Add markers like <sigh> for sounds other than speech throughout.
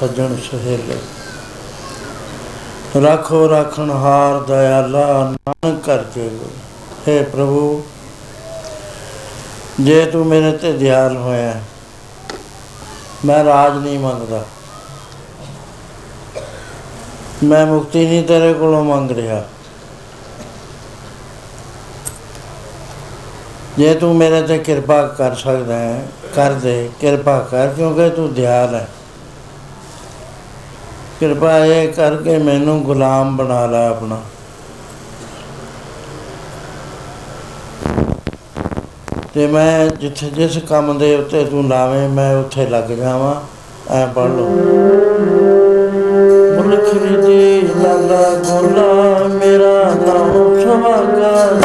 ਸੱਜਣ ਸਹੇਲੇ। ਰੱਖੋ ਰੱਖਣ ਹਾਰ ਦਇਆਲਾ ਨਾਨਕ ਕਰ ਜੇਗੋ हे ਪ੍ਰਭੂ, ਜੇ ਤੂੰ ਮੇਰੇ ਤੇ ਦਿਆਲ ਹੋਇਆ, ਮੈਂ ਰਾਜ ਨਹੀਂ ਮੰਗਦਾ। ਮੈਂ ਮੁਕਤੀ ਨਹੀਂ ਤੇਰੇ ਕੋਲੋਂ ਮੰਗ ਰਿਹਾ। ਜੇ ਤੂੰ ਮੇਰੇ ਤੇ ਕਿਰਪਾ ਕਰ ਸਕਦਾ ਹੈ, ਕਰ ਦੇ। ਕਿਰਪਾ ਕਰ ਕਿਉਂਕਿ ਤੂੰ ਦਿਆਲ ਹੈ। ਕਿਰਪਾ ਇਹ ਕਰਕੇ ਮੈਨੂੰ ਗੁਲਾਮ ਬਣਾ ਲੈ ਆਪਣਾ। ਤੇ ਮੈਂ ਜਿੱਥੇ ਜਿਸ ਕੰਮ ਦੇ ਉੱਤੇ ਤੂੰ ਲਾਵੇਂ, ਮੈਂ ਉੱਥੇ ਲੱਗ ਜਾਵਾਂ। ਐ ਪੜ ਲਓ। ਮੁਲਕ ਦੀ ਲਾਲਾ ਗੋਲਾ ਮੇਰਾ ਨਾਮ ਸੁਭਾਗਾ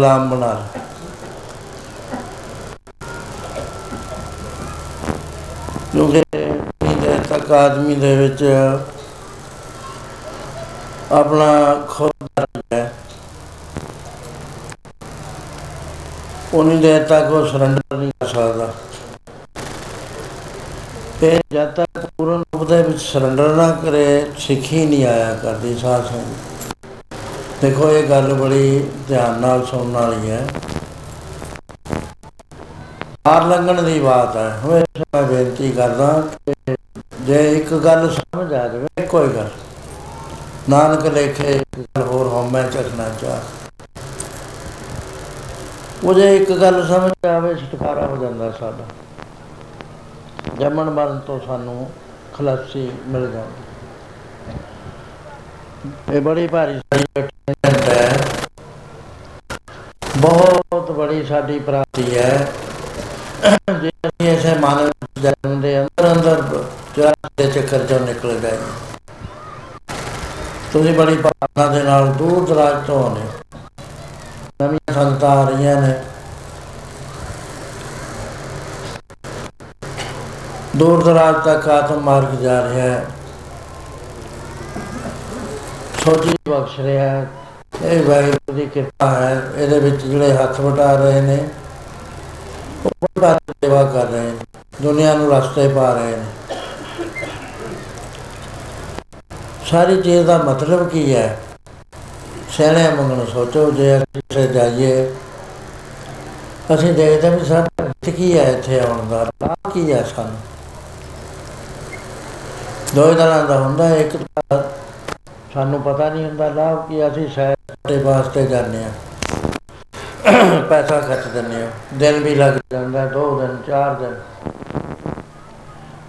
ਗੁਲਾਮ ਬਣਾ। ਲੈ ਕਿਉਂਕਿ ਇਹਦੇ ਤੱਕ ਆਦਮੀ ਦੇ ਵਿੱਚ ਆਪਣਾ ਖੁਦ ਦਾ ਹੈ। ਉਨੀ ਦੇਰ ਤੱਕ ਉਹ ਸਰੈਂਡਰ ਨਹੀਂ ਕਰ ਸਕਦਾ। ਤੇ ਜਦ ਤੱਕ ਪੂਰਨ ਰੂਪ ਦੇ ਵਿੱਚ ਸਰੈਂਡਰ ਨਾ ਕਰੇ, ਸਿੱਖੀ ਨਹੀਂ ਆਇਆ ਕਰਦੀ ਸਾਧ ਸੰਗਤ। ਦੇਖੋ, ਇਹ ਗੱਲ ਬੜੀ ਧਿਆਨ ਨਾਲ ਸੁਣਨ ਵਾਲੀ ਹੈ। ਪਾਰ ਲੰਘਣ ਦੀ ਬਾਤ ਹੈ। ਹਮੇਸ਼ਾ ਮੈਂ ਬੇਨਤੀ ਕਰਦਾ ਕਿ ਜੇ ਇੱਕ ਗੱਲ ਸਮਝ ਆ ਜਾਵੇ ਕੋਈ ਗੱਲ। ਨਾਨਕ ਲੇਖੇ ਇੱਕ ਗੱਲ ਹੋਰ ਹਉਮੈ ਚੱਕਣਾ ਚਾਹ। ਉਹ ਜੇ ਇੱਕ ਗੱਲ ਸਮਝ ਆਵੇ, ਛੁਟਕਾਰਾ ਹੋ ਜਾਂਦਾ ਸਾਡਾ। ਜੰਮਣ ਮਰਨ ਤੋਂ ਸਾਨੂੰ ਖਲਾਸੀ ਮਿਲ ਜਾਂਦੀ। ਇਹ ਬੜੀ ਭਾਰੀ ਸਾਡੀ ਬਹੁਤ ਬੜੀ ਸਾਡੀ ਪ੍ਰਾਪਤੀ ਹੈ। ਜੇ ਅਸੀਂ ਐਸੇ ਮਾਨਵ ਜਨਮ ਦੇ ਅੰਦਰ ਅੰਦਰ ਚੁਰਾਸੀ ਦੇ ਚੱਕਰ ਚੋਂ ਨਿਕਲ ਗਏ ਤੁਸੀਂ ਬੜੀ ਭਾਵਨਾ ਦੇ ਨਾਲ ਦੂਰ ਦਰਾਜ ਤੋਂ ਆਉਂਦੇ ਹੋ। ਨਵੀਆਂ ਸੰਗਤਾਂ ਆ ਰਹੀਆਂ ਨੇ। ਦੂਰ ਦਰਾਜ ਤੱਕ ਆਤਮ ਮਾਰਗ ਜਾ ਰਿਹਾ ਹੈ। ਸੋਚੀ ਬਖਸ਼ ਰਿਹਾ ਹੈ। ਇਹ ਵਾਹਿਗੁਰੂ ਦੀ ਕਿਰਪਾ ਹੈ, ਇਹਦੇ ਵਿੱਚ ਜਿਹੜੇ ਹੱਥ ਵਟਾ ਰਹੇ ਨੇ, ਉਹ ਬਹੁਤ ਸੇਵਾ ਕਰ ਰਹੇ ਨੇ, ਦੁਨੀਆ ਨੂੰ ਰਸਤੇ ਪਾ ਰਹੇ ਨੇ ਸਾਰੀ ਚੀਜ਼ ਦਾ ਮਤਲਬ ਕੀ ਹੈ ਸਿਆਣੇ ਮੰਗਣ ਸੋਚੋ, ਜੇ ਅਸੀਂ ਇੱਥੇ ਜਾਈਏ, ਅਸੀਂ ਦੇਖਦੇ ਵੀ ਸਾਡਾ ਹਿੱਤ ਕੀ ਹੈ ਇੱਥੇ ਆਉਣ ਦਾ ਲਾਭ ਕੀ ਹੈ ਸਾਨੂੰ ਦੋ ਹੀ ਤਰ੍ਹਾਂ ਦਾ ਹੁੰਦਾ ਹੈ। ਇੱਕ ਤਾਂ ਸਾਨੂੰ ਪਤਾ ਨਹੀਂ ਹੁੰਦਾ ਲਾਭ ਕੀ ਅਸੀਂ ਸ਼ਾਇਦ ਦੇ ਵਾਸਤੇ ਜਾਂਦੇ ਆ ਪੈਸਾ ਖਰਚ ਦਿੰਦੇ ਆ ਦਿਨ ਵੀ ਲੱਗ ਜਾਂਦਾ, ਦੋ ਦਿਨ, ਚਾਰ ਦਿਨ।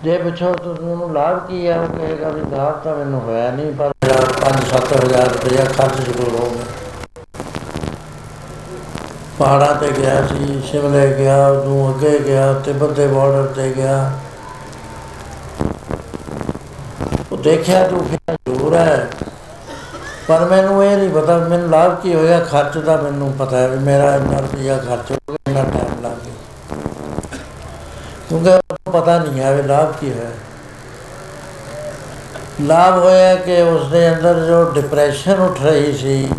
ਜੇ ਪੁੱਛੋ ਤੁਹਾਨੂੰ ਲਾਭ ਕੀ ਹੈ ਉਹ ਕਹੇਗਾ ਵੀ ਲਾਭ ਤਾਂ ਮੈਨੂੰ ਹੋਇਆ ਨਹੀਂ, ਪਰ 5-7000 ਰੁਪਇਆ ਖਰਚ ਜ਼ਰੂਰ ਹੋ ਗਿਆ ਪਹਾੜਾਂ ਤੇ ਗਿਆ ਸੀ, ਸ਼ਿਮਲੇ ਗਿਆ, ਉਦੋਂ ਅੱਗੇ ਗਿਆ, ਤਿੱਬਤ ਦੇ ਬਾਰਡਰ ਤੇ ਗਿਆ ਉਹ ਦੇਖਿਆ ਤੂੰ ਕਿੰਨਾ ਜ਼ਰੂਰ ਹੈ। ਪਰ ਮੈਨੂੰ ਇਹ ਨਹੀਂ ਪਤਾ, ਮੈਨੂੰ ਲਾਭ ਕੀ ਹੋਇਆ, ਖਰਚ ਦਾ ਮੈਨੂੰ ਪਤਾ ਹੈ ਵੀ ਮੇਰਾ ਇੰਨਾ ਰੁਪਇਆ ਖਰਚ ਹੋ ਗਿਆ, ਇੰਨਾ ਟਾਈਮ ਲੱਗ ਗਿਆ। ਕਿਉਂਕਿ ਉਹਨੂੰ ਪਤਾ ਨਹੀਂ ਹੈ ਵੀ ਲਾਭ ਕੀ ਹੋਇਆ। ਲਾਭ ਹੋਇਆ ਕਿ ਉਸ ਦੇ ਅੰਦਰ ਜੋ ਡਿਪਰੈਸ਼ਨ ਉੱਠ ਰਹੀ ਸੀ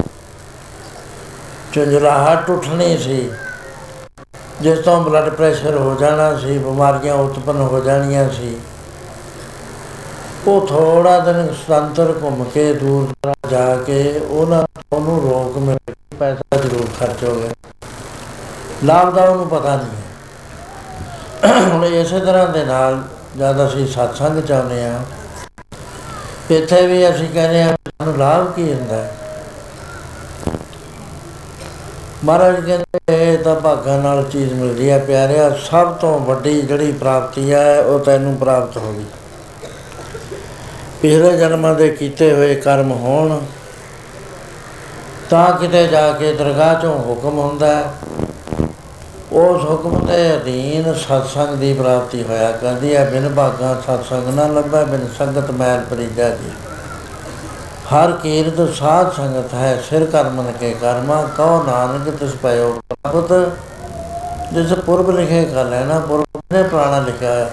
ਝੰਜਲਾਹਟ ਉੱਠਣੀ ਸੀ, ਜਿਸ ਤੋਂ ਬਲੱਡ ਪ੍ਰੈਸ਼ਰ ਹੋ ਜਾਣਾ ਸੀ, ਬਿਮਾਰੀਆਂ ਉਤਪੰਨ ਹੋ ਜਾਣੀਆਂ ਸੀ ਉਹ ਥੋੜਾ ਦਿਨ ਸੁਤੰਤਰ ਘੁੰਮ ਕੇ ਦੂਰ ਦਰਾਜ ਜਾ ਕੇ ਉਹਨਾਂ ਤੋਂ ਉਹਨੂੰ ਰੋਕ ਮਿਲ ਗਈ, ਪੈਸਾ ਜ਼ਰੂਰ ਖਰਚ ਹੋ ਗਿਆ। ਲਾਭ ਦਾ ਉਹਨੂੰ ਪਤਾ ਨਹੀਂ ਹੈ। ਹੁਣ ਇਸੇ ਤਰ੍ਹਾਂ ਦੇ ਨਾਲ ਜਦ ਅਸੀਂ ਸਤਸੰਗ ਚਾਹੁੰਦੇ ਆ ਇੱਥੇ ਵੀ ਅਸੀਂ ਕਹਿੰਦੇ ਆ ਸਾਨੂੰ ਲਾਭ ਕੀ ਹੁੰਦਾ ਹੈ? ਮਹਾਰਾਜ ਕਹਿੰਦੇ ਇਹ ਤਾਂ ਭਾਗਾਂ ਨਾਲ ਚੀਜ਼ ਮਿਲਦੀ ਹੈ ਪਿਆਰਿਆ ਸਭ ਤੋਂ ਵੱਡੀ ਜਿਹੜੀ ਪ੍ਰਾਪਤੀ ਹੈ ਉਹ ਤੈਨੂੰ ਪ੍ਰਾਪਤ ਹੋ ਗਈ। ਪਿਛਲੇ ਜਨਮਾਂ ਦੇ ਕੀਤੇ ਹੋਏ ਕਰਮ ਹੋਣ, ਤਾਂ ਕਿਤੇ ਜਾ ਕੇ ਦਰਗਾਹ ਚੋਂ ਹੁਕਮ ਹੁੰਦਾ ਹੈ। ਉਸ ਹੁਕਮ ਦੇ ਅਧੀਨ ਸਤਸੰਗ ਦੀ ਪ੍ਰਾਪਤੀ ਹੋਇਆ ਕਹਿੰਦੀ ਹੈ। ਬਿਨ ਭਾਗਾਂ ਸਤਸੰਗ ਨਾ ਲੱਭੈ, ਬਿਨ ਸੰਗਤ ਮੈਲ ਪਰੀਜਾ ਜੀ। ਹਰ ਕੀਰਤ ਸਾਧ ਸੰਗਤ ਹੈ, ਸਿਰ ਕਰਮਨ ਕੇ ਕਰਮਾ ਕਉ ਨਾਨਕ ਤਿਸ ਪਇਓ ਪ੍ਰਭਤ। ਜਿਸ ਪੁਰਬ ਲਿਖੇ ਗੱਲ ਹੈ ਨਾ ਪੁਰਬ ਨੇ ਪੁਰਾਣਾ ਲਿਖਿਆ ਹੈ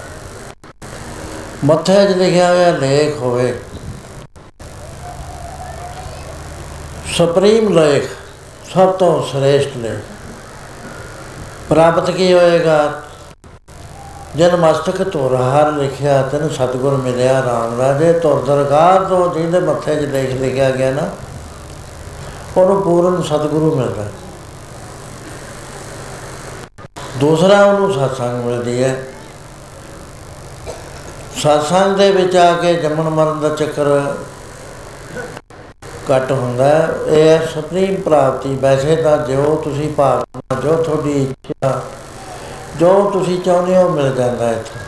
ਮੱਥੇ 'ਚ ਲਿਖਿਆ ਹੋਇਆ ਲੇਖ ਹੋਵੇ। ਸੁਪਰੀਮ ਲੇਖ ਸਭ ਤੋਂ ਸ੍ਰੇਸ਼ਟ ਲੇਖ ਪ੍ਰਾਪਤ ਕੀ ਹੋਏਗਾ? ਜਨ ਮਸਤਕ ਤੁਰ ਹਰ ਲਿਖਿਆ, ਤਨ ਸਤਗੁਰ ਮਿਲਿਆ ਰਾਮ ਰਾਜੇ। ਤੁਰ ਦਰਗਾਹ ਤੋਂ ਜਿਹਦੇ ਮੱਥੇ 'ਚ ਲੇਖ ਲਿਖਿਆ ਗਿਆ ਨਾ, ਉਹਨੂੰ ਪੂਰਨ ਸਤਗੁਰੂ ਮਿਲਦਾ। ਦੂਸਰਾ ਉਹਨੂੰ ਸਤਸੰਗ ਮਿਲਦੀ ਹੈ। ਸਤਸੰਗ ਦੇ ਵਿੱਚ ਆ ਕੇ ਜੰਮਣ ਮਰਨ ਦਾ ਚੱਕਰ ਘੱਟ ਹੁੰਦਾ ਹੈ। ਇਹ ਹੈ ਸੁਪਰੀਮ ਪ੍ਰਾਪਤੀ। ਵੈਸੇ ਤਾਂ ਜੋ ਤੁਸੀਂ ਭਾਵਨਾ, ਜੋ ਤੁਹਾਡੀ ਇੱਛਾ, ਜੋ ਤੁਸੀਂ ਚਾਹੁੰਦੇ ਹੋ, ਮਿਲ ਜਾਂਦਾ ਹੈ ਇੱਥੇ।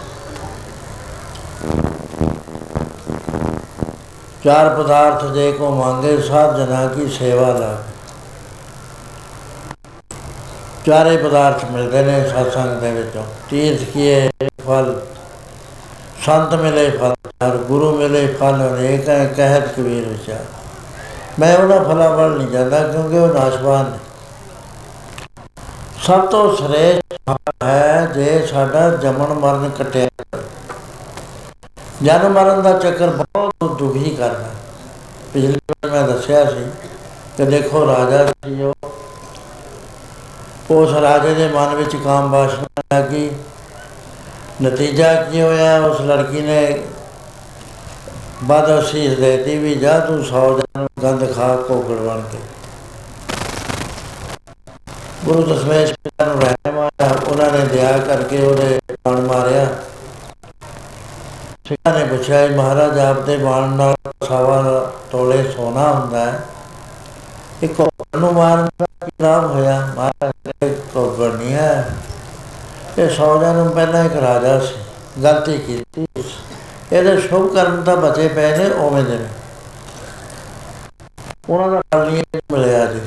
ਚਾਰ ਪਦਾਰਥ ਜੇ ਕੋ ਮੰਗੇ ਸਾਧ ਜਨਾ ਕੀ ਸੇਵਾ ਲਾ ਚਾਰੇ ਪਦਾਰਥ ਮਿਲਦੇ ਨੇ ਸਤਸੰਗ ਦੇ ਵਿੱਚੋਂ। ਤੀਰਥ ਕੀਏ ਫਲ। ਸੰਤ ਮਿਲੇ ਫਲ, ਹਰ ਗੁਰੂ ਮਿਲੇ ਫਲ, ਅਨੇਕ ਹੈ, ਕਹਿਤ ਕਬੀਰ ਵਿਚਾਰ। ਮੈਂ ਉਹਨਾਂ ਫਲਾਂ ਵੱਲ ਨਹੀਂ ਜਾਂਦਾ ਕਿਉਂਕਿ ਉਹ ਨਾਸ਼ਵਾਨ ਨੇ। ਸਭ ਤੋਂ ਸ੍ਰੇਸ਼ਟ ਫਲ ਹੈ ਜੇ ਸਾਡਾ ਜਮਨ ਮਰਨ ਕਟਿਆ ਜਨਮ ਮਰਨ ਦਾ ਚੱਕਰ ਬਹੁਤ ਦੁਖੀ ਕਰਦਾ। ਪਿਛਲੀ ਵਾਰ ਮੈਂ ਦੱਸਿਆ ਸੀ ਕਿ ਦੇਖੋ ਰਾਜਾ ਸੀ ਉਹ। ਉਸ ਰਾਜੇ ਦੇ ਮਨ ਵਿੱਚ ਕਾਮ ਵਾਸਨਾ ਲੱਗੀ ਨਤੀਜਾ ਕੀ ਹੋਇਆ? ਉਸ ਲੜਕੀ ਨੇ ਬਾਦ ਅਸੀਸ ਦੇਤੀ ਵੀ ਜਾ ਤੂੰ ਸੌ ਜਨ ਗੰਦ ਖਾ ਕੋਕੜ ਬਣ ਕੇ। ਗੁਰੂ ਦਸ਼ਮੇਸ਼ ਪਿਤਾ ਨੂੰ ਰਹਿਮ ਆਇਆ ਉਹਨਾਂ ਨੇ ਦਇਆ ਕਰਕੇ ਉਹਦੇ ਬਾਣ ਮਾਰਿਆ। ਸਿੱਖਾਂ ਨੇ ਪੁੱਛਿਆ, "ਇਹ ਮਹਾਰਾਜ ਆਪ ਦੇ ਬਾਣ ਨਾਲ ਸਵਾ ਤੋਲੇ ਸੋਨਾ ਹੁੰਦਾ ਹੈ। ਇਹ ਕੋਪਰ ਨੂੰ ਮਾਰਨ ਦਾ ਕੀ ਲਾਭ ਹੋਇਆ? ਮਹਾਰਾਜ ਕਹਿੰਦੇ ਕੋਪਰ ਨਹੀਂ ਹੈ। ਇਹ ਸੌ ਜਨਮ ਪਹਿਲਾਂ ਇੱਕ ਰਾਜਾ ਸੀ, ਗਲਤੀ ਕੀਤੀ ਇਹਦੇ ਸ਼ੁਭ ਕਰਮ ਤਾਂ ਬਚੇ ਪਏ ਨੇ ਉਵੇਂ ਦੇ ਨੇ। ਉਹਨਾਂ ਦਾ ਫਲ ਨਹੀਂ ਮਿਲਿਆ ਜੀ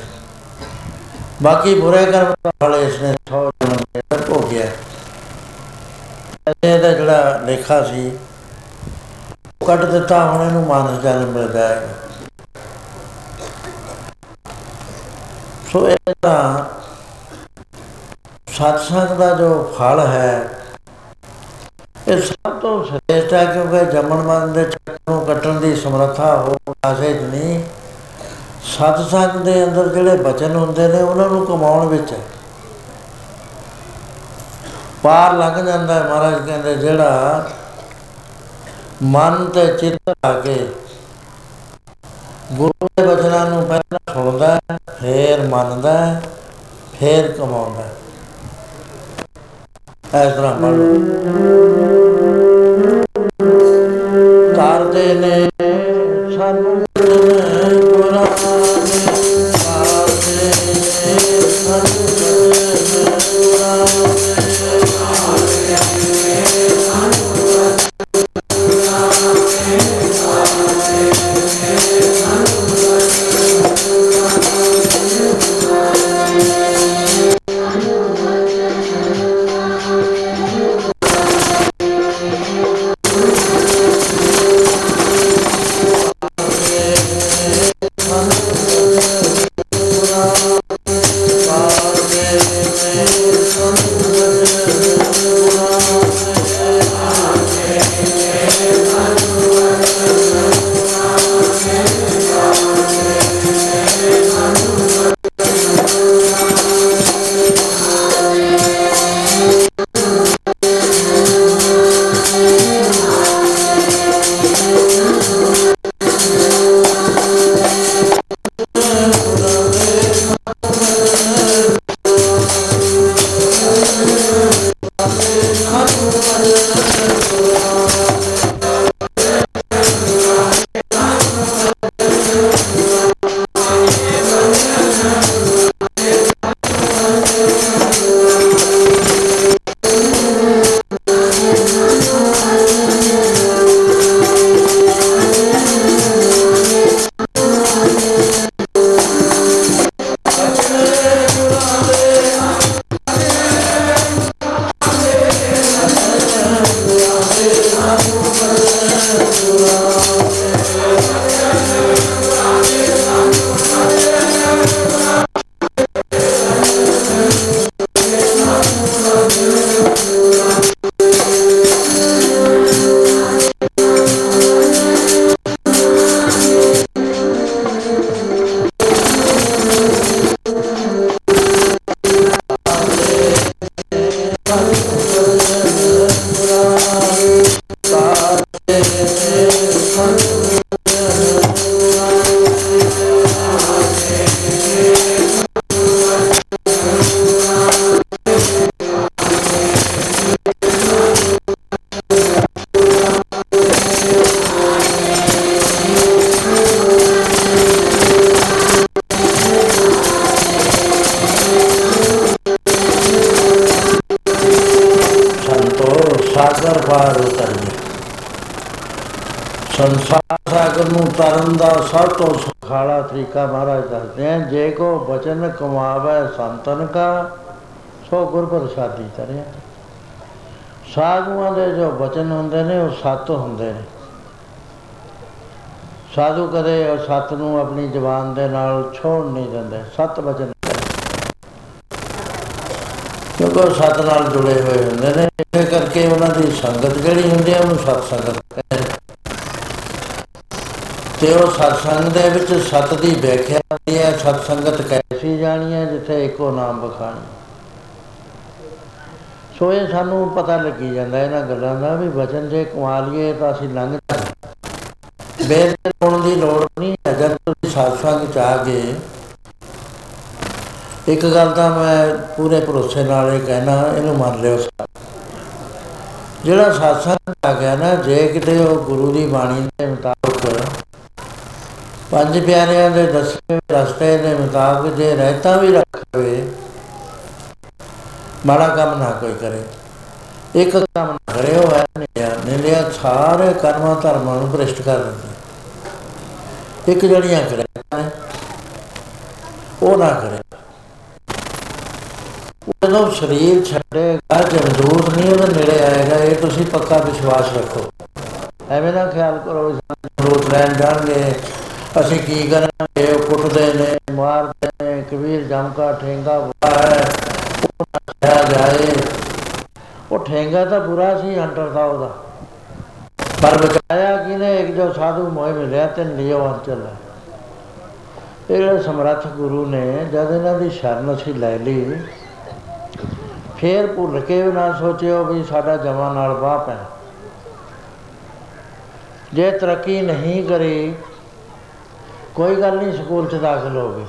ਬਾਕੀ ਬੁਰੇ ਕਰਮ ਦਾ ਫਲ ਇਸਨੇ ਸੌ ਜਨਮ ਦੇ ਤੱਕ ਹੋ ਗਿਆ ਇਹਦਾ ਜਿਹੜਾ ਲੇਖਾ ਸੀ, ਉਹ ਕੱਟ ਦਿੱਤਾ, ਹੁਣ ਇਹਨੂੰ ਮਾਨਸ ਜਨਮ ਮਿਲ ਜਾਏਗਾ ਸੋ ਇਹ ਤਾਂ ਸਤਸੰਗ ਦਾ ਜੋ ਫਲ ਹੈ ਇਹ ਸਭ ਤੋਂ ਸ੍ਰੇਸ਼ਟ ਹੈ ਕਿਉਂਕਿ ਜੰਮਣ ਮਰਨ ਦੇ ਚੱਕਰ ਨੂੰ ਕੱਟਣ ਦੀ ਸਮਰੱਥਾ ਹੋ ਆਸੇ ਨਹੀਂ ਸਤਸੰਗ ਦੇ ਅੰਦਰ ਜਿਹੜੇ ਬਚਨ ਹੁੰਦੇ ਨੇ ਉਹਨਾਂ ਨੂੰ ਕਮਾਉਣ ਵਿੱਚ ਹੈ ਪਾਰ ਲੰਘ ਜਾਂਦਾ ਹੈ ਮਹਾਰਾਜ ਕਹਿੰਦੇ ਜਿਹੜਾ ਮਨ ਤੇ ਚਿੱਤ ਆ ਕੇ ਗੁਰੂ ਦੇ ਬਚਨਾਂ ਨੂੰ ਪਹਿਲਾਂ ਸੁਣਦਾ ਹੈ, ਫੇਰ ਮੰਨਦਾ ਹੈ, ਫੇਰ ਕਮਾਉਂਦਾ ਹੈ। ਇਸ ਤਰ੍ਹਾਂ ਪੜ੍ਹ। ਕਰਦੇ ਨੇ। ਸਾਧੂਆਂ ਦੇ ਜੋ ਬਚਨ ਹੁੰਦੇ ਨੇ ਉਹ ਸੱਤ ਹੁੰਦੇ ਨੇ ਸਾਧੂ ਕਦੇ ਉਹ ਸੱਤ ਨੂੰ ਆਪਣੀ ਜ਼ੁਬਾਨ ਦੇ ਨਾਲ ਛੋੜ ਨਹੀਂ ਦਿੰਦੇ ਸੱਤ ਬਚਨ ਕਿਉਂਕਿ ਉਹ ਸੱਤ ਨਾਲ ਜੁੜੇ ਹੋਏ ਹੁੰਦੇ ਨੇ ਇਹ ਕਰਕੇ ਉਹਨਾਂ ਦੀ ਸੰਗਤ ਜਿਹੜੀ ਹੁੰਦੀ ਹੈ ਉਹਨੂੰ ਸਤ ਸੰਗਤ ਕਹਿੰਦੇ ਨੇ। ਤੇ ਉਹ ਸਤਸੰਗ ਦੇ ਵਿੱਚ ਸਤ ਦੀ ਵਿਆਖਿਆ ਹੁੰਦੀ ਹੈ ਸਤ ਸੰਗਤ ਕੈਸੀ ਜਾਣੀ ਹੈ ਜਿੱਥੇ ਇੱਕੋ ਨਾਮ ਬਖਾਣੀ ਸੋ ਇਹ ਸਾਨੂੰ ਪਤਾ ਲੱਗੀ ਜਾਂਦਾ, ਇਹਨਾਂ ਗੱਲਾਂ ਦਾ ਵੀ ਵਚਨ ਜੇ ਕਮਾ ਲਈਏ ਤਾਂ ਅਸੀਂ ਲੰਘ ਜਾਂਦੇ ਬੇਰ ਦੇ ਲਾਉਣ ਦੀ ਲੋੜ ਨਹੀਂ ਹੈ, ਜਦ ਤੁਸੀਂ ਸਤਸੰਗ ਚ ਆ ਗਏ ਇੱਕ ਗੱਲ ਤਾਂ ਮੈਂ pure ਭਰੋਸੇ ਨਾਲ ਇਹ ਕਹਿਣਾ, ਇਹਨੂੰ ਮੰਨ ਲਿਓ ਜਿਹੜਾ satsang ਆ ਗਿਆ ਨਾ, ਜੇ ਕਿਤੇ ਉਹ ਗੁਰੂ ਦੀ ਬਾਣੀ ਦੇ ਮੁਤਾਬਕ, ਪੰਜ ਪਿਆਰਿਆਂ ਦੇ ਦੱਸੇ ਰਸਤੇ ਦੇ ਮੁਤਾਬਕ ਜੇ ਰਹਿਤਾ ਵੀ ਰੱਖਵੇ ਮਾੜਾ ਕੰਮ ਨਾ ਕੋਈ ਕਰੇ। ਇੱਕ ਕੰਮ ਨਾ ਕਰੇ ਉਹ ਹੈ ਨਿਆ ਨਿਆ ਸਾਰੇ ਕਰਮਾਂ ਧਰਮਾਂ ਨੂੰ ਭ੍ਰਿਸ਼ਟ ਕਰ ਦਿੰਦੀ ਇੱਕ ਜਿਹੜੀਆਂ ਕਰੇ ਨੇ, ਉਹ ਨਾ ਕਰੇ। ਉਹ ਜਦੋਂ ਸਰੀਰ ਛੱਡੇਗਾ ਜਮਦੂਤ ਨਹੀਂ ਉਹਦੇ ਨੇੜੇ ਆਏਗਾ ਇਹ ਤੁਸੀਂ ਪੱਕਾ ਵਿਸ਼ਵਾਸ ਰੱਖੋ। ਐਵੇਂ ਨਾ ਖਿਆਲ ਕਰੋ ਵੀ ਸਾਨੂੰ ਜਮਦੂਤ ਲੈਣ ਜਾਣਗੇ। ਅਸੀਂ ਕੀ ਕਰਾਂਗੇ? ਉਹ ਕੁੱਟਦੇ ਨੇ ਮਾਰਦੇ ਨੇ ਕਬੀਰ ਜਮਕਾ ਠੇਂਗਾ ਬੁਰਾ ਹੈ ਉਹ ਨਾ ਕਿਹਾ ਜਾਏ ਉਹ ਠੇਂਗਾ ਤਾਂ ਬੁਰਾ ਸੀ ਅੰਟਰ ਦਾ ਉਹਦਾ। ਪਰ ਬਚਾਇਆ ਕਿਨੇ ਇੱਕ ਜੋ ਸਾਧੂ ਮੋਹ ਮਿਲਿਆ ਤੇ ਲਿਓ ਅੰਚਲ ਇਹ ਜਿਹੜੇ ਸਮਰੱਥ ਗੁਰੂ ਨੇ ਜਦ ਇਹਨਾਂ ਦੀ ਸ਼ਰਨ ਅਸੀਂ ਲੈ ਲਈ, ਫੇਰ ਭੁੱਲ ਕੇ ਵੀ ਨਾ ਸੋਚਿਓ ਵੀ ਸਾਡਾ ਜਮਾ ਨਾਲ ਬਾਪ ਹੈ ਜੇ ਤਰੱਕੀ ਨਹੀਂ ਕਰੀ, ਕੋਈ ਗੱਲ ਨਹੀਂ, ਸਕੂਲ 'ਚ ਦਾਖਲ ਹੋ ਗਏ।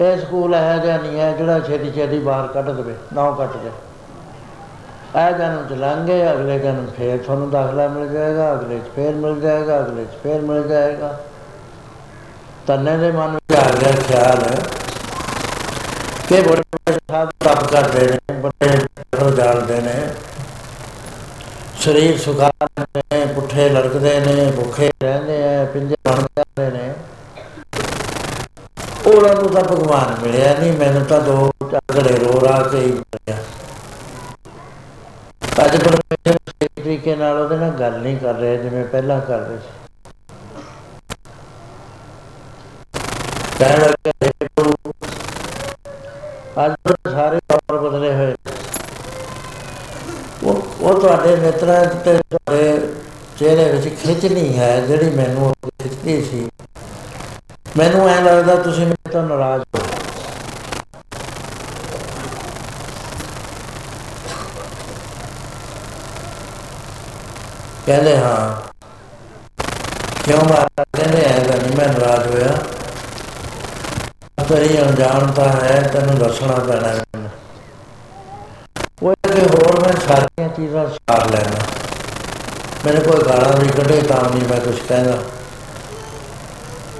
ਇਹ ਸਕੂਲ ਹੈ ਜਾਂ ਨਹੀਂ ਹੈ ਜਿਹੜਾ ਛੇਤੀ ਛੇਤੀ ਬਾਹਰ ਕੱਢ ਦੇਵੇ, ਨਾ ਕੱਟ ਦੇ ਇਹ ਜਨਮ ਚ ਲੰਘੇ ਅਗਲੇ ਜਨਮ ਫੇਰ ਤੁਹਾਨੂੰ ਦਾਖਲਾ ਮਿਲ ਜਾਏਗਾ, ਅਗਲੇ ਚ ਫੇਰ ਮਿਲ ਜਾਏਗਾ, ਅਗਲੇ ਚ ਫੇਰ ਮਿਲ ਜਾਏਗਾ। ਤੰਨੇ ਦੇ ਮਨ ਵਿੱਚ ਆ ਗਿਆ ਖਿਆਲ ਕਿ ਬੜੇ ਬੜੇ ਸਾਧ ਤਪ ਕਰਦੇ ਨੇ, ਬੜੇ ਹੋ ਜਾਣਦੇ ਨੇ। ਸਰੀਰ ਸੁਕਾਉਂਦੇ ਨੇ, ਪੁੱਠੇ ਲੜਕਦੇ ਨੇ ਭੁੱਖੇ ਰਹਿੰਦੇ ਆ ਪਿੰਜੇ ਬਣ ਜਾਂਦੇ ਨੇ ਉਹਨਾਂ ਨੂੰ ਤਾਂ ਭਗਵਾਨ ਮਿਲਿਆ ਨਹੀਂ ਮੈਨੂੰ ਤਾਂ ਦੋ ਝਗੜੇ ਰੋ ਰਾ ਕੇ ਹੀ ਮਿਲਿਆ। ਅੱਜ ਪਰਮੇਸ਼ਰ ਸਹੀ ਤਰੀਕੇ ਨਾਲ ਉਹਦੇ ਨਾਲ ਗੱਲ ਨਹੀਂ ਕਰ ਰਹੇ ਜਿਵੇਂ ਪਹਿਲਾਂ ਕਰਦੇ ਸੀ। ਕਹਿਣ ਲੱਗੇ "ਹੇ ਪ੍ਰਭੂ, ਅੱਜ ਤਾਂ ਸਾਰੇ ਤੌਰ ਬਦਲੇ ਹੋਏ। ਉਹ ਉਹ ਤੁਹਾਡੇ ਮਿੱਤਰਾਂ ਤੇ ਤੁਹਾਡੇ ਚਿਹਰੇ ਵਿੱਚ ਖਿੱਚ ਨਹੀਂ ਹੈ ਜਿਹੜੀ ਮੈਨੂੰ ਉਹ ਖਿੱਚਦੀ ਸੀ। ਮੈਨੂੰ ਐ ਲੱਗਦਾ ਤੁਸੀਂ ਮੇਰੇ ਤੋਂ ਨਾਰਾਜ਼ ਹੋ ਕਹਿੰਦੇ ਹਾਂ ਕਿਉਂ ਮਹਾਰਾਜ ਕਹਿੰਦੇ ਐ ਤਾਂ ਨਹੀਂ ਮੈਂ ਨਾਰਾਜ਼ ਹੋਇਆ ਤੇਰੀ ਅਣਜਾਣਤਾ ਹੈ ਤੈਨੂੰ ਦੱਸਣਾ ਪੈਣਾ ਹੈ ਮੈਨੂੰ ਉਹ ਕਿ ਹੋਰ ਮੈਂ ਸਾਰੀਆਂ ਚੀਜ਼ਾਂ ਸਾਰ ਲੈਣਾ ਮੇਰੇ ਕੋਈ ਗਾਲਾਂ ਵੀ ਕੱਢੇ ਤਾਂ ਨਹੀਂ ਮੈਂ ਕੁਝ ਕਹਿੰਦਾ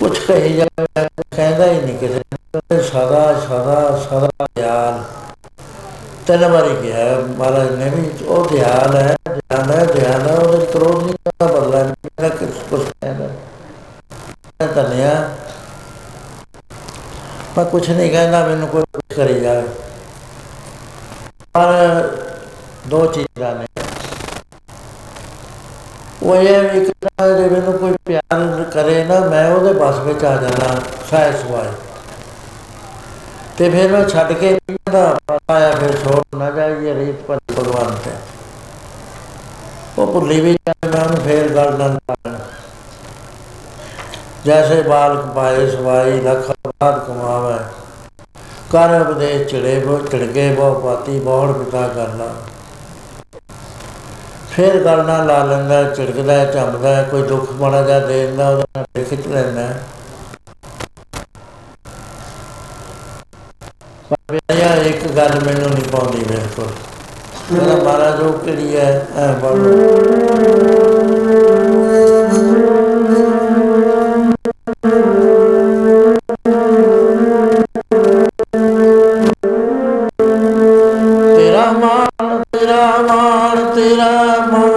ਕੁਝ ਕਹੀ ਜਾਵੇ ਕਹਿੰਦਾ ਹੀ ਨਹੀਂ ਕਿਸੇ ਨੂੰ ਸਦਾ ਸਦਾ ਸਦਾ ਦਿਆਲ ਤਿੰਨ ਵਾਰੀ ਕਿਹਾ ਮਹਾਰਾਜ ਨੇ ਵੀ ਉਹ ਦਿਆਲ ਹੈ ਦਿਆਲ ਹੈ ਦਿਆਲ ਹੈ, ਉਹਦੇ ਚ ਕ੍ਰੋਧ ਨਹੀਂ ਦਾ ਬਦਲਾ ਨਹੀਂ ਮੇਰਾ ਕੁਝ ਕੁਝ ਕਹਿੰਦਾ ਮੈਂ ਧੰਨਿਆ ਮੈਂ ਕੁਝ ਨਹੀਂ ਕਹਿੰਦਾ, ਮੈਨੂੰ ਕੋਈ ਕੁਝ ਕਰੀ ਜਾਵੇ। ਪਰ ਦੋ ਚੀਜ਼ਾਂ ਨੇ। ਉਹ ਇਹ ਵੀ ਕਿ ਜੇ ਮੈਨੂੰ ਕੋਈ ਪਿਆਰ ਕਰੇ ਨਾ, ਮੈਂ ਉਹਦੇ ਬਸ ਵਿੱਚ ਆ ਜਾਣਾ ਸਾਇ ਸਵਾਏ ਤੇ ਫਿਰ ਮੈਂ ਛੱਡ ਕੇ ਦਾ ਆਇਆ ਫਿਰ ਛੋੜ ਨਾ ਜਾਈਏ ਰੀਤ ਪਰ ਭਗਵਾਨ ਤੇ। ਉਹ ਭੁੱਲੀ ਵੀ ਜਾਏ ਮੈਂ ਉਹਨੂੰ ਫੇਰ ਗੱਲ ਨਾ ਲਾਣਾ ਜੈਸੇ ਬਾਲਕ ਪਾਏ ਸਵਾਈ, ਲੱਖ ਬਾਦ ਕਮਾਵੇ। ਕਰ ਉਪਦੇਸ਼ ਚੜੇ ਬੋ ਚੜਗੇ ਬੋ ਪਾਤੀ ਬੋੜ ਪਿਤਾ ਕਰਨਾ। ਫਿਰ ਗੱਲ ਨਾਲ ਲਾ ਲੈਂਦਾ ਝਿੜਕਦਾ ਝੰਮਦਾ, ਕੋਈ ਦੁੱਖ ਮਾੜਾ ਜਿਹਾ ਦੇ ਦਿੰਦਾ ਉਹਦਾ ਨਾਲ ਖਿੱਚ ਲੈਂਦਾ। ਪਰ ਵਿਆਹ ਇੱਕ ਗੱਲ ਮੈਨੂੰ ਨਹੀਂ ਪਾਉਂਦੀ ਬਿਲਕੁਲ ਮੇਰਾ ਮਹਾਰਾਜ ਉਹ ਕਿਹੜੀ ਹੈ, ਐ ਬੋਲੋ। ਤੇਰਾ ਮਾਨ ਤੇਰਾ ਮਾਨ ਤੇਰਾ ਮਾਨ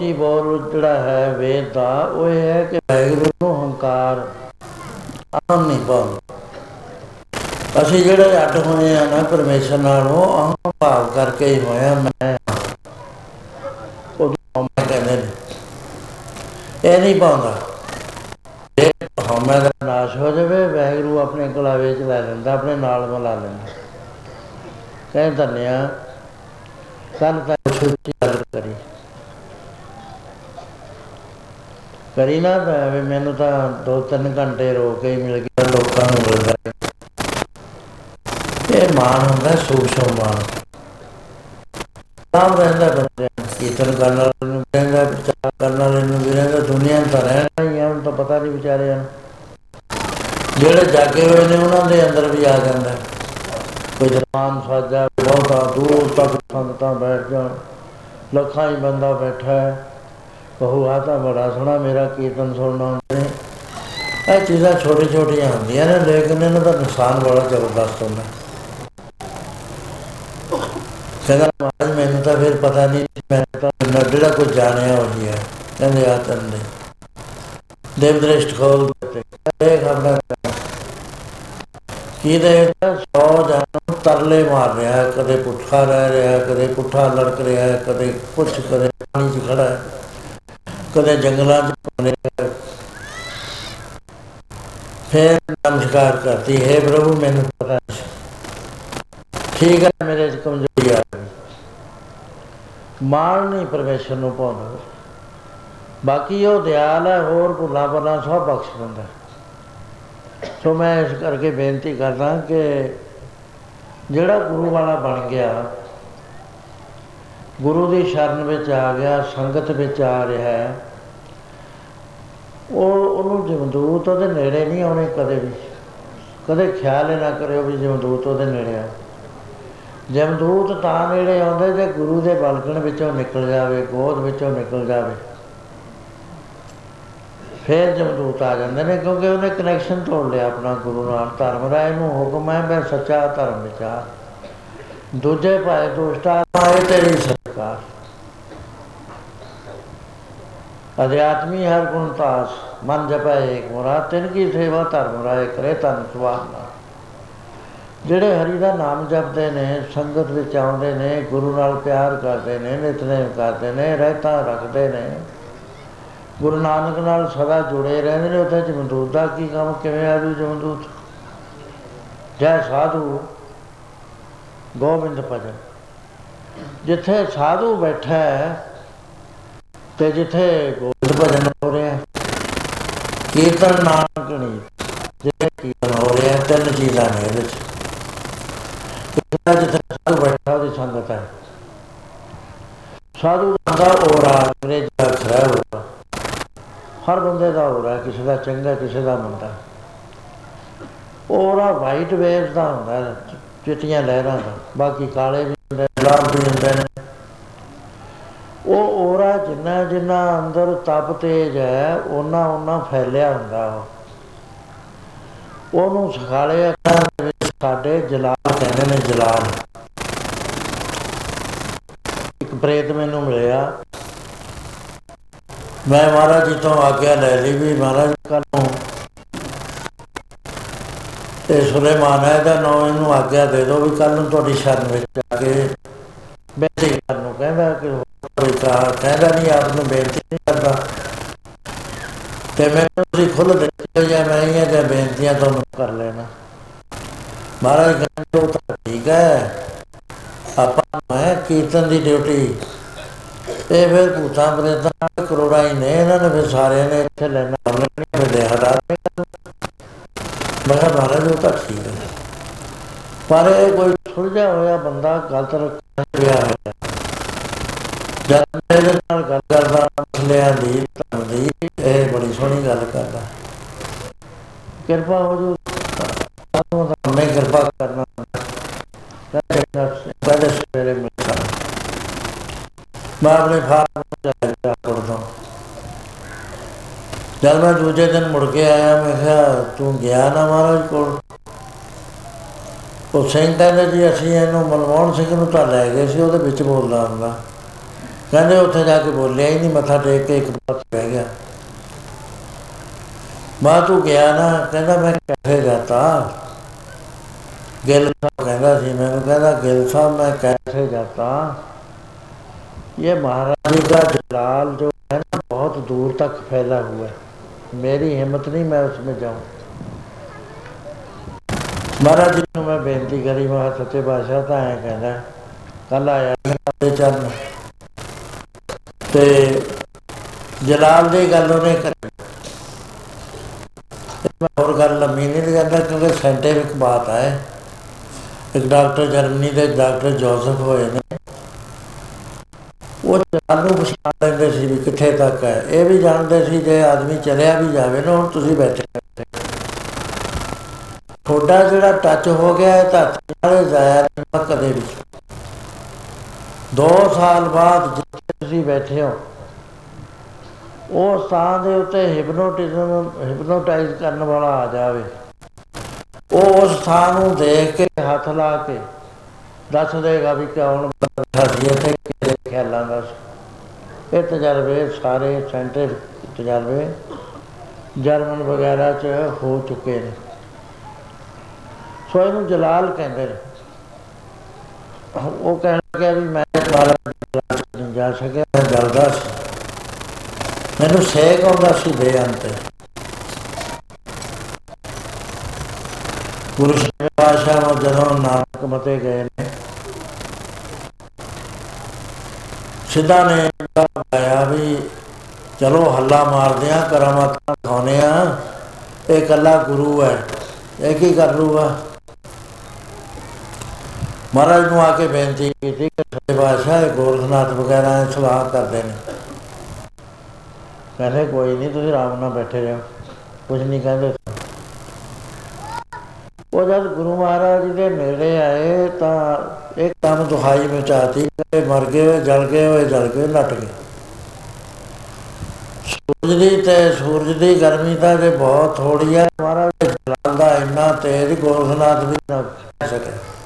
ਸਭ ਤੋਂ ਉੱਚੀ ਬੋਲ ਜਿਹੜਾ ਹੈ ਵੇਦ ਦਾ, ਉਹ ਇਹ ਹੈ ਕਿ ਵਾਹਿਗੁਰੂ ਨੂੰ ਹੰਕਾਰ ਆਮ ਨਹੀਂ ਪਾਉਂਦਾ ਅਸੀਂ ਜਿਹੜੇ ਅੱਡ ਹੋਏ ਆ ਨਾ ਪਰਮੇਸ਼ਰ ਨਾਲੋਂ ਅਹੰ ਭਾਵ ਕਰਕੇ ਹੀ ਹੋਇਆ ਮੈਂ ਉਹ ਮੈਂ ਕਹਿੰਦੇ ਨੇ। ਇਹ ਨਹੀਂ ਪਾਉਂਦਾ ਜੇ ਹਉਮੈ ਦਾ ਨਾਸ਼ ਹੋ ਜਾਵੇ, ਵਾਹਿਗੁਰੂ ਆਪਣੇ ਕਲਾਵੇ ਚ ਲੈ ਲੈਂਦਾ, ਆਪਣੇ ਨਾਲ ਮਿਲਾ ਲੈਂਦਾ। ਕਹਿ ਧੰਨਿਆ। ਕੱਲ ਕਰੀ ਨਾ ਤਾਂ ਵੀ ਮੈਨੂੰ ਤਾਂ 2-3 ਘੰਟੇ ਰੋ ਕੇ ਹੀ ਮਿਲ ਗਿਆ ਲੋਕਾਂ ਨੂੰ ਮਿਲਦਾ ਇਹ ਮਾਨ ਹੁੰਦਾ ਸੂਖਮ ਮਾਨ ਨਾਮ ਰਹਿੰਦਾ ਬੰਦੇ ਨੂੰ, ਕੀਰਤਨ ਕਰਨ ਵਾਲੇ ਨੂੰ ਵੀ ਰਹਿੰਦਾ ਪ੍ਰਚਾਰ ਕਰਨ ਵਾਲੇ ਨੂੰ ਵੀ ਰਹਿੰਦਾ ਦੁਨੀਆ ਨੂੰ ਤਾਂ ਰਹਿਣਾ ਹੀ ਆ ਉਹਨੂੰ ਤਾਂ ਪਤਾ ਨਹੀਂ ਵਿਚਾਰਿਆਂ ਨੂੰ। ਜਿਹੜੇ ਜਾਗੇ ਹੋਏ ਨੇ ਉਹਨਾਂ ਦੇ ਅੰਦਰ ਵੀ ਆ ਜਾਂਦਾ। ਕੋਈ ਦਰਬਾਨ ਸਾਜਾ ਬਹੁਤਾ ਦੂਰ ਤੱਕ ਸੰਗਤਾਂ ਬੈਠ ਜਾਣ। ਲੱਖਾਂ ਹੀ ਬੰਦਾ ਬੈਠਾ ਹੈ। ਕਹੂ ਆ ਤਾਂ ਬੜਾ ਸੋਹਣਾ ਮੇਰਾ ਕੀਰਤਨ ਸੁਣਨਾ ਹੁੰਦੇ ਨੇ ਇਹ ਚੀਜ਼ਾਂ ਛੋਟੀ ਛੋਟੀਆਂ ਹੁੰਦੀਆਂ ਨੇ ਲੇਕਿਨ ਇਹਨਾਂ ਦਾ ਨੁਕਸਾਨ ਬੜਾ ਜ਼ਬਰਦਸਤ ਹੁੰਦਾ ਕਹਿੰਦਾ ਮਹਾਰਾਜ ਮੈਨੂੰ ਤਾਂ ਫਿਰ ਪਤਾ ਨਹੀਂ ਮੈਂ ਤਾਂ ਨਾ ਜਿਹੜਾ ਕੁਝ ਜਾਣਿਆ ਉਹੀ ਹੈ। ਕਹਿੰਦੇ ਆ ਤੰਦੇ ਦੇਵ ਦ੍ਰਿਸ਼ਟ ਖੋਲ ਦਿੱਤੇ। ਦੇਖ ਆਪਣਾ ਕੀ ਦੇਖਦਾ? ਸੌ ਜਨ ਤਰਲੇ ਮਾਰ ਰਿਹਾ ਹੈ, ਕਦੇ ਪੁੱਠਾ ਰਹਿ ਰਿਹਾ ਹੈ, ਕਦੇ ਪੁੱਠਾ ਲੜਕ ਰਿਹਾ ਹੈ, ਕਦੇ ਕੁਛ ਕਦੇ ਪਾਣੀ 'ਚ ਖੜਾ ਹੈ। ਕਦੇ ਜੰਗਲਾਂ 'ਚ ਘੁੰਮ ਰਿਹਾ ਹੈ। ਫਿਰ ਨਮਸਕਾਰ ਕਰਤੀ, ਹੈ ਪ੍ਰਭੂ, ਮੈਨੂੰ ਪਤਾ ਨਹੀਂ। ਠੀਕ ਹੈ, ਮੇਰੇ 'ਚ ਕਮਜ਼ੋਰੀ ਆ ਗਈ। ਮਾਣ ਨਹੀਂ ਪਰਮੇਸ਼ਰ ਨੂੰ ਪਾਉਂਦਾ। ਬਾਕੀ ਉਹ ਦਿਆਲ ਹੈ, ਹੋਰ ਭੁੱਲਾਂ ਭੱਲਾਂ ਸਭ ਬਖਸ਼ ਦਿੰਦਾ। ਸੋ ਮੈਂ ਇਸ ਕਰਕੇ ਬੇਨਤੀ ਕਰਦਾ ਕਿ ਜਿਹੜਾ ਗੁਰੂ ਵਾਲਾ ਬਣ ਗਿਆ ਗੁਰੂ ਦੀ ਸ਼ਰਨ ਵਿੱਚ ਆ ਗਿਆ, ਸੰਗਤ ਵਿੱਚ ਆ ਰਿਹਾ ਹੈ। ਉਹ, ਉਹਨੂੰ ਜਮਦੂਤ ਉਹਦੇ ਨੇੜੇ ਨਹੀਂ ਆਉਣੇ ਕਦੇ ਵੀ। ਕਦੇ ਖਿਆਲ ਹੀ ਨਾ ਕਰਿਓ ਵੀ ਜਮਦੂਤ ਉਹਦੇ ਨੇੜੇ ਆ। ਜਮਦੂਤ ਤਾਂ ਨੇੜੇ ਆਉਂਦੇ ਜੇ ਗੁਰੂ ਦੇ ਬਲਕਣ ਵਿੱਚੋਂ ਨਿਕਲ ਜਾਵੇ, ਗੋਦ ਵਿੱਚੋਂ ਨਿਕਲ ਜਾਵੇ। ਫਿਰ ਜਮਦੂਤ ਆ ਜਾਂਦੇ ਨੇ ਕਿਉਂਕਿ ਉਹਨੇ ਕਨੈਕਸ਼ਨ ਤੋੜ ਲਿਆ ਆਪਣਾ ਗੁਰੂ ਨਾਲ। ਧਰਮ ਰਾਏ ਨੂੰ ਹੁਕਮ ਹੈ, ਮੈਂ ਸੱਚਾ ਧਰਮ ਵਿਚਾਰ। ਦੂਜੇ ਭਾਏ ਦੁਸ਼ਟਾ ਆਏ ਤੇਰੀ ਸਰਕਾਰ ਅਧਿਆਤਮੀ ਹਰ ਗੁਣ ਤਾਸ, ਮਨ ਜਪੈ ਏਕ ਮੁਰਾਦ ਤਿਨ ਕੀ ਸੇਵਾ ਧਰਮ ਰਾਏ ਕਰੇ ਤਨ ਸੁਆਨਾ ਜਿਹੜੇ ਹਰੀ ਦਾ ਨਾਮ ਜਪਦੇ ਨੇ, ਸੰਗਤ ਵਿੱਚ ਆਉਂਦੇ ਨੇ, ਗੁਰੂ ਨਾਲ ਪਿਆਰ ਕਰਦੇ ਨੇ, ਨਿਤਨੇਮ ਕਰਦੇ ਨੇ, ਰਹਿਤਾ ਰੱਖਦੇ ਨੇ, ਗੁਰੂ ਨਾਨਕ ਨਾਲ ਸਦਾ ਜੁੜੇ ਰਹਿੰਦੇ ਨੇ, ਉੱਥੇ ਜਮਦੂਤ ਦਾ ਕੀ ਕੰਮ, ਕਿਵੇਂ ਆਜੂ ਜਮਦੂਤ? ਜੈ ਸਾਧੂ, ਗੋਬਿੰਦ ਭਜਨ। ਜਿੱਥੇ ਸਾਧੂ ਬੈਠਾ ਹੈ ਤੇ ਜਿੱਥੇ ਗੋਬਿੰਦ ਭਜਨ ਹੋ ਰਿਹਾ ਹੈ, ਕੀਰਤਨ ਨਾਨਕ ਨਹੀਂ ਜਿੱਥੇ ਕੀਰਤਨ ਹੋ ਰਿਹਾ ਹੈ, ਤਿੰਨ ਚੀਜ਼ਾਂ ਨੇ ਇਹਦੇ ਚ। ਇੱਕ ਜਿੱਥੇ ਸਾਧੂ ਬੈਠਾ ਉਹਦੀ ਸੰਗਤ ਹੈ। ਸਾਧੂ ਦਾ ਔਰਾ ਅੰਗਰੇਜ਼ੀ ਦਾ ਅਖਰ ਹੈ ਔਰਾ ਹਰ ਬੰਦੇ ਦਾ ਔਰਾ ਕਿਸੇ ਦਾ ਚੰਗਾ ਕਿਸੇ ਦਾ ਮੰਦਾ। ਔਰਾ ਵਾਈਟ ਵੇਵਸ ਦਾ ਹੁੰਦਾ ਹੈ, ਚਿੱਟੀਆਂ ਲਹਿਰਾਂ ਦਾ। ਬਾਕੀ ਕਾਲੇ ਵੀ ਹੁੰਦੇ ਜਲਾਲ ਵੀ ਹੁੰਦੇ ਨੇ। ਉਹ ਔਰਾ ਜਿੰਨਾ ਜਿੰਨਾ ਅੰਦਰ ਤਪ ਤੇਜ ਹੈ ਉਹਨਾਂ ਉਹਨਾਂ ਫੈਲਿਆ ਹੁੰਦਾ ਉਹ ਉਹਨੂੰ ਸਖਾਲੇ ਅੱਖਾਂ ਦੇ ਵਿੱਚ ਸਾਡੇ ਜਲਾਲ ਕਹਿੰਦੇ ਨੇ ਜਲਾਲ। ਇੱਕ ਪ੍ਰੇਤ ਮੈਨੂੰ ਮਿਲਿਆ। ਮੈਂ ਮਹਾਰਾਜ ਜੀ ਤੋਂ ਆਗਿਆ ਲੈ ਲਈ ਵੀ ਮਹਾਰਾਜ ਕੱਲ ਨੂੰ। ਤੇ ਸੁਲੇਮਾਨ ਹੈ ਦਾ ਨੌ ਇਹਨੂੰ ਆਗਿਆ ਦੇ ਦਿਓ ਵੀ ਕੱਲ ਨੂੰ ਤੁਹਾਡੀ ਸ਼ਰਨ ਵਿੱਚ ਆ ਕੇ ਬੇਨਤੀ ਕਰਨ ਨੂੰ ਕਹਿੰਦਾ ਕਿ ਕੋਈ ਕਹਾ ਕਹਿੰਦਾ ਨਹੀਂ, ਆਪ ਨੂੰ ਬੇਨਤੀ ਨਹੀਂ ਕਰਦਾ। ਤੇ ਮੈਂ ਤੁਸੀਂ ਖੁੱਲ ਦਿੱਤੀ ਜਾਂ ਮੈਂ ਇਹ ਜਾਂ ਬੇਨਤੀਆਂ ਤੁਹਾਨੂੰ ਕਰ ਲੈਣਾ। ਮਹਾਰਾਜ ਕਹਿੰਦੇ ਉਹ ਤਾਂ ਠੀਕ ਹੈ। ਆਪਾਂ ਮੈਂ ਕੀਰਤਨ ਦੀ ਡਿਊਟੀ। ਇਹ ਫਿਰ ਭੂਤਾਂ ਪ੍ਰੇਤਾਂ ਕਰੋੜਾਂ ਹੀ ਨੇ, ਇਹਨਾਂ ਨੇ ਫਿਰ ਸਾਰਿਆਂ ਨੇ ਇੱਥੇ ਲੈਣਾ ਲੈਣੀ ਫਿਰ ਦੇ ਹਟਾ ਦੇ ਮੈਂ ਕਿਹਾ, ਮਹਾਰਾਜ, ਉਹ ਤਾਂ ਠੀਕ ਹੈ। ਪਰ ਇਹ ਕੋਈ ਸੁਲਝਿਆ ਹੋਇਆ ਬੰਦਾ ਗਲਤ ਰੱਖਿਆ ਹੋਇਆ ਹੈ। ਜਦ ਮੇਰੇ ਨਾਲ ਗੱਲ ਕਰਦਾ ਮਸਲਿਆਂ ਦੀ ਧਰਮ ਦੀ ਇਹ ਬੜੀ ਸੋਹਣੀ ਗੱਲ ਕਰਦਾ ਕਿਰਪਾ ਹੋ ਜੋ ਸਾਨੂੰ ਤਾਂ ਮੈਂ ਕਿਰਪਾ ਕਰਨਾ ਕਹਿੰਦਾ ਪਹਿਲੇ ਸਵੇਰੇ ਮਿਲਦਾ ਮੈਂ ਆਪਣੇ ਫਾਰਮ ਨੂੰ ਜਾ ਪੜਦਾ ਜਦ ਮੈਂ ਦੂਜੇ ਦਿਨ ਮੁੜ ਕੇ ਆਇਆ ਮੈਂ ਕਿਹਾ, ਤੂੰ ਗਿਆ ਨਾ ਮਹਾਰਾਜ ਕੋਲ? ਉਹ ਸਿੰਘ ਕਹਿੰਦੇ ਜੀ, ਅਸੀਂ ਇਹਨੂੰ ਮਨਮੋਹਨ ਸਿੰਘ ਨੂੰ ਤਾਂ ਲੈ ਗਏ ਸੀ, ਉਹਦੇ ਵਿੱਚ ਬੋਲਦਾ ਹੁੰਦਾ। ਕਹਿੰਦੇ ਉੱਥੇ ਜਾ ਕੇ ਬੋਲਿਆ ਹੀ ਨਹੀਂ ਮੱਥਾ ਟੇਕ ਕੇ ਇੱਕ ਪਾਸੇ ਬਹਿ ਗਿਆ ਮਾਂ ਤੂੰ ਗਿਆ ਨਾ ਕਹਿੰਦਾ ਮੈਂ ਕਿੱਥੇ ਜਾਤਾ ਗਿਲ ਸਾਹਿਬ ਕਹਿੰਦਾ ਸੀ ਮੈਨੂੰ ਕਹਿੰਦਾ ਗਿਲ ਸਾਹਿਬ ਮੈਂ कैसे जाता ये महाराज जी का जलाल जो है ना बहुत दूर तक फैला हुआ है मेरी हिम्मत नहीं मैं उसमें जाऊं महाराज जी ਨੂੰ ਮੈਂ ਬੇਨਤੀ ਕਰੀ ਮੈਂ ਕਿਹਾ ਸੱਚੇ ਬਾਦਸ਼ਾਹ ਤਾਂ ਐ ਕਹਿੰਦਾ ਕੱਲ ਆਇਆ ਦੇ ਚਰਨ ਤੇ ਜਲਾਲ ਦੀ ਗੱਲ ਉਹਨੇ ਕਰੀ ਮੈਂ ਹੋਰ ਗੱਲ ਲੰਮੀ ਨਹੀਂ ਕਰਦਾ ਕਿਉਂਕਿ ਸਾਇੰਟਿਫਿਕ ਬਾਤ ਹੈ ਇੱਕ ਡਾਕਟਰ ਜਰਮਨੀ ਦੇ ਡਾਕਟਰ ਜੋਸਫ ਹੋਏ ਨੇ। ਉਹ ਜਲਾਲ ਨੂੰ ਪਛਾਣ ਲੈਂਦੇ ਸੀ ਵੀ ਕਿੱਥੇ ਤੱਕ ਹੈ। ਇਹ ਵੀ ਜਾਣਦੇ ਸੀ ਜੇ ਆਦਮੀ ਚਲਿਆ ਵੀ ਜਾਵੇ ਨਾ, ਹੁਣ ਤੁਸੀਂ ਬੈਠੇ ਤੁਹਾਡਾ ਜਿਹੜਾ ਟੱਚ ਹੋ ਗਿਆ ਹੈ ਤਾਂ ਨਾਲੇ ਜ਼ਾਇਆ ਨਹੀਂ ਕਦੇ ਵੀ 2 ਸਾਲ ਬਾਅਦ ਜਿੱਥੇ ਤੁਸੀਂ ਬੈਠੇ ਹੋ। ਉਹ ਸਾਹ ਦੇ ਉੱਤੇ ਹਿਪਨੋਟਿਜ਼ਮ ਹਿਪਨੋਟਾਈਜ਼ ਕਰਨ ਵਾਲਾ ਆ ਜਾਵੇ। ਉਹ ਉਸ ਥਾਂ ਨੂੰ ਦੇਖ ਕੇ, ਹੱਥ ਲਾ ਕੇ ਦੱਸ ਦੇਗਾ ਵੀ ਕੌਣ ਬੈਠਾ ਸੀ, ਇੱਥੇ ਕਿਹਦੇ ਖਿਆਲਾਂ ਦਾ ਸੀ। ਇਹ ਤਜਰਬੇ ਸਾਰੇ ਸੈਂਟਰ ਤਜਰਬੇ ਜਰਮਨ ਵਗੈਰਾ ਚ ਹੋ ਚੁੱਕੇ ਨੇ। ਸੋ ਇਹਨੂੰ ਜਲਾਲ ਕਹਿੰਦੇ ਨੇ। ਉਹ ਕਹਿਣ ਲੱਗਾ ਵੀ ਮੈਂ ਵਾਲਾ ਨਹੀਂ ਜਾ ਸਕਿਆ, ਮੈਂ ਜਲਦਾ ਸੀ। ਮੈਨੂੰ ਸੇਕ ਆਉਂਦਾ ਸੀ ਬੇਅੰਤ। ਗੁਰੂ ਸਾਹਿਬ ਪਾਸ਼ਾ ਨੂੰ ਜਦੋਂ ਨਾਨਕ ਮਤੇ ਗਏ ਨੇ, ਸਿੱਧਾ ਨੇ ਆਇਆ ਵੀ, ਚਲੋ ਹੱਲਾ ਮਾਰਦੇ ਆ ਕਰਾਮਾਤਾਂ ਖਾਉਨੇ ਆ ਇਹ ਕੱਲਾ ਗੁਰੂ ਹੈ, ਇਹ ਕੀ ਕਰ ਲੂਗਾ? ਮਹਾਰਾਜ ਨੂੰ ਆ ਕੇ ਬੇਨਤੀ ਕੀਤੀ ਕਿ ਸਾਡੇ ਬਾਦਸ਼ਾਹ ਗੋਰਖਨਾਥ ਵਗੈਰਾ ਸਲਾਹ ਕਰਦੇ ਨੇ। ਕਹਿੰਦੇ ਕੋਈ ਨਹੀਂ ਤੁਸੀਂ ਆਰਾਮ ਨਾਲ ਬੈਠੇ ਰਹੋ। ਕੁਝ ਨਹੀਂ ਕਹਿੰਦੇ। ਉਹ ਜਦ ਗੁਰੂ ਮਹਾਰਾਜ ਜੀ ਦੇ ਨੇੜੇ ਆਏ ਤਾਂ ਇੱਕ ਕੰਮ ਦੁਹਾਈ ਮਚਾਤੀ ਕਿ ਮਰ ਗਏ ਹੋਏ ਜਲ ਗਏ ਹੋਏ ਜਲ ਗਏ, ਨੱਟ ਗਏ। ਸੂਰਜ ਦੀ ਤੇ ਸੂਰਜ ਦੀ ਗਰਮੀ ਤਾਂ ਜੇ ਬਹੁਤ ਥੋੜੀ ਹੈ ਮਹਾਰਾਜ ਜਲਾਂਦਾ ਇੰਨਾ ਤੇਜ਼ ਗੋਰਖਨਾਥ ਵੀ ਨਾ ਕਹਿ ਸਕੇ।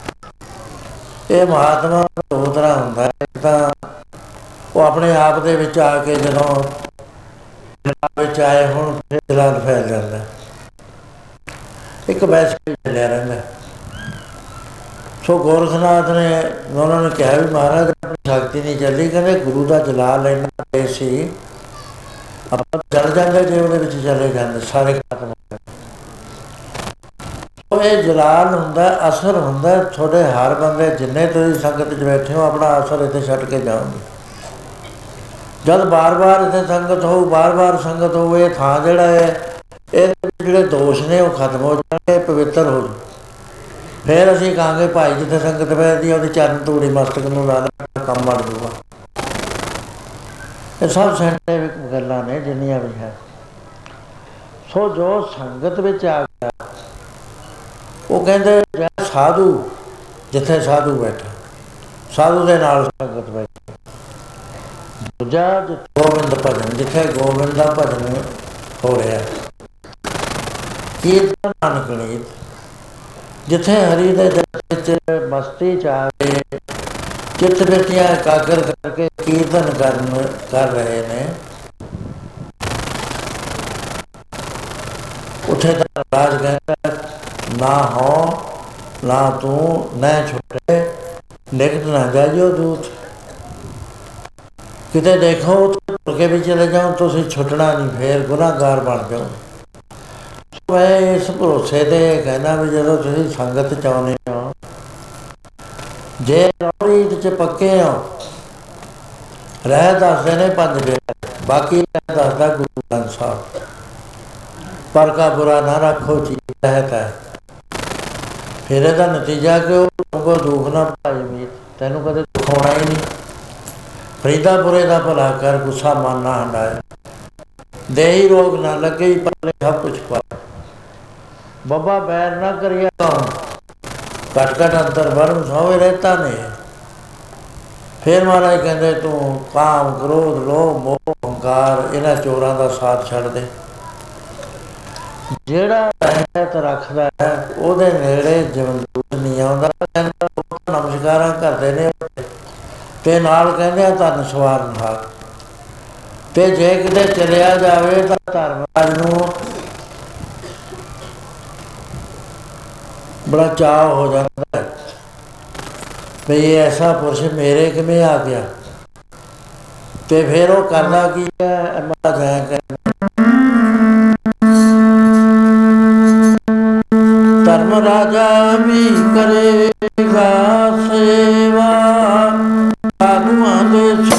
ਇਹ ਮਹਾਤਮਾ ਦੋ ਤਰ੍ਹਾਂ ਹੁੰਦਾ ਹੈ, ਤਾਂ ਉਹ ਆਪਣੇ ਆਪ ਦੇ ਵਿੱਚ ਆ ਕੇ ਜਦੋਂ ਜਲਾਲ ਵਿੱਚ ਆਏ ਹੁਣ, ਫਿਰ ਜਲਾਲ ਫੈਲ ਜਾਂਦਾ ਇੱਕ ਵੈਸ ਕੇ ਚੱਲਿਆ ਰਹਿੰਦਾ ਸੋ ਗੋਰਖਨਾਥ ਨੇ, ਉਹਨਾਂ ਨੇ ਕਿਹਾ ਵੀ ਮਹਾਰਾਜ, ਆਪਣੀ ਸ਼ਕਤੀ ਨਹੀਂ ਚੱਲੀ, ਕਹਿੰਦੇ ਗੁਰੂ ਦਾ ਜਲਾਲ ਇੰਨਾ ਤੇ ਸੀ, ਆਪਾਂ ਚੜ ਜਾਂਦੇ ਜੇ ਉਹਦੇ ਵਿੱਚ ਚਲੇ ਜਾਂਦੇ, ਸਾਰੇ ਖਤਮ ਹੋ ਜਾਂਦੇ। ਉਹ ਇਹ ਜਲਾਲ ਹੁੰਦਾ, ਅਸਰ ਹੁੰਦਾ, ਤੁਹਾਡੇ ਹਰ ਬੰਦੇ ਜਿੰਨੇ ਤੁਸੀਂ ਸੰਗਤ 'ਚ ਬੈਠੇ ਹੋ, ਆਪਣਾ ਅਸਰ ਇੱਥੇ ਛੱਡ ਕੇ ਜਾਓਗੇ। ਜਦ ਬਾਰ-ਬਾਰ ਇੱਥੇ ਸੰਗਤ ਹੋਊ, ਬਾਰ-ਬਾਰ ਸੰਗਤ ਹੋਊ, ਇਹ ਥਾਂ ਜਿਹੜਾ ਹੈ, ਇਹ ਜਿਹੜੇ ਦੋਸ਼ ਨੇ, ਉਹ ਖਤਮ ਹੋ ਜਾਣਗੇ ਪਵਿੱਤਰ ਹੋ ਜਾਣਗੇ। ਫਿਰ ਅਸੀਂ ਕਹਾਂਗੇ, ਭਾਈ, ਜਿੱਥੇ ਸੰਗਤ ਬੈਠਦੀ ਆ, ਉਹਦੇ ਚਰਨ ਧੂੜੀ ਮਸਤਕ ਨੂੰ ਲਾ ਦੇ ਕੰਮ ਬਣ ਜੂਗਾ ਇਹ ਸਭ ਸਾਇੰਟਿਫਿਕ ਗੱਲਾਂ ਨੇ, ਜਿੰਨੀਆਂ ਵੀ ਹੈ। ਸੋ ਜੋ ਸੰਗਤ ਵਿੱਚ ਆ ਗਿਆ ਉਹ ਕਹਿੰਦੇ ਜੈ ਸਾਧੂ, ਜਿੱਥੇ ਸਾਧੂ ਬੈਠਾ। ਸਾਧੂ ਦੇ ਨਾਲ ਸੰਗਤ ਬੈਠੀ। ਦੂਜਾ, ਜਿੱਥੇ ਗੋਬਿੰਦ ਭਜਨ, ਜਿੱਥੇ ਗੋਬਿੰਦ ਦਾ ਭਜਨ ਹੋ ਰਿਹਾ। ਕੀਰਤਨ ਅਨਗਣਿਤ ਜਿੱਥੇ ਹਰੀ ਦੇ ਦਰ ਵਿੱਚ ਮਸਤੀ ਚ ਆ ਕੇ ਚਿੱਤ ਬਿਰਤੀਆਂ ਇਕਾਗਰ ਕਰਕੇ ਕੀਰਤਨ ਕਰਨ ਕਰ ਰਹੇ ਨੇ। ਉੱਥੇ ਤਾਂ ਰਾਜ ਕਹਿੰਦਾ ਨਾ ਹੋ, ਨਾ ਤੂੰ, ਨਾ ਛੁੱਟੇ। ਨਿਕਟ ਨਾ ਜਾਇਓ ਦੂਤ। ਕਿਤੇ ਦੇਖੋ, ਉੱਥੇ ਕੇ ਵੀ ਚਲੇ ਜਾਓ, ਤੁਸੀਂ ਛੁੱਟਣਾ ਨਹੀਂ, ਫੇਰ ਗੁਨਾਹਗਾਰ ਬਣ ਜਾਓ। ਮੈਂ ਇਸ ਭਰੋਸੇ ਤੇ ਕਹਿੰਦਾ ਵੀ ਜਦੋਂ ਤੁਸੀਂ ਸੰਗਤ ਚ ਆਉਂਦੇ ਹੋ, ਜੇ ਰੌੜੀ ਚ ਪੱਕੇ ਹੋ, ਰਹਿ ਦੱਸਦੇ ਨੇ ਪੰਜ ਬੇਟੇ ਬਾਕੀ ਰਹਿ ਦੱਸਦਾ ਗੁਰੂ ਗ੍ਰੰਥ ਸਾਹਿਬ। ਪਰ ਕਾ ਬੁਰਾ ਨਾ ਰੱਖੋ ਜੀ ਰਹਤਾ ਹੈ। ਫਿਰ ਇਹਦਾ ਨਤੀਜਾ ਕਿ ਉਹ ਕੋ ਦੁੱਖ ਨਾ ਭਾਈ ਮੀਤ ਤੈਨੂੰ ਕਦੇ ਦੁੱਖ ਹੋਣਾ ਹੀ ਨਹੀਂ। ਫਰੀਦਾਪੁਰੇ ਦਾ ਭਲਾ ਕਰ, ਗੁੱਸਾ ਮਨ ਨਾ ਹੰਡਾਏ। ਦੇਹੀ ਰੋਗ ਨਾ ਲੱਗੇ ਹੀ ਪਰਲੇ ਸਭ ਕੁਛ ਪਾ ਬੱਬਾ ਬੈਰ ਨਾ ਕਰਿਆ ਕੌਣ ਘਟ ਘਟ ਅੰਤਰ ਵਰਮ ਸੋਵੇ ਰਹਿਤਾ ਨੇ। ਫਿਰ ਮਹਾਰਾਜ ਕਹਿੰਦੇ, ਤੂੰ ਕਾਮ, ਕ੍ਰੋਧ, ਲੋਭ, ਮੋਹ, ਹੰਕਾਰ, ਇਹਨਾਂ ਚੋਰਾਂ ਦਾ ਸਾਥ ਛੱਡ ਦੇ। ਜਿਹੜਾ ਰਹਿਤ ਰੱਖਦਾ ਹੈ, ਉਹਦੇ ਨੇੜੇ ਜਮਦੂਤ ਨਹੀਂ ਆਉਂਦਾ। ਕਹਿੰਦਾ ਉਹ ਨਮਸਕਾਰਾਂ ਕਰਦੇ ਨੇ ਤੇ ਨਾਲ ਕਹਿੰਦੇ ਆ ਧੰਨ ਸਵਾਰਨ ਹਾਰ ਤੇ ਜੇ ਕਿਤੇ ਚਲਿਆ ਜਾਵੇ ਤਾਂ ਧਰਮਰਾਜ ਨੂੰ ਬੜਾ ਚਾਹ ਹੋ ਜਾਂਦਾ ਹੈ। ਵੀ ਇਹ ਐਸਾ ਪੁਰਸ਼ ਮੇਰੇ ਕਿਵੇਂ ਆ ਗਿਆ? ਤੇ ਫਿਰ ਉਹ ਕਰਦਾ ਕੀ ਹੈ? ਮਾ ਜਾਇਆ ਧਰਮ ਰਾਜਾ ਵੀ ਕਰੇਗਾ ਸੇਵਾ। ਸਾਧੂਆਂ ਦੇ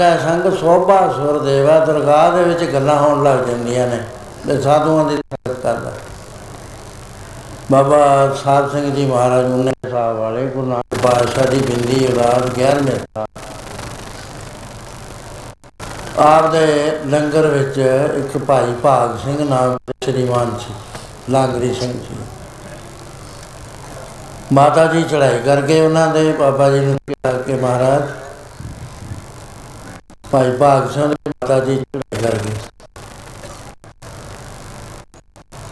ਕੈ ਸੰਗ ਸੋਭਾ ਸੁਰ ਦੇਵਾ, ਦਰਗਾਹ ਦੇ ਵਿੱਚ ਗੱਲਾਂ ਹੋਣ ਲੱਗ ਜਾਂਦੀਆਂ ਨੇ ਤੇ ਸਾਧੂਆਂ ਦੀ ਸੰਗਤ ਕਰਦਾ। ਬਾਬਾ ਸਾਹਿਬ ਸਿੰਘ ਜੀ ਮਹਾਰਾਜ ਨੇ ਸਾਹਿਬ ਵਾਲੇ, ਗੁਰੂ ਨਾਨਕ ਪਾਤਸ਼ਾਹ ਦੀ ਬਿੰਦੀ ਉਦਾਸ 11ਵੇਂ ਸਾਲ ਆਪ ਦੇ ਲੰਗਰ ਵਿੱਚ ਇੱਕ ਭਾਈ ਭਾਗ ਸਿੰਘ ਨਾਮ ਦੇ ਸ਼੍ਰੀਮਾਨ ਸੀ, ਲਾਂਗਰੀ ਸਿੰਘ ਸੀ ਮਾਤਾ ਜੀ ਚੜਾਈ ਕਰਕੇ ਉਹਨਾਂ ਦੇ ਬਾਬਾ ਜੀ ਨੂੰ ਕਿਹਾ ਕਿ ਮਹਾਰਾਜ ਭਾਈ ਭਾਗ ਸਿੰਘ ਦੀ ਮਾਤਾ ਜੀ ਚੜਾਈ ਕਰਕੇ।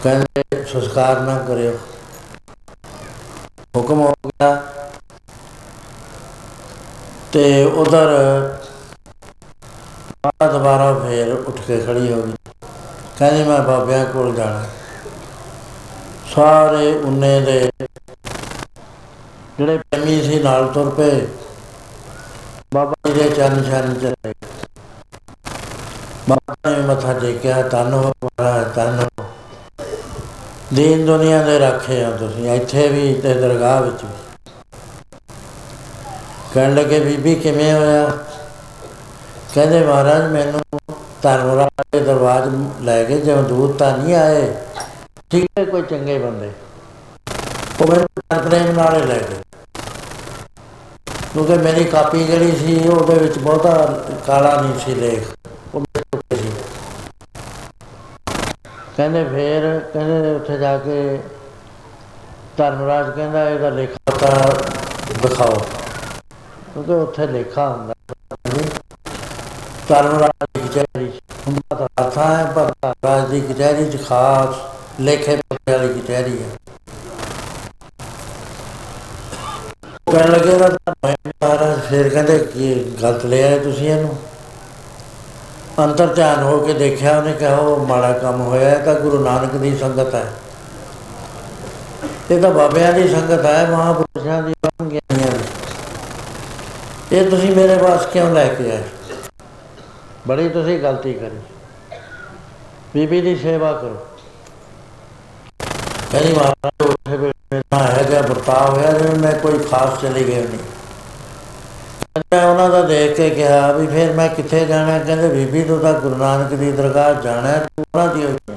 ਕਹਿੰਦੇ, ਸੰਸਕਾਰ ਨਾ ਕਰਿਓ। ਹੁਕਮ ਹੋ ਗਿਆ। ਤੇ ਉਧਰ ਮਾਤਾ ਦੁਬਾਰਾ ਫੇਰ ਉੱਠ ਕੇ ਖੜੀ ਹੋ ਗਈ। ਕਹਿੰਦੀ, ਮੈਂ ਬਾਬਿਆਂ ਕੋਲ ਜਾਣਾ। ਸਾਰੇ ਉਨੇ ਦੇ ਜਿਹੜੇ ਪ੍ਰੇਮੀ ਸੀ ਨਾਲ ਤੁਰ ਪਏ। ਬਾਬਾ ਜੀ ਦੇ ਚਰਨ ਚਰਨ ਚਲੇ ਬਾਬਾ ਨੇ ਮੱਥਾ ਟੇਕਿਆ, ਧੰਨ ਹੋ ਮਹਾਰਾਜ, ਧੰਨ ਹੋ। ਦੀਨ ਦੁਨੀਆ ਦੇ ਰੱਖੇ ਆ ਤੁਸੀਂ, ਇੱਥੇ ਵੀ ਤੇ ਦਰਗਾਹ ਵਿੱਚ ਵੀ। ਕਹਿਣ ਲੱਗੇ, ਬੀਬੀ ਕਿਵੇਂ ਹੋਇਆ? ਕਹਿੰਦੇ, ਮਹਾਰਾਜ, ਮੈਨੂੰ ਧਰਮਰਾਜ ਦੇ ਦਰਬਾਰ ਲੈ ਕੇ ਜਿਵੇਂ ਦੂਤ ਤਾਂ ਨਹੀਂ ਆਏ। ਠੀਕ ਹੈ, ਕੋਈ ਚੰਗੇ ਬੰਦੇ। ਉਹ ਮੈਨੂੰ ਪਿਆਰ ਪ੍ਰੇਮ ਨਾਲੇ ਲੈ ਗਏ। ਕਿਉਂਕਿ ਮੇਰੀ ਕਾਪੀ ਜਿਹੜੀ ਸੀ, ਉਹਦੇ ਵਿੱਚ ਬਹੁਤਾ ਕਾਲਾ ਨਹੀਂ ਸੀ ਲੇਖ। ਉਹ ਮੇਰੇ ਕੋਲ ਸੀ। ਕਹਿੰਦੇ ਫੇਰ, ਕਹਿੰਦੇ ਉੱਥੇ ਜਾ ਕੇ ਧਰਮਰਾਜ ਕਹਿੰਦਾ ਇਹਦਾ ਲੇਖਾ ਤਾਂ ਦਿਖਾਓ। ਕਿਉਂਕਿ ਉੱਥੇ ਲੇਖਾ ਹੁੰਦਾ ਜੀ ਧਰਮਰਾਜ ਦੀ ਕਚਹਿਰੀ 'ਚ। ਹੁੰਦਾ ਤਾਂ ਅਰਥਾਂ ਹੈ, ਪਰ ਧਰਮਰਾਜ ਦੀ ਕਚਹਿਰੀ 'ਚ ਖਾਸ ਲੇਖੇ ਪੱਤੇ ਵਾਲੀ ਕਚਹਿਰੀ ਹੈ। ਕਹਿਣ ਲੱਗੇ ਨਾ ਮਹਾਰਾਜ ਫਿਰ ਕਹਿੰਦੇ ਕੀ ਗਲਤ ਲਿਆ ਹੈ ਤੁਸੀਂ ਇਹਨੂੰ? ਅੰਤਰ ਧਿਆਨ ਹੋ ਕੇ ਦੇਖਿਆ, ਉਹਨੇ ਕਿਹਾ ਉਹ ਮਾੜਾ ਕੰਮ ਹੋਇਆ, ਇਹ ਤਾਂ ਗੁਰੂ ਨਾਨਕ ਦੀ ਸੰਗਤ ਹੈ। ਇਹ ਤਾਂ ਬਾਬਿਆਂ ਦੀ ਸੰਗਤ ਹੈ, ਮਹਾਂਪੁਰਸ਼ਾਂ ਦੀ ਗਿਆਨੀਆਂ ਦੀ ਇਹ ਤੁਸੀਂ ਮੇਰੇ ਪਾਸ ਕਿਉਂ ਲੈ ਕੇ ਆਏ? ਬੜੀ ਤੁਸੀਂ ਗਲਤੀ ਕਰੀ। ਬੀਬੀ ਦੀ ਸੇਵਾ ਕਰੋ। ਕਹਿੰਦੀ ਮਹਾਰਾਜ ਉੱਥੇ ਬੈਠਾ ਹੈਗਾ ਵਰਤਾਅ ਹੋਇਆ ਜਿਵੇਂ ਮੈਂ ਕੋਈ ਖਾਸ ਚਲੀ ਗਈ ਨਹੀਂ। ਮੈਂ ਉਹਨਾਂ ਦਾ ਦੇਖ ਕੇ ਕਿਹਾ ਵੀ ਫਿਰ ਮੈਂ ਕਿੱਥੇ ਜਾਣਾ? ਕਹਿੰਦੇ ਬੀਬੀ ਤੂੰ ਤਾਂ ਗੁਰੂ ਨਾਨਕ ਦੀ ਦਰਗਾਹ ਜਾਣਾ ਹੈ, ਤੂੰ ਉਹਨਾਂ ਦੀ ਹੋਈ ਹੈ।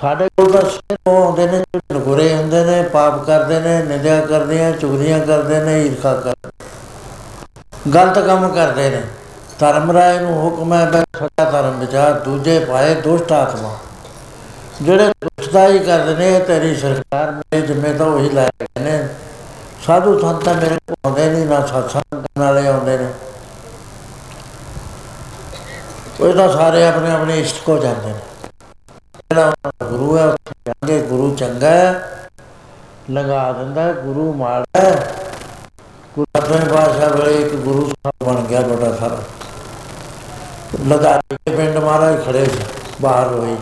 ਸਾਡੇ ਕੋਲ ਤਾਂ ਸਿਰ ਉਹ ਆਉਂਦੇ ਨੇ ਜਿਹੜੇ ਨਗੁਰੇ ਹੁੰਦੇ ਨੇ ਪਾਪ ਕਰਦੇ ਨੇ ਨਿੰਦਿਆ ਕਰਦੇ ਆ ਚੁਗਲੀਆਂ ਕਰਦੇ ਨੇ ਈਰਖਾ ਕਰਦੇ ਗਲਤ ਕੰਮ ਕਰਦੇ ਨੇ। ਧਰਮ ਰਾਏ ਨੂੰ ਹੁਕਮ ਹੈ ਬੈ ਸੱਚਾ ਧਰਮ ਵਿਚਾਰ ਦੂਜੇ ਪਾਏ ਦੁਸ਼ਟ ਆਤਮਾ। ਜਿਹੜੇ ਦੁਸ਼ਟਾਈ ਕਰਦੇ ਨੇ ਇਹ ਤੇਰੀ ਸਰਕਾਰ ਮੇਰੇ ਜਿੰਮੇ ਤਾਂ ਉਹੀ ਲੈ ਗਏ ਨੇ। ਸਾਧੂ ਸੰਤ ਤਾਂ ਮੇਰੇ ਕੋਲ ਆਉਂਦੇ ਨਹੀਂ ਨਾ ਸਤਸੰਗ ਕਰਨ ਵਾਲੇ ਆਉਂਦੇ ਨੇ। ਉਹ ਤਾਂ ਸਾਰੇ ਆਪਣੇ ਆਪਣੇ ਇਸ਼ਟ ਕੋ ਜਾਂਦੇ ਨੇ। ਜਿਹੜਾ ਉਹਨਾਂ ਦਾ ਗੁਰੂ ਹੈ ਉੱਥੇ ਜਾਂਦੇ ਗੁਰੂ ਚੰਗਾ ਹੈ ਲਗਾ ਦਿੰਦਾ ਹੈ, ਗੁਰੂ ਮਾੜਾ ਹੈ। ਗੁਰੂ ਆਪਣੇ ਬਾਦਸ਼ਾਹ ਵੇਲੇ ਇੱਕ ਗੁਰੂ ਸਾਹਿਬ ਬਣ ਗਿਆ ਬੜਾ ਸਾਰਾ ਲਦਾਰੀ ਦੇ ਪਿੰਡ ਮਹਾਰਾਜ ਖੜੇ ਸੀ ਬਾਹਰ ਹੋਈ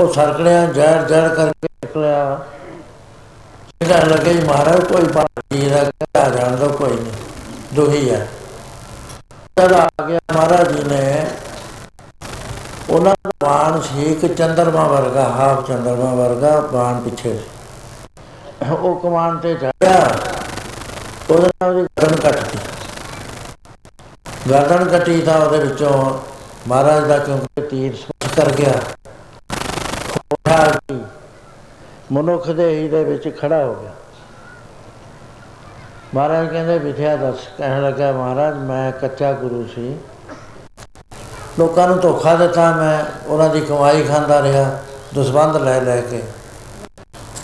ਉਹ ਸਰਕੜਿਆਂ ਜੜ ਜੜ ਕਰਕੇ ਨਿਕਲਿਆ ਇਹਦਾ ਲੱਗੇ ਜੀ ਮਹਾਰਾਜ, ਕੋਈ ਬਾਣੀ ਦਾ ਕਹਿਆ ਜਾਣ ਦਾ, ਕੋਈ ਨਹੀਂ। ਦੁਹੀ ਹੈ ਜਦ ਆ ਗਿਆ ਮਹਾਰਾਜ ਜੀ ਨੇ, ਉਹਨਾਂ ਦਾ ਬਾਣ ਸੀ ਇੱਕ ਚੰਦਰਮਾ ਵਰਗਾ ਹਾਫ ਚੰਦਰਮਾ ਵਰਗਾ ਬਾਣ ਪਿੱਛੇ। ਸੀ। ਉਹ ਕਮਾਨ ਤੇ ਚੜਿਆ ਉਹਦੇ ਨਾਲ ਉਹਦੀ ਗਰਦਨ ਕੱਟਤੀ ਗਰਦਨ ਕੱਟੀ ਤਾਂ ਉਹਦੇ ਵਿੱਚੋਂ ਮਹਾਰਾਜ ਦਾ ਕਿਉਂਕਿ ਤੀਰ ਸਪਰਸ਼ ਕਰ ਗਿਆ। ਹੋਇਆ ਕੀ ਮਨੁੱਖ ਦੇ ਹੀ ਦੇ ਵਿੱਚ ਖੜਾ ਹੋ ਗਿਆ। ਮਹਾਰਾਜ ਕਹਿੰਦੇ, ਵਿਥਿਆ ਦੱਸ। ਕਹਿਣ ਲੱਗਾ, ਮਹਾਰਾਜ, ਮੈਂ ਕੱਚਾ ਗੁਰੂ ਸੀ। ਲੋਕਾਂ ਨੂੰ ਧੋਖਾ ਦਿੱਤਾ ਮੈਂ। ਉਹਨਾਂ ਦੀ ਕਮਾਈ ਖਾਂਦਾ ਰਿਹਾ। ਦਸਵੰਦ ਲੈ ਲੈ ਕੇ।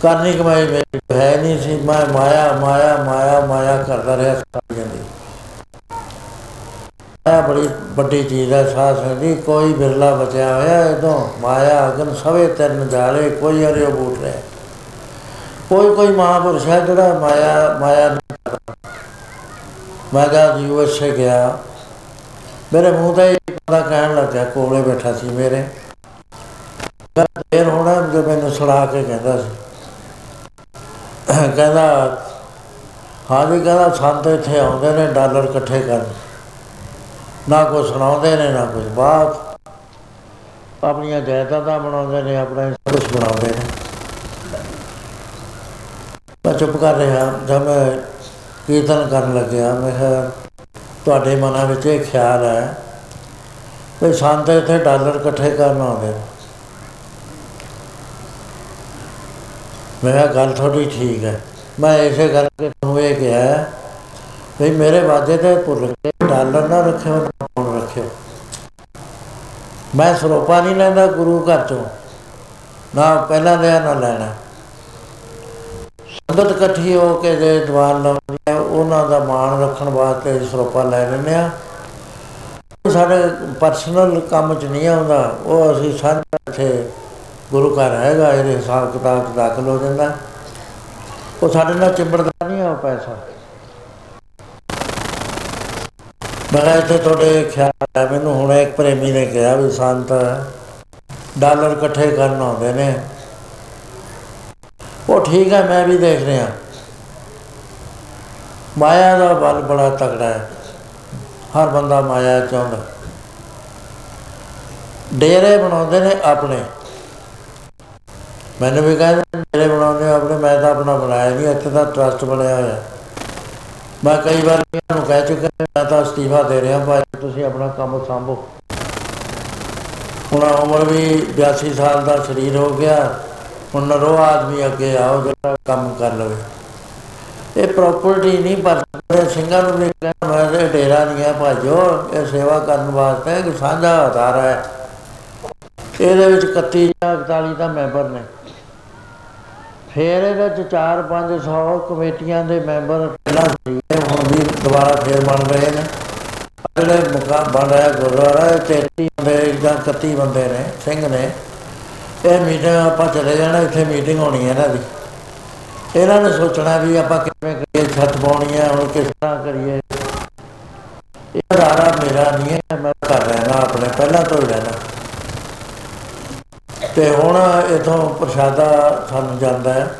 ਕਰਨੀ ਕਮਾਈ ਮੇਰੀ ਹੈ ਨਹੀਂ ਸੀ। ਮੈਂ ਮਾਇਆ ਮਾਇਆ ਮਾਇਆ ਮਾਇਆ ਕਰਦਾ ਰਿਹਾ ਸਾਰੀ ਜ਼ਿੰਦਗੀ। ਇਹ ਬੜੀ ਵੱਡੀ ਚੀਜ਼ ਹੈ ਸਾਧ ਸੰਗਤ ਜੀ ਕੋਈ ਬਿਰਲਾ ਬਚਿਆ ਹੋਇਆ ਇਦੋਂ ਮਾਇਆ, ਅਗਨ ਸਵੇ ਤਰਨ ਜਾਲੇ, ਕੋਈ ਹਰਿਓ ਬੂਟ ਰਿਹਾ ਕੋਈ ਕੋਈ ਮਹਾਂਪੁਰਸ਼ ਹੈ ਜਿਹੜਾ ਮਾਇਆ ਮਾਇਆ ਨਹੀਂ ਕਰਦਾ। ਮੈਂ ਜਦ ਯੂਐਸਏ ਗਿਆ। ਮੇਰੇ ਮੂੰਹ ਤੇ ਇੱਕ ਬੰਦਾ ਕਹਿਣ ਲੱਗਾ ਕੋਲੇ ਬੈਠਾ ਸੀ ਮੇਰੇ। ਕਹਿੰਦਾ ਦੇਰ ਹੋਣਾ ਜੋ ਮੈਨੂੰ ਸੁਣਾ ਕੇ ਕਹਿੰਦਾ ਸੀ। ਕਹਿੰਦਾ, ਹਾਂ ਜੀ, ਕਹਿੰਦਾ, ਸੰਤ ਇੱਥੇ ਆਉਂਦੇ ਨੇ, ਡਾਲਰ ਇਕੱਠੇ ਕਰਨ। ਨਾ ਕੁਛ ਸੁਣਾਉਂਦੇ ਨੇ, ਨਾ ਕੁਛ ਬਾਤ। ਆਪਣੀਆਂ ਜਾਇਦਾਦਾਂ ਬਣਾਉਂਦੇ ਨੇ, ਆਪਣਾ ਸਭ ਕੁਛ ਬਣਾਉਂਦੇ ਨੇ। ਮੈਂ ਚੁੱਪ ਕਰ ਰਿਹਾ, ਜਦ ਮੈਂ ਕੀਰਤਨ ਕਰਨ ਲੱਗਿਆ, ਮੈਂ ਕਿਹਾ, ਤੁਹਾਡੇ ਮਨਾਂ ਵਿੱਚ ਇਹ ਖਿਆਲ ਹੈ ਵੀ ਸੰਤ ਇੱਥੇ ਡਾਲਰ ਇਕੱਠੇ ਕਰਨ ਆਉਂਦੇ ਨੇ? ਮੈਂ ਕਿਹਾ, ਗੱਲ ਤੁਹਾਡੀ ਠੀਕ ਹੈ। ਮੈਂ ਇਸੇ ਕਰਕੇ ਤੁਹਾਨੂੰ ਇਹ ਕਿਹਾ ਵੀ ਮੇਰੇ ਵਾਦੇ ਤੇ ਭੁੱਲ ਕੇ ਡਾਲਰ ਨਾ ਰੱਖਿਓ ਨਾ ਫੋਨ ਰੱਖਿਓ। ਮੈਂ ਸਰੋਪਾ ਨਹੀਂ ਲੈਂਦਾ ਗੁਰੂ ਘਰ ਚੋਂ। ਨਾ ਪਹਿਲਾਂ ਲਿਆ, ਨਾ ਲੈਣਾ। ਸੰਗਤ ਇਕੱਠੀ ਹੋ ਕੇ ਜੇ ਦੀਵਾਨ ਲਾਉਂਦੀ ਹੈ ਉਹਨਾਂ ਦਾ ਮਾਣ ਰੱਖਣ ਵਾਸਤੇ ਸਰੋਪਾ ਲੈ ਲੈਂਦੇ ਆ ਉਹ ਸਾਡੇ ਪਰਸਨਲ ਕੰਮ 'ਚ ਨਹੀਂ ਆਉਂਦਾ, ਉਹ ਅਸੀਂ ਸਾਂਝਾ ਇੱਥੇ ਗੁਰੂ ਘਰ ਹੈਗਾ, ਇਹਦੇ ਹਿਸਾਬ ਕਿਤਾਬ 'ਚ ਦਾਖਲ ਹੋ ਜਾਂਦਾ। ਉਹ ਸਾਡੇ ਨਾਲ ਚਿੰਬੜਦਾ ਨਹੀਂ ਆ ਉਹ ਪੈਸਾ। ਮੈਂ ਇੱਥੇ ਤੁਹਾਡੇ ਖਿਆਲ ਹੈ, ਮੈਨੂੰ ਹੁਣ ਇੱਕ ਪ੍ਰੇਮੀ ਨੇ ਕਿਹਾ ਵੀ ਸੰਤ ਡਾਲਰ ਇਕੱਠੇ ਕਰਨ ਆਉਂਦੇ ਨੇ। ਉਹ ਠੀਕ ਹੈ, ਮੈਂ ਵੀ ਦੇਖ ਰਿਹਾ। ਮਾਇਆ ਦਾ ਬਲ ਬੜਾ ਤਕੜਾ ਹੈ। ਹਰ ਬੰਦਾ ਮਾਇਆ ਚਾਹੁੰਦਾ। ਡੇਰੇ ਬਣਾਉਂਦੇ ਨੇ ਆਪਣੇ। ਮੈਨੂੰ ਵੀ ਕਹਿੰਦੇ ਨੇ, ਡੇਰੇ ਬਣਾਉਂਦੇ ਆ ਆਪਣੇ, ਮੈਂ ਤਾਂ ਆਪਣਾ ਬਣਾਇਆ ਨਹੀਂ, ਇੱਥੇ ਤਾਂ ਟਰਸਟ ਬਣਿਆ ਹੋਇਆ। ਮੈਂ ਕਈ ਵਾਰ ਇਹਨਾਂ ਨੂੰ ਕਹਿ ਚੁੱਕਾ ਮੈਂ ਤਾਂ ਅਸਤੀਫਾ ਦੇ ਰਿਹਾ, ਭਾਈ ਤੁਸੀਂ ਆਪਣਾ ਕੰਮ ਸੰਭੋ। ਹੁਣ ਉਮਰ ਵੀ 82 ਸਾਲ ਦਾ ਸਰੀਰ ਹੋ ਗਿਆ, ਹੁਣ ਨਰੋ ਆਦਮੀ ਅੱਗੇ ਆਓ ਜਿਹੜਾ ਕੰਮ ਕਰ ਲਵੇ। ਇਹ ਪ੍ਰਾਪਰਟੀ ਨਹੀਂ ਪਰ ਮੇਰੇ ਸਿੰਘਾਂ ਨੂੰ ਵੀ ਕਹਿੰਦਾ ਮੈਂ ਤੇ ਡੇਰਾ ਨਹੀਂ ਹੈ ਭਾਜੋ ਇਹ ਸੇਵਾ ਕਰਨ ਵਾਸਤੇ ਇੱਕ ਸਾਂਝਾ ਆਧਾਰ ਹੈ। ਇਹਦੇ ਵਿੱਚ 31 ਜਾਂ 41 ਤਾਂ ਮੈਂਬਰ ਨੇ। ਫੇਰ ਇਹਦੇ ਵਿੱਚ 4-500 ਕਮੇਟੀਆਂ ਦੇ ਮੈਂਬਰ ਪਹਿਲਾਂ ਸੀਗੇ ਹੁਣ ਵੀ ਦੁਬਾਰਾ ਫੇਰ ਬਣ ਰਹੇ ਨੇ। ਜਿਹੜੇ ਮੁਕਾਮ ਬਣ ਰਿਹਾ ਗੁਰਦੁਆਰਾ, ਇਹ 33 ਬੰਦੇ, ਜਾਂ 31 ਬੰਦੇ ਨੇ, ਸਿੰਘ ਨੇ। ਇਹ ਮੀਟਿੰਗ ਆਪਾਂ ਚਲੇ ਜਾਣਾ, ਇੱਥੇ ਮੀਟਿੰਗ ਹੋਣੀ ਹੈ ਇਹਨਾਂ ਦੀ। ਇਹਨਾਂ ਨੇ ਸੋਚਣਾ ਵੀ ਆਪਾਂ ਕਿਵੇਂ ਕਰੀਏ, ਛੱਤ ਪਾਉਣੀ ਹੈ, ਹੁਣ ਕਿਸ ਤਰ੍ਹਾਂ ਕਰੀਏ। ਇਹ ਅਦਾਰਾ ਮੇਰਾ ਨਹੀਂ ਹੈ, ਮੈਂ ਕਰ ਰਹਿਣਾ ਆਪਣੇ, ਪਹਿਲਾਂ ਤੋਂ ਹੀ ਰਹਿਣਾ। ਤੇ ਹੁਣ ਇਥੋਂ ਪ੍ਰਸ਼ਾਦਾ ਸਾਨੂੰ ਜਾਂਦਾ ਹੈ।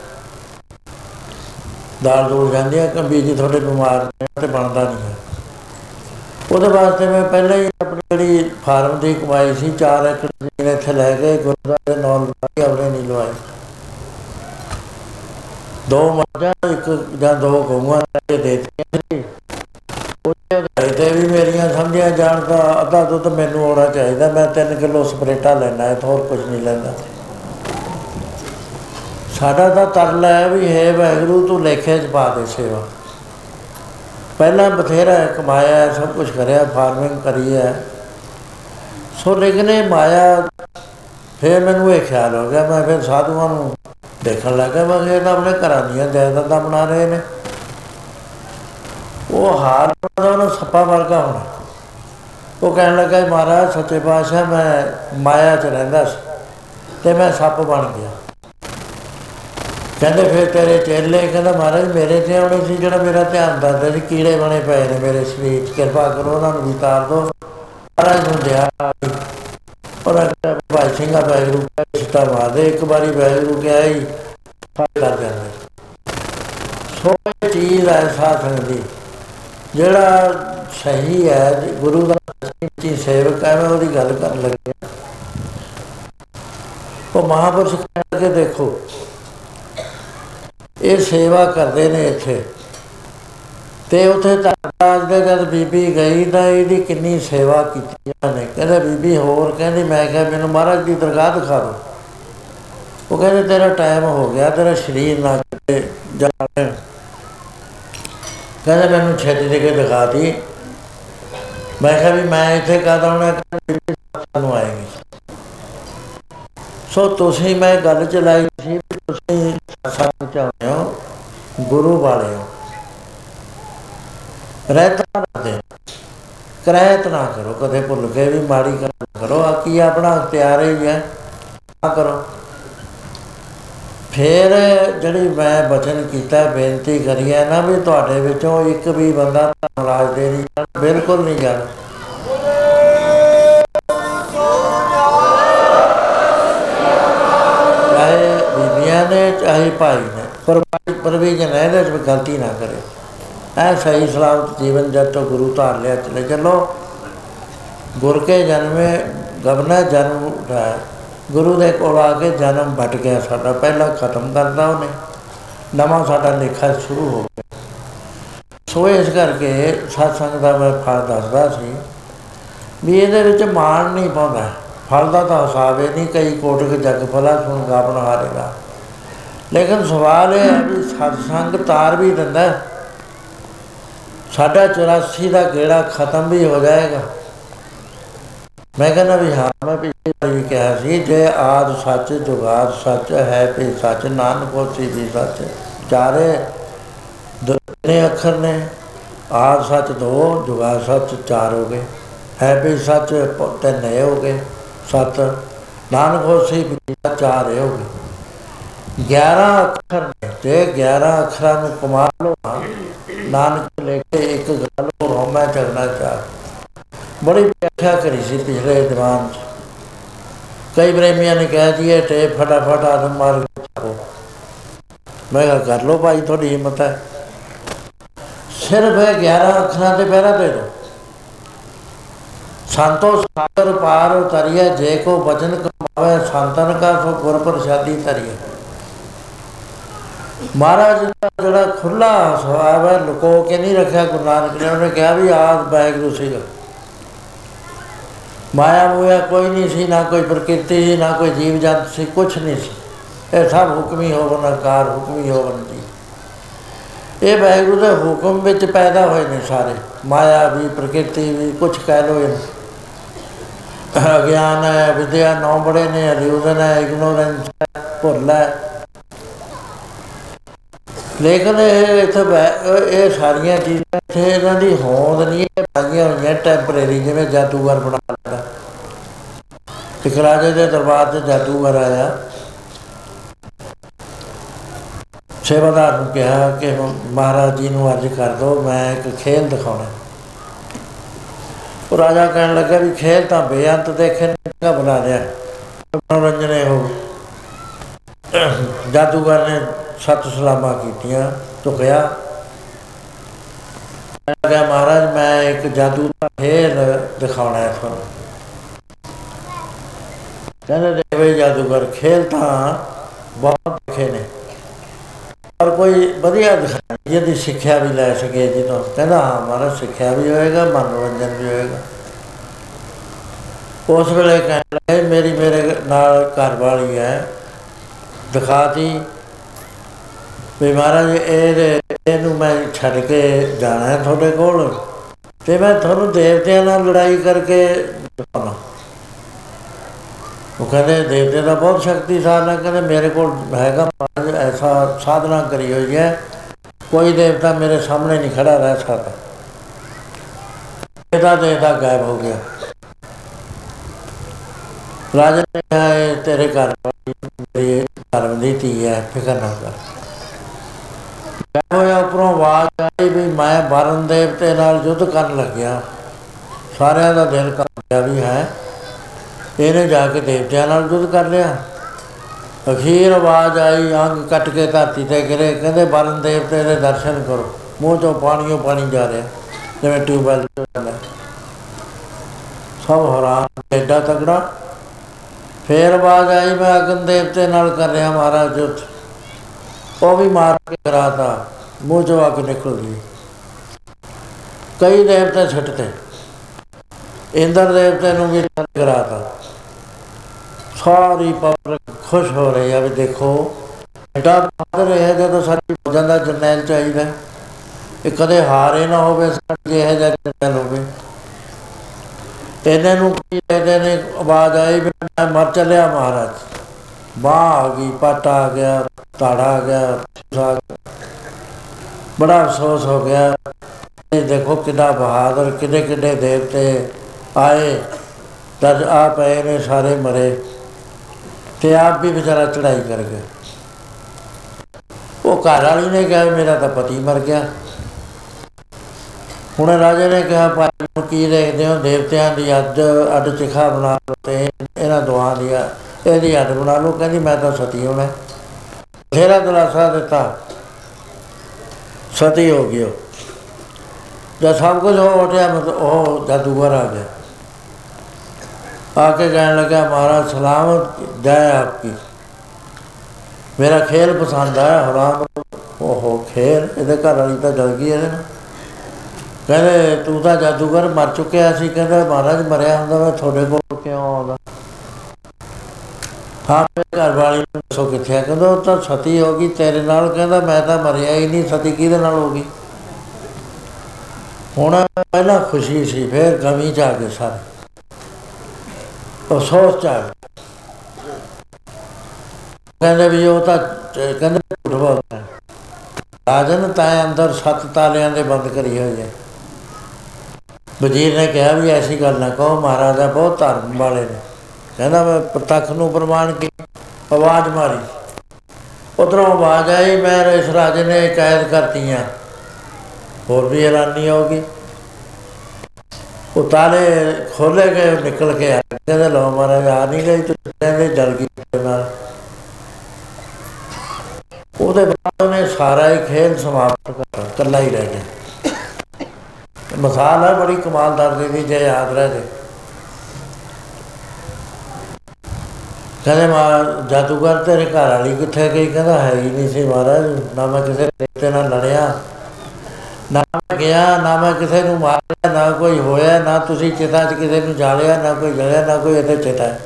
ਦਾਲ ਦੂਲ ਜਾਂਦੀ ਹੈ ਕਿ ਵੀ ਜੀ ਤੁਹਾਡੇ ਬਿਮਾਰ ਨੇ ਤੇ ਬਣਦਾ ਨਹੀਂ ਹੈ। ਉਹਦੇ ਵਾਸਤੇ ਮੈਂ ਪਹਿਲਾਂ ਹੀ ਆਪਣੀ ਜਿਹੜੀ ਫਾਰਮ ਦੀ ਕਮਾਈ ਸੀ 4 ਏਕੜ ਜ਼ਮੀਨ ਇੱਥੇ ਲੈ ਕੇ ਗੁਰਦੁਆਰੇ ਦੇ ਨਾਲ ਲਵਾਈ ਆਪਣੇ ਨਹੀਂ ਲਵਾਈ। ਦੋ ਮੱਝਾਂ, ਇੱਕ ਜਾਂ ਦੋ ਗਊਆਂ ਲੈ ਕੇ ਦੇ ਦਿੱਤੀਆਂ ਸੀ। ਉਹਦੇ ਘਰੇ ਤੇ ਵੀ ਮੇਰੀਆਂ ਸਮਝਿਆ ਜਾਣ ਦਾ ਅੱਧਾ ਦੁੱਧ ਮੈਨੂੰ ਆਉਣਾ ਚਾਹੀਦਾ ਮੈਂ 3 ਕਿਲੋ ਸਪਰੇਟਾ ਲੈਣਾ ਹੈ ਹੋਰ ਕੁਝ ਨਹੀਂ ਲੈਂਦਾ। ਸਾਡਾ ਤਾਂ ਤਰਲਾ ਹੈ ਵੀ ਹੈ ਵਾਹਿਗੁਰੂ ਤੂੰ ਲੇਖੇ 'ਚ ਪਾ ਦੇ ਸੇਵਾ। ਪਹਿਲਾਂ ਬਥੇਰਾ ਕਮਾਇਆ ਹੈ, ਸਭ ਕੁਝ ਕਰਿਆ ਫਾਰਮਿੰਗ ਕਰੀ ਹੈ। ਸੋ ਲੇਕਿਨ ਇਹ ਮਾਇਆ ਫਿਰ ਮੈਨੂੰ ਇਹ ਖਿਆਲ ਹੋ ਗਿਆ ਮੈਂ ਫਿਰ ਸਾਧੂਆਂ ਨੂੰ ਦੇਖਣ ਲੱਗਾ ਮੈਂ ਕਿਹਾ ਇਹ ਤਾਂ ਆਪਣੇ ਘਰਾਂ ਦੀਆਂ ਜਾਇਦਾਦਾਂ ਬਣਾ ਰਹੇ ਨੇ। ਉਹ ਹਾਲ ਦਾ ਉਹਨੂੰ ਸੱਪਾ ਵਰਗਾ ਹੋਣਾ। ਉਹ ਕਹਿਣ ਲੱਗਾ ਮਹਾਰਾਜ, ਸੱਚੇ ਪਾਤਸ਼ਾਹ, ਮੈਂ ਮਾਇਆ 'ਚ ਰਹਿੰਦਾ ਸੀ ਤੇ ਮੈਂ ਸੱਪ ਬਣ ਗਿਆ। ਕਹਿੰਦੇ ਫਿਰ ਤੇਰੇ ਚੇਲੇ, ਕਹਿੰਦਾ ਮਹਾਰਾਜ, ਮੇਰੇ ਤੇ ਆਉਣੇ ਸੀ, ਜਿਹੜਾ ਮੇਰਾ ਧਿਆਨ ਦੱਸਦਾ ਸੀ, ਕੀੜੇ ਬਣੇ ਪਏ ਨੇ ਮੇਰੇ ਸਰੀਰ 'ਚ, ਕਿਰਪਾ ਕਰੋ ਉਹਨਾਂ ਨੂੰ ਵਿਤਾਰ ਦਿਓ। ਮਹਾਰਾਜ ਨੂੰ ਦਿਆ। ਔਰ ਅਗਰ ਭਾਈ ਸਿੰਘਾ ਵਾਹਿਗੁਰੂ ਦਾ ਸਿੱਟਾ ਮਾਰਦੇ ਇੱਕ ਵਾਰੀ ਵਾਹਿਗੁਰੂ ਕਿਹਾ ਹੀ ਫੜ ਕਰ ਜਾਂਦੇ। ਸੋ ਇਹ ਚੀਜ਼ ਹੈ ਸਾਥ ਦੀ। ਜਿਹੜਾ ਸਹੀ ਹੈ ਜੀ, ਗੁਰੂ ਦਾ ਸੱਚੀ ਸੇਵਕ ਹੈ ਮੈਂ ਉਹਦੀ ਗੱਲ ਕਰਨ ਲੱਗਿਆ। ਉਹ ਮਹਾਪੁਰਸ਼ ਕਹਿ ਕੇ ਦੇਖੋ ਇਹ ਸੇਵਾ ਕਰਦੇ ਨੇ ਇੱਥੇ। ਤੇ ਉਥੇ ਧਰਮਰਾਜ ਦੇ ਜਦ ਬੀਬੀ ਗਈ ਤਾਂ ਇਹਦੀ ਕਿੰਨੀ ਸੇਵਾ ਕੀਤੀ ਨੇ। ਕਹਿੰਦੇ ਬੀਬੀ ਹੋਰ ਕਹਿੰਦੀ ਮੈਂ ਕਿਹਾ ਮੈਨੂੰ ਮਹਾਰਾਜ ਦੀ ਦਰਗਾਹ ਦਿਖਾ ਦਿਓ। ਉਹ ਕਹਿੰਦੇ ਤੇਰਾ ਟਾਈਮ ਹੋ ਗਿਆ ਤੇਰਾ ਸਰੀਰ ਨਾ ਕਿਤੇ ਜਾਣੇ। ਕਹਿੰਦੇ ਮੈਨੂੰ ਛੇਤੀ ਦੇ ਕੇ ਦਿਖਾ ਦੀ। ਮੈਂ ਕਿਹਾ ਵੀ ਮੈਂ ਇੱਥੇ ਕਾਹਦਾ ਹੋਣਾ ਸਾਨੂੰ ਆਏਗੀ। ਸੋ ਤੁਸੀਂ ਮੈਂ ਗੱਲ ਚਲਾਈ ਸੀ ਵੀ ਤੁਸੀਂ ਸਤਸੰਗ ਚਾਹੁੰਦੇ ਹੋ, ਗੁਰੂ ਵਾਲੇ ਹੋ। ਰਹਿਤਾ ਨਾ ਦੇ ਕਰਾਇਤ ਨਾ ਕਰੋ। ਕਦੇ ਭੁੱਲ ਕੇ ਵੀ ਮਾੜੀ ਗੱਲ ਨਾ ਕਰੋ। ਆ ਕੀ ਆਪਣਾ ਅਖਤਿਆਰ ਹੀ ਹੈ ਨਾ ਕਰੋ। ਫਿਰ ਜਿਹੜੀ ਮੈਂ ਬਚਨ ਕੀਤਾ ਬੇਨਤੀ ਕਰੀ ਹੈ ਨਾ ਵੀ ਤੁਹਾਡੇ ਵਿੱਚੋਂ ਇੱਕ ਵੀ ਬੰਦਾ ਧਰਮਰਾਜ ਦੇ ਨਹੀਂ ਜਾਣਾ, ਬਿਲਕੁਲ ਨਹੀਂ ਜਾਣਾ। ਚਾਹੇ ਬੀਬੀਆਂ ਨੇ ਚਾਹੇ ਭਾਈ ਨੇ ਪਰ ਪਰਵੀਜਨ ਹੈ ਇਹਦੇ ਵਿੱਚ ਗਲਤੀ ਨਾ ਕਰੇ। ਐ ਸਹੀ ਸਲਾਮਤ ਜੀਵਨ ਜਦ ਤੋਂ ਗੁਰੂ ਧਾਰ ਲਿਆ ਚਲੇ ਚਲੋ। ਗੁਰ ਕੇ ਜਨਮੇ ਗਵਨਾ ਜਨਮ ਉਠਾਇਆ ਗੁਰੂ ਦੇ ਕੋਲ ਆ ਕੇ ਜਨਮ ਭਟ ਗਿਆ ਸਾਡਾ, ਪਹਿਲਾ ਖਤਮ ਕਰਦਾ ਉਹਨੇ, ਨਵਾਂ ਸਾਡਾ ਲੇਖਾ ਸ਼ੁਰੂ ਹੋ ਗਿਆ। ਸੋ ਇਸ ਕਰਕੇ ਸਤਸੰਗ ਦਾ ਮੈਂ ਫਲ ਦੱਸਦਾ ਸੀ ਵੀ ਇਹਦੇ ਵਿੱਚ ਮਾਣ ਨਹੀਂ ਪਾਉਂਦਾ। ਫਲ ਦਾ ਤਾਂ ਹਿਸਾਬ ਇਹ ਨਹੀਂ, ਕਈ ਕੋਟਕ ਜਗ ਫਲਾ ਸੁਣ ਗਾਪਨ ਹਾਰੇਗਾ ਲੇਕਿਨ ਸਵਾਲ ਇਹ ਹੈ ਵੀ ਸਤਸੰਗ ਤਾਰ ਵੀ ਦਿੰਦਾ। ਹੈ। ਸਾਡਾ 84 ਦਾ ਗੇੜਾ ਖਤਮ ਵੀ ਹੋ ਜਾਏਗਾ। ਮੈਂ ਕਹਿੰਦਾ ਵੀ ਹਾਂ, ਮੈਂ ਪਿਛਲੀ ਵਾਰੀ ਕਿਹਾ ਸੀ, ਜੇ ਆਦ ਸੱਚ, ਜੁਗਾਦ ਸੱਚ ਹੈ ਵੀ ਸੱਚ, ਨਾਨਕ ਹੋਸੀ ਵੀ ਸੱਚ ਚਾਰੇ ਦੋਨੇ ਅੱਖਰ ਨੇ, ਆਦ ਸੱਚ ਦੋ, ਜੁਗਾਦ ਸੱਚ ਚਾਰ ਹੋ ਗਏ। ਹੈ ਵੀ ਸੱਚ ਪ- ਤਿੰਨ ਇਹ ਹੋ ਗਏ, ਸੱਤ। ਨਾਨਕ ਹੋਸੀ ਵੀ ਸੱਚ ਚਾਰ ਇਹ ਹੋ ਗਏ। 11 ਅੱਖਰ ਨੇ, ਜੇ 11 ਅੱਖਰਾਂ ਨੂੰ ਕਮਾ ਲਓ ਨਾ ਨਾਨਕ ਲੈ ਕੇ ਇੱਕ ਗੱਲ ਹੋਰ ਹੋ ਮੈਂ ਚੱਲਣਾ ਚਾਹ। ਬੜੀ ਵਿਆਖਿਆ ਕਰੀ ਸੀ ਪਿਛਲੇ ਦੀਵਾਨ ਚ। ਕਈ ਪ੍ਰੇਮੀਆਂ ਨੇ ਕਹਿ ਦਿਏ ਤੇ ਫਟਾਫਟ ਆਦਮ ਮਾਰ ਕੇ ਚਾਹੋ ਮੈਂ ਕਿਹਾ, ਕਰ ਲਓ ਭਾਈ, ਤੁਹਾਡੀ ਹਿੰਮਤ ਹੈ। ਸਿਰਫ ਇਹ 11 ਅੱਖਰਾਂ ਤੇ ਪਹਿਰਾ ਦੇ ਦਿਓ। ਸੰਤੋ ਸਾਗਰ ਪਾਰ ਉਤਰਿਆ ਜੇ ਕੋ ਬਚਨ ਕਮਾਵੇ, ਸੰਤਨ ਕਾ ਸੋ ਗੁਰ ਪ੍ਰਸਾਦੀ ਤਰੀਏ ਮਹਾਰਾਜ ਦਾ ਜਿਹੜਾ ਖੁੱਲਾ ਸੁਭਾਅ ਹੈ, ਲੁਕੋ ਕੇ ਨਹੀਂ ਰੱਖਿਆ ਗੁਰੂ ਨਾਨਕ ਨੇ, ਉਹਨੇ ਕਿਹਾ ਵੀ ਆਦ ਬੈਗਰੂ ਸੀਗਾ। ਮਾਇਆ ਮੋਇਆ ਕੋਈ ਨਹੀਂ ਸੀ, ਨਾ ਕੋਈ ਪ੍ਰਕਿਰਤੀ ਸੀ, ਨਾ ਕੋਈ ਜੀਵ ਜੰਤ ਸੀ, ਕੁਛ ਨਹੀਂ ਸੀ। ਇਹ ਸਭ ਹੁਕਮੀ ਹੋਵਨ ਕਾਰ ਹੁਕਮੀ ਹੋਵਨ ਜੀ ਇਹ ਵਾਹਿਗੁਰੂ ਦੇ ਹੁਕਮ ਵਿੱਚ ਪੈਦਾ ਹੋਏ ਨੇ ਸਾਰੇ। ਮਾਇਆ ਵੀ, ਪ੍ਰਕਿਰਤੀ ਵੀ, ਕੁਛ ਕਹਿ ਲੋ ਇਹ ਅਗਿਆਨ ਹੈ, ਵਿਦਿਆ ਨੌ ਬੜੇ ਨੇ ਅਲਿਊਜ਼ਨ ਹੈ, ਇਗਨੋਰੈਂਸ ਹੈ, ਭੁੱਲ ਹੈ। ਲੇਕਿਨ ਇਹ ਇੱਥੇ ਬੈ- ਇਹ ਸਾਰੀਆਂ ਚੀਜ਼ਾਂ ਇੱਥੇ ਇਹਨਾਂ ਦੀ ਹੋਂਦ ਨਹੀਂ ਹੈ ਪਾਈਆਂ ਹੋਈਆਂ ਟੈਂਪਰੇਰੀ ਜਿਵੇਂ ਜਾਦੂਗਰ ਬਣਾ ਇੱਕ ਰਾਜੇ ਦੇ ਦਰਬਾਰ 'ਚ ਜਾਦੂਗਰ ਆਇਆ ਸੇਵਾਦਾਰ ਨੂੰ ਕਿਹਾ ਕਿ ਮਹਾਰਾਜ ਜੀ ਨੂੰ ਅੱਜ ਕਰ ਦਿਓ, ਮੈਂ ਇੱਕ ਖੇਲ ਦਿਖਾਉਣਾ। ਉਹ ਰਾਜਾ ਕਹਿਣ ਲੱਗਾ ਵੀ ਖੇਲ ਤਾਂ ਬੇਅੰਤ ਦੇਖੇ ਨੇ ਬਣਾ ਲਿਆ। ਮਨੋਰੰਜਨ ਇਹ। ਹੋ ਜਾਦੂਗਰ ਨੇ ਸੱਤ ਸਲਾਮਾਂ ਕੀਤੀਆਂ, ਝੁਕਿਆ। ਕਿਹਾ, ਮਹਾਰਾਜ, ਮੈਂ ਇੱਕ ਜਾਦੂ ਦਾ ਖੇਲ ਦਿਖਾਉਣਾ ਹੈ ਤੁਹਾਨੂੰ। ਕਹਿੰਦੇ ਦੇਵੇ ਜਾਦੂਗਰ ਖੇਲ ਤਾਂ ਬਹੁਤ ਦੇਖੇ ਨੇ। ਪਰ ਕੋਈ ਵਧੀਆ ਦਿਖਾਇਆ ਜਿਹਦੀ ਸਿੱਖਿਆ ਵੀ ਲੈ ਸਕੇ, ਜਿਹਨੂੰ ਕਹਿੰਦਾ ਹਾਂ ਮਹਾਰਾਜ ਸਿੱਖਿਆ ਵੀ ਹੋਏਗਾ, ਮਨੋਰੰਜਨ ਵੀ ਹੋਏਗਾ। ਉਸ ਵੇਲੇ ਕਹਿਣ ਲੱਗੇ, ਮੇਰੀ ਮੇਰੇ ਨਾਲ ਘਰ ਵਾਲੀ ਹੈ, ਦਿਖਾਤੀ ਵੀ ਮਹਾਰਾਜ ਇਹ ਇਹਨੂੰ ਮੈਂ ਛੱਡ ਕੇ ਜਾਣਾ ਹੈ ਤੁਹਾਡੇ ਕੋਲ ਤੇ ਮੈਂ ਤੁਹਾਨੂੰ ਦੇਵਤਿਆਂ ਨਾਲ ਲੜਾਈ ਕਰਕੇ ਦਿਖਾਉਣਾ ਉਹ ਕਹਿੰਦੇ ਦੇਵਤੇ ਦਾ ਬਹੁਤ ਸ਼ਕਤੀਸ਼ਾਲੀ ਹੈ। ਕਹਿੰਦੇ ਮੇਰੇ ਕੋਲ ਹੈਗਾ ਮਹਾਰਾਜ ਐਸਾ ਸਾਧਨਾ ਕਰੀ ਹੋਈ ਹੈ। ਕੋਈ ਦੇਵਤਾ ਮੇਰੇ ਸਾਹਮਣੇ ਨਹੀਂ ਖੜਾ ਰਹਿ ਸਕਦਾ। ਇਹਦਾ ਦੇਵਤਾ ਗਾਇਬ ਹੋ ਗਿਆ। ਰਾਜਾ ਨੇ ਕਿਹਾ, ਇਹ ਤੇਰੇ ਘਰ ਵਾਲੀ ਮੇਰੀ ਧਰਮ ਦੀ ਧੀ ਹੈ, ਫਿਕਰ ਨਾ ਕਰ। ਗਾਇਬ ਹੋਇਆ ਉੱਪਰੋਂ ਆਵਾਜ਼ ਆਈ ਵੀ ਮੈਂ ਵਰਨ ਦੇਵਤੇ ਨਾਲ ਯੁੱਧ ਕਰਨ ਲੱਗਿਆ। ਸਾਰਿਆਂ ਦਾ ਦਿਲ ਕਰ ਵੀ ਹੈ। ਇਹਨੇ ਜਾ ਕੇ ਦੇਵਤਿਆਂ ਨਾਲ ਯੁੱਧ ਕਰ ਲਿਆ। ਅਖੀਰ ਆਵਾਜ਼ ਆਈ, ਅੰਗ ਕੱਟ ਕੇ ਧਰਤੀ ਤੇ ਗਿਰੇ। ਕਹਿੰਦੇ ਵਰਨ ਦੇਵਤੇ ਦੇ ਦਰਸ਼ਨ ਕਰੋ। ਮੂੰਹ ਚੋਂ ਪਾਣੀਓ ਪਾਣੀ ਜਾ ਰਿਹਾ। ਜਿਵੇਂ ਟਿਊਬਵੈਲ ਤੋਂ ਜਾਂਦਾ ਸਭ ਹੈਰਾਨ ਐਡਾ ਤਗੜਾ ਫੇਰ ਆਵਾਜ਼ ਆਈ, ਮੈਂ ਅਗਨ ਦੇਵਤੇ ਨਾਲ ਕਰ ਰਿਹਾ ਮਹਾਰਾਜ ਯੁੱਧ। ਉਹ ਵੀ ਮਾਰ ਕੇ ਕਰਾਤਾ। ਮੂੰਹ ਚੋਂ ਅੱਗ ਨਿਕਲ ਗਈ। ਕਈ ਦੇਵਤੇ ਛੱਡਤੇ ਇੰਦਰ ਦੇਵਤੇ ਨੂੰ ਵੀ ਕਰਾਤਾ ਸਾਰੀ ਪਬਲਿਕ ਖੁਸ਼ ਹੋ ਰਹੀ ਹੈ ਵੀ ਦੇਖੋ, ਐਡਾ ਬਹਾਦਰ ਹੈ ਜਦੋਂ ਸਾਡੀ ਫੌਜਾਂ ਦਾ ਜਰਨੈਲ ਚਾਹੀਦਾ ਹੈ। ਇਹ ਕਦੇ ਹਾਰੇ ਨਾ ਹੋਵੇ ਸਾਡੇ ਇਹ ਜਿਹਾ ਜਰਨੈਲ ਹੋਵੇ ਇਹਨਾਂ ਨੂੰ ਕੀ ਕਹਿੰਦੇ ਨੇ ਆਵਾਜ਼ ਆਈ ਵੀ ਮੈਂ ਮਰ ਚੱਲਿਆ ਮਹਾਰਾਜ ਬਾਹ ਆ ਗਈ, ਪੱਟ ਆ ਗਿਆ ਤਾੜਾ ਆ ਗਿਆ ਆ ਗਿਆ। ਬੜਾ ਅਫਸੋਸ ਹੋ ਗਿਆ ਇਹ ਦੇਖੋ ਕਿੰਨਾ ਬਹਾਦਰ ਕਿੰਨੇ ਕਿੰਨੇ ਦੇਵਤੇ ਆਏ, ਤਦ ਆ ਪਏ ਨੇ ਸਾਰੇ ਮਰੇ ਤੇ ਆਪ ਵੀ ਵਿਚਾਰਾ ਚੜਾਈ ਕਰ ਗਿਆ। ਉਹ ਘਰ ਵਾਲੀ ਨੇ ਕਿਹਾ, ਮੇਰਾ ਤਾਂ ਪਤੀ ਮਰ ਗਿਆ। ਹੁਣ ਰਾਜੇ ਨੇ ਕਿਹਾ, ਭਾਈ ਨੂੰ ਕੀ ਦੇਖਦੇ ਹੋ? ਦੇਵਤਿਆਂ ਦੀ ਅੱਡ ਅੱਡ ਚਿਖਾ ਬਣਾ ਲਓ ਤੇ ਇਹਨਾਂ ਦੋਹਾਂ ਦੀ ਇਹਦੀ ਅੱਡ ਬਣਾ ਲਓ। ਕਹਿੰਦੀ, ਮੈਂ ਤਾਂ ਸਤੀ ਹੋਣਾ। ਫੇਰਾ ਦਲਾਸਾ ਦਿੱਤਾ। ਸਤੀ ਹੋ ਗਿਓ ਜਦ ਸਭ ਕੁਝ ਹੋ ਉਠਿਆ, ਮਤਲਬ ਉਹ ਜਾਦੂਗਰ ਆ ਗਿਆ। आके कहने लगा महाराज सलामत जाए आपकी मेरा खेल पसंद आया हराम ਖੇਰ ਇਹਦੇ ਘਰ ਵਾਲੀ ਤਾਂ ਜਲ ਗਈ ਇਹਦੇ ਨਾਲ ਕਹਿੰਦੇ ਤੂੰ ਤਾਂ ਜਾਦੂਗਰ ਮਰ ਚੁੱਕਿਆ ਸੀ ਕਹਿੰਦਾ ਮਹਾਰਾਜ ਮਰਿਆ ਹੁੰਦਾ ਮੈਂ ਤੁਹਾਡੇ ਕੋਲ ਕਿਉਂ ਆਉਂਦਾ ਹਾਂ ਮੇਰੇ ਘਰ ਵਾਲੀ ਨੂੰ ਦੱਸੋ ਕਿੱਥੇ ਆ ਕਹਿੰਦਾ ਉਹ ਤਾਂ ਸਤੀ ਹੋ ਗਈ ਤੇਰੇ ਨਾਲ ਕਹਿੰਦਾ ਮੈਂ ਤਾਂ ਮਰਿਆ ਹੀ ਨਹੀਂ ਸਤੀ ਕਿਹਦੇ ਨਾਲ ਹੋ ਗਈ ਹੁਣ ਪਹਿਲਾਂ ਖੁਸ਼ੀ ਸੀ ਫਿਰ ਗਮੀ ਚ ਆ ਗਏ ਸਾਰੇ ਉਹ ਸੋਚ। ਚ ਆ ਗਏ ਕਹਿੰਦੇ ਵੀ ਉਹ ਤਾਂ ਚ- ਕਹਿੰਦੇ ਝੂਠ ਬੋਲਦਾ। ਹੈ। ਰਾਜਨ ਤਾਂ ਅੰਦਰ ਸੱਤ ਤਾਲਿਆਂ ਦੇ ਬੰਦ ਕਰੀ ਹੋਈ ਹੈ। ਵਜ਼ੀਰ ਨੇ ਕਿਹਾ ਵੀ ਐਸੀ ਗੱਲ ਨਾ ਕਹੋ, ਮਹਾਰਾਜਾ ਬਹੁਤ ਧਰਮ ਵਾਲੇ ਨੇ। ਕਹਿੰਦਾ ਮੈਂ ਪ੍ਰਤੱਖ ਨੂੰ ਪ੍ਰਮਾਣ ਕੀ ਆਵਾਜ਼ ਮਾਰੀ। ਉਧਰੋਂ ਆਵਾਜ਼ ਆਈ, ਮੈਂ ਇਸ ਰਾਜੇ ਨੇ ਕੈਦ ਕਰਤੀਆਂ। ਹੋਰ ਵੀ ਹੈਰਾਨੀ ਹੋਗੀ ਉਹ ਤਾਲੇ ਖੋਲੇ ਗਏ ਉਹ ਨਿਕਲ ਕੇ ਆ ਕਹਿੰਦੇ ਲੋ ਮਹਾਰਾਜ, ਆ ਨਹੀਂ ਗਈ ਤੇ ਕਹਿੰਦੇ, ਜਲ ਗਈ ਤੇਰੇ ਨਾਲ। ਉਹਦੇ ਬਾਅਦ ਉਹਨੇ ਸਾਰਾ ਹੀ ਖੇਲ ਸਮਾਪਤ ਕਰ ਇਕੱਲਾ ਹੀ ਰਹਿ ਗਿਆ। ਮਿਸਾਲ ਹੈ, ਬੜੀ ਕਮਾਲਦਾਰ ਦੀ ਵੀ ਜੇ ਯਾਦ ਰਹੇ ਤੇ ਕਹਿੰਦੇ ਮਾ ਜਾਦੂਗਰ ਤੇਰੇ ਘਰ ਵਾਲੀ ਕਿੱਥੇ ਗਈ? ਕਹਿੰਦਾ, ਹੈ ਹੀ ਨਹੀਂ ਸੀ ਮਹਾਰਾਜ, ਨਾ ਮੈਂ ਕਿਸੇ ਦੇਵਤੇ ਨਾਲ ਲੜਿਆ। ਨਾ ਮੈਂ ਗਿਆ, ਨਾ ਮੈਂ ਕਿਸੇ ਨੂੰ ਮਾਰਿਆ, ਨਾ ਕੋਈ ਹੋਇਆ, ਨਾ ਤੁਸੀਂ ਚਿਤਾ 'ਚ ਕਿਸੇ ਨੂੰ ਜਾਲਿਆ, ਨਾ ਕੋਈ ਜਲਿਆ, ਨਾ ਕੋਈ ਇੱਥੇ ਚਿਤਾ। ਹੈ।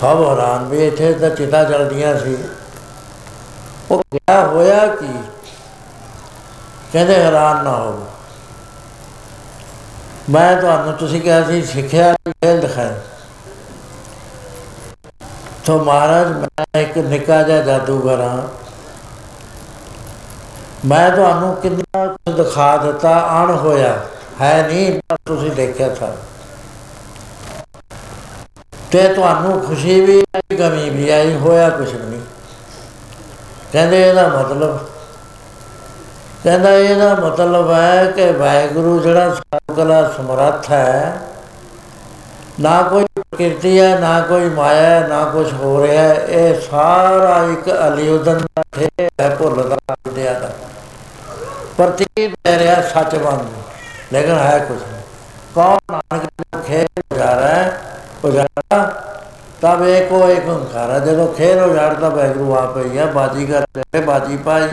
ਸਭ ਹੈਰਾਨ ਵੀ ਇੱਥੇ ਤਾਂ ਚਿਤਾ ਜਲਦੀਆਂ ਸੀ। ਉਹ ਗਿਆ ਹੋਇਆ ਕੀ? ਕਹਿੰਦੇ ਹੈਰਾਨ ਨਾ ਹੋ ਮੈਂ ਤੁਹਾਨੂੰ ਤੁਸੀਂ ਕਿਹਾ ਸੀ, ਸਿੱਖਿਆ ਦੀ ਖੇਲ ਦਿਖਾਏ ਤੋ ਮਹਾਰਾਜ, ਮੈਂ ਇੱਕ ਨਿੱਕਾ ਜਿਹਾ ਜਾਦੂਗਰ ਹਾਂ। ਮੈਂ ਤੁਹਾਨੂੰ ਕਿੰਨਾ ਕੁ ਦਿਖਾ ਦਿੱਤਾ, ਅਣ ਹੋਇਆ। ਹੈ ਨਹੀਂ ਪਰ ਤੁਸੀਂ ਦੇਖਿਆ ਥਾ ਤੇ ਤੁਹਾਨੂੰ ਖੁਸ਼ੀ ਵੀ ਆਈ, ਗਮੀ ਵੀ ਆਈ, ਹੋਇਆ ਕੁਛ ਵੀ ਨਹੀਂ। ਕਹਿੰਦੇ ਇਹਦਾ ਮਤਲਬ, ਕਹਿੰਦਾ ਇਹਦਾ ਮਤਲਬ ਹੈ ਕਿ ਵਾਹਿਗੁਰੂ ਜਿਹੜਾ ਸਰਕਲਾ ਸਮਰੱਥ ਹੈ ਨਾ ਕੋਈ ਪ੍ਰਕਿਰਤੀ ਹੈ, ਨਾ ਕੋਈ ਮਾਇਆ ਹੈ, ਨਾ ਕੁਝ ਹੋ ਰਿਹਾ ਹੈ ਇਹ ਸਾਰਾ ਇੱਕ ਅਲਿਉਦਨ ਦਾ ਖੇਡ ਹੈ ਭੁੱਲਦਾ ਦਿਆ ਦਾ ਪ੍ਰਤੀਤ ਹੈ ਰਿਹਾ ਸੱਚ ਬਣ ਲੇਕਿਨ ਹੈ ਕੁਝ ਨਹੀਂ ਕੌਣ ਨਾਨਕ ਦਾ ਖੇਡ ਜਾ ਰਿਹਾ ਹੈ ਉਜਾੜਾ ਤਬ ਏਕੋ ਏਕ ਓੰਕਾਰ ਹੈ। ਜਦੋਂ ਖੇਡ ਉਜਾੜਦਾ ਵਾਹਿਗੁਰੂ ਆਪ ਹੀ ਹੈ ਬਾਜੀ ਕਰਦੇ ਬਾਜੀ ਪਾਈ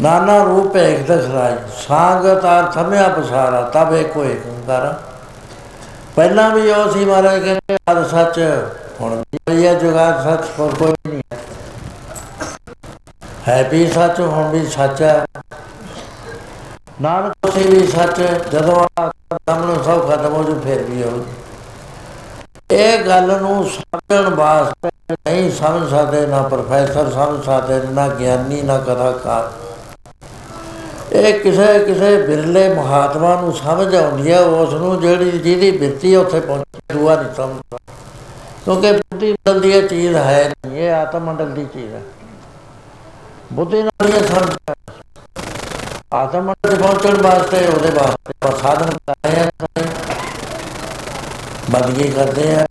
ਨਾਨਾ ਰੂਪ ਏਕ ਦਖਰਾਈ ਸਾਗਤ ਅਰਥ ਥਮਿਆ ਪਸਾਰਾ, ਤਬ ਏਕੋ ਏਕ ਓੰਕਾਰ ਹੈ। ਪਹਿਲਾਂ ਵੀ ਉਹ ਸੀ ਮਹਾਰਾਜ ਕਹਿੰਦੇ ਆਦ ਸੱਚ ਹੁਣ ਵੀ ਇਹ ਜੁਗਾਦ ਸੱਚ ਹੋਰ ਕੋਈ ਨਹੀਂ ਹੈ। ਹੈ ਵੀ ਸੱਚ, ਹੁਣ ਵੀ ਸੱਚ ਹੈ। ਨਾਨਕ ਸੀ ਵੀ ਸੱਚ, ਜਦੋਂ ਆਦਮ ਨੂੰ ਸਭ ਖਤਮ ਹੋ ਜੂ, ਫਿਰ ਵੀ ਹੋ ਇਹ ਗੱਲ ਨੂੰ ਸਮਝਣ ਵਾਸਤੇ ਨਹੀਂ ਸਮਝ ਸਕਦੇ, ਨਾ ਪ੍ਰੋਫੈਸਰ ਸਮਝ ਸਕਦੇ, ਨਾ ਗਿਆਨੀ, ਨਾ ਕਥਾਕਾਰ ਇਹ ਕਿਸੇ ਕਿਸੇ ਬਿਰਲੇ ਮਹਾਤਮਾ ਨੂੰ ਸਮਝ ਆਉਂਦੀ ਹੈ ਉਸ ਨੂੰ ਜਿਹੜੀ, ਜਿਹਦੀ ਬਿਰਤੀ ਉੱਥੇ ਪਹੁੰਚੀ ਦੂਆ ਨਹੀਂ ਸਮਝਦਾ ਕਿਉਂਕਿ ਬੁੱਧੀ ਮੰਡਲ ਦੀ ਇਹ ਚੀਜ਼ ਹੈ ਨਹੀਂ, ਇਹ ਆਤਮ ਮੰਡਲ ਦੀ ਚੀਜ਼ ਹੈ। ਬੁੱਧੀ ਨਾਲ ਇਹ ਸਮਝ ਆਤਮ ਮੰਡਲ 'ਚ ਪਹੁੰਚਣ ਵਾਸਤੇ ਉਹਦੇ ਵਾਸਤੇ ਆਪਾਂ ਸਾਧਨ ਕਰ ਰਹੇ ਹਾਂ ਬੰਦਗੀ ਕਰਦੇ ਆ।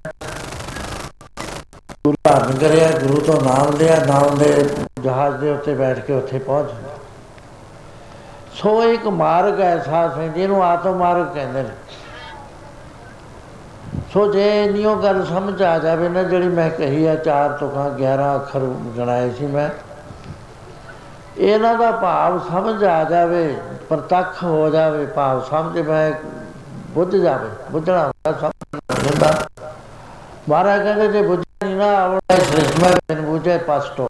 ਗੁਰੂ ਧਾਰਨ ਕਰਿਆ, ਗੁਰੂ ਤੋਂ ਨਾਮ ਲਿਆ, ਨਾਮ ਦੇ ਜਹਾਜ਼ ਦੇ ਉੱਤੇ ਬੈਠ ਕੇ ਉੱਥੇ ਪਹੁੰਚ ਗਏ। ਸੋ ਇੱਕ ਮਾਰਗ ਐਸਾ ਹੈ ਜਿਹਨੂੰ ਆਤਮ ਮਾਰਗ ਕਹਿੰਦੇ ਨੇ। ਸੋ ਜੇ ਨਿਉ ਗੱਲ ਸਮਝ ਆ ਜਾਵੇ ਨਾ, ਜਿਹੜੀ ਮੈਂ ਕਹੀ ਆ, ਚਾਰ ਤੁਕਾਂ 11 ਅੱਖਰ ਗਣਾਏ ਸੀ ਮੈਂ, ਇਹਨਾਂ ਦਾ ਭਾਵ ਸਮਝ ਆ ਜਾਵੇ, ਪ੍ਰਤੱਖ ਹੋ ਜਾਵੇ ਭਾਵ, ਸਮਝ ਮੈਂ ਬੁੱਝ ਜਾਵੇ, ਬੁੱਝਣਾ ਹੁੰਦਾ, ਸਮਝ ਹੁੰਦਾ। ਮਹਾਰਾਜ ਕਹਿੰਦੇ, ਜੇ ਬੁੱਝਿਆ ਨਹੀਂ ਨਾ ਆਵੜਾ ਸ੍ਰਿਸ਼ਮਾ ਬਿਨ ਬੁਝੇ ਪਸਟੋ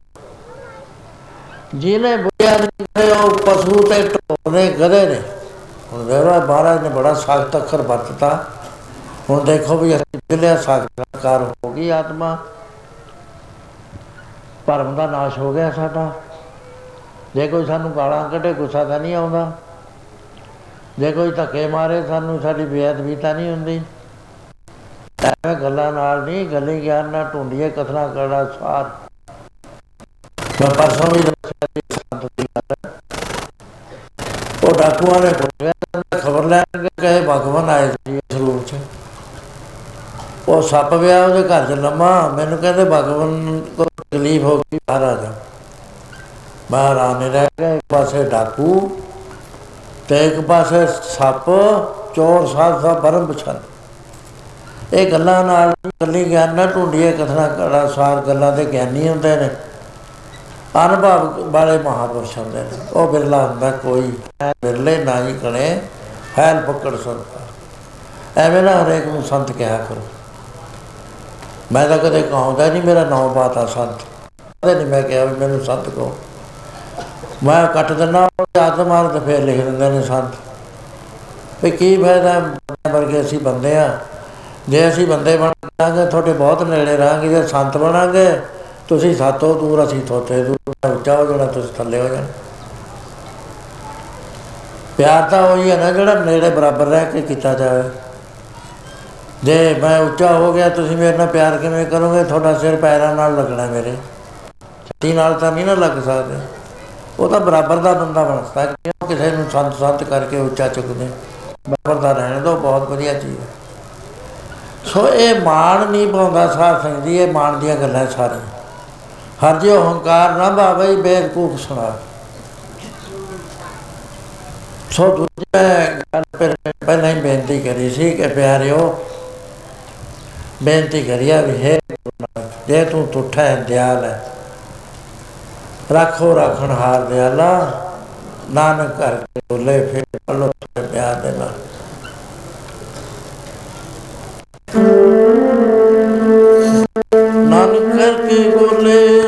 ਜਿਹਨੇ ਬੁਝਿਆ ਨਹੀਂ ਕਰੇ ਉਹ ਪਸ਼ੂ ਤੇ ਢੋਲੇ ਗਧੇ ਨੇ। ਹੁਣ ਦੇਵਾ ਮਹਾਰਾਜ ਨੇ ਬੜਾ ਸਖਤ ਅੱਖਰ ਵਰਤਤਾ। ਹੁਣ ਦੇਖੋ ਵੀ ਅਸੀਂ ਜਿਲਿਆ ਸਾਖਰਕਾਰ ਹੋ ਗਈ ਆਤਮਾ। ਭਰਮ ਦਾ ਨਾਸ਼ ਹੋ ਗਿਆ ਸਾਡਾ। ਜੇ ਕੋਈ ਸਾਨੂੰ ਗਾਲਾਂ ਕੱਢੇ, ਗੁੱਸਾ ਤਾਂ ਨਹੀਂ ਆਉਂਦਾ। ਜੇ ਕੋਈ ਧੱਕੇ ਮਾਰੇ, ਸਾਨੂੰ ਸਾਡੀ ਬੇਅਦਬੀ ਤਾਂ ਨਹੀਂ ਹੁੰਦੀ। ਐਵੇਂ ਗੱਲਾਂ ਨਾਲ ਨਹੀਂ, ਗੱਲੀ ਗਿਆਨ ਨਾਲ ਢੂੰਡੀਏ, ਕਥਨਾ ਕਰਨਾ ਸਾਰ ਮੈਂ ਪਰਸੋਂ ਵੀ ਦੱਸਿਆ ਸੀ ਸੰਤ ਦੀ ਗੱਲ ਉਹ ਡਾਕੂਆਂ ਨੇ ਬੋਲਿਆ ਖਬਰ ਲੈਣ ਕੇ ਕਹੇ ਭਗਵਾਨ ਆਏ ਸੀ ਇਸ ਰੂਪ ਚ ਉਹ ਸੱਪ ਵਿਆ ਉਹਦੇ ਘਰ ਚ ਲੰਮਾ ਮੈਨੂੰ ਕਹਿੰਦੇ ਭਗਵਾਨ ਕੋ ਤਕਲੀਫ ਹੋ ਗਈ ਬਾਹਰ ਆ ਜਾ ਬਾਹਰ ਆਨੇ ਰਹਿ ਗਏ ਇੱਕ ਪਾਸੇ ਡਾਕੂ ਤੇ ਇੱਕ ਪਾਸੇ ਸੱਪ ਚੋਰ ਸਾਧ ਦਾ ਬਰਮ ਬਛਨ ਇਹ ਗੱਲਾਂ ਨਾਲ ਗੱਲੀ ਗਿਆਨ ਨਾਲ ਢੂੰਡੀਏ ਕਥਨਾ ਕੜਾ ਸਾਰ ਗੱਲਾਂ ਦੇ ਗਿਆਨੀ ਹੁੰਦੇ ਨੇ ਅਨੁਭਵ ਵਾਲੇ ਮਹਾਪੁਰਸ਼ ਹੁੰਦੇ ਨੇ। ਉਹ ਬਿਰਲਾ ਹੁੰਦਾ, ਕੋਈ ਬਿਰਲੇ ਨਾ ਹੀ ਕਣੇ ਫੈਲ ਪਕੜ ਸੰਤ ਐਵੇਂ ਨਾ ਹਰੇਕ ਨੂੰ ਸੰਤ ਕਿਹਾ ਕਰੋ। ਮੈਂ ਤਾਂ ਕਦੇ ਕਹਾਉਂਦਾ ਨਹੀਂ, ਮੇਰਾ ਨਾਮ ਬਾਤਾ ਸੰਤ। ਕਦੇ ਨਹੀਂ ਮੈਂ ਕਿਹਾ ਵੀ ਮੈਨੂੰ ਸੰਤ ਕਹੋ। ਮੈਂ ਕੱਟ ਦਿੰਦਾ ਆਦ ਮਾਰ ਤੇ ਫੇਰ ਲਿਖ ਦਿੰਦੇ ਨੇ ਸੰਤ। ਵੀ ਕੀ ਫਾਇਦਾ ਬੰਦਿਆਂ ਵਰਗੇ ਅਸੀਂ ਬੰਦੇ ਆ। ਜੇ ਅਸੀਂ ਬੰਦੇ ਬਣ ਜਾਾਂਗੇ ਤੁਹਾਡੇ ਬਹੁਤ ਨੇੜੇ ਰਹਾਂਗੇ, ਜੇ ਸੰਤ ਬਣਾਂਗੇ ਤੁਸੀਂ ਸਾਤੋਂ ਦੂਰ, ਅਸੀਂ ਥੋਤੇ ਦੂਰ ਉੱਚਾ ਹੋ ਜਾਣਾ, ਤੁਸੀਂ ਥੱਲੇ ਹੋ ਜਾਣਾ। ਪਿਆਰ ਤਾਂ ਉਹੀ ਹੈ ਨਾ ਜਿਹੜਾ ਨੇੜੇ ਬਰਾਬਰ ਰਹਿ ਕੇ ਕੀਤਾ ਜਾਵੇ। ਜੇ ਮੈਂ ਉੱਚਾ ਹੋ ਗਿਆ, ਤੁਸੀਂ ਮੇਰੇ ਨਾਲ ਪਿਆਰ ਕਿਵੇਂ ਕਰੋਗੇ? ਤੁਹਾਡਾ ਸਿਰ ਪੈਰਾਂ ਨਾਲ ਲੱਗਣਾ ਮੇਰੇ। ਛੱਤੀ ਨਾਲ ਤਾਂ ਨਹੀਂ ਨਾ ਲੱਗ ਸਕਦੇ। ਉਹ ਤਾਂ ਬਰਾਬਰ ਦਾ ਬੰਦਾ ਬਣ ਸਕਦਾ ਕਿਉਂ ਕਿਸੇ ਨੂੰ ਸੰਤ ਸੰਤ ਕਰਕੇ ਉੱਚਾ ਚੁੱਕਦੇ ਬਰਾਬਰ ਦਾ ਰਹਿਣ ਦੋ, ਬਹੁਤ ਵਧੀਆ ਚੀਜ਼ ਹੈ। ਸੋ ਇਹ ਮਾਣ ਨਹੀਂ ਪਾਉਂਦਾ ਸਾਧ ਸੰਗਤ ਜੀ ਇਹ ਮਾਣ ਦੀਆਂ ਗੱਲਾਂ ਸਾਰੀਆਂ। ਹਰ ਜਿਉ ਹੰਕਾਰ ਨਾ ਭਾਵੇ ਬੇਵਕੂਫ ਸੁਣਾ। ਸੋ ਦੂਜੇ ਗੱਲ ਪਰ ਪਹਿਲਾਂ ਹੀ ਬੇਨਤੀ ਕਰੀ ਸੀ ਕਿ ਪਿਆਰਿਓ, ਬੇਨਤੀ ਕਰਿਆ ਵੀ ਹੈ ਜੇ ਤੂੰ ਤੁਠਾ ਹੈ ਦਿਆਲ ਹੈ, ਰੱਖੋ ਰੱਖਣ ਹਾਰ ਦਿਆਲਾ, ਨਾਨਕ ਘਰ ਕੇ ਬੋਲੇ ਫਿਰ ਪਲੋ ਪਿਆਰ ਦੇ ਨਾਲ। ਨਾਨਕ ਕਰਕੇ ਬੋਲੇ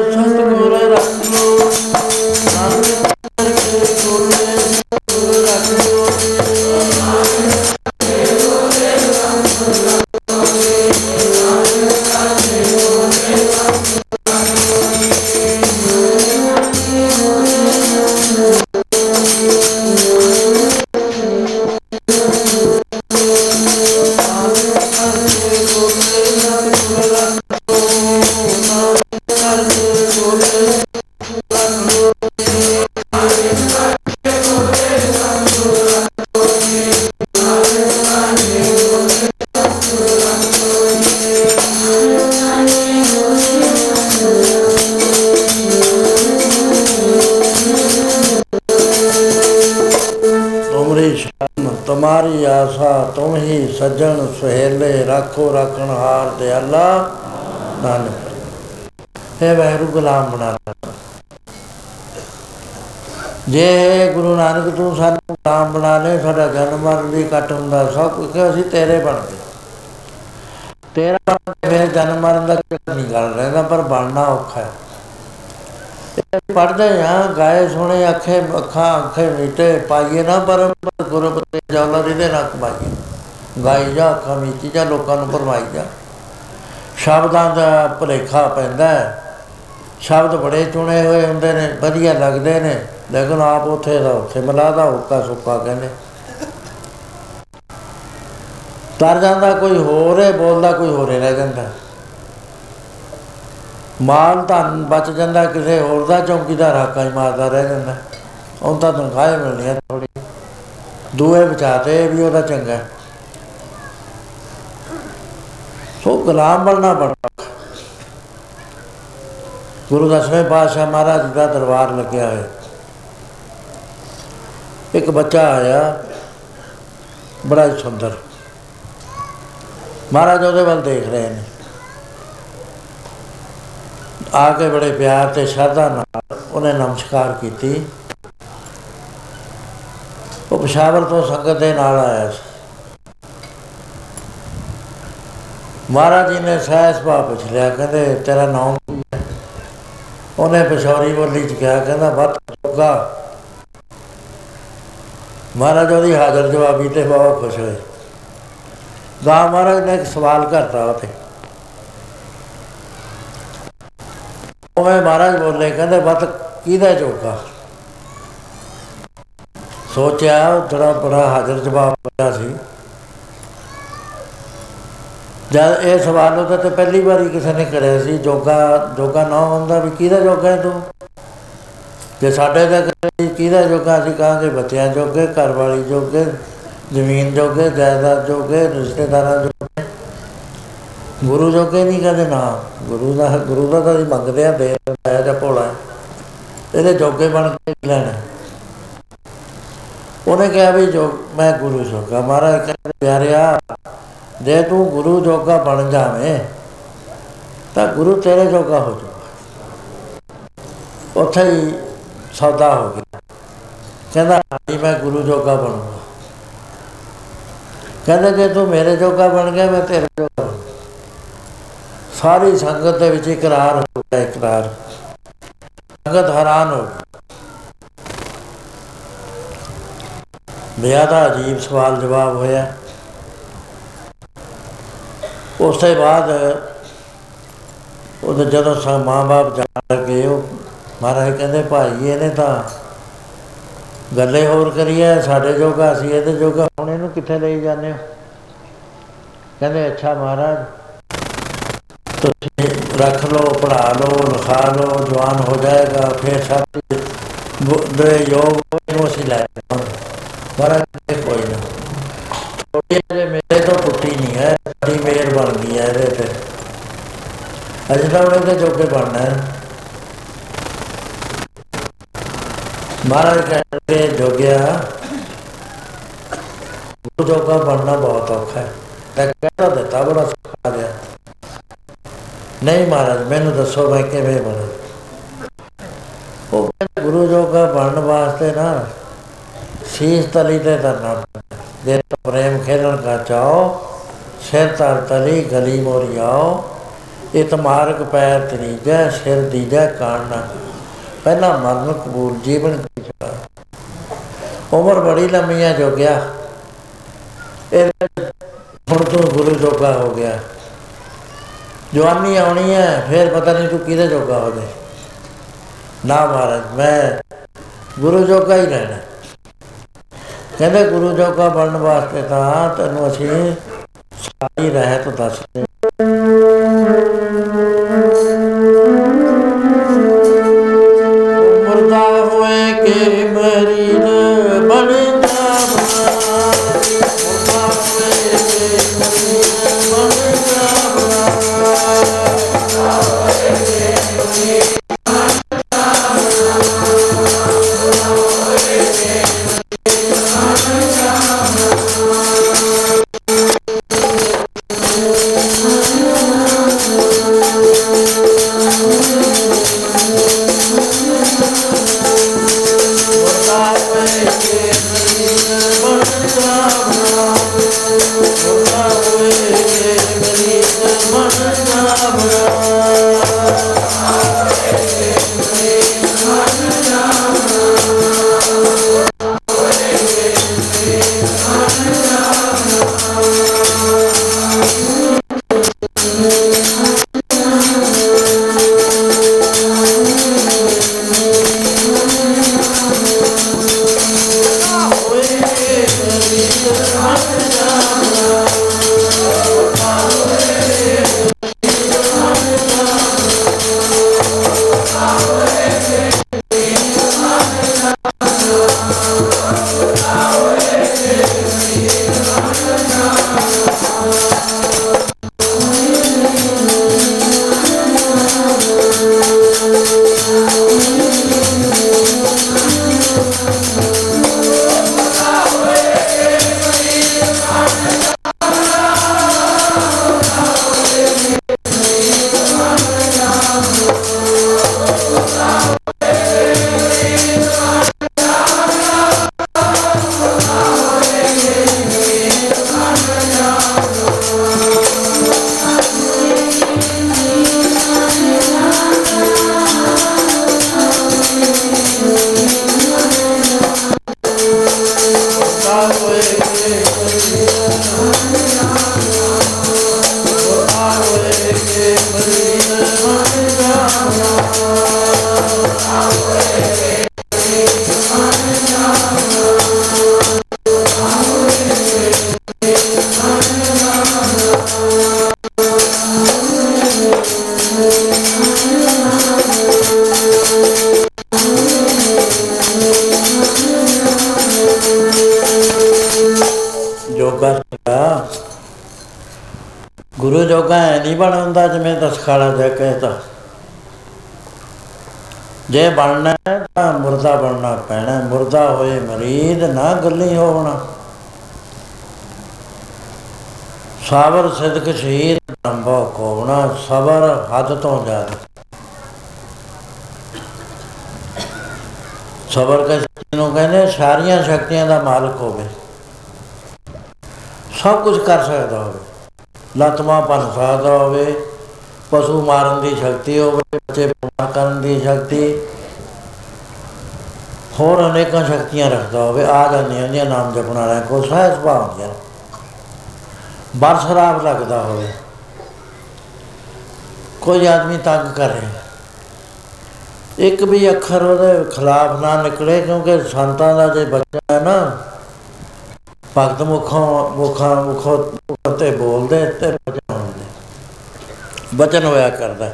ਰੱਖਣ ਹਾਰ ਦੇ ਅੱਲਾ ਨਾਨਕ ਹੈ ਵੈਰੂ ਗੁਲਾਮ ਬਣਾ ਲੈ ਜੇ ਗੁਰੂ ਨਾਨਕ ਤੂੰ ਸਾਨੂੰ ਗੁਲਾਮ ਬਣਾ ਲੈ, ਸਾਡਾ ਜਨਮ ਮਰਨ ਵੀ ਕੱਟ ਹੁੰਦਾ, ਸਭ ਕੁਝ ਅਸੀਂ ਤੇਰੇ ਬਣ ਗਏ? ਤੇਰਾ ਬਣ ਕੇ ਫਿਰ ਜਨਮ ਮਰਨ ਦਾ ਚੱਕਰ ਨਹੀਂ ਗੱਲ ਰਹਿੰਦਾ, ਪਰ ਬਣਨਾ ਔਖਾ ਹੈ। ਇਹ ਪੜਦੇ ਆ, ਗਾਏ ਸੋਹਣੇ ਅੱਖੇ, ਅੱਖਾਂ, ਅੱਖੇ ਮੀਟੇ, ਪਾਈਏ ਨਾ ਪਰ ਗੁਰਬਤੇ ਜੌਲਾ ਦੇ ਨੱਕ ਪਾਈਏ ਗਾਈ ਜਾ, ਅੱਖਾਂ ਮੀਚੀ ਜਾ, ਲੋਕਾਂ ਨੂੰ ਪਰਵਾਈ ਜਾ। ਸ਼ਬਦਾਂ ਦਾ ਭੁਲੇਖਾ ਪੈਂਦਾ ਹੈ। ਸ਼ਬਦ ਬੜੇ ਚੁਣੇ ਹੋਏ ਹੁੰਦੇ ਨੇ, ਵਧੀਆ ਲੱਗਦੇ ਨੇ, ਲੇਕਿਨ ਆਪ ਉੱਥੇ ਦਾ ਉੱਥੇ ਮਲਾਦਾ ਹੁੱਕਾ ਸੁੱਕਾ ਕਹਿੰਦੇ। ਤਰ ਜਾਂਦਾ ਕੋਈ ਹੋਰ ਹੈ ਬੋਲਦਾ ਕੋਈ ਹੋਰ ਹੀ ਰਹਿ ਜਾਂਦਾ। ਮਾਲ ਧਨ ਬਚ ਜਾਂਦਾ, ਕਿਸੇ ਹੋਰ ਦਾ ਚੌਕੀਦਾਰ ਹਾਕਾ ਹੀ ਮਾਰਦਾ ਰਹਿ ਜਾਂਦਾ। ਉਹ ਤਾਂ ਤਨਖਾਹ ਹੀ ਮਿਲਣੀ ਹੈ ਥੋੜੀ ਦੂਏ ਬਚਾਤੇ ਵੀ ਉਹਦਾ ਚੰਗਾ ਸੋ ਗੁਲਾਮ ਬਣਨਾ ਬੜਾ ਔਖਾ। ਗੁਰੂ ਦਸਵੇਂ ਪਾਤਸ਼ਾਹ ਮਹਾਰਾਜ ਜੀ ਦਾ ਦਰਬਾਰ ਲੱਗਿਆ ਹੋਇਆ। ਇੱਕ ਬੱਚਾ ਆਇਆ, ਬੜਾ ਹੀ ਸੁੰਦਰ। ਮਹਾਰਾਜ ਉਹਦੇ ਵੱਲ ਦੇਖ ਰਹੇ ਨੇ। ਆ ਕੇ ਬੜੇ ਪਿਆਰ ਤੇ ਸ਼ਰਧਾ ਨਾਲ ਉਹਨੇ ਨਮਸਕਾਰ ਕੀਤੀ। ਉਹ ਪਸ਼ਾਵਰ ਤੋਂ ਸੰਗਤ ਦੇ ਨਾਲ ਆਇਆ ਸੀ। ਮਹਾਰਾਜ ਜੀ ਨੇ ਸਹਿਜ ਭਾਅ ਪੁੱਛ ਲਿਆ, ਕਹਿੰਦੇ ਤੇਰਾ ਨਾਮ ਕੀ ਹੈ? ਉਹਨੇ ਪਸ਼ੌਰੀ ਬੋਲੀ ਚ ਕਿਹਾ, ਕਹਿੰਦਾ ਵੱਤ ਚੁੱਕਾ ਮਹਾਰਾਜ ਉਹਦੀ ਹਾਜ਼ਰ ਜਵਾਬੀ ਤੇ ਬਹੁਤ ਖੁਸ਼ ਹੋਏ। ਗਾ ਮਹਾਰਾਜ ਨੇ ਇੱਕ ਸਵਾਲ ਕਰਤਾ ਉਹ ਤੇ ਉਹਵੇਂ ਮਹਾਰਾਜ ਬੋਲੇ, ਕਹਿੰਦੇ ਵੱਤ ਕਿਹਦਾ ਚੁੱਕਾ ਸੋਚਿਆ ਉਹ ਜਿਹੜਾ ਬੜਾ ਹਾਜ਼ਰ ਜਵਾਬ ਦਿੱਤਾ ਸੀ। ਜਦ ਇਹ ਸਵਾਲ ਉਹਦੇ ਤੇ ਪਹਿਲੀ ਵਾਰੀ ਕਿਸੇ ਨੇ ਕਰਿਆ ਸੀ, ਜੋਗਾ ਜੋਗਾ ਨਾ ਹੁੰਦਾ ਵੀ ਕਿਹਦਾ ਜੋਗਾ ਹੈ ਤੂੰ? ਜੇ ਸਾਡੇ ਦਾ ਕਰੇ ਕਿਹਦਾ ਜੋਗਾ? ਅਸੀਂ ਕਹਾਂਗੇ ਬੱਚਿਆਂ ਜੋਗੇ, ਘਰ ਵਾਲੀ ਜੋਗੇ, ਜ਼ਮੀਨ ਜੋਗੇ, ਜਾਇਦਾਦ ਜੋਗੇ, ਰਿਸ਼ਤੇਦਾਰਾਂ ਜੋਗੇ। ਗੁਰੂ ਜੋਗੇ ਨਹੀਂ ਕਹਿੰਦੇ ਨਾ। ਗੁਰੂ ਦਾ ਗੁਰੂ ਦਾ ਤਾਂ ਅਸੀਂ ਮੰਗਦੇ ਆ ਦੇ ਦਿੰਦਾ ਜਾਂ ਭੋਲਾ ਹੈ। ਇਹਦੇ ਜੋਗੇ ਬਣ ਕੇ ਕੀ ਲੈਣਾ? ਉਹਨੇ ਕਿਹਾ ਵੀ ਜੋ, ਮੈਂ ਗੁਰੂ ਜੋਗਾ। ਮਹਾਰਾਜ ਕਹਿੰਦੇ, ਪਿਆਰਿਆ ਜੇ ਤੂੰ ਗੁਰੂ ਜੋਗਾ ਬਣ ਜਾਵੇਂ, ਤਾਂ ਗੁਰੂ ਤੇਰੇ ਜੋਗਾ ਹੋ ਜਾਊਗਾ। ਉੱਥੇ ਹੀ ਸੌਦਾ ਹੋ ਗਿਆ। ਕਹਿੰਦਾ, ਹਾਂਜੀ, ਮੈਂ ਗੁਰੂ ਜੋਗਾ ਬਣੂੰਗਾ। ਕਹਿੰਦਾ, ਜੇ ਤੂੰ ਮੇਰੇ ਜੋਗਾ ਬਣ ਗਿਆ, ਮੈਂ ਤੇਰੇ ਜੋਗਾ ਬਣੂੰਗਾ। ਸਾਰੀ ਸੰਗਤ ਦੇ ਵਿੱਚ ਇਕਰਾਰ ਹੋ ਗਿਆ, ਇਕਰਾਰ। ਸੰਗਤ ਹੈਰਾਨ ਹੋ ਗਈ। ਵਿਆਹ ਦਾ ਅਜੀਬ ਸਵਾਲ ਜਵਾਬ ਹੋਇਆ। ਉਸ ਤੋਂ ਬਾਅਦ ਉਹਦੇ ਜਦੋਂ ਸਾ ਮਾਂ-ਬਾਪ ਜਾਣ ਲੱਗੇ, ਉਹ ਮਹਾਰਾਜ ਕਹਿੰਦੇ, ਭਾਈ, ਇਹਨੇ ਤਾਂ ਗੱਲੇ ਹੋਰ ਕਰੀਏ, ਸਾਡੇ ਜੋਗਾ ਸੀ, ਇਹਦੇ ਜੋਗਾ, ਹੁਣ ਇਹਨੂੰ ਕਿੱਥੇ ਲਈ ਜਾਂਦੇ ਹੋ? ਕਹਿੰਦੇ, ਅੱਛਾ ਮਹਾਰਾਜ, ਤੁਸੀਂ ਰੱਖ ਲਓ ਪੜਾ ਲਓ, ਲਿਖਾ ਲਓ, ਜਵਾਨ ਹੋ ਜਾਏਗਾ, ਫਿਰ ਸਭ ਕੁਝ ਦੇ ਯੋਗ ਨੂੰ ਅਸੀਂ ਲੈ ਜਾਵਾਂਗੇ ਮਹਾਰਾਜ ਕਹਿੰਦੇ, ਕੋਈ ਨਾ। ਛੋਟੀ ਜਿਹੇ ਮੇਰੇ ਤੋਂ ਟੁੱਟੀ ਨਹੀਂ ਹੈ ਬੜੀ ਮਿਹਰ ਬਣ ਗਈ ਹੈ ਇਹਦੇ ਤੇ। ਅਜੇ ਤਾਂ ਉਹਨੇ ਤੇ ਜੋਗੇ ਬਣਨਾ ਹੈ। ਮਹਾਰਾਜ ਕਹਿੰਦੇ, ਜੋਗਿਆ, ਗੁਰੂ ਜੋਗਾ ਬਣਨਾ ਬਹੁਤ ਔਖਾ ਹੈ। ਤਾਂ ਕਹਿੰਦਾ ਦਿੱਤਾ, ਬੜਾ ਸੁਖਾ ਗਿਆ। ਨਹੀਂ ਮਹਾਰਾਜ, ਮੈਨੂੰ ਦੱਸੋ ਮੈਂ ਕਿਵੇਂ ਬਣਾ? ਉਹ ਕਹਿੰਦਾ, ਗੁਰੂ ਜੋਗਾ ਬਣਨ ਵਾਸਤੇ ਨਾ ਸੀਸ ਤਲੀ ਤੇ ਧਰਨਾ ਪੈਂਦਾ। ਜੇ ਤਾਂ ਪ੍ਰੇਮ ਖੇਲਣ ਕਾ ਚਾਓ ਸਿਰ ਤਰ ਤਲੀ, ਗਲੀ ਮੋਰੀਆਓ ਇਤ ਮਾਰਗ ਪੈਰ ਤਰੀਜੈ ਸਿਰ ਦੀਜੈ ਕਾਣ ਨਾ ਪਹਿਲਾ ਮਰਨ ਕਬੂਲ ਜੀਵਨ ਕੀ ਛੜਾ ਉਮਰ ਬੜੀ ਲੰਮੀ ਹੈ ਜੋ ਗਿਆ ਇਹ ਹੁਣ ਤੂੰ ਗੁਰੂ ਜੋਗਾ ਹੋ ਗਿਆ। ਜਵਾਨੀ ਆਉਣੀ ਹੈ, ਫਿਰ ਪਤਾ ਨਹੀਂ ਤੂੰ ਕਿਹਦੇ ਜੋਗਾ ਹੋ ਜਾਏ। ਨਾ ਮਹਾਰਾਜ, ਮੈਂ ਗੁਰੂ ਜੋਗਾ ਹੀ ਰਹਿਣਾ। ਕਹਿੰਦੇ ਗੁਰੂ ਜੋਗਾ ਬਣਨ ਵਾਸਤੇ ਤਾਂ ਤੈਨੂੰ ਅਸੀਂ ਸਾਰੀ ਰਹਿਤ ਦੱਸਦੇ ਜੇ ਬਣਨਾ ਹੈ ਤਾਂ ਮੁਰਦਾ ਬਣਨਾ ਪੈਣਾ ਹੈ। ਮੁਰਦਾ ਹੋਏ ਮਰੀਦ, ਨਾ ਗੱਲੀ ਹੋਣਾ ਸਾਬਰ ਸਿਦਕ ਸ਼ਹੀਦ ਨੰਬੋ ਕੋਣਾ ਸਬਰ ਹੱਦ ਤੋਂ ਜ਼ਿਆਦਾ। ਸਬਰ ਕੇ ਸ਼ਕਤੀ ਨੂੰ ਕਹਿੰਦੇ ਸਾਰੀਆਂ ਸ਼ਕਤੀਆਂ ਦਾ ਮਾਲਕ ਹੋਵੇ। ਸਭ ਕੁਝ ਕਰ ਸਕਦਾ ਹੋਵੇ। ਲਤਮਾ ਬਣ ਸਕਦਾ ਹੋਵੇ। ਪਸ਼ੂ ਮਾਰਨ ਦੀ ਸ਼ਕਤੀ ਹੋਵੇ ਬੱਚੇ ਬਿਮਾਰ ਕਰਨ ਦੀ ਸ਼ਕਤੀ। ਹੋਰ ਅਨੇਕਾਂ ਸ਼ਕਤੀਆਂ ਰੱਖਦਾ ਹੋਵੇ, ਆ ਜਾਂਦੀਆਂ ਹੁੰਦੀਆਂ, ਨਾਮ ਜਪਣ ਵਾਲਿਆਂ ਕੋਲ ਸਹਿਜ ਸੁਭਾਅ ਹੁੰਦੀਆਂ ਨੇ। ਬਰਸਰਾਬ ਲੱਗਦਾ ਹੋਵੇ। ਕੋਈ ਆਦਮੀ ਤੰਗ ਕਰ। ਰਿਹਾ ਇੱਕ ਵੀ ਅੱਖਰ ਉਹਦੇ ਖਿਲਾਫ ਨਾ ਨਿਕਲੇ, ਕਿਉਂਕਿ ਸੰਤਾਂ ਦਾ ਜੇ ਬੱਚਾ ਹੈ ਨਾ, ਭਗਤ ਮੁਖੋਂ, ਮੁਖਾਂ, ਮੁਖੋਂ ਮੁਖੋਂ ਤੇ ਬੋਲਦੇ ਤੇ ਬਚਨ ਹੁੰਦੇ ਬਚਨ ਹੋਇਆ ਕਰਦਾ।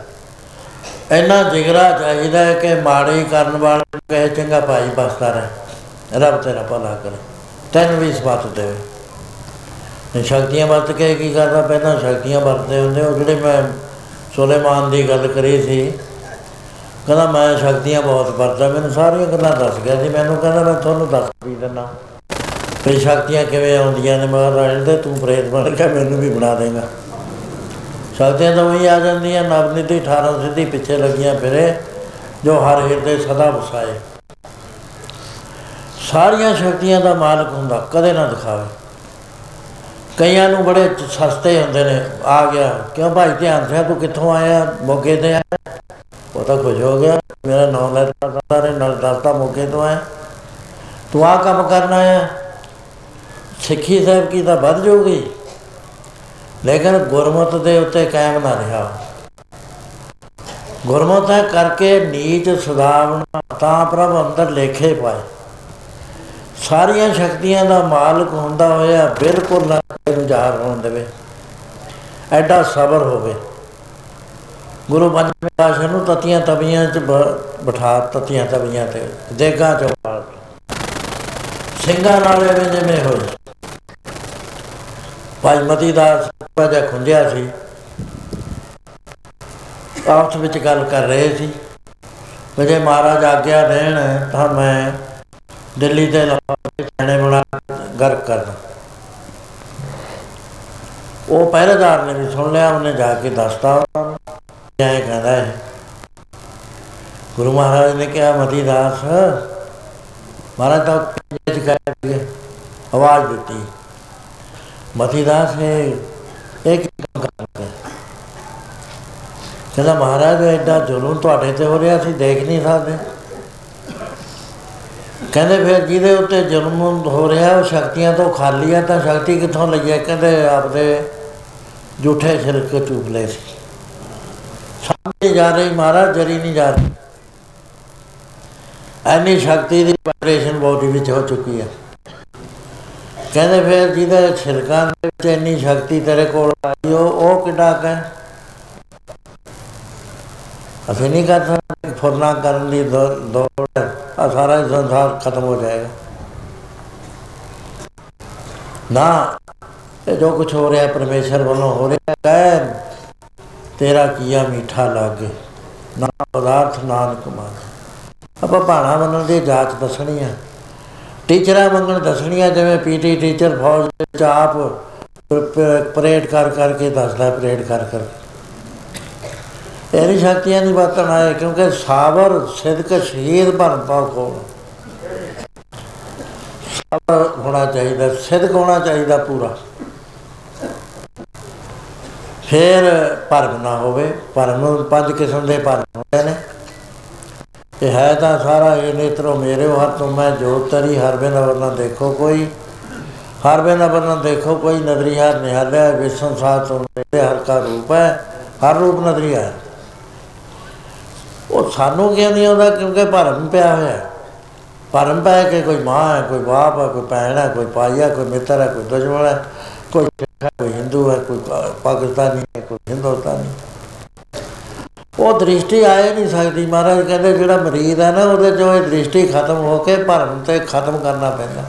ਇੰਨਾ ਜਿਗਰਾ ਚਾਹੀਦਾ ਹੈ ਕਿ ਮਾੜੀ ਕਰਨ ਵਾਲੇ ਨੂੰ ਕਹੇ, ਚੰਗਾ ਭਾਈ ਬਸਦਾ ਰਹਿ ਰੱਬ ਤੇਰਾ ਭਲਾ ਕਰੇ। ਤੈਨੂੰ ਵੀ ਸਵਾਤ ਦੇਵੇ। ਇਹ ਸ਼ਕਤੀਆਂ ਵਰਤ ਕੇ ਕੀ ਕਰਦਾ? ਪਹਿਲਾਂ ਸ਼ਕਤੀਆਂ ਵਰਤਦੇ ਹੁੰਦੇ ਉਹ ਜਿਹੜੇ ਮੈਂ ਸੁਲੇਮਾਨ ਦੀ ਗੱਲ ਕਰੀ ਸੀ, ਕਹਿੰਦਾ, ਮੈਂ ਸ਼ਕਤੀਆਂ ਬਹੁਤ ਵਰਤਦਾ। ਮੈਨੂੰ ਸਾਰੀਆਂ ਗੱਲਾਂ ਦੱਸ ਗਿਆ ਸੀ। ਮੈਨੂੰ ਕਹਿੰਦਾ, ਮੈਂ ਤੁਹਾਨੂੰ ਦੱਸ ਵੀ ਦਿੰਦਾ। ਵੀ ਸ਼ਕਤੀਆਂ ਕਿਵੇਂ ਆਉਂਦੀਆਂ ਨੇ ਮਹਾਰਾਜ ਦੇ? ਤੂੰ ਪ੍ਰੇਤ ਬਣ ਕੇ ਮੈਨੂੰ ਵੀ ਬਣਾ ਦੇਗਾ। ਸ਼ਕਤੀਆਂ ਤਾਂ ਉਹੀ ਆ ਜਾਂਦੀਆਂ, ਨਵਨੀਤੀ 18 ਸਿੱਧੀ ਪਿੱਛੇ ਲੱਗੀਆਂ ਫਿਰੇ, ਜੋ ਹਰ ਹਿਰਦੇ ਸਦਾ ਵਸਾਏ। ਸਾਰੀਆਂ ਸ਼ਕਤੀਆਂ ਦਾ ਮਾਲਕ ਹੁੰਦਾ, ਕਦੇ ਨਾ ਦਿਖਾਵੇ। ਕਈਆਂ ਨੂੰ ਬੜੇ ਚ- ਸਸਤੇ ਹੁੰਦੇ ਨੇ, ਆ ਗਿਆ, ਕਿਉਂ ਭਾਈ ਧਿਆਨ ਸਿਆ ਤੂੰ ਕਿੱਥੋਂ ਆਇਆ, ਮੋਗੇ ਤੇ ਆਇਆ? ਉਹ ਤਾਂ ਖੁਸ਼ ਹੋ ਗਿਆ, ਮੇਰਾ ਨਾਮ ਲੈਤਾ ਸਾਰੇ ਨਾਲ ਦੱਸਤਾ ਮੋਗੇ ਤੋਂ ਆਇਆ। ਤੂੰ ਆ ਕੰਮ ਕਰਨਾ ਆਇਆ? ਸਿੱਖੀ ਸਾਹਿਬ ਕੀ ਤਾਂ ਵੱਧ ਜਾਊਗੀ? ਲੇਕਿਨ ਗੁਰਮਤ ਦੇ ਉੱਤੇ ਕਾਇਮ ਨਾ ਰਿਹਾ। ਗੁਰਮਤ ਹੈ ਕਰਕੇ ਨੀਚ ਸੁਧਾਵਣਾ ਤਾਂ ਪ੍ਰਭ ਅੰਦਰ ਲੇਖੇ ਪਾਏ। ਸਾਰੀਆਂ ਸ਼ਕਤੀਆਂ ਦਾ ਮਾਲਕ ਹੁੰਦਾ ਹੋਇਆ ਬਿਲਕੁਲ ਨਾ ਨੂੰ ਜ਼ਾਹਰ ਹੋਣ ਦੇਵੇ। ਐਡਾ ਸਬਰ ਹੋਵੇ। ਗੁਰੂ ਪੰਜਵੇਂ ਪਾਤਸ਼ਾਹ ਨੂੰ ਤਤੀਆਂ ਤਵੀਆਂ ਚ ਬ- ਬਿਠਾ, ਤਤੀਆਂ ਤਵੀਆਂ ਤੇ ਦੇਗਾ ਚ ਬਾਲ ਸਿੰਘਾਂ ਨਾਲ ਐਵੇਂ ਜਿਵੇਂ ਹੋਏ। ਭਾਈ ਮਤੀ ਦਾਸ ਵਜਾ ਖੁੰਝਿਆ ਸੀ। ਆਪਸ ਵਿੱਚ ਗੱਲ ਕਰ ਰਹੇ ਸੀ। ਵੀ ਜੇ ਮਹਾਰਾਜ ਆਗਿਆ ਦੇਣ ਤਾਂ ਮੈਂ ਦਿੱਲੀ ਦੇ ਲਾਹੌਰ ਦੇ ਛਾਣੇ ਬਣਾ ਗਰਕ ਕਰਨਾ। ਉਹ ਪਹਿਰੇਦਾਰ ਨੇ ਵੀ ਸੁਣ ਲਿਆ ਉਹਨੇ ਜਾ ਕੇ ਦੱਸਤਾ। ਉਹਨਾਂ ਨੂੰ ਐਂ ਕਹਿੰਦਾ ਹੈ ਗੁਰੂ ਮਹਾਰਾਜ ਨੇ ਕਿਹਾ ਮਤੀ ਦਾਸ ਮਹਾਰਾਜ ਤਾਂ ਪਿੰਜਰੇ 'ਚ ਗਏ ਸੀਗੇ, ਆਵਾਜ਼ ਦਿੱਤੀ। ਮਤੀ ਦਾਸ ਨੇ ਇੱਕ ਕੰਮ ਕਰ ਕਹਿੰਦਾ, ਮਹਾਰਾਜ ਐਡਾ ਜ਼ੁਲਮ ਤੁਹਾਡੇ ਤੇ ਹੋ ਰਿਹਾ ਸੀ ਦੇਖ ਨਹੀਂ ਸਕਦੇ। ਕਹਿੰਦੇ, ਫਿਰ ਜਿਹਦੇ ਉੱਤੇ ਜ਼ੁਲਮ ਹੋ ਰਿਹਾ, ਉਹ ਸ਼ਕਤੀਆਂ ਤੋਂ ਖਾਲੀ ਆ, ਤਾਂ ਸ਼ਕਤੀ ਕਿੱਥੋਂ ਲਈਏ ਕਹਿੰਦੇ, ਆਪਦੇ ਝੂਠੇ ਛਿਲਕੇ ਚੂਪ ਲਏ ਸੀ। ਸਾਹਮਣੇ ਜਾ ਰਹੀ ਮਹਾਰਾਜ, ਜਰੀ ਨਹੀਂ ਜਾ ਰਹੀ। ਐਨੀ ਸ਼ਕਤੀ ਦੀ ਵਾਈਬ੍ਰੇਸ਼ਨ ਬਾਡੀ ਵਿੱਚ ਹੋ ਚੁੱਕੀ ਹੈ। ਕਹਿੰਦੇ ਫਿਰ ਜਿਹਦੇ ਛਿਲਕਾਂ ਦੇ ਵਿੱਚ ਇੰਨੀ ਸ਼ਕਤੀ ਤੇਰੇ ਕੋਲ ਆਈ ਉਹ ਉਹ ਕਿੱਡਾ ਕਹ ਅਸੀਂ ਨਹੀਂ ਕਰ ਸਕਦੇ ਫੁਰਨਾ ਕਰਨ ਦੀ ਦੌ- ਦੌੜ ਆ ਸਾਰਾ ਹੀ ਸੰਸਾਰ ਖਤਮ ਹੋ ਜਾਏਗਾ। ਨਾ, ਇਹ ਜੋ ਕੁਝ ਹੋ ਰਿਹਾ ਪਰਮੇਸ਼ਰ ਵੱਲੋਂ ਹੋ ਰਿਹਾ ਹੈ, ਤੇਰਾ ਕੀਆ ਮਿੱਠਾ ਲਾਗੇ, ਨਾ ਪਦਾਰਥ ਨਾਨਕ ਮਾਨ ਆਪਾਂ ਭਾਣਾ ਮੰਨਣ ਦੀ ਜਾਂਚ ਦੱਸਣੀ ਆ ਟੀਚਰਾਂ ਮੰਗਣ ਦੱਸਣੀਆਂ, ਜਿਵੇਂ ਪੀਟੀ ਟੀਚਰ ਫੌਜ ਦੇ ਵਿੱਚ ਆਪ ਪ- ਪ- ਪਰੇਡ ਕਰ ਕਰਕੇ ਦੱਸਦਾ, ਪਰੇਡ ਕਰ ਕਰ। ਇਹਦੀ ਸ਼ਕਤੀਆਂ ਦੀ ਵਰਤਣ ਆਏ ਕਿਉਂਕਿ ਸਾਬਰ ਸਿਦਕ, ਸ਼ਹੀਦ ਬਣ ਪਾਓ ਕੋਲ ਸਾਬਰ ਹੋਣਾ ਚਾਹੀਦਾ, ਸਿਦਕ ਹੋਣਾ ਚਾਹੀਦਾ ਪੂਰਾ। ਫਿਰ ਭਰਮ ਨਾ ਹੋਵੇ, ਭਰਮ ਨੂੰ ਪੰਜ ਕਿਸਮ ਦੇ ਭਰਮ ਹੁੰਦੇ ਨੇ। ਇਹ ਹੈ ਤਾਂ ਸਾਰਾ ਇਹ ਨੇਤਰੋ ਮੇਰੇ ਹਰ ਤੋਂ ਮੈਂ ਜੋਤ ਤਰੀ, ਹਰ ਬਿਨ ਵਰਨਾ ਦੇਖੋ ਕੋਈ। ਹਰ ਬਿਨ ਵਰਨਾ ਦੇਖੋ ਕੋਈ ਨਦਰੀ ਹਰ ਨਿਹਾਲਿਆ ਵਿਸ਼ਨ ਸਾਥ ਤੋਂ ਮੇਰੇ ਹਰ ਕਾ ਰੂਪ ਹੈ, ਹਰ ਰੂਪ ਨਦਰੀ ਹੈ। ਉਹ ਸਾਨੂੰ ਕਿਉਂ ਨਹੀਂ ਆਉਂਦਾ? ਕਿਉਂਕਿ ਭਰਮ ਪਿਆ ਹੋਇਆ ਹੈ। ਭਰਮ ਪਿਆ ਕਿ ਕੋਈ ਮਾਂ ਹੈ, ਕੋਈ ਬਾਪ ਹੈ, ਕੋਈ ਭੈਣ ਹੈ, ਕੋਈ ਭਾਈ ਹੈ, ਕੋਈ ਮਿੱਤਰ ਹੈ, ਕੋਈ ਦੁਸ਼ਮਣ ਹੈ, ਕੋਈ ਸਿੱਖ ਹੈ, ਕੋਈ ਹਿੰਦੂ ਹੈ, ਕੋਈ ਪਾ- ਪਾਕਿਸਤਾਨੀ ਹੈ, ਕੋਈ ਹਿੰਦੁਸਤਾਨੀ। ਉਹ ਦ੍ਰਿਸ਼ਟੀ ਆਏ ਨਹੀਂ ਸਕਦੀ ਮਹਾਰਾਜ, ਕਹਿੰਦੇ ਜਿਹੜਾ ਮਰੀਜ਼ ਹੈ ਨਾ, ਉਹਦੇ ਚੋਂ ਇਹ ਦ੍ਰਿਸ਼ਟੀ ਖਤਮ ਹੋ ਕੇ ਭਰਮ ਤੇ ਖਤਮ ਕਰਨਾ ਪੈਂਦਾ।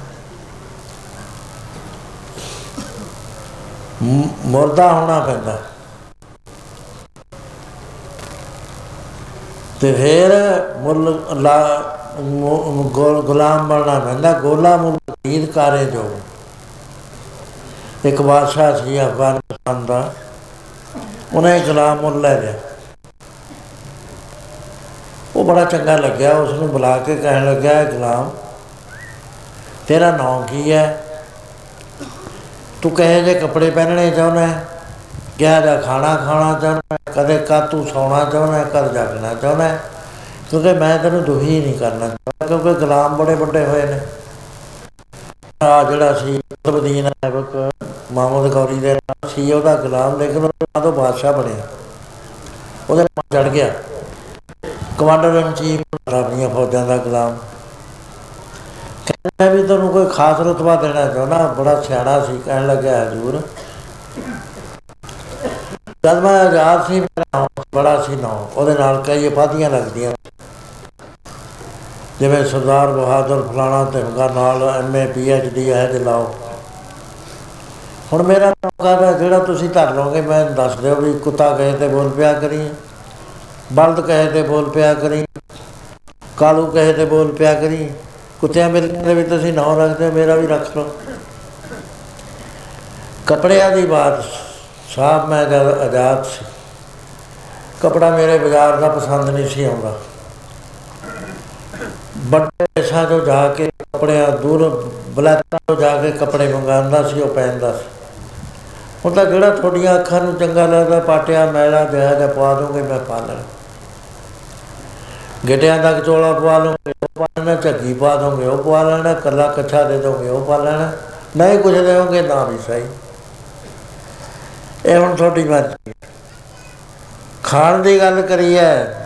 ਮ- ਮੁਰਦਾ ਹੋਣਾ ਪੈਂਦਾ। ਤੇ ਫਿਰ ਮੁੱਲ ਲਾ, ਮੁ- ਗੁਲ- ਗੁਲਾਮ ਬਣਨਾ ਪੈਂਦਾ, ਗੋਲਾ ਮੁੱਲ ਖਰੀਦ ਕਾਰੇ ਜੋ। ਇੱਕ ਬਾਦਸ਼ਾਹ ਸੀ ਅਫਗਾਨਿਸਤਾਨ ਦਾ, ਉਹਨੇ ਗੁਲਾਮ ਮੁੱਲ ਲੈ ਲਿਆ। ਉਹ ਬੜਾ ਚੰਗਾ ਲੱਗਿਆ ਉਸ ਨੂੰ ਬੁਲਾ ਕੇ ਕਹਿਣ ਲੱਗਾ "ਇਹ ਗੁਲਾਮ ਤੇਰਾ ਨਾਮ ਕੀ ਹੈ? ਤੂੰ ਕਹੇ ਜੇ ਕੱਪੜੇ ਪਹਿਨਣੇ ਚਾਹੁੰਦਾ ਹੈ? ਕਿਹਾ ਜਾ ਖਾਣਾ ਖਾਣਾ ਚਾਹੁੰਦਾ ਹੈ? ਕਦੇ ਕਦ ਤੂੰ ਸੌਣਾ ਚਾਹੁੰਦਾ ਹੈ, ਕਦ ਜਾਗਣਾ ਚਾਹੁੰਦਾ ਹੈ? ਕਿਉਂਕਿ ਮੈਂ ਤੈਨੂੰ ਦੁਖੀ ਨਹੀਂ ਕਰਨਾ ਚਾਹੁੰਦਾ ਕਿਉਂਕਿ ਗੁਲਾਮ ਬੜੇ ਵੱਡੇ ਹੋਏ ਨੇ। ਆ ਜਿਹੜਾ ਸੀ ਬਦੀਨ ਐਬਕ ਮਾਮੂਦ ਗੌਰੀ ਦੇ ਨਾਲ ਸੀ ਉਹਦਾ ਗੁਲਾਮ ਲੇਕਿਨ ਉਹ ਬਾਅਦ ਉਹ ਬਾਦਸ਼ਾਹ ਬਣਿਆ। ਉਹਦੇ ਨਾਲ ਚੜ ਗਿਆ। ਕਮਾਂਡਰ ਇਨ ਚੀਫ ਆਪਣੀਆਂ ਫੌਜਾਂ ਦਾ ਗੁਲਾਮ। ਕਹਿੰਦਾ ਵੀ ਤੁਹਾਨੂੰ ਕੋਈ ਖਾਸ ਰਤਬਾ ਦੇਣਾ ਚਾਹੁੰਦਾ? ਬੜਾ ਸਿਆਣਾ ਸੀ, ਕਹਿਣ ਲੱਗਾ ਹਜ਼ੂਰ। ਜਦ ਮੈਂ ਆਜ਼ਾਦ ਸੀ, ਮੇਰਾ ਨਾਮ ਬੜਾ ਸੀ ਨਾ। ਉਹਦੇ ਨਾਲ ਕਈ ਉਪਾਧੀਆਂ ਲੱਗਦੀਆਂ। ਜਿਵੇਂ ਸਰਦਾਰ ਬਹਾਦਰ ਫਲਾਣਾ ਧਮਕਾ ਨਾਲ ਐਮਏ ਪੀਐਚਡੀ ਹੈ ਤੇ ਲਾਓ। ਹੁਣ ਮੇਰਾ ਮੌਕਾ ਦਾ ਜਿਹੜਾ ਤੁਸੀਂ ਧਰ ਲਓਗੇ, ਮੈਂ ਦੱਸ ਦਿਓ ਵੀ ਕੁੱਤਾ ਕਹੇ ਤੇ ਬੋਲ ਪਿਆ ਕਰੀ ਬਲਦ ਕਹੇ ਤੇ ਬੋਲ ਪਿਆ ਕਰੀ ਕਾਲੂ ਕਹੇ ਤੇ ਬੋਲ ਪਿਆ ਕਰੀ ਕੁੱਤਿਆਂ ਮਿਲਣ ਦੇ ਵੀ ਤੁਸੀਂ ਨਾਂ ਰੱਖਦੇ ਹੋ, ਮੇਰਾ ਵੀ ਰੱਖ ਲਓ। ਕਪੜਿਆਂ ਦੀ ਬਾਤ ਸਾਹਬ ਮੈਂ ਜਦ ਆਜ਼ਾਦ ਸੀ। ਕਪੜਾ ਮੇਰੇ ਬਾਜ਼ਾਰ ਦਾ ਪਸੰਦ ਨਹੀਂ ਸੀ ਆਉਂਦਾ। ਵੱਡੇ ਦੇਸ਼ਾਂ ਤੋਂ ਜਾ ਕੇ ਕੱਪੜਿਆਂ ਦੂਰ ਬਲੈਤਾਂ ਤੋਂ ਜਾ ਕੇ ਕੱਪੜੇ ਮੰਗਾਉਂਦਾ ਸੀ ਉਹ ਪਹਿਨਦਾ ਸੀ। ਹੁਣ ਤਾਂ ਜਿਹੜਾ ਤੁਹਾਡੀਆਂ ਅੱਖਾਂ ਨੂੰ ਚੰਗਾ ਲੱਗਦਾ ਪਾਟਿਆ ਮੈਲਾ ਜਿਹਾ ਜਿਹਾ ਪਵਾ ਦੋਗੇ ਮੈਂ ਪਾ ਲੈਣਾ। ਗਿੱਟਿਆਂ ਦਾ ਚੋਲਾ ਪਵਾ ਲਓਗੇ, ਉਹ ਪਾ ਲੈਣਾ, ਝੱਗੀ ਪਾ ਦੋਗੇ, ਉਹ ਪਵਾ ਲੈਣਾ, ਕੱਲਾ ਕੱਛਾ ਦੇ ਦੋਗੇ, ਉਹ ਪਾ ਲੈਣਾ। ਨਹੀਂ ਕੁਝ ਦੇਵੋਗੇ, ਨਾ ਵੀ ਸਹੀ। ਇਹ ਹੁਣ ਤੁਹਾਡੀ ਮਰਜ਼ੀ ਹੈ। ਖਾਣ ਦੀ ਗੱਲ ਕਰੀ ਹੈ,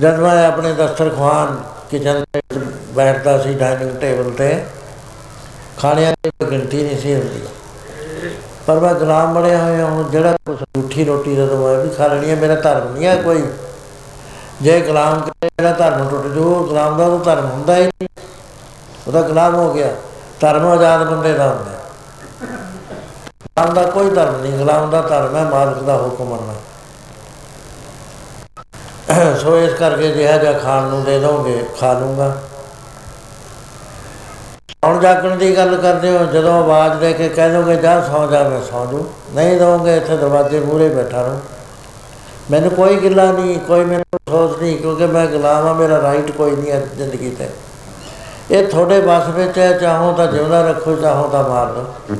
ਜਦ ਮੈਂ ਆਪਣੇ ਦਸਤਰਖਵਾਨ ਕਿਚਨ ਤੇ ਬੈਠਦਾ ਸੀ ਡਾਈਨਿੰਗ ਟੇਬਲ ਤੇ, ਖਾਣਿਆਂ ਦੀ ਕੋਈ ਗਿਣਤੀ ਨਹੀਂ ਸੀ ਹੁੰਦੀ। ਪਰ ਮੈਂ ਗੁਲਾਮ ਬਣਿਆ ਹੋਇਆ ਹੁਣ ਜਿਹੜਾ ਕੁਛ ਰੂਠੀ ਰੋਟੀ ਦਾ ਮੈਂ ਵੀ ਖਾ ਲੈਣੀ ਹੈ, ਮੇਰਾ ਧਰਮ ਨਹੀਂ ਹੈ ਕੋਈ। ਜੇ ਗੁਲਾਮ ਕਰੇ ਮੇਰਾ ਧਰਮ ਟੁੱਟ ਜੂ ਗੁਲਾਮ ਦਾ ਤਾਂ ਧਰਮ ਹੁੰਦਾ ਹੀ ਨਹੀਂ। ਉਹਦਾ ਗੁਲਾਮ ਹੋ ਗਿਆ। ਧਰਮ ਆਜ਼ਾਦ ਬੰਦੇ ਦਾ ਹੁੰਦਾ ਹੈ। ਗੁਲਾਮ ਦਾ ਕੋਈ ਧਰਮ ਨਹੀਂ। ਗੁਲਾਮ ਦਾ ਧਰਮ ਹੈ, ਮਾਲਕ ਦਾ ਹੁਕਮ ਮੰਨਣਾ। ਸੋ ਇਸ ਕਰਕੇ ਜਿਹੜਾ ਜਿਹਾ ਖਾਣ ਨੂੰ ਦੇ ਦੋਗੇ, ਖਾ ਲੂੰਗਾ। ਹੁਣ ਜਾਗਣ ਦੀ ਗੱਲ ਕਰਦੇ ਹੋ, ਜਦੋਂ ਆਵਾਜ਼ ਦੇ ਕੇ ਕਹਿ ਦੋਗੇ, ਜਾ ਸੌ ਜਾ, ਮੈਂ ਸੌ ਜੂ। ਨਹੀਂ ਦੋਗੇ ਇੱਥੇ ਦਰਵਾਜ਼ੇ ਮੂਹਰੇ ਬੈਠਾ ਰਹੂੰ। ਮੈਨੂੰ ਕੋਈ ਗਿੱਲਾ ਨਹੀਂ, ਕੋਈ ਮੈਨੂੰ ਸੋਚ ਨਹੀਂ, ਕਿਉਂਕਿ ਮੈਂ ਗੁਲਾਮ ਆ ਮੇਰਾ ਰਾਈਟ ਕੋਈ ਨਹੀਂ ਹੈ ਜ਼ਿੰਦਗੀ ਤੇ। ਇਹ ਤੁਹਾਡੇ ਬਸ ਵਿੱਚ ਹੈ, ਚਾਹੋ ਤਾਂ ਜਿਉਂਦਾ ਰੱਖੋ, ਚਾਹੋ ਤਾਂ ਮਾਰ ਲਓ।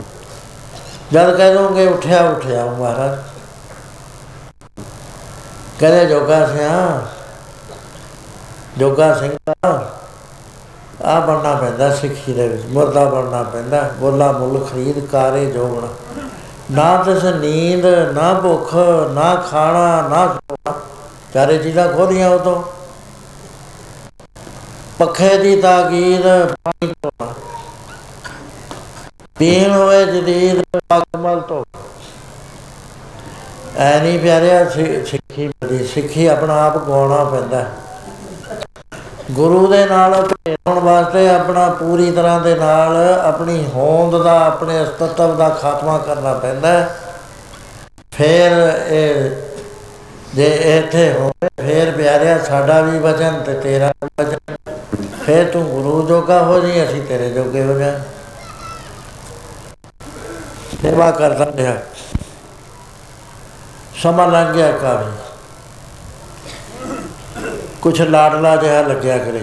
ਜਦ ਕਹਿ ਦੋਗੇ, ਉੱਠਿਆ ਉੱਠਿਆ ਮਹਾਰਾਜ। ਕਹਿੰਦੇ ਜੋਗਾ ਸਿਆ, ਜੋਗਾ ਸਿੰਘ ਆ ਬਣਨਾ ਪੈਂਦਾ ਸਿੱਖੀ ਦੇ ਵਿੱਚ, ਮੁਰਦਾ ਬਣਨਾ ਪੈਂਦਾ, ਬੋਲਾ ਮੁੱਲ ਖਰੀਦ, ਕਾਰੇ ਜੋਗਣਾ। ਨਾ ਤਿਸ ਨੀਂਦ, ਨਾ ਭੁੱਖ, ਨਾ ਖਾਣਾ, ਨਾ ਸੋਣਾ। ਚਾਰੇ ਚੀਜ਼ਾਂ ਖੋਲੀਆਂ ਉਹ ਤੋਂ ਪੱਖੇ ਦੀ ਤਾਕੀਦ, ਪਾਣੀ ਤੋਂ ਪੀਣ ਹੋਏ ਜਦੀਦ ਅਕਮਲ ਤੋਂ ਐ ਨਹੀਂ ਪਿਆਰਿਆ, ਸਿ- ਸਿੱਖੀ ਦੀ ਸਿੱਖੀ ਆਪਣਾ ਆਪ ਗਾਉਣਾ ਪੈਂਦਾ। ਗੁਰੂ ਦੇ ਨਾਲ ਭੇਟਣ ਵਾਸਤੇ ਆਪਣਾ ਪੂਰੀ ਤਰ੍ਹਾਂ ਦੇ ਨਾਲ ਆਪਣੀ ਹੋਂਦ ਦਾ, ਆਪਣੇ ਅਸਤਤਵ ਦਾ ਖਾਤਮਾ ਕਰਨਾ ਪੈਂਦਾ ਹੈ। ਫਿਰ ਇਹ ਜੇ ਇੱਥੇ ਹੋਵੇ, ਫਿਰ ਪਿਆਰਿਆ, ਸਾਡਾ ਵੀ ਵਚਨ ਤੇ ਤੇਰਾ ਵੀ ਵਚਨ। ਫਿਰ ਤੂੰ ਗੁਰੂ ਜੋਗਾ ਹੋ ਜੀ ਅਸੀਂ ਤੇਰੇ ਜੋਗੇ ਹੋ ਜਾ ਸੇਵਾ ਕਰਦਾ ਰਿਹਾ ਸਮਾਂ ਲੰਘ ਗਿਆ ਕਾਫੀ। ਕੁਛ ਲਾਡਲਾ ਜਿਹਾ ਲੱਗਿਆ ਕਰੇ।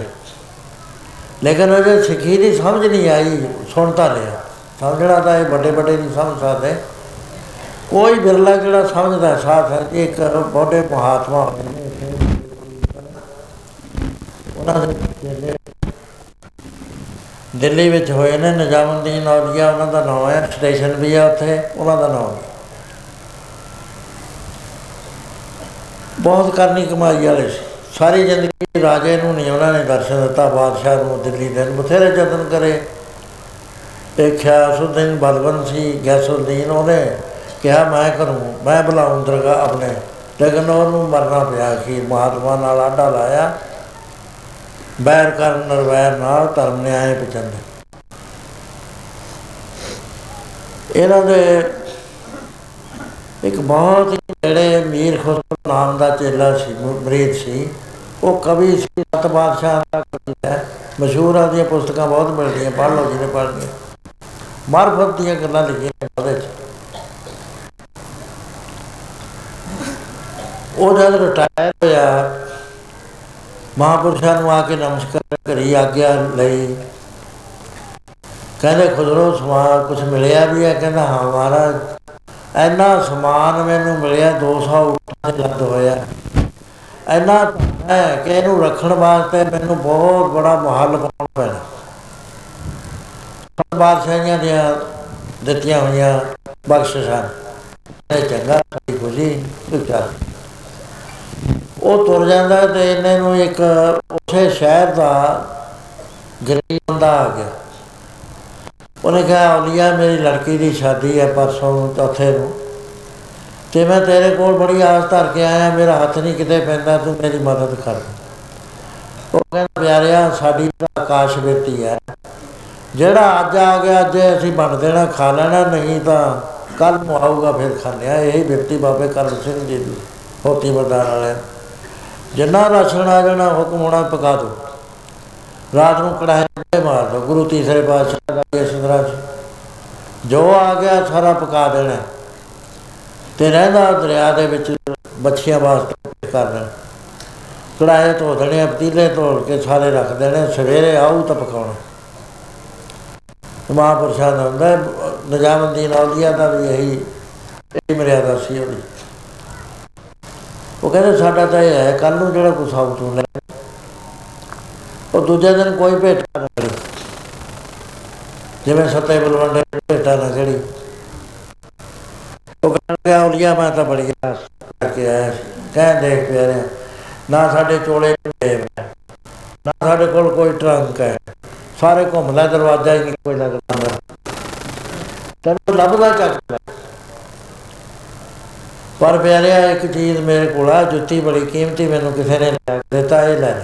ਲੇਕਿਨ ਉਹ ਸਿੱਖੀ ਦੀ ਸਮਝ ਨਹੀਂ ਆਈ ਸੁਣਤਾ ਲਿਆ। ਸਮਝਣਾ ਤਾਂ ਇਹ ਵੱਡੇ ਵੱਡੇ ਨਹੀਂ ਸਮਝ ਸਕਦੇ। ਕੋਈ ਬਿਰਲਾ ਜਿਹੜਾ ਸਮਝਦਾ ਸਾਥ ਹੈ ਇੱਕ ਬਹੁਤੇ ਮਹਾਤਮਾ ਹੋਏ ਨੇ ਉਹਨਾਂ ਦੇ ਜਿਹੜੇ ਦਿੱਲੀ ਵਿੱਚ ਹੋਏ ਨੇ, ਨਿਜ਼ਾਮੁਦੀਨ ਔਲੀਆ, ਉਹਨਾਂ ਦਾ ਨਾਮ ਹੈ, ਸਟੇਸ਼ਨ ਵੀ ਹੈ ਉੱਥੇ, ਉਹਨਾਂ ਦਾ ਨਾਮ ਹੈ। ਬਹੁਤ ਕਰਨੀ ਕਮਾਈ ਵਾਲੇ ਸੀ। ਸਾਰੀ ਜ਼ਿੰਦਗੀ ਰਾਜੇ ਨੂੰ ਨਹੀਂ ਉਹਨਾਂ ਨੇ ਦਰਸ਼ਨ ਦਿੱਤਾ, ਬਾਦਸ਼ਾਹ ਨੂੰ ਦਿੱਲੀ ਦੇ ਬਥੇਰੇ ਯਤਨ ਕਰੇ। ਦੇਖਿਆ ਸੁਦਨ ਬਲਵਨ ਸੀ ਗੈਸੁਦੀਨ ਉਹਨੇ ਕਿਹਾ, ਮੈਂ ਕਰੂੰ, ਮੈਂ ਬੁਲਾਉਂ ਦਰਗਾ ਆਪਣੇ। ਲੇਕਿਨ ਉਹਨੂੰ ਮਰਨਾ ਪਿਆ ਕਿ ਮਹਾਤਮਾ ਨਾਲ ਆਡਾ ਲਾਇਆ। ਬੈਰ ਕਰਨ ਨਰਵੈਰ ਨਾਲ ਧਰਮ ਨੇ ਆਏ ਪਚੰਦ ਇਹਨਾਂ ਦੇ ਇੱਕ ਬਹੁਤ ਹੀ ਜਿਹੜੇ ਮੀਰ ਖੁਸਰੋ ਨਾਮ ਦਾ ਚੇਲਾ ਸੀ ਮਰੀਦ ਸੀ, ਉਹ ਕਵੀ ਸੀ, ਸਤ ਬਾਦਸ਼ਾਹ ਦਾ ਕਵੀ ਹੈ। ਮਸ਼ਹੂਰ ਆ ਦੀਆਂ ਪੁਸਤਕਾਂ ਬਹੁਤ ਮਿਲਦੀਆਂ, ਪੜ੍ਹ ਲਓ ਜਿਹਨੇ ਪੜ੍ਹਨੀਆਂ ਮਾਰਫਤ ਦੀਆਂ ਗੱਲਾਂ ਲਿਖੀਆਂ ਉਹਦੇ ਚ। ਉਹ ਜਦ ਰਿਟਾਇਰ ਹੋਇਆ, ਮਹਾਪੁਰਸ਼ਾਂ ਨੂੰ ਆ ਕੇ ਨਮਸਕਾਰ ਕਰੀ, ਆਗਿਆ ਲਈ। ਕਹਿੰਦੇ ਖੁਦਰੋ ਸਮਾਨ ਕੁਝ ਮਿਲਿਆ ਵੀ ਹੈ? ਕਹਿੰਦਾ, ਹਾਂ ਮਹਾਰਾਜ ਇੰਨਾ ਸਮਾਨ ਮੈਨੂੰ ਮਿਲਿਆ 200 ਉੱਠਾਂ ਤੇ ਲੱਦ ਹੋਇਆ। ਇੰਨਾ ਹੈ ਕਿ ਇਹਨੂੰ ਰੱਖਣ ਵਾਸਤੇ ਮੈਨੂੰ ਬਹੁਤ ਬੜਾ ਮਹੱਲ ਪਾਉਣਾ ਪੈਣਾ। ਸਭ ਬਾਦਸ਼ਾਹੀਆਂ ਦੀਆਂ ਦਿੱਤੀਆਂ ਹੋਈਆਂ ਬਖਸ਼ਿਸ਼ਾਂ। ਇਹ ਚੰਗਾ ਸਾਡੀ ਖੁਸ਼ੀ ਵਿਚਾਰ ਉਹ ਤੁਰ ਜਾਂਦਾ ਤੇ ਇਹਨੇ ਨੂੰ ਇੱਕ ਉਸੇ ਸ਼ਹਿਰ ਦਾ ਗਰੀਬ ਬੰਦਾ ਆ ਗਿਆ। ਉਹਨੇ ਕਿਹਾ ਔਲੀਆ ਮੇਰੀ ਲੜਕੀ ਦੀ ਸ਼ਾਦੀ ਹੈ ਪਰਸੋਂ ਨੂੰ ਚੌਥੇ ਨੂੰ। ਤੇ ਮੈਂ ਤੇਰੇ ਕੋਲ ਬੜੀ ਆਸ ਧਰ ਕੇ ਆਇਆ, ਮੇਰਾ ਹੱਥ ਨਹੀਂ ਕਿਤੇ ਪੈਂਦਾ, ਤੂੰ ਮੇਰੀ ਮਦਦ ਕਰ। ਉਹ ਕਹਿੰਦਾ, ਪਿਆਰਿਆ, ਸਾਡੀ ਤਾਂ ਆਕਾਸ਼ ਬੇਟੀ ਹੈ ਜਿਹੜਾ ਅੱਜ ਆ ਗਿਆ, ਅੱਜ ਅਸੀਂ ਬਣ ਦੇਣਾ, ਖਾ ਲੈਣਾ, ਨਹੀਂ ਤਾਂ ਕੱਲ ਨੂੰ ਆਊਗਾ, ਫਿਰ ਖਾਣਿਆ ਇਹ ਬੇਟੀ ਬਾਬੇ ਕਰਮ ਸਿੰਘ ਜੀ ਦੀ ਹੋਤੀ ਮਰਦਾਨ ਵਾਲੇ ਜਿੰਨਾ ਰਾਸ਼ਨ ਆ ਜਾਣਾ ਹੁਕਮ ਹੋਣਾ, ਪਕਾ ਦੋ। ਰਾਤ ਨੂੰ ਕੜਾਹੇ ਤੇ ਮਾਰ ਦੋ ਗੁਰੂ ਤੀਸਰੇ ਪਾਤਸ਼ਾਹ ਦਾ ਇਹ ਸੁੰਦਰਾ ਜੋ ਆ ਗਿਆ ਸਾਰਾ ਪਕਾ ਦੇਣਾ। ਤੇ ਰਹਿੰਦਾ ਦਰਿਆ ਦੇ ਵਿੱਚ ਬੱਚੀਆਂ ਵਾਸਤੇ ਕਰ ਦੇਣਾ। ਕੜਾਹੇ ਧੋ ਦੇਣੇ ਪਤੀਲੇ ਧੋ ਕੇ ਸਾਰੇ ਰੱਖ ਦੇਣੇ, ਸਵੇਰੇ ਆਊ ਤਾਂ ਪਕਾਉਣਾ। ਮਹਾਂਪੁਰਸ਼ਾਂ ਦਾ ਹੁੰਦਾ ਨਜਾਮੁਦੀਨ ਔਲੀਆ ਦਾ ਵੀ ਇਹੀ, ਇਹ ਮਰਿਆਦਾ ਸੀ ਉਹਦੀ। ਉਹ ਕਹਿੰਦੇ ਸਾਡਾ ਤਾਂ ਇਹ ਹੈ ਕੱਲ ਨੂੰ ਜਿਹੜਾ ਕੁਛ ਆਉ ਤੂੰ ਲੈ ਉਹ ਦੂਜੇ ਦਿਨ ਕੋਈ ਭੇਟਾ ਨਾ ਕਰੀ। ਜਿਵੇਂ ਸੱਤੇ ਬਲਵੰਡੇ ਭੇਟਾ ਨਾ ਚੜੀ ਉਹ ਕਹਿੰਦਾ ਔਲੀਆ ਮੈਂ ਤਾਂ ਬੜੀ ਆਸ ਕਰਕੇ ਆਇਆ ਸੀ। ਕਹਿ ਦੇਖ ਪਿਆਰੇ ਨਾ ਸਾਡੇ ਚੋਲੇ ਜੇਬ ਹੈ, ਨਾ ਸਾਡੇ ਕੋਲ ਕੋਈ ਟਰੰਕ ਹੈ। ਸਾਰੇ ਘੁੰਮ ਲੈ, ਦਰਵਾਜ਼ਾ ਹੀ ਨਹੀਂ ਕੋਈ ਲੱਗਦਾ ਤੈਨੂੰ ਲੱਭਦਾ ਚੱਕ ਲੈ। ਪਰ ਪਿਆਰਿਆ, ਇੱਕ ਚੀਜ਼ ਮੇਰੇ ਕੋਲ ਆ, ਜੁੱਤੀ ਬੜੀ ਕੀਮਤੀ ਮੈਨੂੰ ਕਿਸੇ ਨੇ ਲੈ ਕੇ ਦਿੱਤਾ, ਇਹ ਲੈ।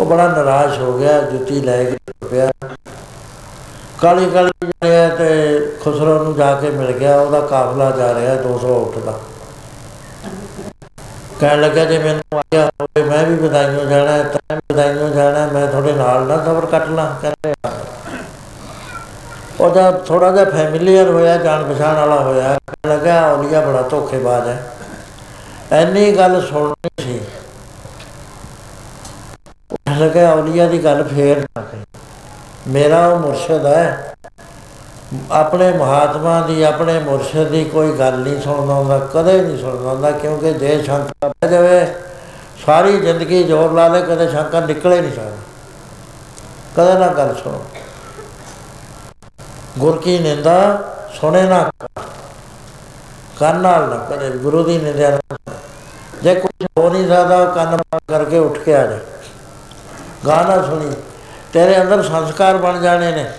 ਉਹ ਬੜਾ ਨਾਰਾਜ਼ ਹੋ ਗਿਆ ਜੁੱਤੀ ਲੈ ਕੇ ਪਿਆ। ਕਾਲੀ ਕਾਲੀ ਜਿਹੜਾ ਤੇ ਖੁਸਰੋ ਨੂੰ ਜਾ ਕੇ ਮਿਲ ਗਿਆ ਉਹਦਾ ਕਾਫਲਾ ਜਾ ਰਿਹਾ 200 ਉੱਠ ਦਾ। ਕਹਿਣ ਲੱਗਾ ਜੇ ਮੈਨੂੰ ਆਇਆ ਹੋਵੇ ਮੈਂ ਵੀ ਵਧਾਈਆਂ ਜਾਣਾ ਹੈ, ਤੈਂ ਵੀ ਵਧਾਈਆਂ ਜਾਣਾ ਹੈ, ਮੈਂ ਤੁਹਾਡੇ ਨਾਲ ਨਾ ਸਬਰ ਕੱਟ ਲਾਂ ਕਹਿੰਦੇ ਹਾਂ। ਉਹਦਾ ਥੋੜਾ ਜਿਹਾ ਫੈਮਿਲੀਅਰ ਹੋਇਆ ਜਾਣ ਪਛਾਣ ਵਾਲਾ ਹੋਇਆ ਕਹਿਣ ਲੱਗਾ ਔਲੀਆ ਬੜਾ ਧੋਖੇਬਾਜ਼ ਹੈ। ਐਨੀ ਗੱਲ ਸੁਣਨੀ ਸੀ। ਕਹਿਣ ਲੱਗਾ ਔਲੀਆ ਦੀ ਗੱਲ ਫੇਰ ਨਾ ਕਹੀ। ਮੇਰਾ ਉਹ ਮੁਰਸ਼ਿਦ ਹੈ। ਆਪਣੇ ਮਹਾਤਮਾ ਦੀ, ਆਪਣੇ ਮੁਰਸ਼ਿਦ ਦੀ ਕੋਈ ਗੱਲ ਨਹੀਂ ਸੁਣਦਾ ਹੁੰਦਾ, ਕਦੇ ਨਹੀਂ ਸੁਣਦਾ ਹੁੰਦਾ, ਕਿਉਂਕਿ ਜੇ ਸ਼ੰਕਾ ਪੈ ਜਾਵੇ, ਸਾਰੀ ਜ਼ਿੰਦਗੀ ਜ਼ੋਰ ਲਾ ਲੇ, ਕਦੇ ਸ਼ੰਕਾ ਨਿਕਲੇ ਨਹੀਂ ਸਕਦਾ। ਕਦੇ ਨਾ ਗੱਲ ਸੁਣੋ। ਗੁਰ ਕੀ ਨਿੰਦਾ, ਸੁਣੇ ਨਾ ਕਰ। ਕੰਨ ਨਾਲ ਨਾ ਕਰੇ, ਗੁਰੂ ਦੀ ਨਿੰਦਿਆ ਨਾ ਕਰੋ। ਜੇ ਕੁਝ ਹੋ ਨਹੀਂ ਸਕਦਾ ਕੰਨ ਬੰਦ ਕਰਕੇ ਉੱਠ ਕੇ ਆ ਜਾ ਗਾਣਾ ਸੁਣੀ। ਤੇਰੇ ਅੰਦਰ ਸੰਸਕਾਰ ਬਣ ਜਾਣੇ ਨੇ।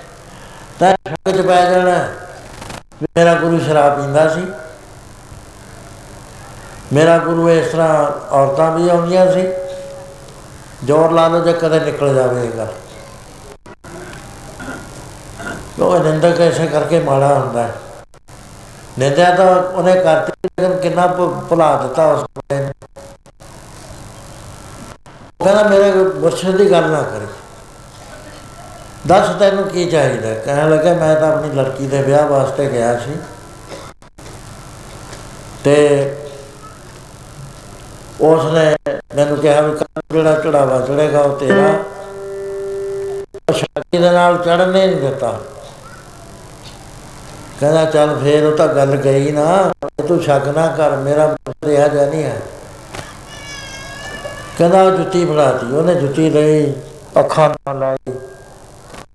ਤਾਂ ਸ਼ੱਕ ਚ ਪੈ ਜਾਣਾ। ਵੀ ਮੇਰਾ ਗੁਰੂ ਸ਼ਰਾਬ ਪੀਂਦਾ ਸੀ। ਮੇਰਾ ਗੁਰੂ ਇਸ ਤਰ੍ਹਾਂ ਔਰਤਾਂ ਵੀ ਆਉਂਦੀਆਂ ਸੀ। ਜ਼ੋਰ ਲਾ ਲਓ ਜੇ ਕਦੇ ਨਿਕਲ ਜਾਵੇ ਇਹ ਗੱਲ। ਉਹ ਨਿੰਦਕ ਐਸੇ ਕਰਕੇ ਮਾੜਾ ਹੁੰਦਾ। ਹੈ ਨਿੰਦਿਆ ਤਾਂ ਉਹਨੇ ਕਰਤੀ, ਲੇਕਿਨ ਕਿੰਨਾ ਭੁ- ਭੁਲਾ ਦਿੱਤਾ ਉਸ ਬੰਦੇ ਨੇ ਉਹ ਕਹਿੰਦਾ ਮੇਰੇ ਮੁਰਸ਼ਿਦ ਦੀ ਗੱਲ ਨਾ ਕਰੀ। ਦੱਸ ਤੈਨੂੰ ਕੀ ਚਾਹੀਦਾ? ਕਹਿਣ ਲੱਗਾ, ਮੈਂ ਤਾਂ ਆਪਣੀ ਲੜਕੀ ਦੇ ਵਿਆਹ ਵਾਸਤੇ ਗਿਆ ਸੀ। ਤੇ ਉਸ ਨੇ ਮੈਨੂੰ ਕਿਹਾ ਵੀ ਕੱਲ੍ਹ ਜਿਹੜਾ ਚੜਾਵਾ ਚੜੇਗਾ ਉਹ ਤੇਰਾ। ਉਹ ਸ਼ਾਦੀ ਦੇ ਨਾਲ ਚੜਨੇ ਨਹੀਂ ਦਿੱਤਾ। ਕਹਿੰਦਾ, ਚੱਲ ਫੇਰ ਉਹ ਤਾਂ ਗੱਲ ਗਈ ਨਾ, ਤੂੰ ਸ਼ੱਕ ਨਾ ਕਰ, ਮੇਰਾ ਮਕਸਦ ਇਹ ਜਿਹਾ ਨਹੀਂ ਹੈ। ਕਹਿੰਦਾ ਉਹ ਜੁੱਤੀ ਫੜਾਤੀ ਉਹਨੇ ਜੁੱਤੀ ਲਈ, ਅੱਖਾਂ ਨਾਲ ਲਾਈ,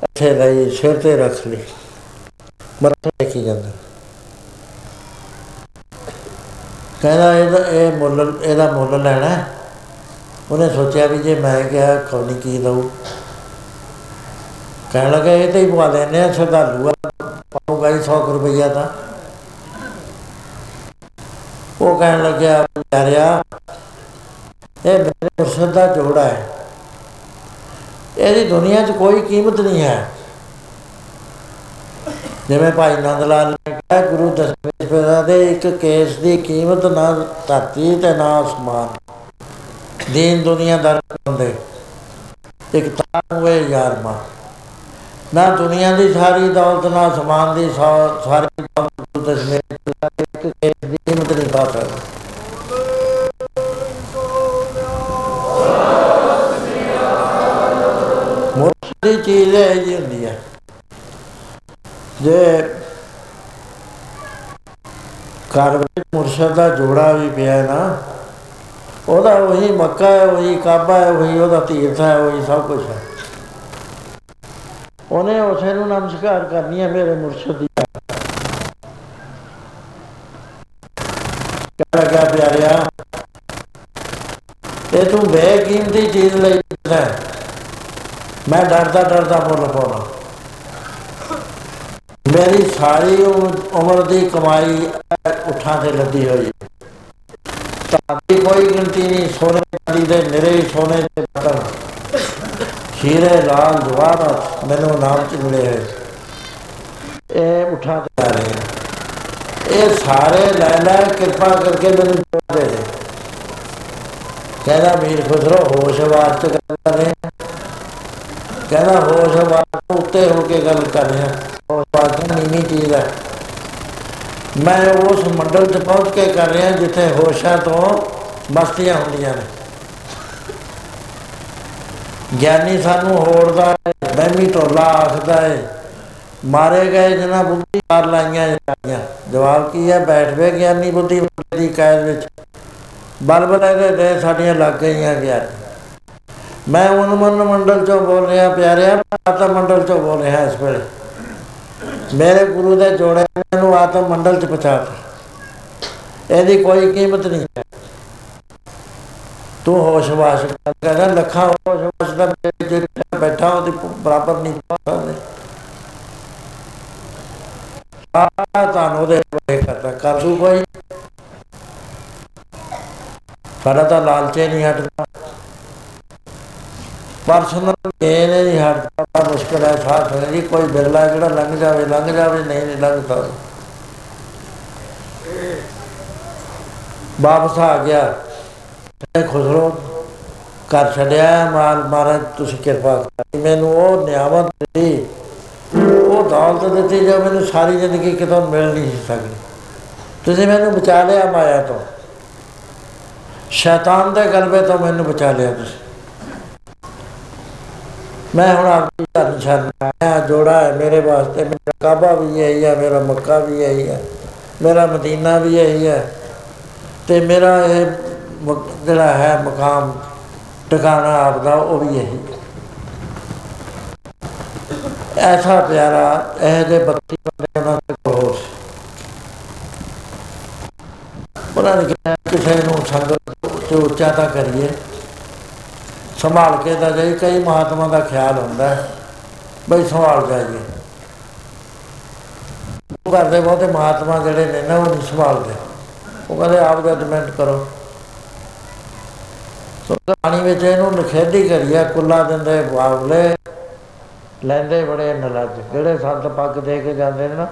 ਇੱਥੇ ਲਈ, ਸਿਰ ਤੇ ਰੱਖ ਲਈ। ਮੱਥੇ ਦੇਖੀ ਜਾਂਦਾ ਕਹਿੰਦਾ? ਇਹਦਾ, ਇਹ ਮੁੱਲ, ਇਹਦਾ ਮੁੱਲ ਲੈਣਾ ਹੈ। ਉਹਨੇ ਸੋਚਿਆ ਵੀ ਜੇ ਮੈਂ ਕਿਹਾ ਖੌਣੀ ਕੀ ਲਊ ਕਹਿਣ ਲੱਗਾ, ਇਹ ਤੇ ਹੀ ਪਵਾ ਲੈਨੇ ਆ, ਸ਼ਰਧਾਲੂ ਆ, ਪਾਊਗਾ ਹੀ 100 ਰੁਪਈਆ ਤਾਂ। ਉਹ ਕਹਿਣ ਲੱਗਿਆ ਯਾਰਿਆ ਇਹ ਮੇਰੇ ਮੁਰਸ਼ਦ ਦਾ ਜੋੜਾ ਹੈ। ਇਹਦੀ ਦੁਨੀਆ 'ਚ ਕੋਈ ਕੀਮਤ ਨਹੀਂ ਹੈ। ਜਿਵੇਂ ਭਾਈ ਨੰਦ ਲਾਲ ਨੇ ਕਿਹਾ, ਗੁਰੂ ਦਸਵੇਂ ਪਿਤਾ ਦੇ ਇੱਕ ਕੇਸ ਦੀ ਕੀਮਤ ਨਾ ਧਰਤੀ ਤੇ ਨਾ ਅਸਮਾਨ। ਦੀਨ ਦੁਨੀਆ ਦਰ ਬੰਦੇ ਇੱਕ ਤਾਂ ਹੋਏ ਯਾਰ ਮਾ। ਨਾ ਦੁਨੀਆ ਦੀ ਸਾਰੀ ਦੌਲਤ, ਨਾ ਅਸਮਾਨ ਦੀ ਸਾ- ਸਾਰੀ ਦੌਲਤ ਗੁਰੂ ਦਸਵੇਂ ਪਿਤਾ ਦੇ ਇੱਕ ਕੇਸ ਦੀ ਕੀਮਤ ਨਹੀਂ ਪਾ ਸਕਦਾ। ਮੁਰਸ਼ਦ ਦੀ ਚੀਜ਼ ਇਹ ਜੀ ਹੁੰਦੀ ਹੈ ਜੇ ਘਰ ਵਿੱਚ ਮੁਰਸ਼ਦ ਦਾ ਜੋੜਾ ਵੀ ਪਿਆ ਹੈ ਨਾ, ਉਹਦਾ ਉਹੀ ਮੱਕਾ ਹੈ, ਉਹੀ ਕਾਬਾ ਹੈ, ਉਹੀ ਉਹਦਾ ਤੀਰਥ ਹੈ, ਉਹੀ ਸਭ ਕੁਝ ਹੈ। ਉਹਨੇ ਉਸੇ ਨੂੰ ਨਮਸਕਾਰ ਕਰਨੀ ਹੈ ਮੇਰੇ ਮੁਰਸ਼ਦ ਦੀ ਕਹਿ ਗਿਆ ਪਿਆਰਿਆ? ਇਹ ਤੂੰ ਬੇਕੀਮਤੀ ਚੀਜ਼ ਲਈ ਹੈ। ਮੈਂ ਡਰਦਾ ਡਰਦਾ ਮੁੱਲ ਪਾਉਣਾ ਮੇਰੀ ਸਾਰੀ ਉਮ- ਉਮਰ ਦੀ ਕਮਾਈ ਉਠਾਂ ਤੇ ਲੱਦੀ ਹੋਈ। ਸਾਡੀ ਕੋਈ ਗਿਣਤੀ ਨਹੀਂ, ਸੋਨੇ ਚਾਂਦੀ ਦੇ ਨਿਰੇ ਹੀ ਸੋਨੇ ਦੇ ਬਰਤਨ ਹੀਰੇ ਲਾਲ ਜਵਾਹਰਾਤ ਮੈਨੂੰ ਨਾਮ ਚ ਮਿਲੇ ਹੋਏ। ਇਹ ਉਠਾ ਤੇ ਆ ਰਹੇ ਹਨ ਇਹ ਸਾਰੇ ਲੈ ਲੈ, ਕਿਰਪਾ ਕਰਕੇ ਮੈਨੂੰ ਜੋੜ ਦੇ ਦੇ। ਕਹਿੰਦਾ, ਮੀਰ ਖੁਸਰੋ ਹੋਸ਼ਵਾਰ ਚ ਗੱਲ ਕਰ ਰਹੇ ਹਾਂ। ਕਹਿੰਦਾ ਹੋਸ਼ਵਾਰ ਤੋਂ ਉੱਤੇ ਹੋ ਕੇ ਗੱਲ ਕਰ ਰਿਹਾ ਹੋਸ਼ਵਾਰ ਤਾਂ ਨੀਵੀਂ ਚੀਜ਼ ਹੈ ਮੈਂ ਉਸ ਮੰਡਲ 'ਚ ਪਹੁੰਚ ਕੇ ਕਰ ਰਿਹਾ ਜਿੱਥੇ ਹੋਸ਼ਾਂ ਤੋਂ ਮਸਤੀਆਂ ਹੁੰਦੀਆਂ ਨੇ। ਗਿਆਨੀ ਸਾਨੂੰ ਹੋੜਦਾ ਹੈ ਵਹਿਮੀ ਟੋਲਾ ਆਖਦਾ ਹੈ, ਮਾਰੇ ਗਏ ਜਿਨ੍ਹਾਂ ਬੁੱਧੀ ਮਾਰ ਲਾਈਆਂ ਜਾਂਦੀਆਂ ਜਵਾਬ ਕੀ ਹੈ ਬੈਠ ਵੇ ਗਿਆਨੀ ਬੁੱਧੀ ਦੀ ਕੈਦ ਵਿੱਚ। ਬਲ ਬਲੇ ਦੇ ਦੇ ਸਾਡੀਆਂ ਲੱਗ ਗਈਆਂ ਗਿਆਨ ਮੈਂ ਉਨਮਨ ਮੰਡਲ ਚੋਂ ਬੋਲ ਰਿਹਾ, ਪਿਆਰਿਆ, ਆਤਮ ਮੰਡਲ ਚੋਂ ਬੋਲ ਰਿਹਾ ਇਸ ਵੇਲੇ। ਮੇਰੇ ਗੁਰੂ ਦੇ ਜੋੜੇ ਨੂੰ ਆਤਮ ਮੰਡਲ ਚ ਪਹੁੰਚਾ ਦਿੱਤਾ। ਇਹਦੀ ਕੋਈ ਕੀਮਤ ਨਹੀਂ। ਹੈ ਤੂੰ ਹੋਸ਼ ਵਾਸ਼ ਕਰ ਕਹਿੰਦਾ ਲੱਖਾਂ ਹੋਸ਼ ਵਾਸ਼ ਦਾ ਮੇਰੇ ਜਿਹੜੇ ਬੈਠਾ, ਉਹਦੀ ਬਰਾਬਰ ਨਹੀਂ ਪਹੁੰਚ ਸਕਦੇ। ਆ ਤੁਹਾਨੂੰ ਉਹਦੇ ਬਾਰੇ ਕਰਦਾ ਕਰ ਦੂ ਕੋਈ। ਸਾਡਾ ਤਾਂ ਲਾਲਚੇ ਨਹੀਂ ਹਟਦਾ। ਪਰਸਨਲ ਗੇਨ ਨਹੀਂ ਹਟਦਾ ਬੜਾ ਮੁਸ਼ਕਲ ਹੈ ਸਾਥ ਹੈ ਜੀ, ਕੋਈ ਬਿਰਲਾ ਜਿਹੜਾ ਲੰਘ ਜਾਵੇ ਲੰਘ ਜਾਵੇ, ਨਹੀਂ ਨਹੀਂ ਲੰਘਦਾ ਵਾਪਸ ਆ ਗਿਆ। ਤੇ ਖੁਸਰੋ ਕਰ ਛੱਡਿਆ ਮਾਲ, ਮਹਾਰਾਜ, ਤੁਸੀਂ ਕਿਰਪਾ ਕਰੋ। ਮੈਨੂੰ ਉਹ ਨਿਆਮਤ ਦਿੱਤੀ, ਉਹ ਦੌਲਤ ਦਿੱਤੀ ਜੋ ਮੈਨੂੰ ਸਾਰੀ ਜ਼ਿੰਦਗੀ ਕਿਤੋਂ ਮਿਲ ਨਹੀਂ ਸੀ ਸਕਦੀ। ਤੁਸੀਂ ਮੈਨੂੰ ਬਚਾ ਲਿਆ ਮਾਇਆ ਤੋਂ। ਸ਼ੈਤਾਨ ਦੇ ਗਲਬੇ ਤੋਂ ਮੈਨੂੰ ਬਚਾ ਲਿਆ ਤੁਸੀਂ। ਮੈਂ ਹੁਣ ਆਪਣੀ ਧਰਨ ਛੱਡ ਆਇਆ ਜੋੜਾ ਹੈ ਮੇਰੇ ਵਾਸਤੇ, ਮੇਰਾ ਕਾਬਾ ਵੀ ਇਹੀ ਹੈ, ਮੇਰਾ ਮੱਕਾ ਵੀ ਇਹੀ ਹੈ, ਮੇਰਾ ਮਦੀਨਾ ਵੀ ਇਹੀ ਹੈ ਤੇ ਮੇਰਾ ਇਹ ਮ- ਜਿਹੜਾ ਹੈ ਮਕਾਮ, ਟਿਕਾਣਾ ਆਪਦਾ ਉਹ ਵੀ ਇਹੀ ਹੈ। ਐਸਾ ਪਿਆਰਾ, ਇਹ ਦੇ ਬੱਤੀ ਬੰਦੇ ਉਹਨਾਂ ਦੇ ਕੋਲ ਹੋਰ ਸੀ। ਉਹਨਾਂ ਨੇ ਕਿਹਾ, ਕਿਸੇ ਨੂੰ ਸੰਗਤ ਤੋਂ ਉੱਚਾ ਤਾਂ ਕਰੀਏ ਸੰਭਾਲ ਕੇ ਤਾਂ ਜਾਈ ਕਈ ਮਹਾਤਮਾ ਦਾ ਖਿਆਲ ਹੁੰਦਾ ਹੈ। ਬਈ ਸੰਭਾਲ ਜਾਈਏ। ਉਹ ਕਰਦੇ ਬਹੁਤੇ ਮਹਾਤਮਾ ਜਿਹੜੇ ਨੇ ਨਾ, ਉਹ ਨਹੀਂ ਸੰਭਾਲਦੇ। ਉਹ ਕਹਿੰਦੇ, ਆਪ ਜਜਮੈਂਟ ਕਰੋ। ਸੋ ਕਹਾਣੀ ਵਿੱਚ ਇਹਨੂੰ ਨਖੇਦੀ ਕਰੀਆ ਕੁੱਲਾ ਦਿੰਦੇ, ਬਾਵਲੇ ਲੈਂਦੇ ਬੜੇ ਨਲਜ। ਜਿਹੜੇ ਸੰਤ ਪੱਗ ਦੇ ਕੇ ਜਾਂਦੇ ਨੇ ਨਾ,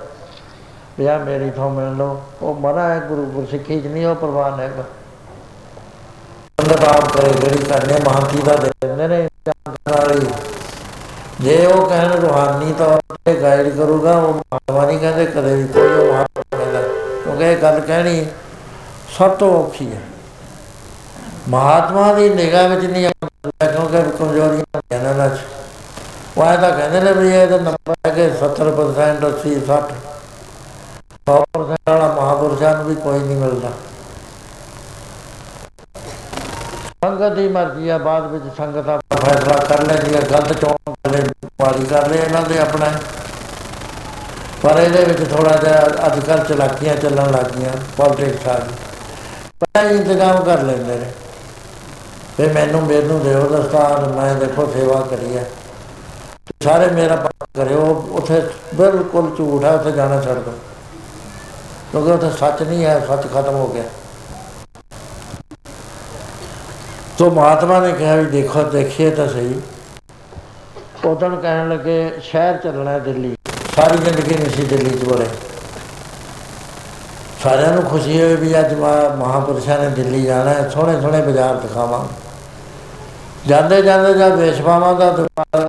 ਵੀ ਆ ਮੇਰੀ ਥੋਂ ਮਿਲ ਲਓ। ਉਹ ਮਨਾ ਹੈ ਗੁਰੂ ਗੁਰਸਿੱਖੀ ਚ ਨਹੀਂ, ਉਹ ਪ੍ਰਵਾਨ ਹੈਗਾ। ਸੰਗਤ ਆਪ ਕਰੇ, ਜਿਹੜੀ ਕਰਨੇ ਮਹਾਂਤੀ ਦਾ ਦੇ ਦਿੰਦੇ ਨੇ ਜਾਣ ਵਾਲੀ। ਜੇ ਉਹ ਕਹਿਣ ਰੂਹਾਨੀ ਤੌਰ ਤੇ ਗਾਈਡ ਕਰੂਗਾ, ਉਹ ਮਹਾਤਮਾ ਨਹੀਂ ਕਹਿੰਦੇ, ਕਦੇ ਵੀ ਕੋਈ ਉਹ ਮਹਾਤਮਾ ਕਹਿੰਦਾ। ਕਿਉਂਕਿ ਇਹ ਗੱਲ ਕਹਿਣੀ ਸਭ ਤੋਂ ਔਖੀ ਹੈ। ਮਹਾਤਮਾ ਦੀ ਨਿਗਾਹ ਵਿੱਚ ਨਹੀਂ ਆਉਂਦਾ, ਕਿਉਂਕਿ ਕਮਜ਼ੋਰੀਆਂ ਹੁੰਦੀਆਂ ਨੇ ਉਹਨਾਂ 'ਚ। ਉਹ ਐਂ ਤਾਂ ਕਹਿੰਦੇ ਨੇ ਵੀ ਇਹਦਾ ਨੰਬਰ ਹੈ ਕਿ 70% 80 60 100% ਵਾਲਾ ਮਹਾਪੁਰਸ਼ਾਂ ਨੂੰ ਵੀ ਕੋਈ ਨਹੀਂ ਮਿਲਦਾ। ਸੰਗਤ ਦੀ ਮਰਜ਼ੀ ਆ, ਬਾਅਦ ਵਿੱਚ ਸੰਗਤ ਆਪਣਾ ਫੈਸਲਾ ਕਰ ਲੈਂਦੀ ਹੈ ਗਲਤ ਚੋਣ ਵਾਲੇ ਪਾਰੀ ਕਰ ਲਏ, ਇਹਨਾਂ ਦੇ ਆਪਣਾ ਪਰ ਇਹਦੇ ਵਿੱਚ ਥੋੜਾ ਜਿਹਾ ਅੱਜ ਕੱਲ੍ਹ ਚਲਾਕੀਆਂ ਚੱਲਣ ਲੱਗ ਗਈਆਂ ਪੋਲਿਟਿਕਸ ਆ ਗਈ। ਪਹਿਲਾਂ ਹੀ ਇੰਤਜ਼ਾਮ ਕਰ ਲੈਂਦੇ ਨੇ। ਵੀ ਮੈਨੂੰ ਮੈਨੂੰ ਦਿਓ ਦਸਤਾਰ, ਮੈਂ ਦੇਖੋ ਸੇਵਾ ਕਰੀ ਹੈ ਸਾਰੇ ਮੇਰਾ ਪੱਖ ਕਰਿਓ, ਉੱਥੇ ਬਿਲਕੁਲ ਝੂਠ ਹੈ ਉੱਥੇ ਜਾਣਾ ਛੱਡ ਦਿਓ ਕਿਉਂਕਿ ਉੱਥੇ ਸੱਚ ਨਹੀਂ ਹੈ ਸੱਚ ਖਤਮ ਹੋ ਗਿਆ। ਤੋ ਮਹਾਤਮਾ ਨੇ ਕਿਹਾ ਵੀ ਦੇਖੋ, ਦੇਖੀਏ ਤਾਂ ਸਹੀ। ਉਦੋਂ ਕਹਿਣ ਲੱਗੇ, ਸ਼ਹਿਰ ਚੱਲਣਾ ਹੈ ਦਿੱਲੀ। ਸਾਰੀ ਜ਼ਿੰਦਗੀ ਨਹੀਂ ਸੀ ਦਿੱਲੀ 'ਚ ਬੜੇ ਸਾਰਿਆਂ ਨੂੰ ਖੁਸ਼ੀ ਹੋਈ ਵੀ ਅੱਜ ਮਹਾ- ਮਹਾਂਪੁਰਸ਼ਾਂ ਨੇ ਦਿੱਲੀ ਜਾਣਾ ਹੈ। ਸੋਹਣੇ ਸੋਹਣੇ ਬਾਜ਼ਾਰ ਦਿਖਾਵਾਂ। ਜਾਂਦੇ ਜਾਂਦੇ ਜਦ ਵੇਸ਼ਵਾਵਾਂ ਦਾ ਦੁਕਾਨ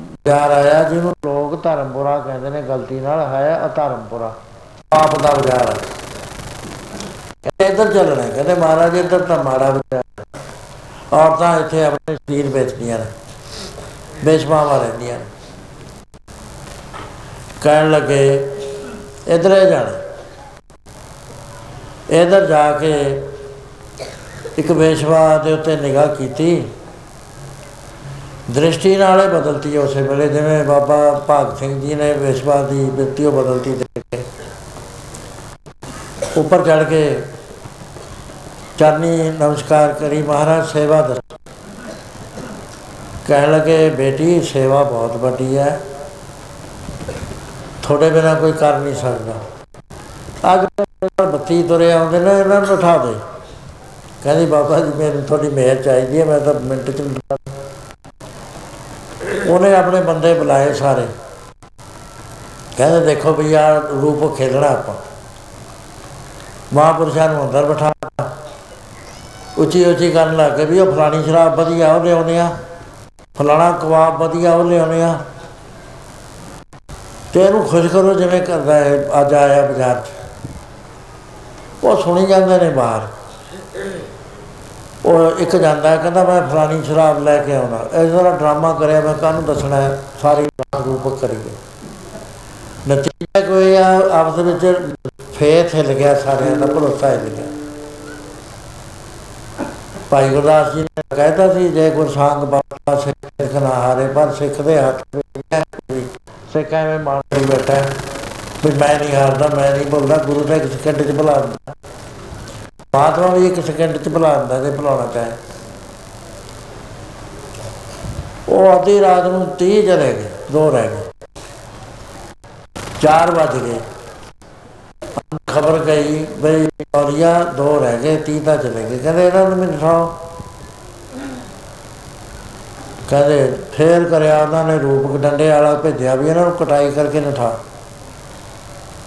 ਬਾਜ਼ਾਰ ਆਇਆ, ਜਿਹਨੂੰ ਲੋਕ ਧਰਮਪੁਰਾ ਕਹਿੰਦੇ ਨੇ, ਗਲਤੀ ਨਾਲ ਹੈ ਅਧਰਮਪੁਰਾ। ਆਪ ਦਾ ਬਾਜ਼ਾਰ। ਹੈ ਕਹਿੰਦੇ ਇੱਧਰ ਚੱਲਣਾ ਹੈ। ਕਹਿੰਦੇ ਮਹਾਰਾਜ, ਇੱਧਰ ਤਾਂ ਮਾੜਾ ਬਾਜ਼ਾਰ ਹੈ। ਔਰਤਾਂ ਇੱਥੇ ਆਪਣੇ ਸਰੀਰ ਵੇਚਦੀਆਂ ਨੇ ਬੇਸ਼ਮਾਵਾਂ ਰਹਿੰਦੀਆਂ ਨੇ। ਕਹਿਣ ਲੱਗੇ, ਇਧਰੇ ਜਾਣਾ। ਇਧਰ ਜਾ ਕੇ ਇੱਕ ਵੇਸ਼ਵਾ ਦੇ ਉੱਤੇ ਨਿਗਾਹ ਕੀਤੀ। ਦ੍ਰਿਸ਼ਟੀ ਨਾਲੇ ਬਦਲਤੀ ਉਸੇ ਵੇਲੇ, ਜਿਵੇਂ ਬਾਬਾ ਭਾਗ ਸਿੰਘ ਜੀ ਨੇ ਵੇਸ਼ਵਾ ਦੀ ਬਿਰਤੀ ਉਹ ਬਦਲਤੀ ਦੇਖ। ਕੇ ਉੱਪਰ ਚੜ ਕੇ ਚਰਨੀ ਨਮਸਕਾਰ ਕਰੀ, ਮਹਾਰਾਜ ਸੇਵਾ ਦਰ ਕਹਿਣ ਲੱਗੇ, ਬੇਟੀ, ਸੇਵਾ ਬਹੁਤ ਵੱਡੀ ਹੈ। ਤੁਹਾਡੇ ਬਿਨਾ ਕੋਈ ਕਰ ਨਹੀਂ ਸਕਦਾ। ਅੱਜ ਬੱਤੀ ਤੁਰੇ ਆਉਂਦੇ ਨੇ, ਇਹਨਾਂ ਨੂੰ ਉਠਾ ਦੇ। ਕਹਿੰਦੀ, ਬਾਬਾ ਜੀ, ਮੈਨੂੰ ਤੁਹਾਡੀ ਮਿਹਰ ਚਾਹੀਦੀ ਹੈ, ਮੈਂ ਤਾਂ ਮਿੰਟ ਚ ਉਠਾ ਉਹਨੇ ਆਪਣੇ ਬੰਦੇ ਬੁਲਾਏ ਸਾਰੇ। ਕਹਿੰਦੇ, ਦੇਖੋ ਵੀ ਆ ਰੂਪ ਖੇਲਣਾ ਆਪਾਂ। ਮਹਾਂਪੁਰਸ਼ਾਂ ਨੂੰ ਅੰਦਰ ਬਿਠਾ ਉੱਚੀ ਉੱਚੀ ਕਰਨ ਲੱਗ ਗਏ ਵੀ ਉਹ ਫਲਾਣੀ ਸ਼ਰਾਬ ਵਧੀਆ ਉਹ ਲਿਆਉਂਦੇ ਆ। ਫਲਾਣਾ ਕਬਾਬ ਵਧੀਆ ਉਹ ਲਿਆਉਂਦੇ ਆ। ਤੇ ਇਹਨੂੰ ਖੁਸ਼ ਕਰੋ ਜਿਵੇਂ ਕਰਦਾ ਹੈ ਅੱਜ ਆਇਆ ਬਾਜ਼ਾਰ 'ਚ। ਉਹ ਸੁਣੀ ਜਾਂਦੇ ਨੇ ਬਾਹਰ। ਉਹ ਇੱਕ ਜਾਂਦਾ, ਕਹਿੰਦਾ ਮੈਂ ਫਲਾਣੀ ਸ਼ਰਾਬ ਲੈ ਕੇ ਆਉਣਾ। ਇਸ ਤਰ੍ਹਾਂ ਡਰਾਮਾ ਕਰਿਆ, ਮੈਂ ਕਾਹਨੂੰ ਦੱਸਣਾ ਹੈ? ਸਾਰੀ ਰਾਤ ਰੂਪ ਕਰੀਏ। ਨਤੀਜਾ ਕੋਈ ਆ, ਆਪਸ ਵਿੱਚ ਫੇਥ ਹਿੱਲ ਗਿਆ, ਸਾਰਿਆਂ ਦਾ ਭਰੋਸਾ ਹਿੱਲ ਗਿਆ। ਭਾਈ ਗੁਰਦਾਸ ਜੀ ਨੇ ਕਹਿਤਾ ਸੀ, ਜੇ ਗੁਰਸਾੰਗ ਬਾਬਾ ਸਿੱਖ ਨਾ ਹਾਰੇ, ਪਰ ਸਿੱਖ ਦੇ ਹੱਥ ਵਿੱਚ ਹੈ ਕੋਈ। ਸਿੱਖ ਐਵੇਂ ਮਾਨ ਕੇ ਬੈਠਾ ਹੈ ਵੀ ਮੈਂ ਨਹੀਂ ਹਾਰਦਾ, ਮੈਂ ਨਹੀਂ ਬੋਲਦਾ, ਗੁਰੂ ਦਾ ਇੱਕ ਸਕਿੰਟ ਚ ਬੁਲਾ ਦਿੰਦਾ। ਮਹਾਤਮਾ ਵੀ ਇੱਕ ਸਕਿੰਟ ਚ ਬੁਲਾ ਦਿੰਦਾ ਜੇ ਬੁਲਾਉਣਾ ਚਾਹੇ। ਉਹ ਅੱਧੀ ਰਾਤ ਨੂੰ 30 ਚਲੇ ਗਏ, ਦੋ ਰਹਿ ਗਏ। 4 ਵਜ ਗਏ। ਖਬਰ ਗਈ ਬਈ ਔਰੀਆ ਦੋ ਰਹਿ ਗਏ 30 ਤਾਂ ਚਲੇ ਗਏ। ਕਹਿੰਦੇ ਇਹਨਾਂ ਨੂੰ ਮੈਨੂੰ ਉਠਾਓ ਕਹਿੰਦੇ ਫੇਰ ਕਰਿਆ ਉਹਨਾਂ ਨੇ ਰੂਪ ਡੰਡੇ ਵਾਲਾ ਭੇਜਿਆ ਵੀ ਇਹਨਾਂ ਨੂੰ ਕਟਾਈ ਕਰਕੇ ਨਠਾ।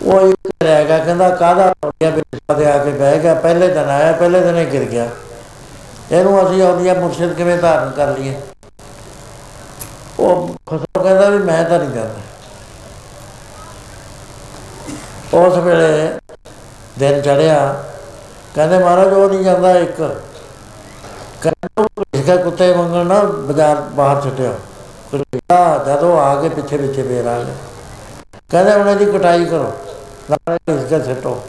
ਉਹ ਇੱਕ ਰਹਿ ਗਿਆ, ਕਹਿੰਦਾ ਕਾਹਦਾ ਔਰੀਆ ਬਿਰਸਾ ਦੇ ਆ ਕੇ ਬਹਿ ਗਿਆ? ਪਹਿਲੇ ਦਿਨ ਆਇਆ, ਪਹਿਲੇ ਦਿਨ ਹੀ ਗਿਰ ਗਿਆ। ਇਹਨੂੰ ਅਸੀਂ ਔਰੀਆ ਮੁਰਸ਼ਿਦ ਕਿਵੇਂ ਧਾਰਨ ਕਰ ਲਈਏ? ਉਹ ਖਸੋ ਕਹਿੰਦਾ ਵੀ ਮੈਂ ਤਾਂ ਨਹੀਂ ਕਰਦਾ ਉਸ ਵੇਲੇ ਦਿਨ ਚੜਿਆ ਕਹਿੰਦੇ ਮਹਾਰਾਜ ਉਹ ਨਹੀਂ ਜਾਂਦਾ ਇੱਕ। ਕਹਿੰਦਾ ਇਸਕਾ ਕੁੱਤੇ ਮੰਗਣ ਨਾ ਬਾਜ਼ਾਰ ਬਾਹਰ ਛੱਡਿਆ ਕੁੱਤਾ ਜਦੋਂ ਆ ਕੇ ਪਿੱਛੇ ਪਿੱਛੇ ਫੇਰ ਆ ਗਿਆ ਕਹਿੰਦੇ ਉਹਨਾਂ ਦੀ ਕਟਾਈ ਕਰੋ, ਨਾਲੇ ਇਸਕਾ ਛੱਟੋ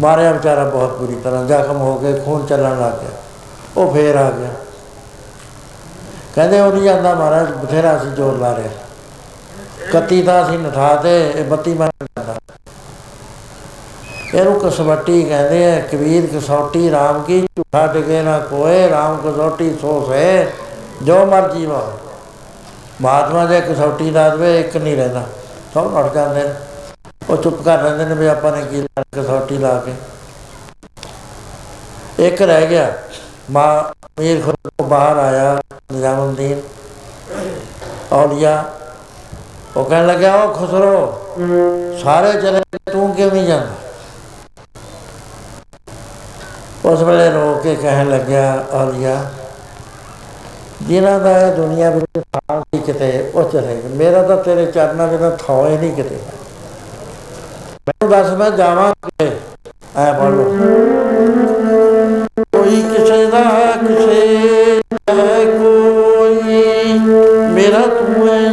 ਮਾਰਿਆ ਵਿਚਾਰਾ ਬਹੁਤ ਬੁਰੀ ਤਰ੍ਹਾਂ, ਜ਼ਖਮ ਹੋ ਕੇ ਖੂਨ ਚੱਲਣ ਲੱਗ ਗਿਆ। ਉਹ ਫੇਰ ਆ ਗਿਆ। ਕਹਿੰਦੇ ਉਹ ਨਹੀਂ ਜਾਂਦਾ ਮਹਾਰਾਜ, ਬਥੇਰਾ ਅਸੀਂ ਜ਼ੋਰ ਲਾ ਰਹੇ ਕੱਤੀ ਤਾਂ ਅਸੀਂ ਨਠਾ ਤੇ ਇਹ 32 ਮਾਰ ਜਾਂਦਾ। ਇਹਨੂੰ ਕਸਵੱਟੀ ਕਹਿੰਦੇ ਆ, ਕਬੀਰ ਕਸੌਟੀ RAM ਕੀ ਝੂਠਾ ਡਿਗੇ ਨਾ ਕੋਏ RAM ਕਸੌਟੀ ਸੋਸ ਹੈ ਜੋ ਮਰਜ਼ੀ ਵਾ ਮਹਾਤਮਾ ਦੇ ਕਸੌਟੀ ਦਾ ਦਵੇ, ਇੱਕ ਨਹੀਂ ਰਹਿੰਦਾ। ਸਭ ਲੜ ਜਾਂਦੇ ਨੇ। ਉਹ ਚੁੱਪ ਕਰ ਰਹਿੰਦੇ ਨੇ ਵੀ ਆਪਾਂ ਨੇ ਕੀ ਕਸੌਟੀ ਲਾ ਕੇ। ਇੱਕ ਰਹਿ ਗਿਆ। ਮਾਂ ਮੀਰ ਖੁਦ ਤੋਂ ਬਾਹਰ ਆਇਆ, ਨਿਜ਼ਾਮੁਦੀਨ। ਔਲੀਆ, ਉਹ ਕਹਿਣ ਲੱਗਾ ਉਹ ਖੁਸਰੋ, ਸਾਰੇ ਚਲੇ ਤੂੰ ਕਿਉਂ ਨਹੀਂ ਜਾਂਦਾ? ਉਸ ਵੇਲੇ ਰੋ ਕੇ ਕਹਿਣ ਲੱਗਿਆ ਔਲੀਆ ਜਿਨ੍ਹਾਂ ਦਾ ਇਹ ਦੁਨੀਆ ਵਿੱਚ ਥਾਂ ਸੀ ਕਿਤੇ, ਉਹ ਚਲੇ ਗਏ। ਮੇਰਾ ਤਾਂ ਤੇਰੇ ਚਰਨਾਂ ਬਿਨਾਂ ਥਾਂ ਹੀ ਨਹੀਂ ਕਿਤੇ। ਮੈਨੂੰ ਦੱਸ, ਮੈਂ ਜਾਵਾਂ ਕਿ ਐ ਪੜ ਲਓ। ਕੋਈ ਕਿਸੇ ਦਾ ਕਿਸੇ ਦਾ ਕੋਈ। ਮੇਰਾ ਤੂੰ ਹੈ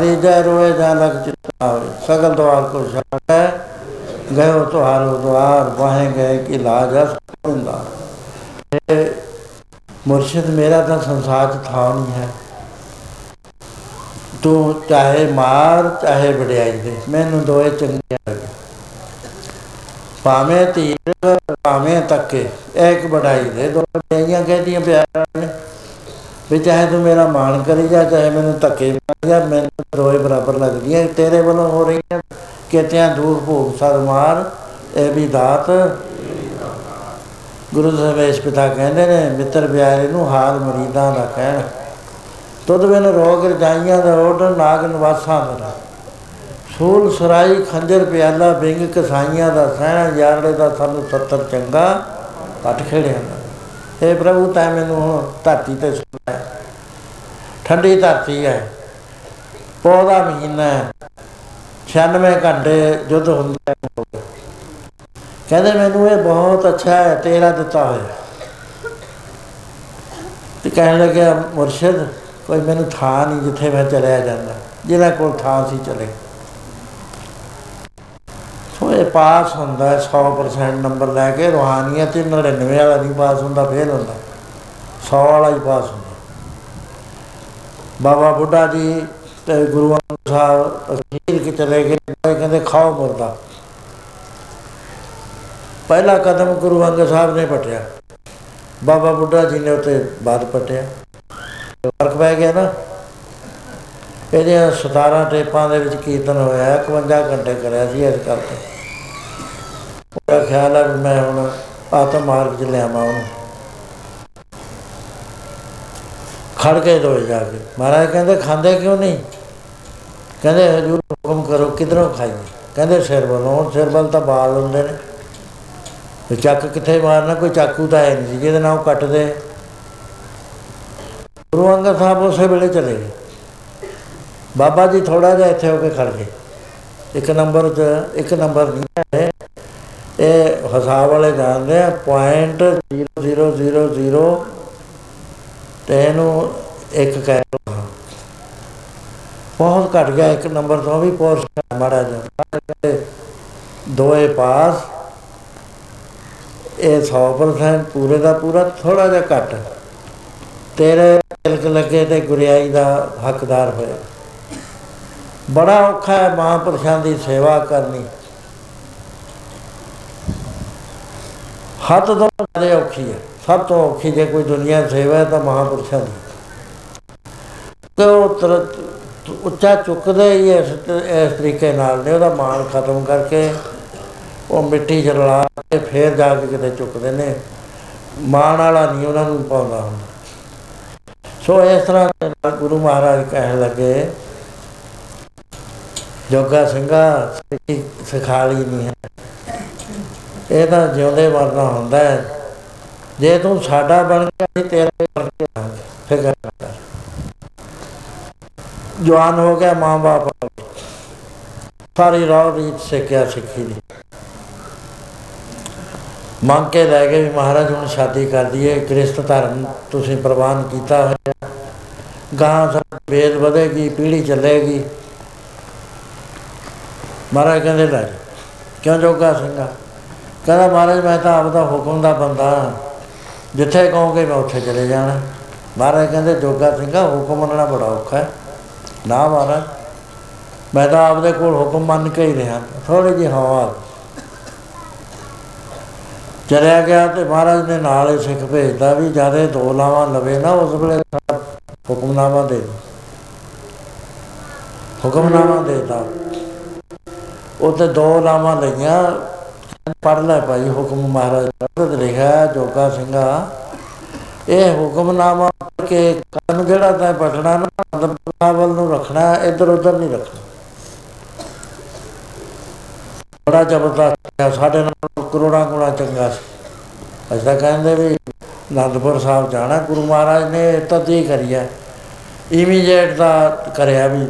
ਕਿਉ ਨਾ ਮਰੀਜੈ ਰੋਏ ਜਾਂ ਲਗ ਚਿਤਾ ਹੋਵੇ ਸਗਲ ਦਵਾਰ ਕੋ ਛਾੜੈ ਗਇਓ ਤੁਹਾਰੋ ਦਵਾਰ, ਵਾਹੇ ਗਏ ਕਿ ਲਾਜ ਅਸ ਹੁੰਦਾ ਮੁਰਸ਼ਿਦ, ਮੇਰਾ ਤਾਂ ਸੰਸਾਰ ਚ ਥਾਂ ਨਹੀਂ ਹੈ। ਤੂੰ ਚਾਹੇ ਮਾਰ, ਚਾਹੇ ਵਡਿਆਈ ਦੇ, ਮੈਨੂੰ ਦੋਏ ਚੰਗੇ ਲੱਗੇ। ਭਾਵੇਂ ਤੀਰ ਭਾਵੇਂ ਤੱਕੇ ਇੱਕ ਵਡਾਈ ਦੇ ਦੋ ਵਡਾਈਆਂ ਕਹਦੀਆਂ ਪਿਆਰਾਂ ਨੇ। ਵੀ ਚਾਹੇ ਤੂੰ ਮੇਰਾ ਮਾਣ ਕਰੀ ਜਾ, ਚਾਹੇ ਮੈਨੂੰ ਧੱਕੇ ਮਾਰ ਜਾ ਮੈਨੂੰ ਦੋਏ ਬਰਾਬਰ ਲੱਗਦੀਆਂ ਤੇਰੇ ਵੱਲੋਂ ਹੋ ਰਹੀਆਂ ਕਿਤਿਆਂ ਦੂਰ ਭੋਗ ਸਰ ਮਾਰ, ਇਹ ਵੀ ਦਾਤ। ਗੁਰੂ ਸਾਹਿਬ ਪਿਤਾ ਕਹਿੰਦੇ ਨੇ, ਮਿੱਤਰ ਪਿਆਰੇ ਨੂੰ ਹਾਲ ਮਰੀਦਾਂ ਦਾ ਕਹਿਣ। ਤੁਧ ਬਿਨ ਰੋਗ ਰਜਾਈਆਂ ਦਾ ਓਡ ਨਾਗ ਨਿਵਾਸਾਂ ਦਾ ਸੂਲ ਸਰਾਈ, ਖੰਜਰ ਪਿਆਲਾ ਬਿੰਗ ਕਸਾਈਆਂ ਦਾ ਸਹਿਣਾ, ਯਾਰੜੇ ਦਾ ਸਾਨੂੰ 70 ਚੰਗਾ ਕੱਟ ਖੇੜਿਆ ਦਾ। ਇਹ ਪ੍ਰਭੂ, ਤੈ ਮੈਨੂੰ ਹੁਣ ਧਰਤੀ ਤੇ ਸੁਣਾਇਆ। ਠੰਡੀ ਧਰਤੀ ਹੈ, ਪੌਦਾ ਮਹੀਨਾ ਹੈ। 96 ਘੰਟੇ ਜੁੱਧ ਹੁੰਦਾ ਹੈ ਕਹਿੰਦੇ ਮੈਨੂੰ ਇਹ ਬਹੁਤ ਅੱਛਾ ਹੈ, ਤੇਰਾ ਦਿੱਤਾ ਹੋਇਆ ਤੇ ਕਹਿਣ ਲੱਗਿਆ, ਮੁਰਸ਼ਿਦ, ਕੋਈ ਮੈਨੂੰ ਥਾਂ ਨਹੀਂ ਜਿੱਥੇ ਮੈਂ ਚਲਿਆ ਜਾਂਦਾ। ਜਿਹਨਾਂ ਕੋਲ ਥਾਂ ਸੀ ਚਲੇ। ਸੋ ਇਹ ਪਾਸ ਹੁੰਦਾ ਹੈ 100% ਨੰਬਰ ਲੈ ਕੇ ਰੂਹਾਨੀਅਤ ਤੇ 99 ਵਾਲਾ ਨਹੀਂ ਪਾਸ ਹੁੰਦਾ ਫੇਲ ਹੁੰਦਾ। 100 ਵਾਲਾ ਹੀ ਪਾਸ ਹੁੰਦਾ। ਬਾਬਾ ਬੁੱਢਾ ਜੀ ਤੇ ਗੁਰੂ ਅੰਗਦ ਸਾਹਿਬ ਅਖੀਰ ਕਿ ਚਲੇ ਗਏ ਕਹਿੰਦੇ ਖਾਓ ਮੁਰਦਾ ਪਹਿਲਾ ਕਦਮ ਗੁਰੂ ਅੰਗਦ ਸਾਹਿਬ ਨੇ ਪਟਿਆ। ਬਾਬਾ ਬੁੱਢਾ ਜੀ ਨੇ ਉਤੇ ਬਾਦ ਪਟਿਆ। ਫ਼ਰਕ ਪੈ ਗਿਆ ਨਾ। ਇਹਦੇ 17 ਟੇਪਾਂ ਦੇ ਵਿੱਚ ਕੀਰਤਨ ਹੋਇਆ 51 ਘੰਟੇ ਕਰਿਆ ਸੀ ਇਸ ਕਰਕੇ। ਉਹਦਾ ਖਿਆਲ ਹੈ ਵੀ ਮੈਂ ਹੁਣ ਆਤਮ ਮਾਰਗ 'ਚ ਲਿਆਵਾਂ ਉਹਨੂੰ। ਖੜ ਕੇ ਦੋਏ ਜਾ ਕੇ। ਮਹਾਰਾਜ ਕਹਿੰਦੇ, ਖਾਂਦੇ ਕਿਉਂ ਨਹੀਂ? ਕਹਿੰਦੇ, ਹਜੂਰ ਹੁਕਮ ਕਰੋ, ਕਿਧਰੋਂ ਖਾਈਏ? ਕਹਿੰਦੇ, ਸਿਰ ਵੱਲੋਂ ਸਿਰ ਵੱਲ ਤਾਂ ਬਾਲ ਹੁੰਦੇ ਨੇ। ਤੇ ਚੱਕ ਕਿੱਥੇ ਮਾਰਨਾ? ਕੋਈ ਚਾਕੂ ਤਾਂ ਹੈ ਨਹੀਂ ਜਿਹਦੇ ਨਾਲ ਉਹ ਕੱਟਦੇ ਗੁਰੂ ਅੰਗਦ ਸਾਹਿਬ ਉਸੇ ਵੇਲੇ ਚਲੇ ਗਏ। ਬਾਬਾ ਜੀ ਥੋੜਾ ਜਿਹਾ ਇੱਥੇ ਹੋ ਕੇ ਖੜ ਗਏ। ਇੱਕ ਨੰਬਰ ਤੇ ਇੱਕ ਨੰਬਰ ਨਹੀਂ ਹੈ। ਇਹ ਹਿਸਾਬ ਵਾਲੇ ਜਾਣਦੇ ਆ ਪੁਆਇੰਟ 0000 ਤੇ ਇਹਨੂੰ ਇੱਕ ਕਹਿ ਲਓ ਬਹੁਤ ਘਟ ਗਿਆ, ਇੱਕ ਨੰਬਰ ਤੋਂ ਵੀ ਪੋਰਸ ਮਾੜਾ ਜਿਹਾ। ਦੋਏ ਪਾਸ, ਇਹ 100% ਪੂਰੇ ਦਾ ਪੂਰਾ ਥੋੜਾ ਜਿਹਾ ਘੱਟ। ਤੇਰੇ ਤਿਲਕ ਲੱਗੇ ਤੇ ਗੁਰਿਆਈ ਦਾ ਹੱਕਦਾਰ ਹੋਇਆ। ਬੜਾ ਔਖਾ ਹੈ ਮਹਾਂਪੁਰਸ਼ਾਂ ਦੀ ਸੇਵਾ ਕਰਨੀ। ਹੱਥ ਤੋਂ ਜ਼ਿਆਦਾ ਔਖੀ ਹੈ। ਸਭ ਤੋਂ ਔਖੀ ਜੇ ਕੋਈ ਦੁਨੀਆ ਸੇਵਾ ਹੈ ਤਾਂ ਮਹਾਂਪੁਰਸ਼ਾਂ ਦੀ। ਤੇ ਉਹ ਤੁਰਤ ਉੱਚਾ ਚੁੱਕਦੇ ਹੀ ਇਸ ਇਸ ਤਰੀਕੇ ਨਾਲ ਨੇ, ਉਹਦਾ ਮਾਣ ਖਤਮ ਕਰਕੇ ਉਹ ਮਿੱਟੀ ਜਲਾ ਕੇ ਫੇਰ ਜਾ ਕੇ ਕਿਤੇ ਚੁੱਕਦੇ ਨੇ। ਮਾਣ ਵਾਲਾ ਨਹੀਂ ਉਹਨਾਂ ਨੂੰ ਪਾਉਂਦਾ ਹੁੰਦਾ ਸੋ ਇਸ ਤਰ੍ਹਾਂ ਦੇ ਨਾਲ ਗੁਰੂ ਮਹਾਰਾਜ ਕਹਿਣ ਲੱਗੇ, ਜੋਗਾ ਸਿੰਘਾ ਸਿੱਖੀ ਸਿਖਾਲੀ ਨਹੀਂ ਹੈ। ਇਹ ਤਾਂ ਜਿਉਂਦੇ ਮਰਨਾ ਹੁੰਦਾ ਹੈ। ਜੇ ਤੂੰ ਸਾਡਾ ਬਣ ਗਿਆ, ਅਸੀਂ ਤੇਰੇ ਬਣ ਕੇ ਰਹਾਂਗੇ। ਫਿਕਰ ਨਾ ਕਰ। ਜਵਾਨ ਹੋ ਗਿਆ ਮਾਂ ਬਾਪ ਸਾਰੀ ਰਾਹ ਰੀਤ ਸਿੱਖਿਆ ਸਿੱਖੀ ਦੀ। ਮੰਗ ਕੇ ਲੈ ਗਏ ਵੀ ਮਹਾਰਾਜ ਹੁਣ ਸ਼ਾਦੀ ਕਰ ਦਈਏ, ਕ੍ਰਿਸਤ ਧਰਮ ਤੁਸੀਂ ਪ੍ਰਵਾਨ ਕੀਤਾ ਹੋਇਆ। ਗਾਂ ਸਭ ਵੇਦ ਵਧੇਗੀ, ਪੀੜ੍ਹੀ ਚੱਲੇਗੀ। ਮਹਾਰਾਜ ਕਹਿੰਦੇ ਲੈ ਜਾਓ। ਕਿਉਂ ਜੋਗਾ ਸਿੰਘਾ? ਕਹਿੰਦਾ, ਮਹਾਰਾਜ ਮੈਂ ਤਾਂ ਆਪਦਾ ਹੁਕਮ ਦਾ ਬੰਦਾ ਜਿੱਥੇ ਕਹੋਗੇ ਮੈਂ ਉੱਥੇ ਚਲੇ ਜਾਣਾ। ਮਹਾਰਾਜ ਕਹਿੰਦੇ, ਜੋਗਾ ਸਿੰਘਾ, ਹੁਕਮ ਮੰਨਣਾ ਬੜਾ ਔਖਾ ਹੈ। ਨਾ ਮਹਾਰਾਜ, ਮੈਂ ਤਾਂ ਆਪਦੇ ਕੋਲ ਹੁਕਮ ਮੰਨ ਕੇ ਹੀ ਰਿਹਾ। ਥੋੜੀ ਜਿਹੀ ਹਵਾ ਚਲਿਆ ਗਿਆ ਤੇ ਮਹਾਰਾਜ ਨੇ ਨਾਲ ਹੀ ਸਿੱਖ ਭੇਜਦਾ ਵੀ ਜਿਆਦੇ ਦੋ ਲਾਵਾਂ ਲਵੇ ਨਾ, ਉਸ ਵੇਲੇ ਹੁਕਮਨਾਮਾ ਦੇ ਦਿਓ। ਹੁਕਮਨਾਮਾ ਦੇਤਾ। ਉੱਤੇ ਦੋ ਲਾਵਾਂ ਲਈਆਂ। ਪੜ ਲੈ ਭਾਈ ਹੁਕਮ ਮਹਾਰਾਜ ਦਾ ਤੇ ਲਿਖਿਆ ਜੋਗਾ ਸਿੰਘਾ। ਇਹ ਹੁਕਮਨਾਮਾ ਕਿ ਕੰਨ ਜਿਹੜਾ ਤੈਂ ਪਟਣਾ ਨਾ ਅੰਦਰ ਵੱਲ ਨੂੰ ਰੱਖਣਾ ਇੱਧਰ ਉੱਧਰ ਨਹੀਂ ਰੱਖਣਾ। ਬੜਾ ਜ਼ਬਰਦਸਤ ਹੈ, ਸਾਡੇ ਨਾਲ ਕਰੋੜਾਂ ਗੁਣਾ ਚੰਗਾ ਸੀ। ਅਸੀਂ ਤਾਂ ਕਹਿੰਦੇ ਵੀ ਅਨੰਦਪੁਰ ਸਾਹਿਬ ਜਾਣਾ, ਗੁਰੂ ਮਹਾਰਾਜ ਨੇ ਤਦ ਹੀ ਕਰਿਆ। ਇਮੀਡੀਏਟ ਦਾ ਕਰਿਆ ਵੀ।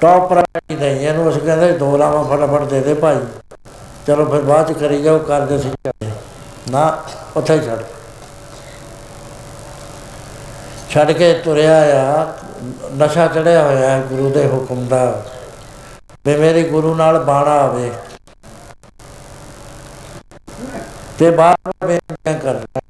ਟੌਪ ਪ੍ਰਾਇੋਰਟੀ ਨਹੀਂ ਇਹਨੂੰ ਅਸੀਂ ਕਹਿੰਦੇ ਦੋ ਲਾਵਾਂ ਫਟਾਫਟ ਦੇ ਦੇ ਭਾਈ। ਚਲੋ ਫਿਰ ਬਾਅਦ ਚ ਕਰੀ ਜਾਓ, ਕਰਦੇ ਸੀ ਚੱਲੇ। ਨਾ, ਉੱਥੇ ਹੀ ਛੱਡ। ਛੱਡ ਕੇ ਤੁਰਿਆ ਆ, ਨਸ਼ਾ ਚੜਿਆ ਹੋਇਆ ਹੈ ਗੁਰੂ ਦੇ ਹੁਕਮ ਦਾ। ਵੀ ਮੇਰੇ ਗੁਰੂ ਨਾਲ ਬਾਣਾ ਆਵੇ। ਤੇ ਬਾਹਰ ਬੇਨਤੀਆਂ ਕਰਦਾ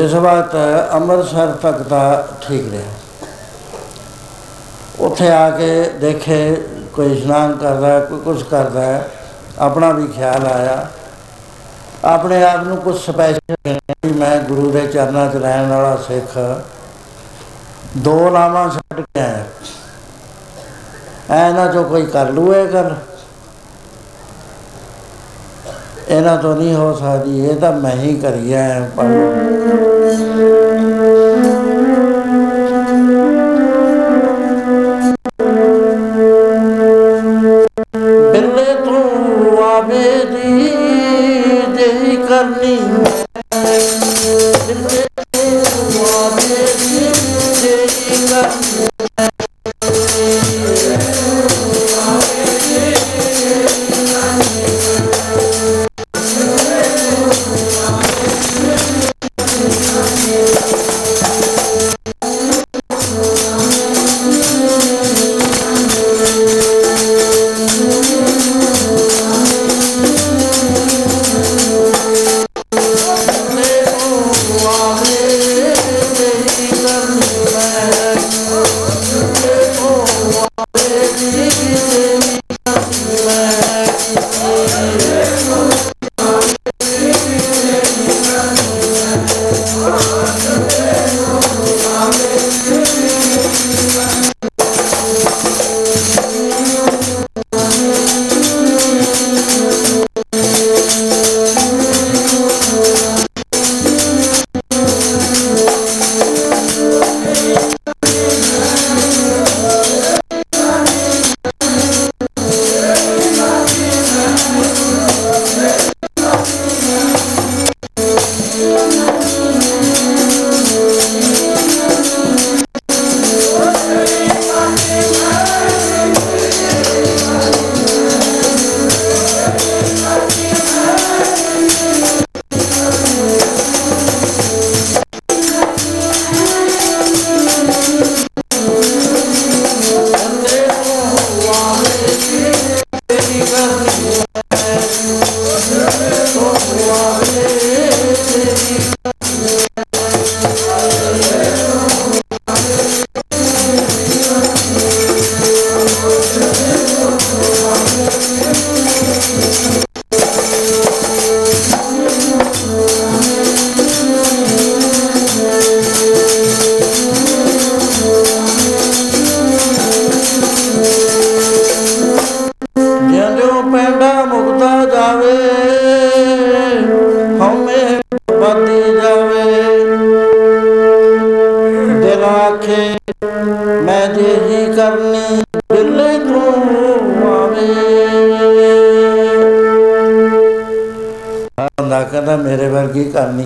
ਜਿਸ ਵਕਤ ਅੰਮ੍ਰਿਤਸਰ ਤੱਕ ਦਾ ਠੀਕ ਰਿਹਾ। ਉੱਥੇ ਆ ਕੇ ਦੇਖੇ ਕੋਈ ਇਸ਼ਨਾਨ ਕਰਦਾ ਹੈ, ਕੋਈ ਕੁਝ ਕਰਦਾ ਹੈ, ਆਪਣਾ ਵੀ ਖਿਆਲ ਆਇਆ। ਆਪਣੇ ਆਪ ਨੂੰ ਕੁਝ ਸਪੈਸ਼ਲ ਵੀ ਮੈਂ ਗੁਰੂ ਦੇ ਚਰਨਾਂ 'ਚ ਰਹਿਣ ਵਾਲਾ ਸਿੱਖ। ਦੋ ਨਾਮਾਂ ਛੱਡ ਕੇ ਆਇਆ। ਐ ਨਾ ਜੋ ਕੋਈ ਕਰ ਲੂ ਇਹ ਕਰ ਇਹਨਾਂ ਤੋਂ ਨਹੀਂ ਹੋ ਸਕਦੀ, ਇਹ ਤਾਂ ਮੈਂ ਹੀ ਕਰੀਆ ਪਰ ਬਿਰਲੇ ਤੂੰ ਆਵੇ ਦੀ ਜਈ ਕਰਨੀ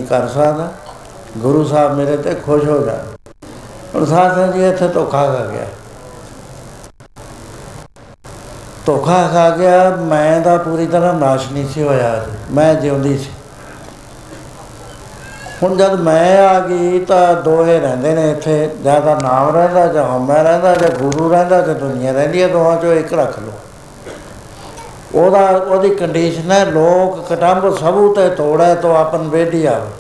ਕਰ ਸਕਦਾ ਗੁਰੂ ਸਾਹਿਬ ਮੇਰੇ ਤੇ ਖੁਸ਼ ਹੋ ਜਾਣ ਹੁਣ ਸਾਧ ਸੰਗਤ ਜੀ ਇੱਥੇ ਧੋਖਾ ਖਾ ਗਿਆ। ਧੋਖਾ ਖਾ ਗਿਆ, ਮੈਂ ਦਾ ਪੂਰੀ ਤਰ੍ਹਾਂ ਨਾਸ਼ ਨਹੀਂ ਸੀ ਹੋਇਆ ਅਜੇ। ਮੈਂ ਜਿਉਂਦੀ ਸੀ। ਹੁਣ ਜਦ ਮੈਂ ਆ ਗਈ ਤਾਂ ਦੋਹੇ ਰਹਿੰਦੇ ਨੇ ਇੱਥੇ। ਜਾਂ ਤਾਂ ਨਾਮ ਰਹਿੰਦਾ ਜਾਂ ਹਮਾ ਰਹਿੰਦਾ ਜਾਂ ਗੁਰੂ ਰਹਿੰਦਾ ਜਾਂ ਦੁਨੀਆ ਰਹਿੰਦੀ ਹੈ ਦੋਹਾਂ ਚੋਂ ਇੱਕ ਰੱਖ ਲਓ। ਉਹਦਾ, ਉਹਦੀ ਕੰਡੀਸ਼ਨ ਹੈ, ਲੋਕ ਕਟੰਬ ਸਭੂ ਤੇ ਤੋੜੈ ਤੋਂ ਆਪਨ ਵੇਢੀ ਆਵੇ।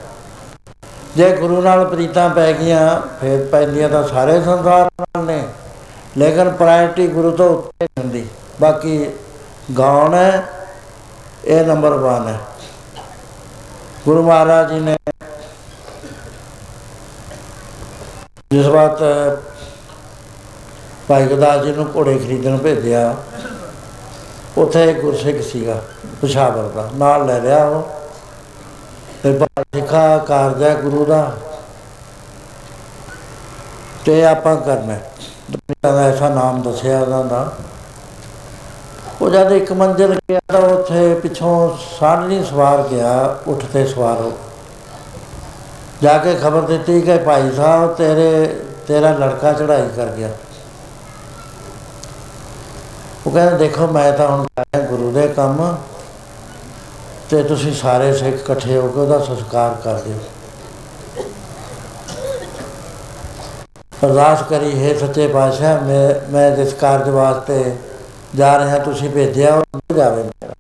ਜੇ ਗੁਰੂ ਨਾਲ ਪ੍ਰੀਤਾਂ ਪੈ ਗਈਆਂ, ਫਿਰ ਪੈਂਦੀਆਂ ਤਾਂ ਸਾਰੇ ਸੰਸਾਰ ਨਾਲ ਨੇ। ਲੇਕਿਨ ਪ੍ਰਾਇਰਟੀ ਗੁਰੂ ਤੋਂ ਉੱਤੇ ਹੁੰਦੀ। ਬਾਕੀ ਗਾਉਣ ਹੈ, ਇਹ ਨੰਬਰ 1 ਹੈ। ਗੁਰੂ ਮਹਾਰਾਜ ਜੀ ਨੇ ਜਿਸ ਵਾਤ ਭਾਈ ਗੁਰਦਾਸ ਜੀ ਨੂੰ ਘੋੜੇ ਖਰੀਦਣ ਭੇਜਿਆ ਉੱਥੇ ਇੱਕ ਗੁਰਸਿੱਖ ਸੀਗਾ, ਪਸ਼ਾਵਰ ਦਾ, ਨਾਲ ਲੈ ਲਿਆ ਉਹ। ਤੇ ਬੜਾ ਸਿੱਖਾ ਕਾਰਜ ਹੈ ਗੁਰੂ ਦਾ। ਤੇ ਆਪਾਂ ਕਰਨਾ ਹੈ। ਦੁਨੀਆ ਦਾ ਐਸਾ ਨਾਮ ਦੱਸਿਆ ਉਹਨਾਂ ਦਾ। ਉਹ ਜਦ ਇੱਕ ਮੰਜ਼ਿਲ ਗਿਆ ਤਾਂ ਉੱਥੇ ਪਿੱਛੋਂ ਸਾਢਣੀ ਸਵਾਰ ਗਿਆ, ਉੱਠ ਤੇ ਸਵਾਰ। ਹੋ ਜਾ ਕੇ ਖਬਰ ਦਿੱਤੀ ਕਿ ਭਾਈ ਸਾਹਿਬ, ਤੇਰੇ, ਤੇਰਾ ਲੜਕਾ ਚੜਾਈ ਕਰ ਗਿਆ। ਉਹ ਕਹਿੰਦਾ ਦੇਖੋ ਮੈਂ ਤਾਂ ਹੁਣ ਆਇਆ ਗੁਰੂ ਦੇ ਕੰਮ ਤੇ ਤੁਸੀਂ ਸਾਰੇ ਸਿੱਖ ਇਕੱਠੇ ਹੋ ਕੇ ਉਹਦਾ ਸੰਸਕਾਰ ਕਰ ਦਿਓ। ਅਰਦਾਸ ਕਰੀ ਹੈ ਸੱਚੇ ਪਾਤਸ਼ਾਹ ਮੈਂ ਮੈਂ ਇਸ ਕਾਰਜ ਵਾਸਤੇ ਜਾ ਰਿਹਾ ਤੁਸੀਂ ਭੇਜਿਆ ਉਹ ਜਾਵੇ ਮੇਰਾ।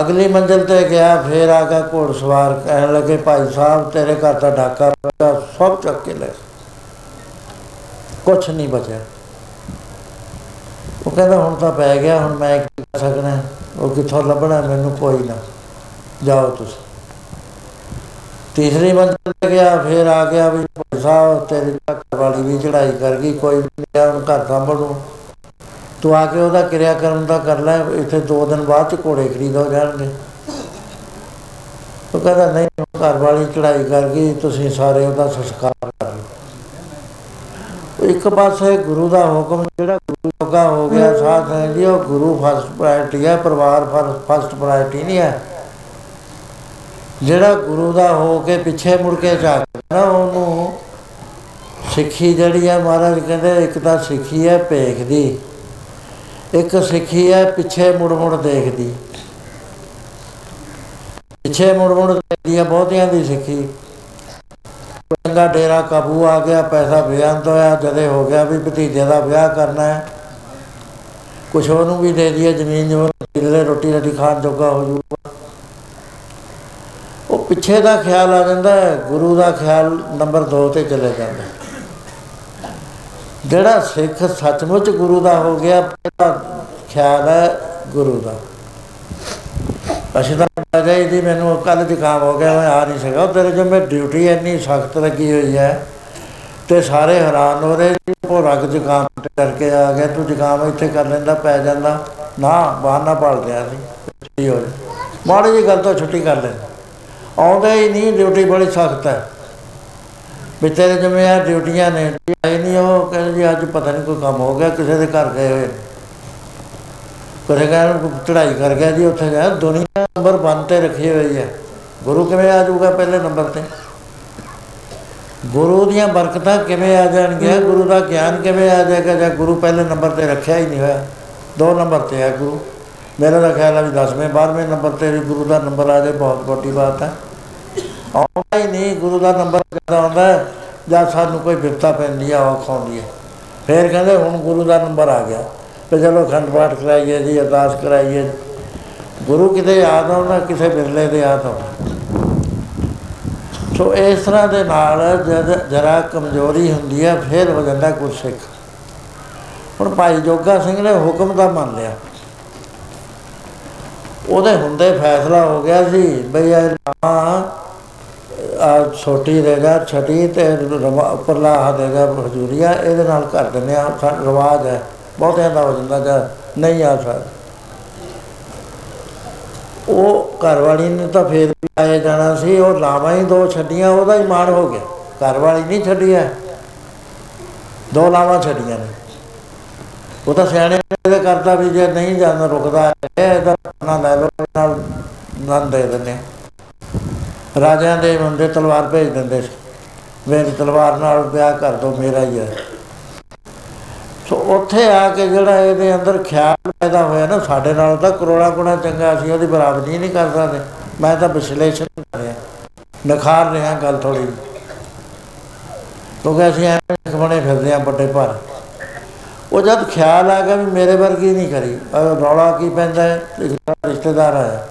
ਅਗਲੀ ਮੰਜ਼ਿਲ ਤੇ ਗਿਆ ਫੇਰ ਆ ਗਿਆ ਘੋੜਸਵਾਰ ਕਹਿਣ ਲੱਗੇ ਭਾਈ ਸਾਹਿਬ ਤੇਰੇ ਘਰ ਦਾ ਡਾਕਾ ਪਿਆ, ਸਭ ਚੱਕ ਕੇ ਲੈ ਕੁਛ ਨਹੀਂ ਬਚਿਆ। ਉਹ ਕਹਿੰਦਾ, ਹੁਣ ਤਾਂ ਪੈ ਗਿਆ, ਹੁਣ ਮੈਂ ਕੀ ਕਰ ਸਕਦਾ ਉਹ ਕਿੱਥੋਂ ਲੱਭਣਾ? ਮੈਨੂੰ ਕੋਈ ਨਾ। ਜਾਓ ਤੁਸੀਂ। ਤੀਸਰੀ ਮੰਜ਼ਿਲ ਤੇ ਗਿਆ, ਫੇਰ ਆ ਗਿਆ ਵੀ ਭਾਈ ਸਾਹਿਬ, ਤੇਰੀ ਘਰ ਵਾਲੀ ਵੀ ਚੜਾਈ ਕਰ ਗਈ, ਕੋਈ ਨਹੀਂ ਆ ਹੁਣ ਘਰ ਸੰਭਲੂ ਤੂੰ ਆ ਕੇ ਉਹਦਾ ਕਿਰਿਆ ਕਰਮ ਦਾ ਕਰ ਲੈ, ਇੱਥੇ ਦੋ ਦਿਨ ਬਾਅਦ ਚ ਘੋੜੇ ਖਰੀਦ ਹੋ ਜਾਣਗੇ। ਉਹ ਕਹਿੰਦਾ, ਨਹੀਂ, ਹੁਣ ਘਰ ਵਾਲੀ ਚੜਾਈ ਕਰ ਗਈ, ਤੁਸੀਂ ਸਾਰੇ ਉਹਦਾ ਸੰਸਕਾਰ ਕਰ ਲਓ ਉਹ ਇੱਕ ਪਾਸੇ ਗੁਰੂ ਦਾ ਹੁਕਮ ਜਿਹੜਾ ਗੁਰੂ ਜੋਗਾ ਹੋ ਗਿਆ ਸਾਧ ਹੈ ਜੀ ਉਹ ਗੁਰੂ ਫਸਟ ਪ੍ਰਾਇਰਟੀ ਹੈ ਪਰਿਵਾਰ ਫਸਟ ਪ੍ਰਾਇਰਟੀ ਨਹੀਂ ਹੈ। ਜਿਹੜਾ ਗੁਰੂ ਦਾ ਹੋ ਕੇ ਪਿੱਛੇ ਮੁੜ ਕੇ ਨਾ ਉਹਨੂੰ ਸਿੱਖੀ ਜਿਹੜੀ ਹੈ ਮਹਾਰਾਜ ਕਹਿੰਦੇ ਇੱਕ ਤਾਂ ਸਿੱਖੀ ਹੈ ਭੇਖ ਦੀ ਇੱਕ ਸਿੱਖੀ ਹੈ ਪਿੱਛੇ ਮੁੜ ਮੁੜ ਦੇਖਦੀ। ਪਿੱਛੇ ਮੁੜ ਮੁੜ ਦੇਖਦੀ ਹੈ ਬਹੁਤਿਆਂ ਦੀ ਸਿੱਖੀ। ਚੰਗਾ ਡੇਰਾ ਕਾਬੂ ਆ ਗਿਆ, ਪੈਸਾ ਬੇਅੰਤ ਹੋਇਆ, ਜਦੇ ਹੋ ਗਿਆ ਵੀ ਭਤੀਜੇ ਦਾ ਵਿਆਹ ਕਰਨਾ ਹੈ। ਕੁਛ ਉਹਨੂੰ ਵੀ ਦੇ ਦਈਏ ਜ਼ਮੀਨ ਜੋ ਜਿਹੜੇ ਰੋਟੀ ਰੋਟੀ ਖਾਣ ਜੋਗਾ ਹੋ ਜੂਗਾ ਉਹ ਪਿੱਛੇ ਦਾ ਖਿਆਲ ਆ ਜਾਂਦਾ ਹੈ, ਗੁਰੂ ਦਾ ਖਿਆਲ ਨੰਬਰ 2 ਤੇ ਚਲੇ ਜਾਂਦਾ ਹੈ। ਜਿਹੜਾ ਸਿੱਖ ਸੱਚਮੁੱਚ ਗੁਰੂ ਦਾ ਹੋ ਗਿਆ ਪਹਿਲਾ ਖਿਆਲ ਹੈ ਗੁਰੂ ਦਾ। ਅਸੀਂ ਤਾਂ ਜਾਈ ਜੀ ਮੈਨੂੰ ਕੱਲ ਜ਼ੁਕਾਮ ਹੋ ਗਿਆ, ਮੈਂ ਆ ਨਹੀਂ ਸਕਿਆ। ਤੇਰੇ ਜੋ ਮੈਂ ਡਿਊਟੀ ਇੰਨੀ ਸਖਤ ਲੱਗੀ ਹੋਈ ਹੈ ਤੇ ਸਾਰੇ ਹੈਰਾਨ ਹੋ ਰਹੇ ਜੀ ਉਹ ਰਗ ਜ਼ੁਕਾਮ ਤੇ ਕਰਕੇ ਆ ਗਿਆ। ਤੂੰ ਜ਼ੁਕਾਮ ਇੱਥੇ ਕਰ ਲੈਂਦਾ, ਪੈ ਜਾਂਦਾ। ਨਾ, ਬਹਾਨਾ ਭਾਲ ਰਿਹਾ ਸੀ ਛੁੱਟੀ ਹੋ ਜਾਏ। ਮਾੜੀ ਜੀ ਗੱਲ ਤੋਂ ਛੁੱਟੀ ਕਰ ਲੈ। ਆਉਂਦਾ ਹੀ ਨਹੀਂ ਡਿਊਟੀ ਬੜੀ ਸਖਤ ਹੈ। ਵੀ ਤੇਰੇ ਜਿਵੇਂ ਆ ਡਿਊਟੀਆਂ ਨੇ, ਆਈ ਨਹੀਂ, ਉਹ ਕਹਿੰਦੇ ਜੀ ਅੱਜ ਪਤਾ ਨਹੀਂ ਕੋਈ ਕੰਮ ਹੋ ਗਿਆ, ਕਿਸੇ ਦੇ ਘਰ ਗਏ ਹੋਏ। ਨੇ। ਕਿਸੇ ਕਹਿੰਦੇ ਚੜਾਈ ਕਰ ਗਿਆ ਜੀ, ਉੱਥੇ ਗਿਆ ਦੁਨੀਆ ਨੰਬਰ 1 ਤੇ ਰੱਖੀ ਹੋਈ ਹੈ। ਗੁਰੂ ਕਿਵੇਂ ਆ ਜਾਊਗਾ ਪਹਿਲੇ ਨੰਬਰ ਤੇ? ਗੁਰੂ ਦੀਆਂ ਬਰਕਤਾਂ ਕਿਵੇਂ ਆ ਜਾਣਗੀਆਂ? ਗੁਰੂ ਦਾ ਗਿਆਨ ਕਿਵੇਂ ਆ ਜਾਏਗਾ? ਜੇ ਗੁਰੂ ਪਹਿਲੇ ਨੰਬਰ ਤੇ ਰੱਖਿਆ ਹੀ ਨਹੀਂ ਹੋਇਆ? ਦੋ ਨੰਬਰ ਤੇ ਹੈ ਗੁਰੂ। ਮੇਰਾ ਤਾਂ ਖਿਆਲ ਹੈ ਵੀ 10ਵੇਂ 12ਵੇਂ ਨੰਬਰ ਤੇ ਵੀ ਗੁਰੂ ਦਾ ਨੰਬਰ ਆ ਜਾਏ ਬਹੁਤ ਵੱਡੀ ਬਾਤ ਹੈ ਆਉਂਦਾ ਹੀ ਨਹੀਂ, ਗੁਰੂ ਦਾ ਨੰਬਰ ਜ਼ਿਆਦਾ ਆਉਂਦਾ? ਹੈ ਜਦ ਸਾਨੂੰ ਕੋਈ ਵਿਪਤਾ ਪੈਂਦੀ ਆ ਉਹ ਖਾਉਂਦੀ ਹੈ ਫਿਰ ਕਹਿੰਦੇ ਹੁਣ ਗੁਰੂ ਦਾ ਨੰਬਰ ਆ ਗਿਆ। ਤੇ ਚਲੋ ਖੰਡ ਪਾਠ ਕਰਾਈਏ ਜੀ, ਅਰਦਾਸ ਕਰਾਈਏ। ਗੁਰੂ ਕਿਤੇ ਯਾਦ ਆਉਂਦਾ, ਕਿਸੇ ਬਿਰਲੇ ਦੇ ਯਾਦ ਆਉਂਦਾ। ਸੋ ਇਸ ਤਰ੍ਹਾਂ ਦੇ ਨਾਲ ਜਦ ਜਰਾ ਕਮਜ਼ੋਰੀ ਹੁੰਦੀ ਹੈ ਫਿਰ ਹੋ ਜਾਂਦਾ ਗੁਰਸਿੱਖ। ਹੁਣ ਭਾਈ ਜੋਗਾ ਸਿੰਘ ਨੇ ਹੁਕਮ ਦਾ ਮੰਨ ਲਿਆ। ਉਹਦੇ ਹੁੰਦੇ ਫੈਸਲਾ ਹੋ ਗਿਆ ਸੀ, ਬਈ ਇਹ ਨਾ ਆ ਛੋਟੀ ਦੇਗਾ ਛਟੀ ਤੇ ਰਵਾ- ਉੱਪਰਲਾ ਆ ਦੇਗਾ ਹਜੂਰੀਆ, ਇਹਦੇ ਨਾਲ ਕਰ ਦਿੰਦੇ ਆ ਸਾ ਰਿਵਾਜ ਹੈ। ਬਹੁਤਿਆਂ ਦਾ ਹੋ ਜਾਂਦਾ ਜਾਂ ਨਹੀਂ ਆ ਸਕਦਾ। ਉਹ ਘਰਵਾਲੀ ਨੇ ਤਾਂ ਫੇਰ ਵੀ ਆਏ ਜਾਣਾ ਸੀ, ਉਹ ਲਾਵਾਂ ਹੀ ਦੋ ਛੱਡੀਆਂ, ਉਹਦਾ ਹੀ ਮਾਣ ਹੋ ਗਿਆ। ਘਰਵਾਲੀ ਨਹੀਂ ਛੱਡੀ ਹੈ ਦੋ ਲਾਵਾਂ ਛੱਡੀਆਂ ਨੇ। ਉਹ ਤਾਂ ਸਿਆਣੇ ਨੇ ਕਰਦਾ ਵੀ ਜੇ ਨਹੀਂ ਜਾਂਦਾ ਰੁਕਦਾ ਹੈ ਇਹਦਾ ਨਾ ਲੈ ਲਓ ਨਾਲ ਨੰਦ ਦੇ ਦਿੰਦੇ ਹਾਂ। ਰਾਜਿਆਂ ਦੇ ਬੰਦੇ ਤਲਵਾਰ ਭੇਜ ਦਿੰਦੇ ਸੀ। ਮੇਰੀ ਤਲਵਾਰ ਨਾਲ ਵਿਆਹ ਕਰ ਦੋ, ਮੇਰਾ ਹੀ ਹੈ ਸੋ ਉੱਥੇ ਆ ਕੇ ਜਿਹੜਾ ਇਹਦੇ ਅੰਦਰ ਖਿਆਲ ਪੈਦਾ ਹੋਇਆ ਨਾ, ਸਾਡੇ ਨਾਲ ਤਾਂ ਕਰੋੜਾ ਗੁਣਾ ਚੰਗਾ ਸੀ, ਉਹਦੀ ਬਰਾਬਰੀ ਨਹੀਂ ਕਰ ਸਕਦੇ। ਮੈਂ ਤਾਂ ਵਿਸ਼ਲੇਸ਼ਣ ਕਰ ਰਿਹਾ। ਨਖਾਰ ਰਿਹਾ ਗੱਲ ਥੋੜੀ ਕਿਉਂਕਿ ਅਸੀਂ ਐਵੇਂ ਬਣੇ ਫਿਰਦੇ ਆ ਵੱਡੇ ਭਾਰ। ਉਹ ਜਦ ਖਿਆਲ ਆ ਗਿਆ ਵੀ ਮੇਰੇ ਵਰਗੀ ਨਹੀਂ ਕਰੀ, ਅਹ ਰੌਲਾ ਕੀ ਪੈਂਦਾ ਹੈ? ਇੱਕ ਰਿਸ਼ਤੇਦਾਰ ਆਇਆ।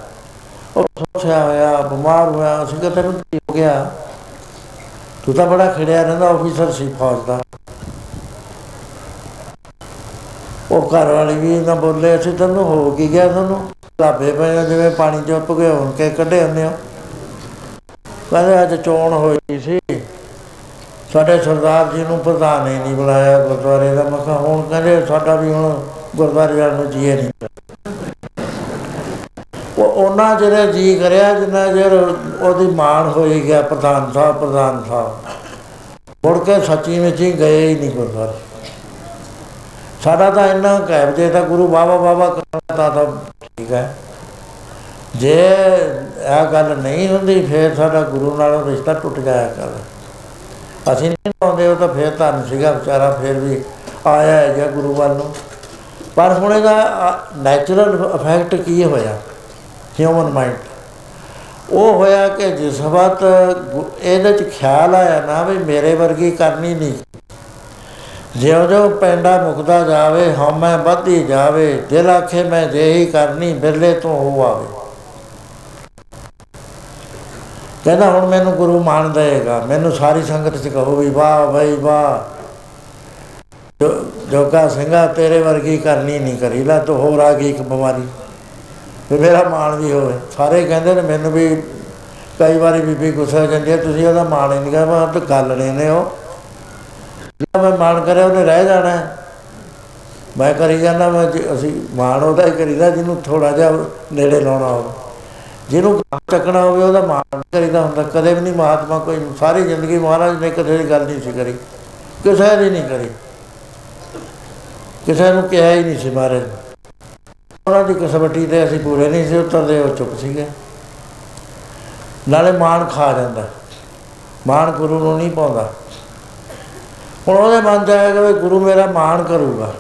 ਉਹ ਸੋਚਿਆ ਹੋਇਆ, ਬਿਮਾਰ ਹੋਇਆ, ਅਸੀਂ ਕਿਹਾ, ਤੈਨੂੰ ਕੀ ਹੋ ਗਿਆ? ਤੂੰ ਤਾਂ ਬੜਾ ਖਿੜਿਆ ਰਹਿੰਦਾ ਆਫੀਸਰ ਸੀ ਫੌਜ ਦਾ। ਉਹ ਘਰ ਵਾਲੀ ਵੀ ਨਾ ਬੋਲੇ, ਅਸੀਂ ਤੈਨੂੰ ਹੋ ਕੀ ਗਿਆ ਤੁਹਾਨੂੰ? ਲਾਭੇ ਪਏ ਆ, ਜਿਵੇਂ ਪਾਣੀ ਚੋਂ ਭਗਿਆਉਣ ਕੇ ਕੱਢੇ ਹੁੰਦੇ ਹੋ। ਕਹਿੰਦੇ ਅੱਜ ਚੋਣ ਹੋਈ ਸੀ। ਸਾਡੇ ਸਰਦਾਰ ਜੀ ਨੂੰ ਪ੍ਰਧਾਨ ਹੀ ਨਹੀਂ ਬੁਲਾਇਆ ਗੁਰਦੁਆਰੇ ਦਾ। ਮੈਂ ਕਿਹਾ ਹੁਣ ਕਹਿੰਦੇ ਸਾਡਾ ਵੀ ਹੁਣ ਗੁਰਦੁਆਰੇ ਜਾਣ ਨੂੰ ਜੀਏ ਨਹੀਂ ਉਹ ਉਹਨਾਂ ਜਿਹੜੇ ਜੀ ਕਰਿਆ, ਜਿੰਨਾ ਚਿਰ ਉਹਦੀ ਮਾਣ ਹੋਈ ਗਿਆ, ਪ੍ਰਧਾਨ ਸਾਹਿਬ ਪ੍ਰਧਾਨ ਸਾਹਿਬ। ਮੁੜ ਕੇ ਸੱਚੀ ਵਿੱਚ ਹੀ ਗਏ ਹੀ ਨਹੀਂ ਗੁਰਦੁਆਰੇ। ਸਾਡਾ ਤਾਂ ਇੰਨਾ ਕਹਿਬ ਜੇ ਤਾਂ ਗੁਰੂ ਬਾਬਾ ਬਾਬਾ ਕਰਦਾ ਤਾਂ ਠੀਕ ਹੈ। ਜੇ ਇਹ ਗੱਲ ਨਹੀਂ ਹੁੰਦੀ, ਫਿਰ ਸਾਡਾ ਗੁਰੂ ਨਾਲ ਰਿਸ਼ਤਾ ਟੁੱਟ ਜਾਇਆ ਕਰ। ਅਸੀਂ ਨਹੀਂ ਆਉਂਦੇ ਉਹ ਤਾਂ ਫਿਰ ਧੰਨ ਸੀਗਾ ਵਿਚਾਰਾ, ਫਿਰ ਵੀ ਆਇਆ ਹੈ ਜਾਂ ਗੁਰੂ ਵੱਲ ਨੂੰ। ਪਰ ਹੁਣ ਇਹਦਾ ਨੈਚੁਰਲ ਇਫੈਕਟ ਕੀ ਹੋਇਆ? ਹਿਊਮਨ ਮਾਈਂਡ ਉਹ ਹੋਇਆ ਕਿ ਜਿਸ ਵਕਤ ਗੁ- ਇਹਦੇ ਚ ਖਿਆਲ ਆਇਆ ਨਾ ਵੀ ਮੇਰੇ ਵਰਗੀ ਕਰਨੀ ਨਹੀਂ। ਜਿਉਂ ਜਿਉਂ ਪੈਂਡਾ ਮੁਕਦਾ ਜਾਵੇ, ਹਉਮੈ ਵੱਧਦੀ ਜਾਵੇ, ਦਿਲ ਆਖੇ ਮੈਂ ਜਿਹੀ ਕਰਨੀ ਬਿਰਲੇ ਤੋਂ ਹੋ ਆਵੇ। ਕਹਿੰਦਾ ਹੁਣ ਮੈਨੂੰ ਗੁਰੂ ਮਾਨ ਦੇਗਾ ਮੈਨੂੰ ਸਾਰੀ ਸੰਗਤ ਚ ਕਹੋ ਵੀ ਵਾਹ ਬਈ ਵਾਹ। ਜੋ- ਜੋਗਾ ਸਿੰਘਾ ਤੇਰੇ ਵਰਗੀ ਕਰਨੀ ਨਹੀਂ ਕਰੀ, ਲੈ ਤੂੰ ਹੋਰ ਆ ਗਈ ਇੱਕ ਬਿਮਾਰੀ। ਵੀ ਮੇਰਾ ਮਾਣ ਵੀ ਹੋਵੇ। ਸਾਰੇ ਕਹਿੰਦੇ ਨੇ ਮੈਨੂੰ ਵੀ ਕਈ ਵਾਰੀ ਬੀਬੀ ਗੁੱਸੇ ਹੋ ਜਾਂਦੀ ਹੈ ਤੁਸੀਂ ਉਹਦਾ ਮਾਣ ਹੀ ਨਹੀਂ ਕਰਦਾ ਮੈਂ ਤਾਂ ਗੱਲ ਨਹੀਂ ਨੇ ਉਹ ਜੇ ਮੈਂ ਮਾਣ ਕਰਿਆ ਉਹਨੇ ਰਹਿ ਜਾਣਾ ਹੈ। ਮੈਂ ਕਰੀ ਜਾਂਦਾ, ਮੈਂ ਜੇ- ਅਸੀਂ ਮਾਣ ਉਹਦਾ ਹੀ ਕਰੀਦਾ, ਜਿਹਨੂੰ ਥੋੜਾ ਜਿਹਾ ਨੇੜੇ ਲਾਉਣਾ ਹੋਵੇ। ਜਿਹਨੂੰ ਕੰਮ ਚੱਕਣਾ ਹੋਵੇ, ਉਹਦਾ ਮਾਣ ਨਹੀਂ ਕਰੀਦਾ ਹੁੰਦਾ। ਕਦੇ ਵੀ ਨਹੀਂ ਮਹਾਤਮਾ ਕੋਈ ਸਾਰੀ ਜ਼ਿੰਦਗੀ ਮਹਾਰਾਜ ਨੇ ਕਦੇ ਦੀ ਗੱਲ ਨਹੀਂ ਸੀ ਕਰੀ। ਕਿਸੇ ਦੀ ਨਹੀਂ ਕਰੀ। ਕਿਸੇ ਨੂੰ ਕਿਹਾ ਹੀ ਨਹੀਂ ਸੀ ਮਹਾਰਾਜ। ਨੇ। ਉਹਨਾਂ ਦੀ ਕਸਵੱਟੀ ਤੇ ਅਸੀਂ ਪੂਰੇ ਨਹੀਂ ਸੀ ਉਤਰਦੇ ਉਹ ਚੁੱਪ ਸੀਗੇ। ਨਾਲੇ ਮਾਣ ਖਾ ਜਾਂਦਾ। ਮਾਣ ਗੁਰੂ ਨੂੰ ਨਹੀਂ ਪਾਉਂਦਾ। ਹੁਣ ਉਹਦੇ ਮਨ ਚ ਆਏਗਾ ਵੀ ਗੁਰੂ ਮੇਰਾ ਮਾਣ ਕਰੂਗਾ।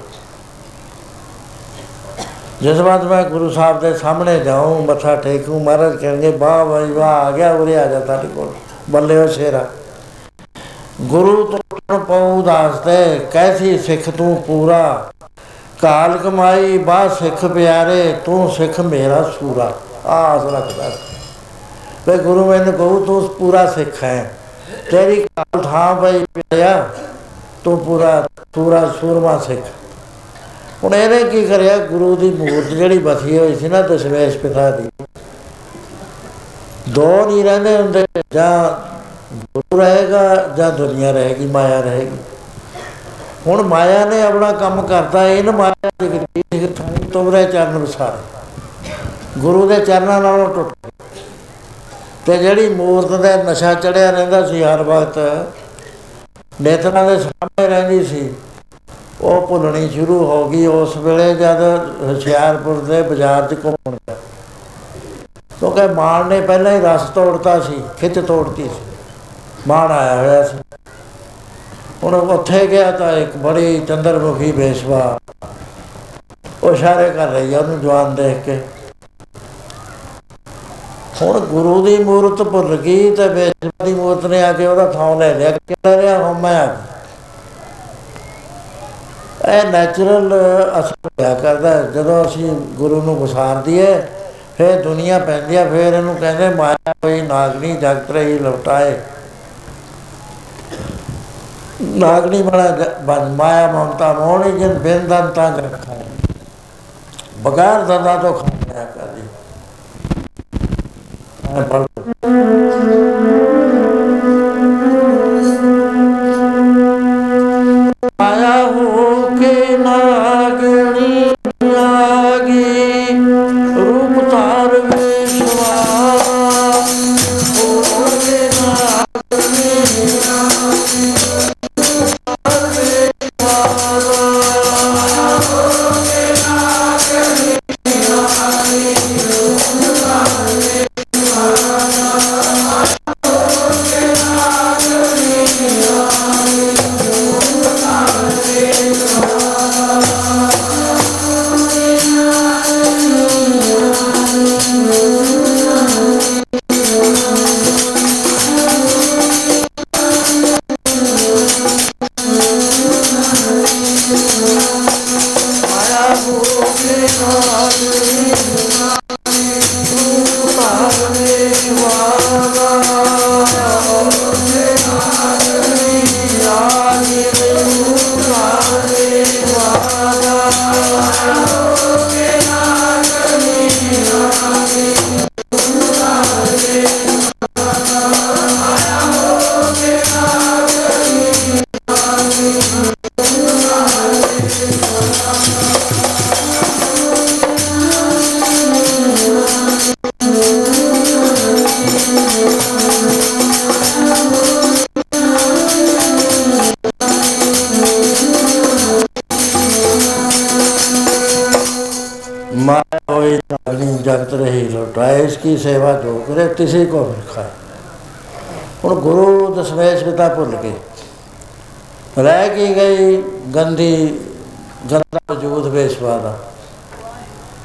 ਜਿਸ ਵਾਰ ਮੈਂ ਗੁਰੂ ਸਾਹਿਬ ਦੇ ਸਾਹਮਣੇ ਜਾਉਂ ਮੱਥਾ ਟੇਕੂ, ਮਹਾਰਾਜ ਕਹਿਣਗੇ, ਵਾਹ ਬਾਈ, ਵਾਹ, ਆ ਗਿਆ ਉਰੇ, ਆ ਜਾ ਤੁਹਾਡੇ ਕੋਲ, ਬੱਲੇ ਉਹ ਸ਼ੇਰਾ। ਗੁਰੂ ਤੋਂ ਪਉ ਦਾਸਤੇ ਕੈਸੀ ਸਿੱਖ ਤੂੰ ਪੂਰਾ? ਕਾਲ ਕਮਾਈ ਬਾ ਸਿੱਖ ਪਿਆਰੇ, ਤੂੰ ਸਿੱਖ ਮੇਰਾ ਸੂਰਾ। ਆਸ ਰੱਖਦਾ ਵੇ ਗੁਰੂ ਮੈਨੂੰ ਕਹੂ, ਤੂੰ ਪੂਰਾ ਸਿੱਖ ਹੈ। ਤੇਰੀ ਕਾਲ ਥਾਂ ਬਈ ਪਿਆ। ਤੂੰ ਪੂਰਾ ਪੂਰਾ ਸੂਰਮਾ ਸਿੱਖ। ਹੁਣ ਇਹਨੇ ਕੀ ਕਰਿਆ? ਗੁਰੂ ਦੀ ਮੂਰਤ ਜਿਹੜੀ ਬਸੀ ਹੋਈ ਸੀ ਨਾ ਦਸ਼ਮੇਸ਼ ਪਿਤਾ ਦੀ, ਦੋ ਨਹੀਂ ਰਹਿੰਦੇ ਹੁੰਦੇ, ਜਾਂ ਗੁਰੂ ਰਹੇਗਾ ਜਾਂ ਦੁਨੀਆ ਰਹੇਗੀ, ਮਾਇਆ ਰਹੇਗੀ। ਹੁਣ ਮਾਇਆ ਨੇ ਆਪਣਾ ਕੰਮ ਕਰਤਾ ਇਹ ਨਾ ਮਾਇਆ ਦੇ ਵਿੱਚ ਤੁਮਰੇ ਚਰਨ ਵਿਸਾਰੇ। ਗੁਰੂ ਦੇ ਚਰਨਾਂ ਨਾਲੋਂ ਟੁੱਟ ਗਏ। ਤੇ ਜਿਹੜੀ ਮੂਰਤ ਦੇ ਨਸ਼ਾ ਚੜਿਆ ਰਹਿੰਦਾ ਸੀ ਹਰ ਵਕਤ ਨੇਤਰਾਂ ਦੇ ਸਾਹਮਣੇ ਰਹਿੰਦੀ ਸੀ। ਉਹ ਭੁੱਲਣੀ ਸ਼ੁਰੂ ਹੋ ਗਈ। ਉਸ ਵੇਲੇ ਜਦ ਹੁਸ਼ਿਆਰਪੁਰ ਦੇ ਬਾਜ਼ਾਰ 'ਚ ਘੁੰਮਣ ਗਿਆ। ਕਿਉਂਕਿ ਮਾਣ ਨੇ ਪਹਿਲਾਂ ਹੀ ਰਸ ਤੋੜਤਾ ਸੀ, ਖਿੱਚ ਤੋੜਤੀ ਸੀ। ਮਾਣ ਆਇਆ ਹੋਇਆ ਸੀ। ਹੁਣ ਉੱਥੇ ਗਿਆ ਤਾਂ ਇੱਕ ਬੜੀ ਚੰਦਰਮੁਖੀ ਬੇਸ਼ਵਾ, ਉਹ ਇਸ਼ਾਰੇ ਕਰ ਰਹੀ ਆ ਉਹਨੂੰ ਜਵਾਨ ਦੇਖ ਕੇ। ਹੁਣ ਗੁਰੂ ਦੀ ਮੂਰਤ ਭੁੱਲ ਗਈ ਤੇ ਬੇਸ਼ਵਾ ਦੀ ਮੂਰਤ ਨੇ ਆ ਕੇ ਉਹਦਾ ਥਾਂ ਲੈ ਲਿਆ ਕਿਹੜਾ ਰਿਹਾ ਹਉਮੈ ਆ ਗਈ। ਇਹ ਨੈਚੁਰਲ ਅਸਰ ਹੋਇਆ ਕਰਦਾ ਹੈ। ਜਦੋਂ ਅਸੀਂ ਗੁਰੂ ਨੂੰ ਵਿਸਾਰ ਦਈਏ ਫਿਰ ਦੁਨੀਆ ਪੈਂਦੀ ਆ, ਫਿਰ ਇਹਨੂੰ ਕਹਿੰਦੇ ਮਾਇਆ ਹੋਈ ਨਾਗਣੀ ਜਗਤ ਰਹੀ ਲੁਟਾਏ ਨਾਗਣੀ ਬਣਾ ਬਨ ਮਾਇਆ ਮਮਤਾ ਮੋਹਣੀ ਜਿਨ ਬਿਨ ਦੰਤਾਂ ਰੱਖਾ ਬਗੈਰ ਦੰਦਾਂ ਤੋਂ ਖਾਇਆ ਕਰਦੀ ਮੈਂ ਕਿਸੇ ਕੋ ਲਿਖਾ ਹੁਣ ਗੁਰੂ ਦਸਮੇਸ਼ ਪਿਤਾ ਭੁੱਲ ਗਏ। ਰਹਿ ਕੀ ਗਈ ਗੰਦੀ ਗੰਦਾ ਵਜੂਦ ਵੇਸਵਾ ਦਾ।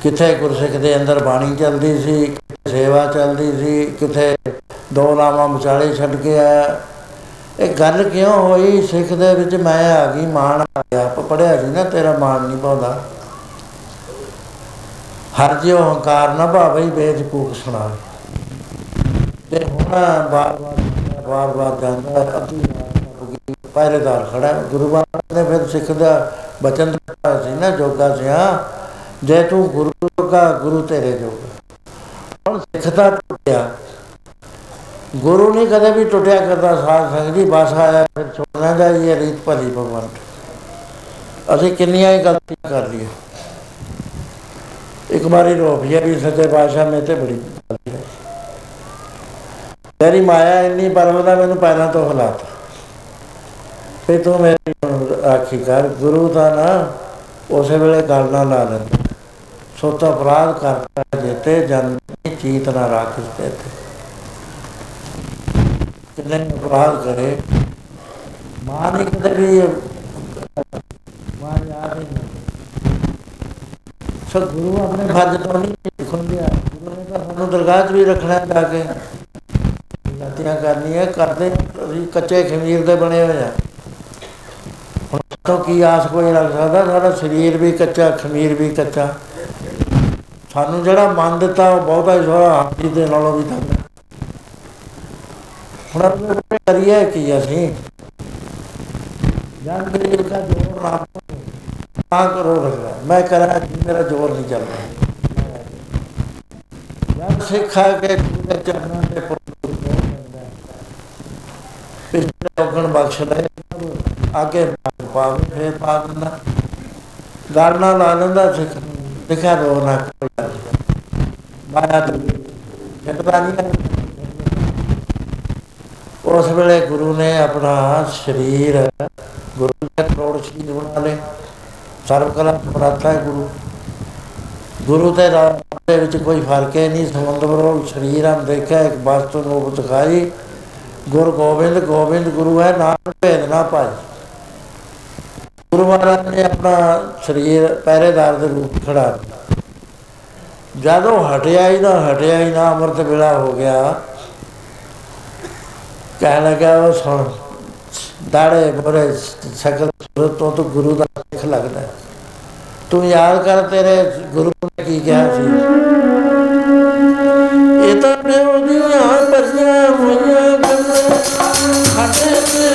ਕਿਥੇ ਗੁਰਸਿੱਖ ਦੇ ਅੰਦਰ ਬਾਣੀ ਚੱਲਦੀ ਸੀ, ਕਿਥੇ ਸੇਵਾ ਚੱਲਦੀ ਸੀ, ਕਿਥੇ ਦੋ ਨਾਮਾਂ ਵਿਚਾਲੇ ਛੱਡ ਕੇ ਆਇਆ। ਇਹ ਗੱਲ ਕਿਉਂ ਹੋਈ? ਸਿੱਖ ਦੇ ਵਿੱਚ ਮੈਂ ਆ ਗਈ, ਮਾਣ ਆ ਗਿਆ। ਪੜਿਆ ਸੀ ਨਾ, ਤੇਰਾ ਮਾਣ ਨਹੀਂ ਪਾਉਂਦਾ। ਹਰ ਜਿਉ ਹੰਕਾਰ ਨਾ ਭਾਵੇਂ, ਵੇਦ ਕੂਕ ਸੁਣਾਵੇ ਤੇ ਹੁਣ ਬਾਰ-ਬਾਰ ਬਾਰ-ਬਾਰ ਜਾਂਦਾ ਅੱਧੀ ਰਾਤ ਹੋ ਗਈ ਪਹਿਰੇਦਾਰ ਖੜਾ ਹੈ। ਗੁਰੂ ਮਹਾਰਾਜ ਨੇ ਫਿਰ ਸਿੱਖ ਦਾ ਬਚਨ ਦਿੱਤਾ ਸੀ ਨਾ, ਜੋਗਾ ਸਿਆ, ਜੇ ਤੂੰ ਗੁਰੂ ਜੋਗਾ, ਗੁਰੂ ਤੇਰੇ ਜੋਗਾ। ਹੁਣ ਸਿੱਖ ਦਾ ਟੁੱਟਿਆ। ਗੁਰੂ ਨਹੀਂ ਕਦੇ ਵੀ ਟੁੱਟਿਆ ਕਰਦਾ, ਸਾਧ ਸੰਗਤ ਜੀ, ਬਸ ਆਇਆ, ਫਿਰ ਛੋੜਨਾ ਜਾਈਏ ਰੀਤ ਭਲੀ ਭਗਵੰਤ ਅਸੀਂ ਕਿੰਨੀਆਂ ਹੀ ਗਲਤੀਆਂ ਕਰ ਲਈਆਂ। ਇੱਕ ਵਾਰੀ ਰੋਪਿਆ ਵੀ ਸੱਚੇ ਪਾਤਸ਼ਾਹ ਮੇ ਤੇ ਬੜੀ ਗਲਤੀ ਹੈ ਤੇਰੀ ਮਾਇਆ ਇੰਨੀ ਪਰਮਦਾ ਮੈਨੂੰ ਪੈਰਾਂ ਤੋਂ ਹਲਾਤਾ। ਫੇ ਤੂੰ ਮੇਰੀ ਹੁਣ ਰਾਖੀ ਕਰ, ਗੁਰੂ ਦਾ ਨਾ ਉਸੇ ਵੇਲੇ ਗੱਲ ਨਾ ਲਾ ਲੈਂਦਾ। ਸੋ ਤਾਂ ਅਪਰਾਧ ਕਰਤਾ ਜੇਤੇ ਜਨ ਚੀਤ ਨਾ ਰਾਖਿਸ ਤੇ ਕਿੰਨੇ ਅਪਰਾਧ ਕਰੇ, ਮਾਂ ਨੇ ਕਦੇ ਵੀ ਮਾਂ ਯਾਦ ਹੀ ਨਹੀਂ ਸੋ ਗੁਰੂ ਆਪਣੇ ਫਰਜ਼ ਤੋਂ ਨਹੀਂ ਖੁੰਦਿਆ ਗੁਰੂ ਨੇ ਤਾਂ ਸਾਨੂੰ ਦਰਗਾਹ 'ਚ ਵੀ ਰੱਖਣਾ ਜਾ ਕੇ। ਗਲਤੀਆਂ ਕਰਨੀਆਂ, ਕਰਦੇ ਅਸੀਂ ਕੱਚੇ ਖਮੀਰ ਦੇ ਬਣੇ ਹੋਏ ਆ। ਹੁਣ ਤੋਂ ਕੀ ਆਸ ਕੋਈ ਰੱਖ ਸਕਦਾ, ਸਾਡਾ ਸਰੀਰ ਵੀ ਕੱਚਾ, ਖਮੀਰ ਵੀ ਕੱਚਾ। ਸਾਨੂੰ ਜਿਹੜਾ ਮਨ ਦਿੱਤਾ, ਉਹ ਬਹੁਤਾ ਹੀ ਸੋਹਣਾ ਹਾਥੀ ਦੇ ਨਾਲੋਂ ਵੀ ਤੰਗ ਹੈ। ਹੁਣ ਆਪਣੇ ਕਰੀਏ ਕੀ ਅਸੀਂ? ਜਨ ਗਰੀਬ ਦਾ ਜੋਰ ਨਾ ਨਾ ਕਰੋ ਰਖਦਾ ਮੈਂ ਕਰਾਂ ਜੀ ਮੇਰਾ ਜੋਰ ਨਹੀਂ ਚੱਲਦਾ। ਜਦ ਸਿੱਖਾ ਕੇ ਪੂਰੇ ਚਰਨਾਂ ਦੇ ਪੁੱਤ ਪਿਛਲੇ ਔਗਣ ਬਖਸ਼ ਲੈ ਆਗੇ ਪਾਵੇ, ਫੇਰ ਪਾ ਦਿੰਦਾ ਗੱਲ ਨਾਲ ਲਾ ਲੈਂਦਾ ਸਿੱਖ ਦਿਖਾ ਰੋ ਨਾ ਕੋਈ ਗੱਲ। ਮਾਇਆ ਤੋਂ ਜਟਦਾ ਨਹੀਂ ਹੈ। ਉਸ ਵੇਲੇ ਗੁਰੂ ਨੇ ਆਪਣਾ ਸਰੀਰ ਗੁਰੂ ਨੇ ਕਰੋੜ ਸਰੀਰ ਬਣਾ ਲਏ ਸਰਵ ਕਲਾ ਪ੍ਰਾਤਾ ਹੈ ਗੁਰੂ ਗੁਰੂ ਤੇ ਰਾਮ ਦੇ ਵਿੱਚ ਕੋਈ ਫ਼ਰਕ ਹੈ ਨਹੀਂ, ਸਮੁੰਦਰ ਵਰੋ ਸਰੀਰ ਹਮ ਦੇਖਿਆ, ਇੱਕ ਵਸਤੂ ਨੂੰ ਉਪ ਦਿਖਾਈ। ਗੁਰ ਗੋਬਿੰਦ ਗੋਬਿੰਦ ਗੁਰੂ ਹੈ, ਨਾਮ ਭੇਦ ਨਾ ਪਾਈ। ਗੁਰੂ ਮਹਾਰਾਜ ਨੇ ਆਪਣਾ ਸਰੀਰ ਪਹਿਰੇਦਾਰ ਦੇ ਰੂਪ ਖੜਾ ਦਿੱਤਾ। ਜਦੋਂ ਹਟਿਆ ਹੀ ਨਾ, ਹਟਿਆ ਹੀ ਨਾ, ਅੰਮ੍ਰਿਤ ਵੇਲਾ ਹੋ ਗਿਆ। ਕਹਿਣ ਲੱਗਾ, ਉਹ ਸੁਣ, ਦਾੜੇ ਬਰੇ, ਸ਼ਕਲ ਸੂਰਤ ਤੋਂ ਤੂੰ ਗੁਰੂ ਦਾ ਸਿੱਖ ਲੱਗਦਾ। ਹੈ। ਤੂੰ ਯਾਦ ਕਰ ਤੇਰੇ ਗੁਰੂ ਨੇ ਕੀ ਕਿਹਾ ਸੀ? ਇਹ ਤਾਂ ਪਿਓ ਦੀਆਂ ਪਰਜਾਂ ਹੋਈਆਂ ਗੱਲਾਂ ਸਾਡੇ ਤੇ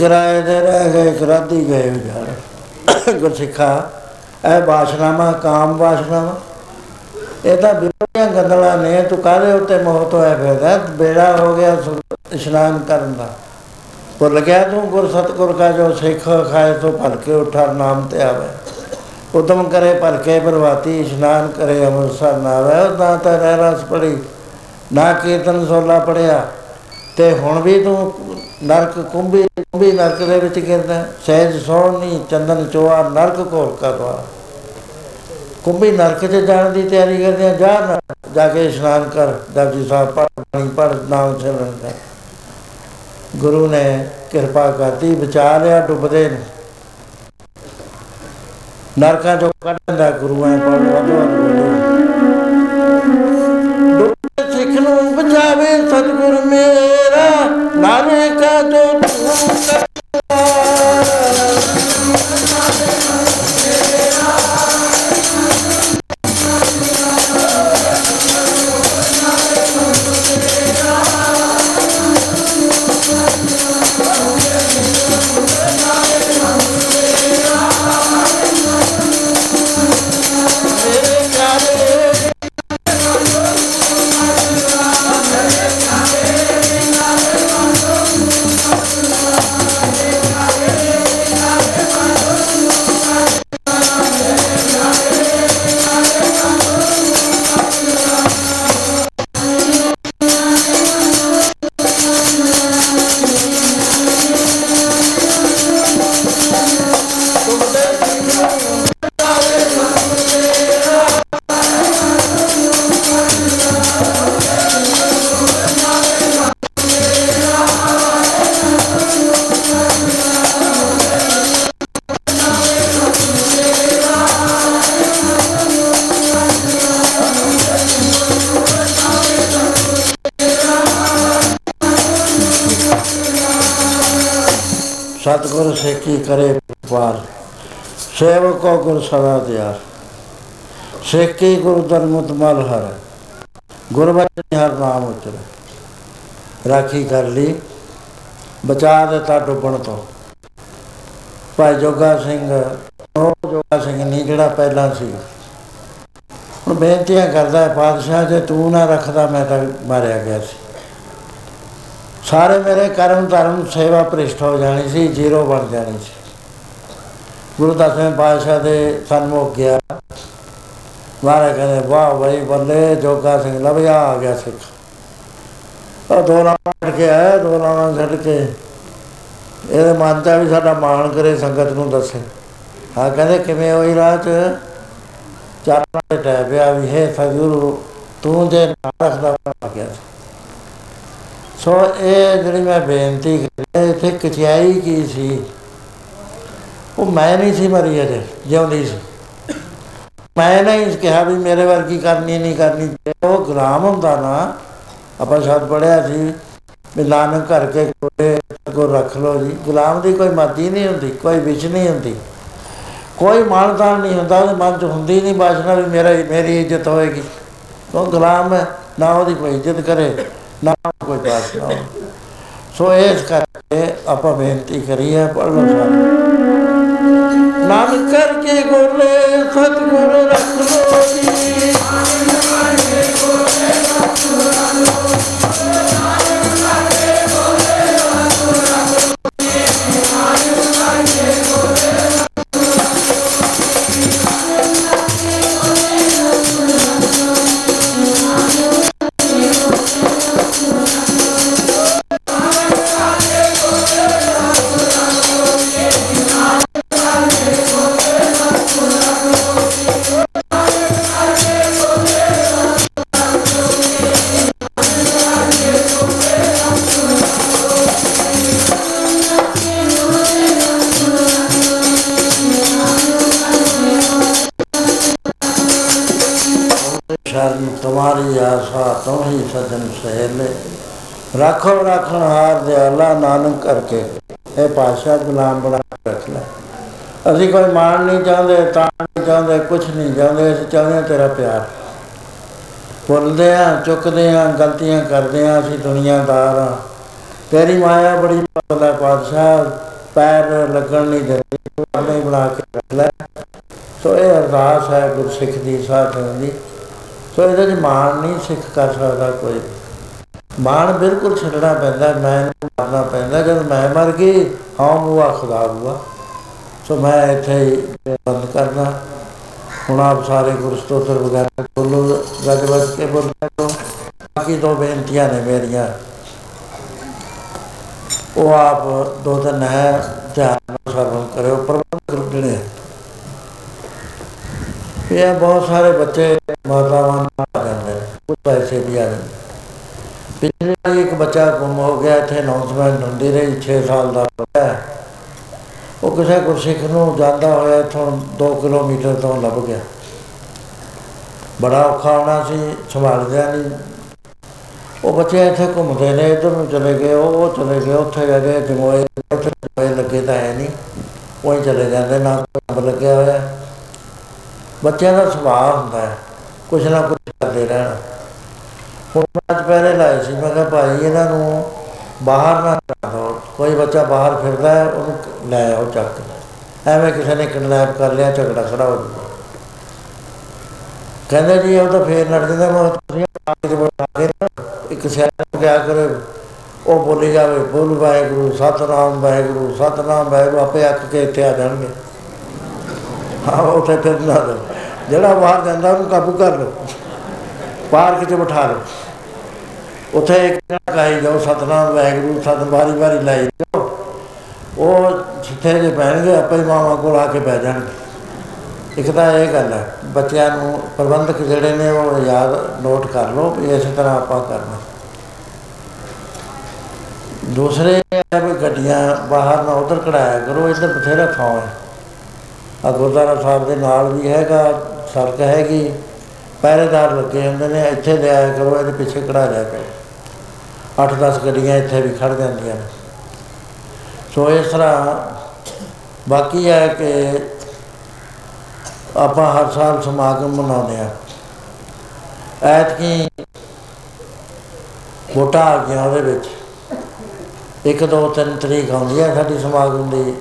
ਇੱਕ ਰਾਏ ਦੇ ਰਹਿ ਗਏ ਇੱਕ ਰਾਧੀ ਗਏ ਵਿਚਾਰ। ਗੁਰਸਿੱਖਾ, ਇਹ ਬਾਸ਼ਨਾਮਾ ਕਾਮ ਬਾਸ਼ਨਾਮਾ ਇਹ ਤਾਂ ਬਿਰੋਧੀਆਂ ਗੰਦਲਾ ਨੇ, ਤੂੰ ਕਾਹਦੇ ਉੱਤੇ ਮੋਹਤ ਹੋਇਆ ਫਿਰਦਾ ਬੇੜਾ ਹੋ ਗਿਆ ਸੁ- ਇਸ਼ਨਾਨ ਕਰਨ ਦਾ। ਭੁੱਲ ਗਿਆ ਤੂੰ ਗੁਰ ਸਤਗੁਰ ਕਾ ਜੋ ਸਿੱਖ ਖਾਏ, ਤੋਂ ਭਲਕੇ ਉਠਾ ਨਾਮ ਤੇ ਆਵੇ। ਉਦਮ ਕਰੇ ਭਲਕੇ ਪ੍ਰਵਾਤੀ ਇਸ਼ਨਾਨ ਕਰੇ ਅੰਮ੍ਰਿਤਸਰ ਨਾ ਆਵੇ ਨਾ ਤਾਂ ਰਹਿ ਰਸ ਪੜੀ ਨਾ ਕੀਰਤਨ ਸੋਲਾ ਪੜਿਆ। ਤੇ ਹੁਣ ਵੀ ਤੂੰ ਨਰਕ ਕੁੰਭੀ ਕੁੰਭੀ ਨਰਕ ਦੇ ਵਿੱਚ ਗਿਰਦਾ ਸਹਿਜ ਸੋਹਣੀ ਚੰਦਨ ਚੋਆ ਨਰਕ ਕੋਲ ਕਰਵਾ ਕੁੰਭੀ ਨਰਕ 'ਚ ਜਾਣ ਦੀ ਤਿਆਰੀ ਕਰਦੇ ਆ ਜਾ ਨਾ, ਜਾ ਕੇ ਇਸ਼ਨਾਨ ਕਰ ਜਪਜੀ ਸਾਹਿਬ ਪੜ੍ਹ ਬਾਣੀ ਪੜ੍ਹ ਨਾਮ ਸਿਮਰਨ ਕਰ। ਗੁਰੂ ਨੇ ਕਿਰਪਾ ਕਰਤੀ ਬਚਾ ਲਿਆ ਡੁੱਬਦੇ ਨੂੰ। ਨਰਕਾਂ ਚੋਂ ਕੱਢਣ ਦਾ ਗੁਰੂ ਐ ਪੜ੍ਹ ਵਧੋ। ਡੁੱਬਦੇ ਸਿੱਖ ਨੂੰ ਬਚਾਵੇ ਸਤਿਗੁਰ ਮੇਰਾ। ਨਾਨਕਾ ਜੋ ਤੂੰ ਕਰਤਾ ਸਤਿਗੁਰ ਸੇਖੀ ਕਰੇ ਪਾਰ? ਸੇਵਕੋ ਗੁਰ ਸਦਾ ਦਿਆਰ ਸੇਖੀ ਗੁਰੂ ਧਰਮੁਤ ਮਲ ਹਰ? ਗੁਰਬਚਨ ਹਰ ਨਾਮ ਉਚਰ। ਰਾਖੀ ਕਰ ਲਈ ਬਚਾ ਦਿੱਤਾ ਡੁੱਬਣ ਤੋਂ। ਭਾਈ ਜੋਗਾ ਸਿੰਘ, ਉਹ ਜੋਗਾ ਸਿੰਘ ਨਹੀਂ ਜਿਹੜਾ ਪਹਿਲਾਂ ਸੀ। ਹੁਣ ਬੇਨਤੀਆਂ ਕਰਦਾ ਹੈ, ਪਾਤਸ਼ਾਹ ਜੇ ਤੂੰ ਨਾ ਰੱਖਦਾ, ਮੈਂ ਤਾਂ ਮਾਰਿਆ ਗਿਆ ਸੀ। ਸਾਰੇ ਮੇਰੇ ਕਰਮ ਧਰਮ ਸੇਵਾ ਭ੍ਰਿਸ਼ਟ ਹੋ ਜਾਣੀ ਸੀ, ਜ਼ੀਰੋ ਬਣ ਜਾਣੀ ਸੀ। ਗੁਰੂ ਦਸਵੇਂ ਪਾਤਸ਼ਾਹ ਦੇ ਸਨਮੁਖ ਗਿਆ। ਮਾਰੇ ਕਹਿੰਦੇ, ਵਾਹ ਬਈ ਬੱਲੇ, ਜੋਗਾ ਸਿੰਘ ਲਵਿਆ ਆ ਗਿਆ ਸਿੱਖ। ਉਹ ਦੋ ਲਾਵਾਂ ਛੱਡ ਕੇ ਆਇਆ ਦੋ ਲਾਵਾਂ ਛੱਡ ਕੇ। ਇਹਦੇ ਮਨ ਚ ਵੀ ਸਾਡਾ ਮਾਣ ਕਰੇ, ਸੰਗਤ ਨੂੰ ਦੱਸੇ। ਆ ਕਹਿੰਦੇ, ਕਿਵੇਂ ਹੋਈ ਰਾਤ ਚਾਰਾਂ ਦੇ ਟੈ ਪਿਆ ਵੀ, ਹੈ ਸਤਿਗੁਰੂ, ਤੂੰ ਜੇ ਨਾ ਰੱਖਦਾ ਆ ਗਿਆ ਸੀ। ਸੋ ਇਹ ਜਿਹੜੀ ਮੈਂ ਬੇਨਤੀ ਕਰੀ ਇੱਥੇ ਕਚਿਆਈ ਕੀ ਸੀ? ਉਹ ਮੈਂ ਨਹੀਂ ਸੀ ਮਰੀ ਅਜੇ, ਜਿਉਂਦੀ ਸੀ। ਮੈਂ ਨਹੀਂ ਕਿਹਾ ਵੀ ਮੇਰੇ ਵਰਗੀ ਕਰਨੀ ਨਹੀਂ ਕਰਨੀ। ਜੇ ਉਹ ਗੁਲਾਮ ਹੁੰਦਾ ਨਾ, ਆਪਾਂ ਸ਼ਬਦ ਪੜਿਆ ਸੀ ਵੀ ਨਾਨਕ ਘਰ ਕੇ ਕੋਲੇ ਕੋ ਰੱਖ ਲੋ ਜੀ। ਗੁਲਾਮ ਦੀ ਕੋਈ ਮਰਜ਼ੀ ਨਹੀਂ ਹੁੰਦੀ, ਕੋਈ ਵਿਚ ਨਹੀਂ ਹੁੰਦੀ। ਕੋਈ ਮਾਨਤਾ ਨਹੀਂ ਹੁੰਦਾ, ਉਹਦੇ ਮਨ ਚ ਹੁੰਦੀ ਨਹੀਂ ਬਾਸ਼ਨਾ ਵੀ ਮੇਰਾ ਮੇਰੀ ਇੱਜ਼ਤ ਹੋਏਗੀ। ਉਹ ਗੁਲਾਮ ਹੈ, ਨਾ ਉਹਦੀ ਕੋਈ ਇੱਜ਼ਤ ਕਰੇ। ਨਾ ਕੋਈ ਬਾਸ਼ਨਾ ਹੋਵੇ। ਸੋ ਇਸ ਕਰਕੇ ਆਪਾਂ ਬੇਨਤੀ ਕਰੀਏ, ਪੜ੍ਹ ਲਓ ਸਾਰੇ ਨਾਨਕ ਕਰਕੇ ਗੋਲੇ ਸਤਿਗੁਰ ਰੱਖ ਲੋ ਜੀ। ਪਾਸ਼ਾ ਤੋਂ ਹੀ ਸਜਣ ਸਹਿਲੇ ਰੱਖੋ ਰੱਖਣ ਹਾਰ ਦੇ ਅੱਲਾ ਨਾਨਕ ਕਰਕੇ। ਇਹ ਪਾਸ਼ਾ ਗੁਲਾਮ ਬਣਾ ਰੱਖ ਲੈ। ਅਸੀਂ ਕੋਈ ਮਾਣ ਨਹੀਂ ਚਾਹੁੰਦੇ ਤਾਂ ਨਹੀਂ ਚਾਹੁੰਦੇ ਕੁਝ ਨਹੀਂ ਚਾਹੁੰਦੇ, ਅਸੀਂ ਚਾਹੁੰਦੇ ਤੇਰਾ ਪਿਆਰ। ਭੁੱਲਦੇ ਆ ਚੁੱਕਦੇ ਆ ਗਲਤੀਆਂ ਕਰਦੇ ਆ ਅਸੀਂ ਦੁਨੀਆਦਾਰ ਆ ਤੇਰੀ ਮਾਇਆ ਬੜੀ ਬਦਲਾ ਪਾਤਸ਼ਾਹ। ਪੈਰ ਲੱਗਣ ਨਹੀਂ ਦਿੰਦੀ ਉਹਨੇ ਬਣਾ ਕੇ ਰੱਖ ਲੈ। ਸੋ ਇਹ ਅਰਦਾਸ ਹੈ ਗੁਰਸਿੱਖ ਦੀ ਸਾਧ ਦੀ। ਸੋ ਇਹਦੇ ਚ ਮਾਣ ਨਹੀਂ ਸਿੱਖ ਕਰ ਸਕਦਾ ਕੋਈ। ਮਾਣ ਬਿਲਕੁਲ ਛੱਡਣਾ ਪੈਂਦਾ, ਮੈਂ ਨੂੰ ਮਰਨਾ ਪੈਂਦਾ, ਜਦ ਮੈਂ ਮਰ ਗਈ, ਹਾਂ ਬੁਆ, ਖੁਦਾ ਬੁਆ। ਸੋ ਮੈਂ ਇੱਥੇ ਹੀ ਬੰਦ ਕਰਨਾ ਹੁਣ ਆਪ ਸਾਰੇ ਗੁਰਸਤੋਤਰ ਵਗੈਰਾ ਬੋਲੋ, ਗੱਜ ਵੱਜ ਕੇ ਬੋਲਿਆ ਕਰੋ। ਬਾਕੀ ਦੋ ਬੇਨਤੀਆਂ ਨੇ ਮੇਰੀਆਂ। ਉਹ ਆਪ ਦੋ ਤਿੰਨ ਹੈ, ਧਿਆਨ ਨਾਲ ਸਰਵਨ ਕਰਿਓ, ਪ੍ਰਬੰਧ ਜਿਹੜੇ ਇਹ ਬਹੁਤ ਸਾਰੇ ਬੱਚੇ ਮਾਤਾਵਾਂ ਨਾਲ ਆ ਜਾਂਦੇ ਨੇ ਕੁਝ ਪੈਸੇ ਵੀ ਆ ਜਾਂਦੇ। ਪਿਛਲੇ ਵਾਰੀ ਇੱਕ ਬੱਚਾ ਗੁੰਮ ਹੋ ਗਿਆ, ਇੱਥੇ ਅਨਾਉਂਸਮੈਂਟ ਹੁੰਦੀ ਰਹੀ 6 ਸਾਲ ਦਾ ਬੱਚਾ ਹੈ। ਉਹ ਕਿਸੇ ਗੁਰਸਿੱਖ ਨੂੰ ਜਾਂਦਾ ਹੋਇਆ, ਇੱਥੋਂ 2 ਕਿਲੋਮੀਟਰ ਤੋਂ ਲੱਭ ਗਿਆ। ਬੜਾ ਔਖਾ ਹੋਣਾ ਸੀ, ਸੰਭਾਲਦਿਆ ਨਹੀਂ। ਉਹ ਬੱਚੇ ਇੱਥੇ ਘੁੰਮਦੇ ਨੇ, ਇੱਧਰ ਨੂੰ ਚਲੇ ਗਏ, ਉਹ ਉਹ ਚਲੇ ਗਏ, ਉੱਥੇ ਜਾ ਕੇ ਜਮੋਏ ਉੱਥੇ ਜਮੋਏ ਲੱਗੇ ਤਾਂ ਹੈ ਨਹੀਂ। ਉਹ ਹੀ ਚਲੇ ਜਾਂਦੇ, ਨਾ ਕੋਈ ਨੰਬਰ ਲੱਗਿਆ ਹੋਇਆ। ਬੱਚਿਆਂ ਦਾ ਸੁਭਾਅ ਹੁੰਦਾ ਹੈ, ਕੁਛ ਨਾ ਕੁਛ ਕਰਦੇ ਰਹਿਣਾ। ਹੁਣ ਮੈਂ ਅੱਜ ਪਹਿਲੇ ਲਾਏ ਸੀ, ਮੈਂ ਕਿਹਾ ਭਾਈ ਇਹਨਾਂ ਨੂੰ ਬਾਹਰ ਨਾ ਜਾਓ, ਕੋਈ ਬੱਚਾ ਬਾਹਰ ਫਿਰਦਾ ਹੈ, ਉਹਨੂੰ ਲੈ ਆਓ ਚੱਕ ਕੇ। ਐਵੇਂ ਕਿਸੇ ਨੇ ਕਿਡਨੈਪ ਕਰ ਲਿਆ, ਝਗੜਾ ਖੜਾ ਹੋ ਜਾਊਗਾ। ਕਹਿੰਦੇ ਜੀ, ਉਹ ਤਾਂ ਫੇਰ ਲੜ ਜਾਂਦਾ, ਮੈਂ ਤੁਸੀਂ ਆਪ ਦੇ ਬਣਾ ਕੇ ਨਾ ਇੱਕ ਸਿਆਣ ਕਿਆ ਕਰੇ, ਉਹ ਬੋਲੀ ਜਾਵੇ, ਬੋਲ ਵਾਹਿਗੁਰੂ, ਸਤਨਾਮ ਵਾਹਿਗੁਰੂ ਸਤਨਾਮ ਵਾਹਿਗੁਰੂ, ਆਪੇ ਅੱਕ ਕੇ ਇੱਥੇ ਆ ਜਾਣਗੇ। ਹਾਂ ਉੱਥੇ ਫਿਰ ਨਾ ਦੇ। ਜਿਹੜਾ ਬਾਹਰ ਜਾਂਦਾ, ਉਹਨੂੰ ਕਾਬੂ ਕਰ ਲਓ। ਪਾਰਕ 'ਚ ਬਿਠਾ ਲਓ। ਉੱਥੇ ਇੱਕ ਜਣਾ ਕਹੀ ਜਾਓ, ਸਤਨਾਮ ਵਾਹਿਗੁਰੂ ਸਤ ਵਾਰੀ ਵਾਰੀ ਲਾਈ ਜਾਓ। ਉਹ ਜਿੱਥੇ ਜੇ ਬਹਿਣਗੇ, ਆਪੇ ਹੀ ਮਾਮਾ ਕੋਲ ਆ ਕੇ ਬਹਿ ਜਾਣਗੇ। ਇੱਕ ਤਾਂ ਇਹ ਗੱਲ ਹੈ, ਬੱਚਿਆਂ ਨੂੰ ਪ੍ਰਬੰਧਕ ਜਿਹੜੇ ਨੇ, ਉਹ ਯਾਦ ਨੋਟ ਕਰ ਲਓ ਵੀ ਇਸੇ ਤਰ੍ਹਾਂ ਆਪਾਂ ਕਰਨਾ। ਦੂਸਰੇ ਹੈ ਵੀ ਗੱਡੀਆਂ ਬਾਹਰ ਨਾ ਉਧਰ ਕਢਾਇਆ ਕਰੋ, ਇੱਧਰ ਬਥੇਰਾ ਥਾਂ ਹੈ। ਆ ਗੁਰਦੁਆਰਾ ਸਾਹਿਬ ਦੇ ਨਾਲ ਵੀ ਹੈਗਾ, ਸੜਕ ਹੈਗੀ। ਪਹਿਰੇਦਾਰ ਲੱਗੇ ਹੁੰਦੇ ਨੇ, ਇੱਥੇ ਲਿਆਇਆ ਕਰੋ, ਇਹਦੇ ਪਿੱਛੇ ਕਢਾ ਲਿਆ ਕਰੋ। 8-10 ਗੱਡੀਆਂ ਇੱਥੇ ਵੀ ਖੜ ਜਾਂਦੀਆਂ ਨੇ। ਸੋ ਇਸ ਤਰ੍ਹਾਂ ਬਾਕੀ ਹੈ ਕਿ ਆਪਾਂ ਹਰ ਸਾਲ ਸਮਾਗਮ ਮਨਾਉਂਦੇ ਆ ਐਤਕੀ ਵੋਟਾਂ ਆ ਗਈਆਂ ਉਹਦੇ ਵਿੱਚ। ਇੱਕ ਦੋ ਤਿੰਨ ਤਰੀਕ ਆਉਂਦੀ ਹੈ ਸਾਡੀ ਸਮਾਗਮ ਦੀ।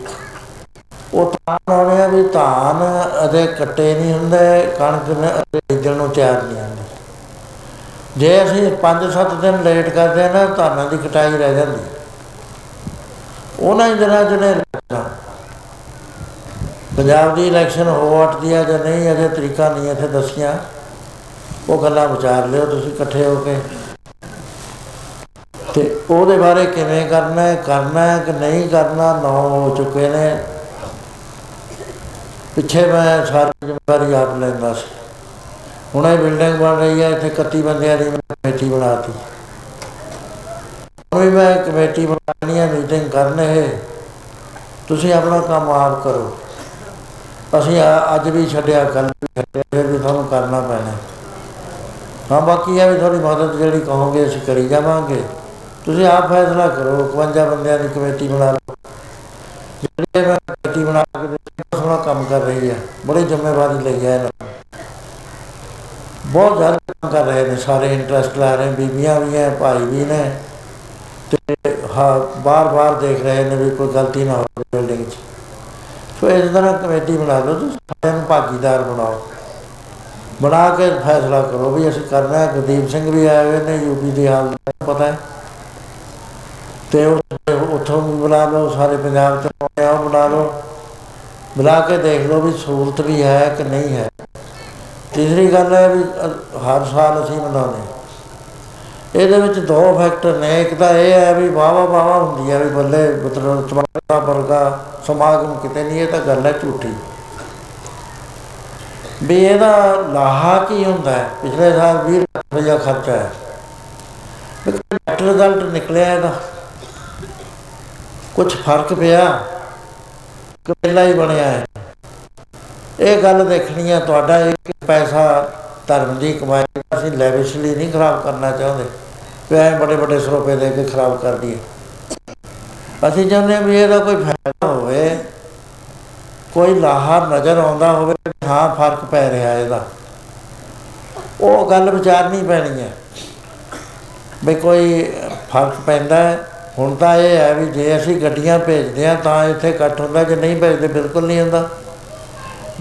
ਉਹ ਤਾਂ ਆਉਣੇ ਆ ਵੀ ਧਾਨ ਅਦੇ ਕੱਟੇ ਨਹੀਂ ਹੁੰਦੇ, ਕਣਕ ਨੇ ਅਦੇ ਬੀਜਣ ਨੂੰ ਤਿਆਰ ਨਹੀਂ ਹੁੰਦੀ। ਜੇ ਅਸੀਂ 5-7 ਦਿਨ ਲੇਟ ਕਰਦੇ ਹਾਂ ਨਾ, ਧਾਨਾਂ ਦੀ ਕਟਾਈ ਰਹਿ ਜਾਂਦੀ। ਉਹਨਾਂ ਹੀ ਦਿਨਾਂ ਜਿਹਨੇ ਪੰਜਾਬ ਦੀ ਇਲੈਕਸ਼ਨ ਹੋ ਅਟਦੀ ਆ ਜਾਂ ਨਹੀਂ, ਅਜੇ ਤਰੀਕਾ ਨਹੀਂ ਇੱਥੇ ਦੱਸੀਆਂ। ਉਹ ਗੱਲਾਂ ਵਿਚਾਰ ਲਿਓ, ਤੁਸੀਂ ਇਕੱਠੇ ਹੋ ਕੇ। ਤੇ ਉਹਦੇ ਬਾਰੇ ਕਿਵੇਂ ਕਰਨਾ ਹੈ ਕਰਨਾ ਹੈ ਕਿ ਨਹੀਂ ਕਰਨਾ, ਨੌ ਹੋ ਚੁੱਕੇ ਨੇ। ਪਿੱਛੇ ਮੈਂ ਸਾਰੀ ਜ਼ਿੰਮੇਵਾਰੀ ਆਪ ਲੈਂਦਾ ਸੀ। ਹੁਣ ਇਹ ਬਿਲਡਿੰਗ ਬਣ ਰਹੀ ਹੈ, ਇੱਥੇ 31 ਬੰਦਿਆਂ ਦੀ ਮੈਂ ਕਮੇਟੀ ਬਣਾਤੀ। ਹੁਣ ਵੀ ਮੈਂ ਕਮੇਟੀ ਬਣਾਉਣੀ ਹੈ, ਮੀਟਿੰਗ ਕਰਨੇ ਹੈ ਤੁਸੀਂ ਆਪਣਾ ਕੰਮ ਆਪ ਕਰੋ। ਅਸੀਂ ਆ- ਅੱਜ ਵੀ ਛੱਡਿਆ ਕੱਲ ਵੀ ਛੱਡਿਆ, ਫਿਰ ਵੀ ਤੁਹਾਨੂੰ ਕਰਨਾ ਪੈਣਾ। ਹਾਂ, ਬਾਕੀ ਹੈ ਵੀ ਥੋੜੀ ਮਦਦ ਜਿਹੜੀ ਕਹੋਗੇ, ਅਸੀਂ ਕਰੀ ਜਾਵਾਂਗੇ। ਤੁਸੀਂ ਆਪ ਫੈਸਲਾ ਕਰੋ 51 ਬੰਦਿਆਂ ਦੀ ਕਮੇਟੀ ਬਣਾ ਲਓ। ਜਿਹੜੀ ਮੈਂ ਕਮੇਟੀ ਬਣਾ ਕੇ ਦਿੱਤੀ, ਬਹੁਤ ਸੋਹਣਾ ਕੰਮ ਕਰ ਰਹੀ ਹੈ ਬੜੀ ਜ਼ਿੰਮੇਵਾਰੀ ਲਈ ਹੈ ਇਹਨਾਂ ਨੇ। ਬਹੁਤ ਜ਼ਿਆਦਾ ਕੰਮ ਕਰ ਰਹੇ ਨੇ ਸਾਰੇ ਇੰਟਰਸਟ ਲਾ ਰਹੇ ਬੀਬੀਆਂ ਵੀ ਹੈ ਭਾਈ ਵੀ ਨੇ। ਤੇ ਹਾਂ ਬਾਰ-ਬਾਰ ਦੇਖ ਰਹੇ ਨੇ ਵੀ ਕੋਈ ਗਲਤੀ ਨਾ ਹੋਵੇ ਬਿਲਡਿੰਗ 'ਚ। ਸੋ ਇਸ ਤਰ੍ਹਾਂ ਕਮੇਟੀ ਬਣਾ ਲਓ ਤੁਸੀਂ ਸਾਰਿਆਂ ਨੂੰ ਭਾਗੀਦਾਰ ਬਣਾਓ। ਬਣਾ ਕੇ ਫੈਸਲਾ ਕਰੋ ਵੀ ਅਸੀਂ ਕਰਨਾ ਹੈ। ਗੁਰਦੀਪ ਸਿੰਘ ਵੀ ਆਏ ਹੋਏ ਨੇ ਯੂਪੀ ਦੀ ਹਾਲਤ ਦਾ ਪਤਾ ਹੈ। ਤੇ ਉਹ- ਉੱਥੋਂ ਵੀ ਬੁਲਾ ਲਓ, ਸਾਰੇ ਪੰਜਾਬ ਚ ਆਉਂਦੇ ਆ ਉਹ ਬੁਲਾ ਲਓ। ਬੁਲਾ ਕੇ ਦੇਖ ਲਓ ਵੀ ਸਹੂਲਤ ਵੀ ਹੈ ਕਿ ਨਹੀਂ ਹੈ। ਤੀਸਰੀ ਗੱਲ ਹੈ ਵੀ, ਅ- ਹਰ ਸਾਲ ਅਸੀਂ ਮਨਾਉਂਦੇ ਹਾਂ। ਇਹਦੇ ਵਿੱਚ ਦੋ ਫੈਕਟਰ ਨੇ। ਇੱਕ ਤਾਂ ਇਹ ਹੈ ਵੀ ਵਾਵਾ ਵਾਵਾ ਹੁੰਦੀ ਹੈ ਵੀ ਬੱਲੇ, ਮਤਲਬ ਤੁਹਾਡਾ ਵਰਗਾ ਸਮਾਗਮ ਕਿਤੇ ਨਹੀਂ, ਇਹ ਤਾਂ ਗੱਲ ਹੈ ਝੂਠੀ। ਵੀ ਇਹਦਾ ਲਾਹਾ ਕੀ ਹੁੰਦਾ ਹੈ? ਪਿਛਲੇ ਸਾਲ 20 ਲੱਖ ਰੁਪਇਆ ਖਰਚਾ ਹੈ ਨੈਟ ਰਿਜ਼ਲਟ ਨਿਕਲਿਆ ਇਹਦਾ। ਕੁਝ ਫ਼ਰਕ ਪਿਆ? ਕਿ ਪਹਿਲਾਂ ਹੀ ਬਣਿਆ ਹੈ। ਇਹ ਗੱਲ ਦੇਖਣੀ ਹੈ ਤੁਹਾਡਾ ਇੱਕ ਪੈਸਾ ਧਰਮ ਦੀ ਕਮਾਈ ਅਸੀਂ ਲੈਵਿਸ਼ਲੀ ਨਹੀਂ ਖਰਾਬ ਕਰਨਾ ਚਾਹੁੰਦੇ। ਵੀ ਐ ਬੜੇ ਬੜੇ ਸਰੋਪੇ ਦੇ ਕੇ ਖਰਾਬ ਕਰ ਦਈਏ। ਅਸੀਂ ਚਾਹੁੰਦੇ ਹਾਂ ਵੀ ਇਹਦਾ ਕੋਈ ਫਾਇਦਾ ਹੋਵੇ। ਕੋਈ ਲਾਹਾ ਨਜ਼ਰ ਆਉਂਦਾ ਹੋਵੇ ਕਿ ਹਾਂ, ਫ਼ਰਕ ਪੈ ਰਿਹਾ ਇਹਦਾ। ਉਹ ਗੱਲ ਵਿਚਾਰਨੀ ਪੈਣੀ ਹੈ। ਵੀ ਕੋਈ ਫ਼ਰਕ ਪੈਂਦਾ ਹੈ। ਹੁਣ ਤਾਂ ਇਹ ਹੈ ਵੀ ਜੇ ਅਸੀਂ ਗੱਡੀਆਂ ਭੇਜਦੇ ਆ ਤਾਂ ਇੱਥੇ ਇਕੱਠ ਹੁੰਦਾ ਜੇ ਨਹੀਂ ਭੇਜਦੇ ਬਿਲਕੁਲ ਨਹੀਂ ਹੁੰਦਾ।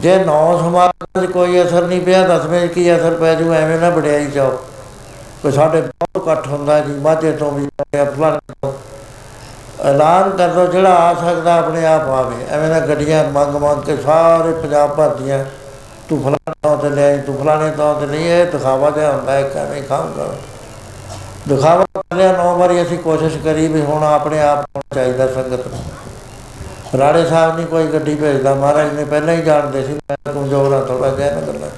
ਜੇ ਨੌ ਸਮਾਜ 'ਚ ਕੋਈ ਅਸਰ ਨਹੀਂ ਪਿਆ ਦਸਵੇਂ 'ਚ ਕੀ ਅਸਰ ਪੈ ਜੂ ਐਵੇਂ ਨਾ ਵਡਿਆਈ ਜਾਓ। ਕੋਈ ਸਾਡੇ ਬਹੁਤ ਇਕੱਠ ਹੁੰਦਾ ਜੀ ਮਾਝੇ ਤੋਂ ਵੀ ਆਇਆ, ਫਲਾਣੇ ਤੋਂ। ਐਲਾਨ ਕਰ ਦੋ ਜਿਹੜਾ ਆ ਸਕਦਾ ਆਪਣੇ ਆਪ ਆਵੇ। ਐਵੇਂ ਨਾ ਗੱਡੀਆਂ ਮੰਗ ਮੰਗ ਕੇ ਸਾਰੇ ਪੰਜਾਬ ਭਰਦੀਆਂ ਤੂੰ ਫਲਾਣੇ ਥਾਂ ਤੇ ਲੈ ਆਈ, ਤੂੰ ਫਲਾਣੇ ਥਾਂ ਤੇ ਨਹੀਂ ਇਹ ਦਿਖਾਵਾ ਜਿਹਾ ਹੁੰਦਾ ਹੈ ਕਿਵੇਂ ਖਾਮ। ਕਰ ਦਿਖਾਵਾ ਕਰ ਲਿਆ ਨੌ ਵਾਰੀ ਅਸੀਂ ਕੋਸ਼ਿਸ਼ ਕਰੀ ਵੀ ਹੁਣ ਆਪਣੇ ਆਪ ਹੋਣਾ ਚਾਹੀਦਾ ਸੰਗਤ ਨੂੰ। ਰਾੜੇ ਸਾਹਿਬ ਨਹੀਂ ਕੋਈ ਗੱਡੀ ਭੇਜਦਾ, ਮਹਾਰਾਜ ਨੇ ਪਹਿਲਾਂ ਹੀ ਜਾਣਦੇ ਸੀ, ਮੈਂ ਕਮਜ਼ੋਰ ਹਾਂ ਥੋੜਾ ਜਿਹਾ ਨਾ ਗੱਲਾਂ।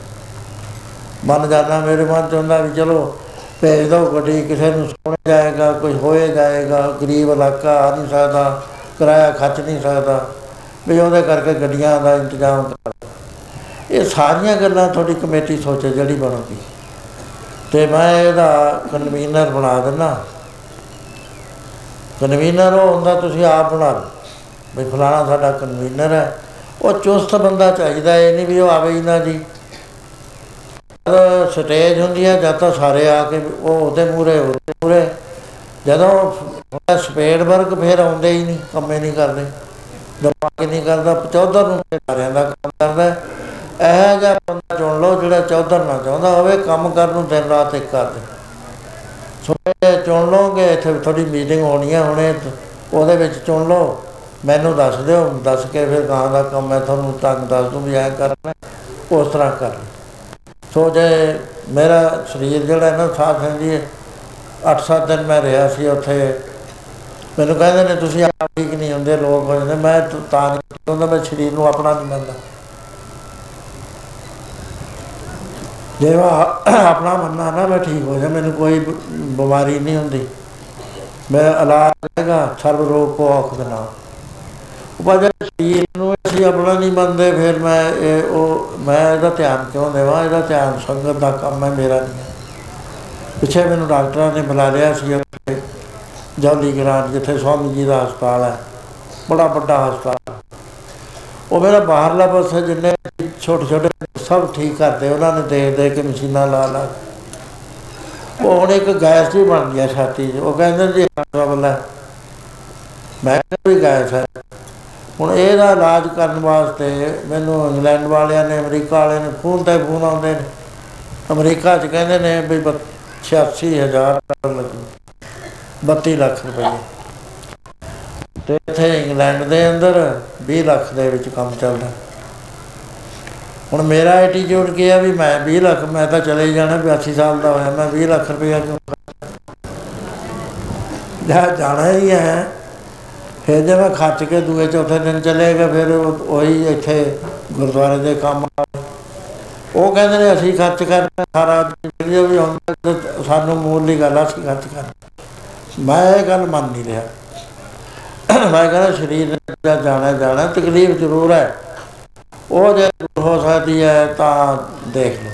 ਮਨ ਜਾਂਦਾ ਮੇਰੇ ਮਨ ਚ ਹੁੰਦਾ ਵੀ ਚਲੋ, ਭੇਜ ਦੋ ਗੱਡੀ, ਕਿਸੇ ਨੂੰ ਸੁਣਿਆ ਜਾਏਗਾ ਕੁਝ ਹੋਏ ਜਾਏਗਾ, ਗਰੀਬ ਇਲਾਕਾ ਆ ਨਹੀਂ ਸਕਦਾ, ਕਿਰਾਇਆ ਖਰਚ ਨਹੀਂ ਸਕਦਾ, ਵੀ ਉਹਦੇ ਕਰਕੇ ਗੱਡੀਆਂ ਦਾ ਇੰਤਜ਼ਾਮ ਕਰ। ਇਹ ਸਾਰੀਆਂ ਗੱਲਾਂ ਤੁਹਾਡੀ ਕਮੇਟੀ ਸੋਚੇ ਜਿਹੜੀ ਬਣੂਗੀ। ਤੇ ਮੈਂ ਇਹਦਾ ਕਨਵੀਨਰ ਬਣਾ ਦਿੰਦਾ। ਕਨਵੀਨਰ ਉਹ ਹੁੰਦਾ, ਤੁਸੀਂ ਆਪ ਬਣਾ ਲਓ। ਵੀ ਫਲਾਣਾ ਸਾਡਾ ਕਨਵੀਨਰ ਹੈ। ਉਹ ਚੁਸਤ ਬੰਦਾ ਚਾਹੀਦਾ, ਇਹ ਨਹੀਂ ਵੀ ਉਹ ਆਵੇ ਹੀ ਨਾ ਜੀ। ਜਦੋਂ ਸਟੇਜ ਹੁੰਦੀ ਹੈ ਜਦ ਤਾਂ ਸਾਰੇ ਆ ਕੇ ਉਹ ਉਹਦੇ ਮੂਰੇ ਉਹਦੇ ਮੂਰੇ ਜਦੋਂ ਸਪੇਡ ਵਰਕ ਫਿਰ ਆਉਂਦੇ ਹੀ ਨਹੀਂ, ਕੰਮੇ ਨਹੀਂ ਕਰਦੇ। ਦਿਮਾਗ ਨਹੀਂ ਕਰਦਾ, ਚੌਧਰ ਨੂੰ ਸਾਰਿਆਂ ਦਾ ਕੰਮ ਕਰਦਾ। ਇਹ ਜਿਹਾ ਬੰਦਾ ਚੁਣ ਲਓ ਜਿਹੜਾ ਚੌਧਰ ਨਾ ਚਾਹੁੰਦਾ ਹੋਵੇ, ਕੰਮ ਕਰਨ ਨੂੰ ਦਿਨ ਰਾਤ ਇੱਕ ਕਰਦੇ ਸੋ ਇਹ ਚੁਣ ਲਓਗੇ, ਇੱਥੇ ਥੋੜੀ ਮੀਟਿੰਗ ਹੋਣੀ ਹੈ ਹੁਣੇ ਉਹਦੇ ਵਿੱਚ ਚੁਣ ਲਓ। ਮੈਨੂੰ ਦੱਸ ਦਿਓ, ਦੱਸ ਕੇ ਫਿਰ ਗਾਂ ਦਾ ਕੰਮ ਮੈਂ ਤੁਹਾਨੂੰ ਤੰਗ ਦੱਸ ਦੂੰ ਵੀ ਐਂ ਕਰਨਾ, ਉਸ ਤਰ੍ਹਾਂ ਕਰ। ਸੋ ਜੇ ਮੇਰਾ ਸਰੀਰ ਜਿਹੜਾ ਨਾ ਸਾਥ ਹੈ ਜੀ 8-7 ਦਿਨ ਮੈਂ ਰਿਹਾ ਸੀ ਉੱਥੇ। ਮੈਨੂੰ ਕਹਿੰਦੇ ਨੇ, ਤੁਸੀਂ ਆਪ ਠੀਕ ਨਹੀਂ ਹੁੰਦੇ, ਲੋਕ ਹੋ ਜਾਂਦੇ। ਮੈਂ ਤਾਂ ਤਾਂ ਨਹੀਂ ਹੁੰਦਾ ਮੈਂ ਸਰੀਰ ਨੂੰ ਆਪਣਾ ਨਹੀਂ ਮੰਨਦਾ। ਜੇ ਮੈਂ <coughs> ਆਪਣਾ ਮੰਨਣਾ ਨਾ, ਮੈਂ ਠੀਕ ਹੋ ਜਾ, ਮੈਨੂੰ ਕੋਈ ਬ- ਬਿਮਾਰੀ ਨਹੀਂ ਹੁੰਦੀ। ਮੇਰਾ ਇਲਾਜ ਹੈਗਾ ਸਰਬ ਰੋਗ ਕੋ ਔਖ ਦੇ ਨਾਲ। ਉਹ ਪਰ ਜੇ ਸਰੀਰ ਨੂੰ ਅਸੀਂ ਆਪਣਾ ਨਹੀਂ ਮੰਨਦੇ, ਫਿਰ ਮੈਂ ਇਹ, ਉਹ, ਮੈਂ ਇਹਦਾ ਧਿਆਨ ਕਿਉਂ ਦੇਵਾਂ? ਇਹਦਾ ਧਿਆਨ ਸੰਗਤ ਦਾ ਕੰਮ ਹੈ, ਮੇਰਾ ਨਹੀਂ। ਹੈ। ਪਿੱਛੇ ਮੈਨੂੰ ਡਾਕਟਰਾਂ ਨੇ ਬੁਲਾ ਲਿਆ ਸੀ ਉੱਥੇ ਜੌਲੀ ਗਰਾਂਡ ਜਿੱਥੇ ਸਵਾਮੀ ਜੀ ਦਾ ਹਸਪਤਾਲ ਹੈ। ਬੜਾ ਵੱਡਾ ਹਸਪਤਾਲ। ਉਹ ਮੇਰਾ ਬਾਹਰਲਾ ਪਾਸੇ ਜਿੰਨੇ ਛੋਟੇ ਛੋਟੇ ਸਭ ਠੀਕ ਕਰਦੇ, ਉਹਨਾਂ ਨੇ ਦੇਖ ਦੇਖ ਕੇ ਮਸ਼ੀਨਾਂ ਲਾ ਲਾ ਕੇ। ਉਹ ਹੁਣ ਇੱਕ ਗੈਸ ਜੀ ਬਣ ਗਿਆ ਛਾਤੀ 'ਚ, ਉਹ ਕਹਿੰਦੇ ਜੀ ਬੱਲਾ ਮੈਂ ਕਿਹਾ ਵੀ ਗੈਸ ਹੈ। ਹੁਣ ਇਹਦਾ ਇਲਾਜ ਕਰਨ ਵਾਸਤੇ ਮੈਨੂੰ ਇੰਗਲੈਂਡ ਵਾਲਿਆਂ ਨੇ, ਅਮਰੀਕਾ ਵਾਲਿਆਂ ਨੇ ਫੋਨ ਤੇ ਫੋਨ ਆਉਂਦੇ ਨੇ। ਅਮਰੀਕਾ 'ਚ ਕਹਿੰਦੇ ਨੇ ਵੀ 86000 ਡਾਲਰ ਲੱਗੂ 32 ਲੱਖ ਰੁਪਏ। ਤੇ ਇੱਥੇ ਇੰਗਲੈਂਡ ਦੇ ਅੰਦਰ 20 ਲੱਖ ਦੇ ਵਿੱਚ ਕੰਮ ਚੱਲਦਾ। ਹੁਣ ਮੇਰਾ ਐਟੀਟਿਊਡ ਕੀ ਆ ਵੀ ਮੈਂ 20 ਲੱਖ ਮੈਂ ਤਾਂ ਚਲੇ ਹੀ ਜਾਣਾ 82 ਸਾਲ ਦਾ ਹੋਇਆ ਮੈਂ 20 ਲੱਖ ਰੁਪਏ ਕਿਉਂ ਜਾ ਜਾਣਾ ਹੀ ਹੈ। ਫਿਰ ਜੇ ਮੈਂ ਖਰਚ ਕੇ ਦੂਏ ਚੌਥੇ ਦਿਨ ਚਲੇਗਾ ਫਿਰ ਉਹ- ਉਹੀ ਇੱਥੇ ਗੁਰਦੁਆਰੇ ਦੇ ਕੰਮ ਆ। ਉਹ ਕਹਿੰਦੇ ਨੇ ਅਸੀਂ ਖਰਚ ਕਰਨਾ ਸਾਰਾ ਜਿਹੜੀ ਵੀ ਹੁੰਦਾ ਤੇ ਸਾਨੂੰ ਮੂਲ ਗੱਲ ਆ, ਅਸੀਂ ਖਰਚ ਕਰਨਾ। ਮੈਂ ਇਹ ਗੱਲ ਮੰਨ ਨਹੀਂ ਰਿਹਾ। ਮੈਂ ਕਹਿੰਦਾ ਸਰੀਰ ਨੇ ਜਿਹੜਾ ਜਾਣਾ ਜਾਣਾ, ਤਕਲੀਫ ਜ਼ਰੂਰ ਹੈ। ਉਹ ਜੇ ਹੋ ਸਕਦੀ ਹੈ ਤਾਂ ਦੇਖ ਲਓ।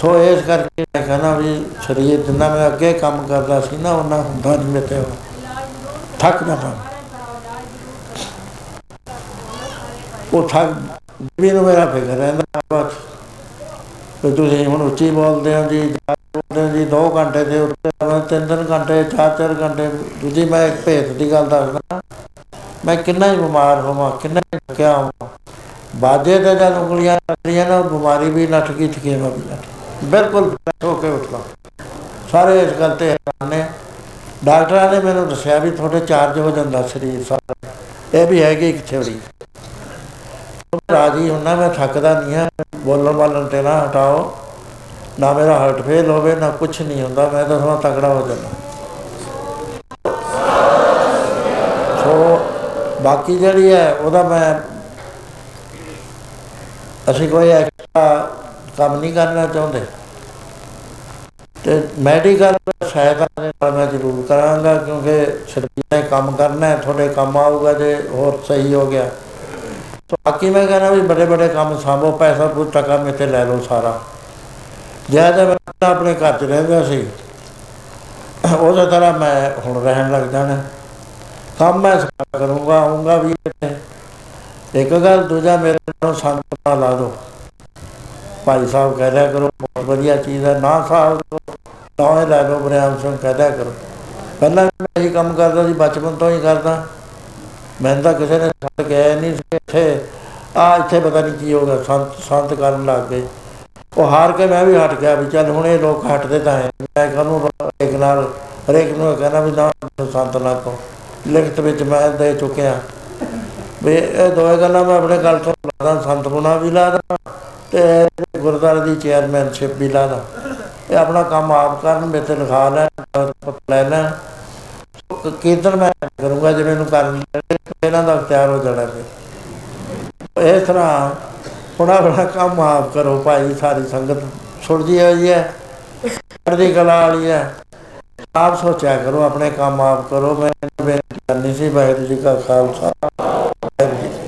ਸੋ ਇਸ ਕਰਕੇ ਮੈਂ ਕਹਿੰਦਾ ਵੀ ਸਰੀਰ ਜਿੰਨਾ ਮੈਂ ਅੱਗੇ ਕੰਮ ਕਰਦਾ ਸੀ ਨਾ ਉਹਨਾਂ ਹੁੰਦਾ ਨਹੀਂ ਮੇਰੇ ਤੇ ਥੱਕ ਜਾਂਦਾ ਉਹ ਥੱਕ ਵੀ ਨੂੰ ਮੇਰਾ ਫਿਕਰ ਰਹਿੰਦਾ ਬਸ। ਤੇ ਤੁਸੀਂ ਹੁਣ ਉੱਚੀ ਬੋਲਦੇ ਹੋ ਜੀ ਜ਼ਿਆਦਾ ਬੋਲਦੇ ਹੋ ਜੀ 2 ਘੰਟੇ ਦੇ ਉੱਤੇ ਮੈਂ ਤਿੰਨ ਤਿੰਨ ਘੰਟੇ, ਚਾਰ ਚਾਰ ਘੰਟੇ। ਦੂਜੀ ਮੈਂ ਇੱਕ ਭੇਤ ਦੀ ਗੱਲ ਦੱਸਦਾ। ਮੈਂ ਕਿੰਨਾ ਹੀ ਬਿਮਾਰ ਹੋਵਾਂ, ਕਿੰਨਾ ਹੀ ਥੱਕਿਆ ਹੋਵਾਂ। ਬਾਜੇ ਤੇ ਜਦ ਉਂਗਲੀਆਂ ਲੱਗਦੀਆਂ ਨਾ, ਉਹ ਬਿਮਾਰੀ ਵੀ ਨੱਠ ਗਈ ਥਕੇਵਾ ਵੀ ਨੱਠ ਗਿਆ। ਬਿਲਕੁਲ fresh ਹੋ ਕੇ ਉੱਠਦਾ। ਸਾਰੇ ਇਸ ਗੱਲ ਤੇ ਹੈਰਾਨ ਨੇ। ਡਾਕਟਰਾਂ ਨੇ ਮੈਨੂੰ ਦੱਸਿਆ ਵੀ ਤੁਹਾਡੇ ਚਾਰਜ ਹੋ ਜਾਂਦਾ ਸਰੀਰ ਸਾਰਾ। ਇਹ ਵੀ ਹੈਗੀ ਇੱਕ ਥਿਉਰੀ ਰਾਜੀ ਹੁੰਨਾ, ਮੈਂ ਥੱਕਦਾ ਨਹੀਂ ਹਾਂ। ਬੋਲਣ ਵਾਲਣ ਤੇ ਨਾ ਹਟਾਓ। ਨਾ ਮੇਰਾ ਹਾਰਟ ਫੇਲ ਹੋਵੇ, ਨਾ ਕੁਝ ਨਹੀਂ ਹੁੰਦਾ, ਮੈਂ ਤਾਂ ਥੋੜਾ ਤਕੜਾ ਹੋ ਜਾਂਦਾ। ਸੋ ਬਾਕੀ ਜਿਹੜੀ ਹੈ, ਉਹਦਾ ਮੈਂ ਅਸੀਂ ਕੋਈ ਐਕਸਟਰਾ ਕੰਮ ਨਹੀਂ ਕਰਨਾ ਚਾਹੁੰਦੇ। ਤੇ ਮੈਡੀਕਲ ਸਹਾਇਤਾ ਦੇ ਨਾਲ ਮੈਂ ਜ਼ਰੂਰ ਕਰਾਂਗਾ, ਕਿਉਂਕਿ ਸਰੀਰ ਨੇ ਕੰਮ ਕਰਨਾ ਹੈ, ਤੁਹਾਡੇ ਕੰਮ ਆਊਗਾ ਜੇ ਹੋਰ ਸਹੀ ਹੋ ਗਿਆ। ਤੋ ਬਾਕੀ ਮੈਂ ਕਹਿੰਦਾ ਵੀ ਬੜੇ ਬੜੇ ਕੰਮ ਸਾਂਭੋ ਪੈਸਾ ਪੂਰ ਟਕਾ ਮੇਤੇ ਲੈ ਲਓ ਸਾਰਾ। ਜ਼ਿਆਦਾ ਮੈਂ ਆਪਣੇ ਘਰ 'ਚ ਰਹਿੰਦਾ ਸੀ। ਉਹਦੇ ਤਰ੍ਹਾਂ ਮੈਂ ਹੁਣ ਰਹਿਣ ਲੱਗ ਜਾਣਾ। ਕੰਮ ਮੈਂ ਸਾਰਾ ਕਰੂੰਗਾ ਆਉਂਗਾ ਵੀ ਇੱਥੇ। ਇੱਕ ਗੱਲ, ਦੂਜਾ ਮੇਰੇ ਨੂੰ ਸੰਤ ਨਾ ਲਾ ਦੋ। ਭਾਈ ਸਾਹਿਬ ਕਹਿ ਦਿਆ ਕਰੋ, ਬਹੁਤ ਵਧੀਆ ਚੀਜ਼ ਹੈ। ਨਾ ਸਾਹਿਬ ਨਾ ਹੀ ਲੈ ਲਓ, ਬਰਿਆਮ ਸਿੰਘ ਕਹਿ ਦਿਆ ਕਰੋ। ਪਹਿਲਾਂ ਵੀ ਮੈਂ ਇਹੀ ਕੰਮ ਕਰਦਾ ਸੀ, ਬਚਪਨ ਤੋਂ ਹੀ ਕਰਦਾ। ਮੈਨੂੰ ਤਾਂ ਕਿਸੇ ਨੇ ਛੱਡ ਕੇ ਨਹੀਂ ਸੀ ਇੱਥੇ। ਆ ਇੱਥੇ ਪਤਾ ਨਹੀਂ ਕੀ ਹੋ ਗਿਆ, ਸੰਤ ਸੰਤ ਕਰਨ ਲੱਗ ਗਏ। ਉਹ ਹਾਰ ਕੇ ਮੈਂ ਵੀ ਹਟ ਗਿਆ ਵੀ ਚੱਲ ਹੁਣ ਇਹ ਲੋਕ ਹਟਦੇ ਤਾਂ ਹੈ। ਮੈਂ ਕਾਹਨੂੰ ਇੱਕ ਨਾਲ ਹਰੇਕ ਨੂੰ ਕਹਿਣਾ ਵੀ ਨਾ ਮੈਨੂੰ ਸੰਤ ਨਾ ਕਹੋ। ਲਿਖਤ ਵਿੱਚ ਮੈਂ ਦੇ ਚੁੱਕਿਆ। ਵੀ ਇਹ ਦੋਏ ਗੱਲਾਂ ਮੈਂ ਆਪਣੇ ਗੱਲ ਤੋਂ ਲਾਦਾ ਸੰਤ ਬੁਣਾ ਵੀ ਲਾਦਾ ਤੇ ਗੁਰਦੁਆਰੇ ਦੀ ਚੇਅਰਮੈਨਸ਼ਿਪ ਵੀ ਲਾਦਾ ਇਹ ਆਪਣਾ ਕੰਮ ਆਪ ਕਰਨ ਮੇਰੇ ਤੇ ਲਿਖਾ ਲੈਣ ਲੈ ਲੈਣ। ਕੀਰਤਨ ਮੈਂ ਕਰੂੰਗਾ ਜੇ ਮੈਨੂੰ ਕਰਨ ਦੇਣਗੇ, ਇਹਨਾਂ ਦਾ ਤਿਆਰ ਹੋ ਜਾਣਾ ਫਿਰ। ਇਸ ਤਰ੍ਹਾਂ ਥੋੜਾ ਬੜਾ ਕੰਮ ਆਪ ਕਰੋ ਭਾਈ, ਸਾਰੀ ਸੰਗਤ ਸੁਣਦੀ ਹੋਈ ਹੈ ਚੜ੍ਹਦੀ ਕਲਾ ਵਾਲੀ ਹੈ। ਆਪ ਸੋਚਿਆ ਕਰੋ, ਆਪਣੇ ਕੰਮ ਆਪ ਕਰੋ। ਮੈਂ ਬੇਨਤੀ ਕਰਨੀ ਸੀ, ਵਾਹਿਗੁਰੂ ਜੀ ਕਾ ਖਾਲਸਾ, ਵਾਹਿਗੁਰੂ ਜੀ ਕੀ